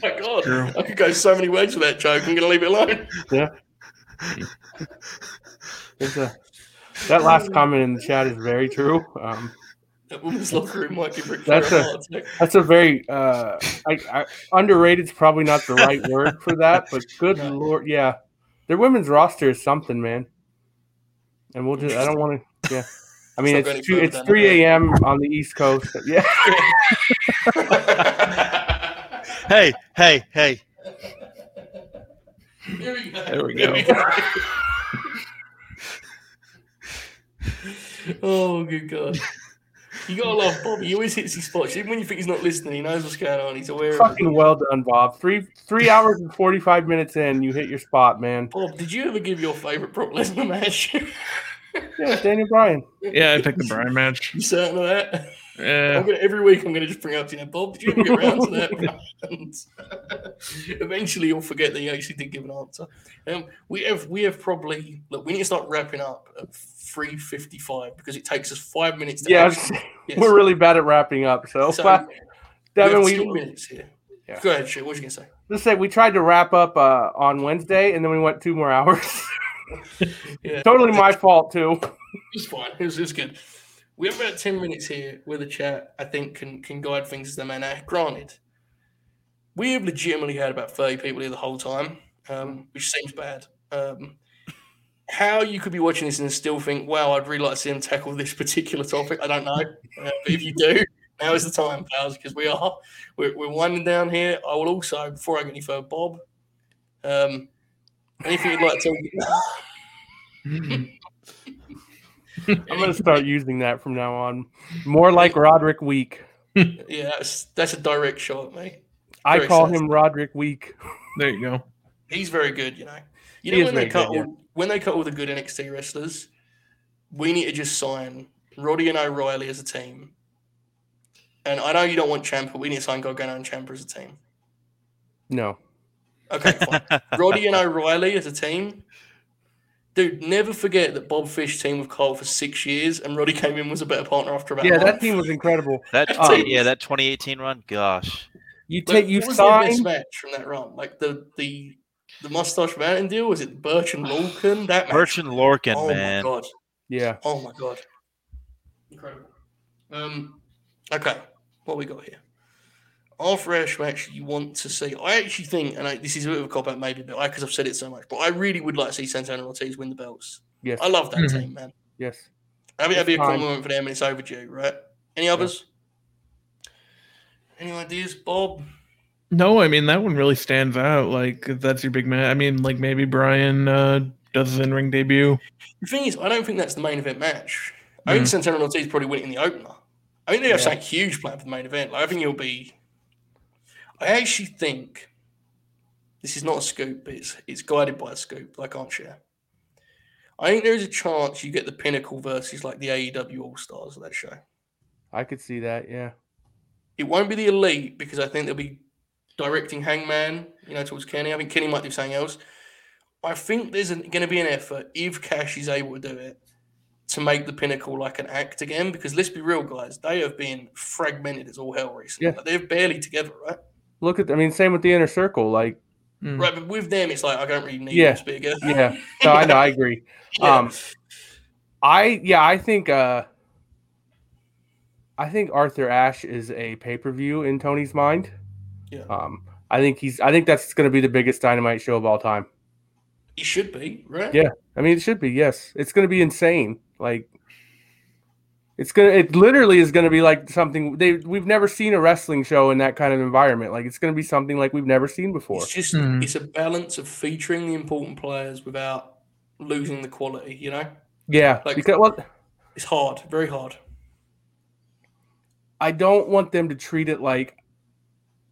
My God, True. I could go so many ways with that joke. I'm going to leave it alone. There's a, that last comment in the chat is very true. Um, That woman's locker room might give Ric Flair That's a a- that's a very uh, I, I, underrated. Is probably not the right word for that, but good No. lord, yeah, their women's roster is something, man. And we'll just. I don't want to. Yeah. I mean, It's it's two, it's 3 a.m. on the East Coast. Yeah. Hey, hey, hey! There we go. There we There go. go. oh, good God. You gotta love Bobby. He always hits his spots. Even when you think he's not listening, he knows what's going on. He's aware of Fucking it. well done, Bob. Three three hours and forty five minutes in, you hit your spot, man. Bob, did you ever give your favorite Brock Lesnar match? Yeah, Daniel Bryan. Yeah, I picked the Bryan match. You certain of that? Gonna, every week I'm going to just bring up to you, Bob. Did you ever get around to that? Eventually, you'll forget that you actually did give an answer. Um, we have we have probably look. We need to start wrapping up at three fifty five because it takes us five minutes. to Yeah, actually- yes. we're really bad at wrapping up. So, So, but, we Devon, we two minutes here. Yeah. Go ahead, shit. What was you gonna say? let's say we tried to wrap up uh, on Wednesday, and then we went two more hours. Yeah, totally my fault too. It's fine. It was, it good. We have about ten minutes here where the chat I think can can guide things as they may. Now, granted, we have legitimately had about thirty people here the whole time, um, which seems bad. Um, how you could be watching this and still think, "Wow, I'd really like to see them tackle this particular topic," I don't know. Uh, but if you do, now is the time, pals, because we are we're, we're winding down here. I will also, before I get any further, Bob, um, anything you'd like to tell I'm gonna start using that from now on. More like Roderick Week. Yeah, that's, that's a direct shot, mate. I call sensitive. him Roderick Week. There you go. He's very good, you know. You He know when they cut good, yeah. when they cut all the good NXT wrestlers, we need to just sign Roddy and O'Reilly as a team. And I know you don't want Ciampa, but we need to sign Gargano and Ciampa as a team. No, Okay, fine. Roddy and O'Reilly as a team. Dude, never forget that Bob Fish teamed with Cole for six years, and Roddy came in and was a better partner after about. yeah, a that month. team was incredible. That Um, yeah, that 2018 run. Gosh, You Like, take you what was their best match from that run? Like the the the Mustache Mountain deal? Was it Burch and Lorcan? That match? Merchant Lorcan, oh man. my god! Yeah, Oh my god! Incredible. Um. Okay, what we got here? Arthur Ashe match, you want to see? I actually think, and I, this is a bit of a cop out, maybe, but because I've said it so much, but I really would like to see Santana and Ortiz win the belts. yes, I love that Mhm. team, man. yes. I think that'd be a It's fine. compliment for them, and it's overdue, right? Any others? Any ideas, Bob? No, I mean that one really stands out. Like that's your big man. I mean, like maybe Bryan uh, does his in-ring debut. The thing is, I don't think that's the main event match. I think Mm. Santana and Ortiz probably win it in the opener. I think they have Yeah. something huge planned for the main event. Like, I think it'll be. I actually think this is not a scoop, but it's, it's guided by a scoop I can't share. I think there is a chance you get the pinnacle versus like the AEW All Stars of that show. I could see that. Yeah, It won't be the elite because I think they'll be directing Hangman, you know, towards Kenny. I think Kenny might do something else. I think there's going to be an effort if Cash is able to do it to make the pinnacle like an act again. Because let's be real, guys, they have been fragmented as all hell recently. Yeah. Like, they're barely together, right? Look at. I mean, same with the inner circle. Like, Mm. Right, but with them, it's like I don't really need Yeah. this bigger. yeah. No, I know. I agree. Yeah. Um, I yeah, I think. uh I think Arthur Ashe is a pay per view in Tony's mind. Yeah. Um, I think he's. I think that's going to be the biggest dynamite show of all time. It should be right. Yeah. I mean, it should be. Yes, it's going to be insane. Like, it's gonna. It literally is going to be like something they we've never seen a wrestling show in that kind of environment. Like, it's going to be something like we've never seen before. It's just Hmm. it's a balance of featuring the important players without losing the quality. You know, Yeah, Like- because well, it's hard, very hard. I don't want them to treat it like,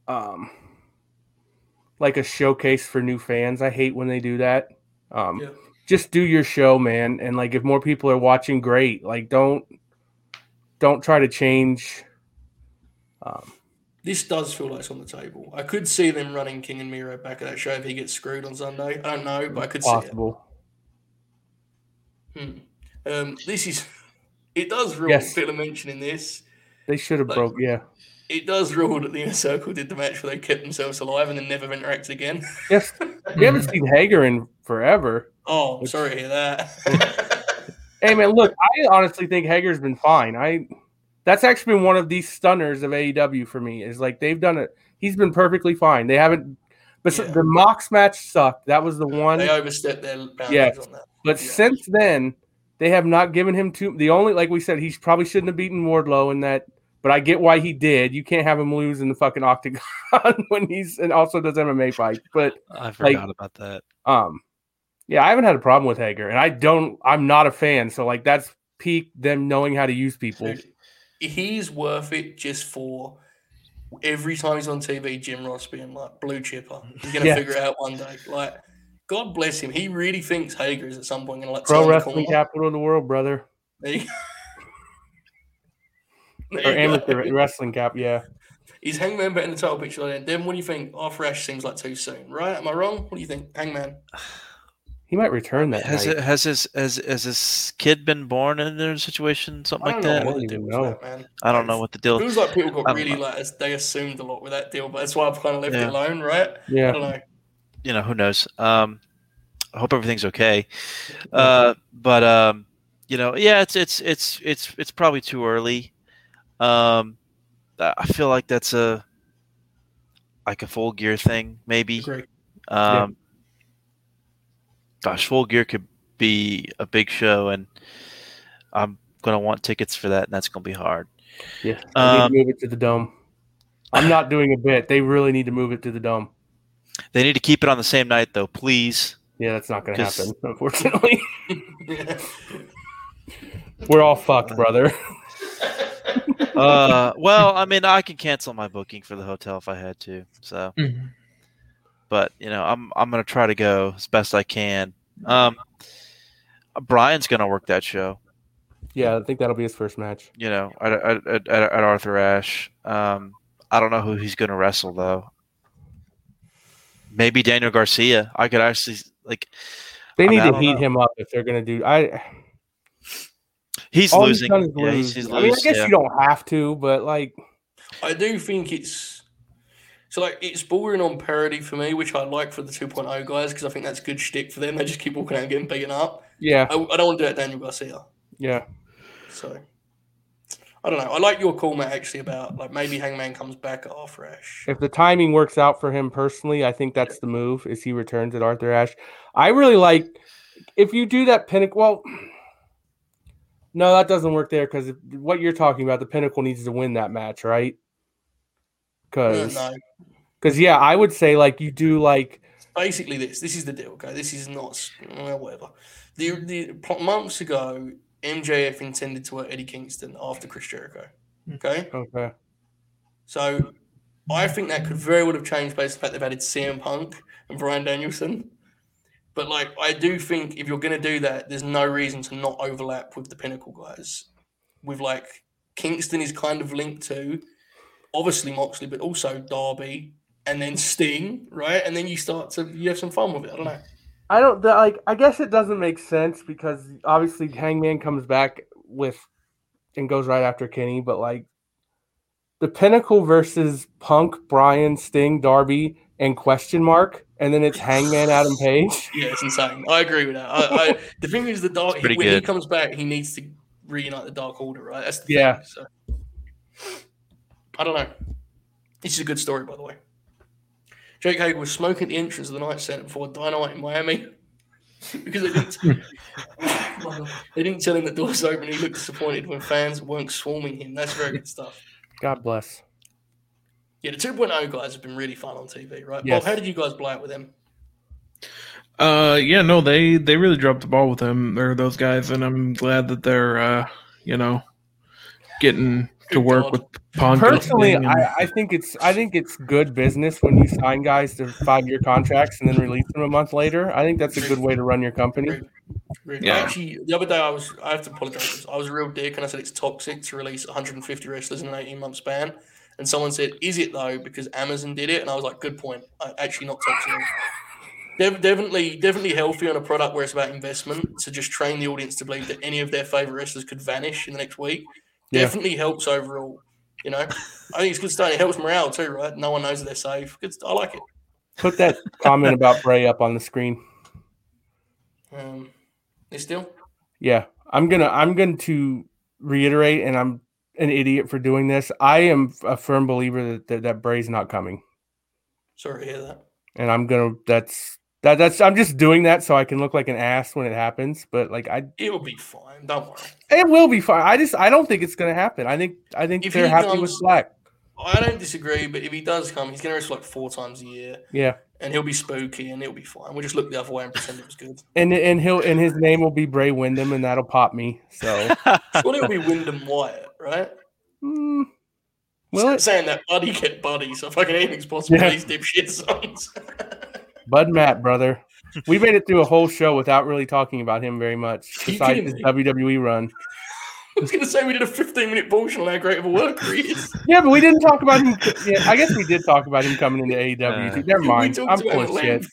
um, like a showcase for new fans. I hate when they do that. Um, Yeah. just do your show, man. And like, if more people are watching, great. Like, don't don't try to change. Um, This does feel like it's on the table. I could see them running King and Miro back at that show if he gets screwed on Sunday. I don't know, but I could see possible. it. Hmm. Um, this is. It does rule. Yes. Feel a mention in this. They should have Like- broke. Yeah. It does rule that the inner circle did the match where they kept themselves alive and then never interacted again. Yes. We haven't seen Hager in forever. Oh, sorry to hear that. Hey man, look, I honestly think Hager's been fine. I that's actually been one of these stunners of AEW for me. Is like they've done it. He's been perfectly fine. They haven't. But Yeah. the Mox match sucked. That was the one. they overstepped their boundaries Yes. on that. But yeah. since then, they have not given him too. The only, like we said, he probably shouldn't have beaten Wardlow in that. But I get why he did. You can't have him lose in the fucking octagon when he's and also does MMA fights. But I forgot about that. um, yeah, I haven't had a problem with Hager, and I don't. I'm not a fan. So like that's peak them knowing how to use people. He's worth it just for every time he's on TV, Jim Ross being like blue chipper. He's gonna Yeah. figure it out one day. Like, God bless him. He really thinks Hager is at some point gonna like Pro wrestling corner. capital of the world, brother, There you- or There you amateur wrestling cap. Yeah, He's Hangman better in the title picture then? Then what do you think? Arthur Ashe seems like too soon, right? Am I wrong? What do you think, Hangman? he might return that Has night. it has his has has his kid been born in a situation something like that? what the don't deal even know. with that, man. I don't know what the deal. It feels like people got I don't really like they assumed a lot with that deal, but that's why I've kind of left Yeah. it alone, right? Yeah. I Yeah, don't know. you know who knows um i hope everything's okay uh but um you know yeah it's it's it's it's it's probably too early um i I feel like that's a like a full gear thing maybe Agree. um gosh full gear could be a big show and i'm gonna want tickets for that and that's gonna be hard yeah. They need to Um, move it to the dome. I'm not doing a bit. They really need to move it to the dome. they need to keep it on the same night though please Yeah, that's not going to happen. Unfortunately, we're all fucked, brother. uh well i mean i can cancel my booking for the hotel if i had to so Mhm. But you know i'm i'm gonna try to go as best i can um bryan's gonna work that show Yeah, I think that'll be his first match. you know at, at, at, at at arthur ashe um i don't know who he's gonna wrestle though maybe daniel garcia i could actually like They I mean, need I to heat know. him up if they're going to do. I he's all losing he's yeah lose. he's, he's I mean, I guess yeah. you don't have to, but like, I do think it's so like it's bordering on parody for me, which I like for the 2.0 guys because I think that's good shtick for them. They just keep walking out and getting beaten up. yeah, I, I don't want to do that, Daniel Garcia. yeah. So I don't know. I like your call, Matt, actually about like maybe Hangman comes back at Arthur Ashe. If the timing works out for him personally, I think that's the move. Is he returns at Arthur Ashe? I really like if you do that pinnacle. Well, no, that doesn't work there because what you're talking about, the pinnacle needs to win that match, right? Because, no, because yeah, I would say like you do like basically this. This is the deal. Okay, this is not well, whatever. The, the months ago, MJF intended to work Eddie Kingston after Chris Jericho. Hmm. Okay. okay, So I think that could very well have changed based on the fact they've added CM Punk and Bryan Danielson. But like I do think if you're gonna do that, there's no reason to not overlap with the pinnacle guys. With like Kingston is kind of linked to obviously Moxley, but also Darby and then Sting, right? And then you start to you have some fun with it. I don't know. I don't the, like. I guess it doesn't make sense because obviously Hangman comes back with and goes right after Kenny, but like the Pinnacle versus Punk, Bryan, Sting, Darby, and question mark, and then it's Hangman, Adam Page. Yeah, it's insane. I agree with that. I, I, the thing is, the dark It's pretty when he comes back, he needs to reunite the Dark Order, right? That's the Yeah. Thing, so I don't know. This is a good story, by the way. Jake Hager was smoking at the entrance of the Knight Center before Dynamite in Miami. because they didn't, they didn't tell him the doors open. He looked disappointed when fans weren't swarming him. That's very good stuff. God bless. Yeah, the 2.0 guys have been really fun on TV, right? Yes. Bob, how did you guys blow out with them? Uh, yeah, no, they they really dropped the ball with them or those guys, and I'm glad that they're uh, you know, getting to work God. with Punk. Personally, I, I think it's I think it's good business when you sign guys to five year contracts and then release them a month later. I think that's a good way to run your company. Yeah. Actually, the other day I was, I have to apologize. I was a real dick and I said it's toxic to release 150 wrestlers in an 18 month span. And someone said, is it though? Because Amazon did it. And I was like, good point. Actually, not toxic. Dev- definitely, definitely healthy on a product where it's about investment to just train the audience to believe that any of their favorite wrestlers could vanish in the next week. Yeah. Definitely helps overall. You know, I think it's good stuff. It helps morale too, right? No one knows that they're safe. Good. I like it. Put that comment about Bray up on the screen. Um, they still. Yeah, I'm gonna I'm going to reiterate, and I'm an idiot for doing this. I am a firm believer that that, that Bray's not coming, Sorry to hear that. and I'm gonna that's that that's I'm just doing that so I can look like an ass when it happens. But like I, It'll be fine. Don't worry. it will be fine. I just I don't think it's gonna happen. I think I think If they're he happy with comes- Black. I don't disagree, but if he does come, he's going to wrestle like four times a year, Yeah, and he'll be spooky, and it'll be fine. We'll just look the other way and pretend it was good. and and he'll and his name will be Bray Wyndham, and that'll pop me. So, Surely it'll be Wyndham Wyatt, right? mm, will S- Saying that buddy get buddy, so fucking anything's possible. Yeah. with These dipshit songs. Bud Matt, brother. We made it through a whole show without really talking about him very much, Are besides kidding his me? WWE run. I was going to say we did a 15 minute portion on how great of a worker he is. Yeah, but we didn't talk about him. Yeah, I guess we did talk about him coming into AEW. Uh, too. Never We mind. talked I'm about full of shit.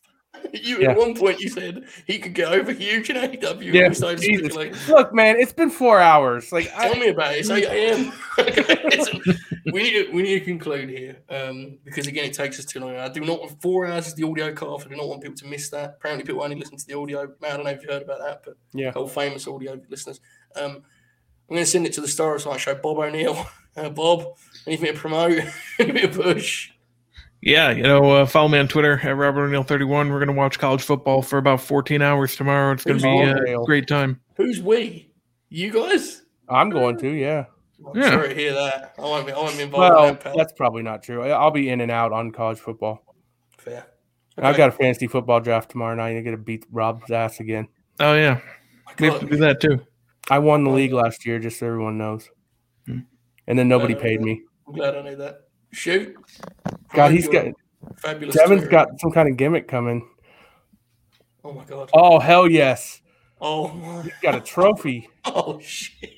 Length. You Yeah. at one point you said he could get over huge in AEW. Yeah, we started Jesus. speculating. Look, man, it's been four hours. Like, Tell I, me about it. It's 8 a.m. Okay, we need to we need to conclude here um, because again it takes us too long. I do not want four hours is the audio cut off. I do not want people to miss that. Apparently, people only listen to the audio. Man, I don't know if you heard about that, but Yeah. whole famous audio listeners. Um, I'm going to send it to the Star of Night Show, Bob O'Neill. Uh, Bob, anything to promote? anything to push? Yeah, you know, uh, follow me on Twitter at Robert O'Neill thirty one. We're gonna watch college football for about fourteen hours tomorrow. It's gonna Who's be O'Neill? a great time. Who's we? You guys? I'm going to. Yeah. I'm Yeah. sorry to hear that. I won't be. I won't be involved Well, in that. That's probably not true. I- I'll be in and out on college football. fair. I've got a fantasy football draft tomorrow night. I'm gonna beat Rob's ass again. Oh yeah, we have to do that too. I won the league last year, just so everyone knows. Hmm. And then nobody paid me. I'm glad I knew that. Shoot. God, he's got fabulous. Devon's Twitter. got some kind of gimmick coming. Oh my god. Oh hell yes! Oh my. He's got a trophy. Oh shit.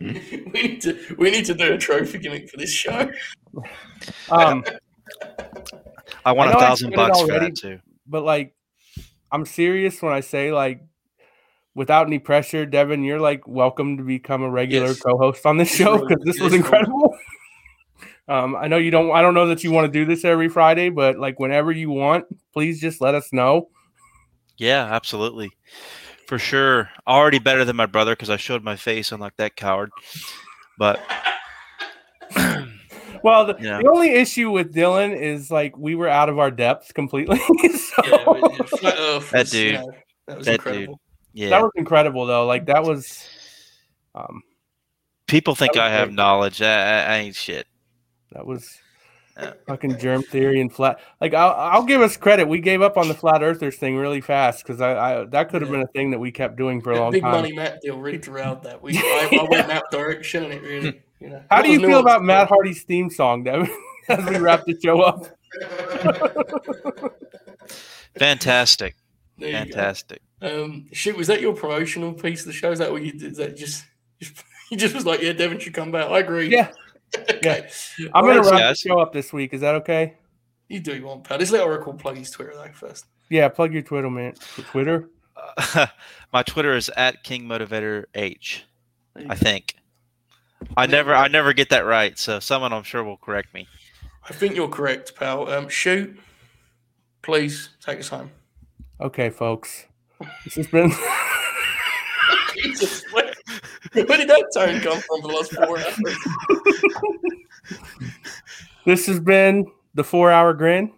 we need to we need to do a trophy gimmick for this show. Um, I want I a thousand said it bucks for already. that too. but like, I'm serious when I say like, without any pressure, Devon, you're like welcome to become a regular Yes. co-host on this It's show really- because this it was incredible. Um, I know you don't. I don't know that you want to do this every Friday, but like whenever you want, please just let us know. Yeah, absolutely. For sure. Already better than my brother because I showed my face unlike that coward. But Well, the, Yeah. the only issue with Dylan is like we were out of our depth completely. so Yeah, but, uh, Flat That was, dude. know, that was That incredible. yeah, that was incredible though. Like that was, um, people think I have great. knowledge. I, I, I ain't shit. That was Yeah. fucking germ theory and flat. Like I'll, I'll give us credit. We gave up on the flat earthers thing really fast because I, I that could have Yeah. been a thing that we kept doing for a long big time. Big money Matt deal really derailed that. We I, I went that direction and it really you know. How that do you feel about Matt Hardy's theme song, Devon? As we wrap the show up. Fantastic. There. Fantastic. Um, shoot, was that your promotional piece of the show? Is that what you did? Is that just, just you just was like, yeah, Devon should come back. I agree. Yeah, okay. I'm gonna right, wrap the show up this week. Is that okay? You do you want, pal. Just let Oracle plug his Twitter though first. Yeah, plug your Twitter, man. Twitter. my Twitter is at King Motivator H. There you I think. I never I never get that right, so someone I'm sure will correct me. I think you're correct, pal. Um, shoot, please take us home. Okay, folks. This has been Jesus, where, where did that tone come from the last four hours? this has been the four hour grin,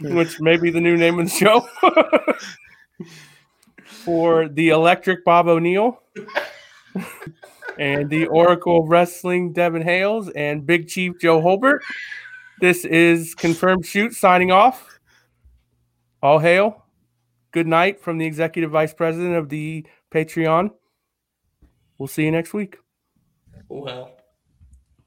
which may be the new name of the show. for the Electric Bob O'Neill and the Oracle of Wrestling Devon Hales and Big Chief Joe Holbert. This is Confirmed Shoot signing off. All hail. Good night from the Executive Vice President of the Patreon. We'll see you next week. Wow.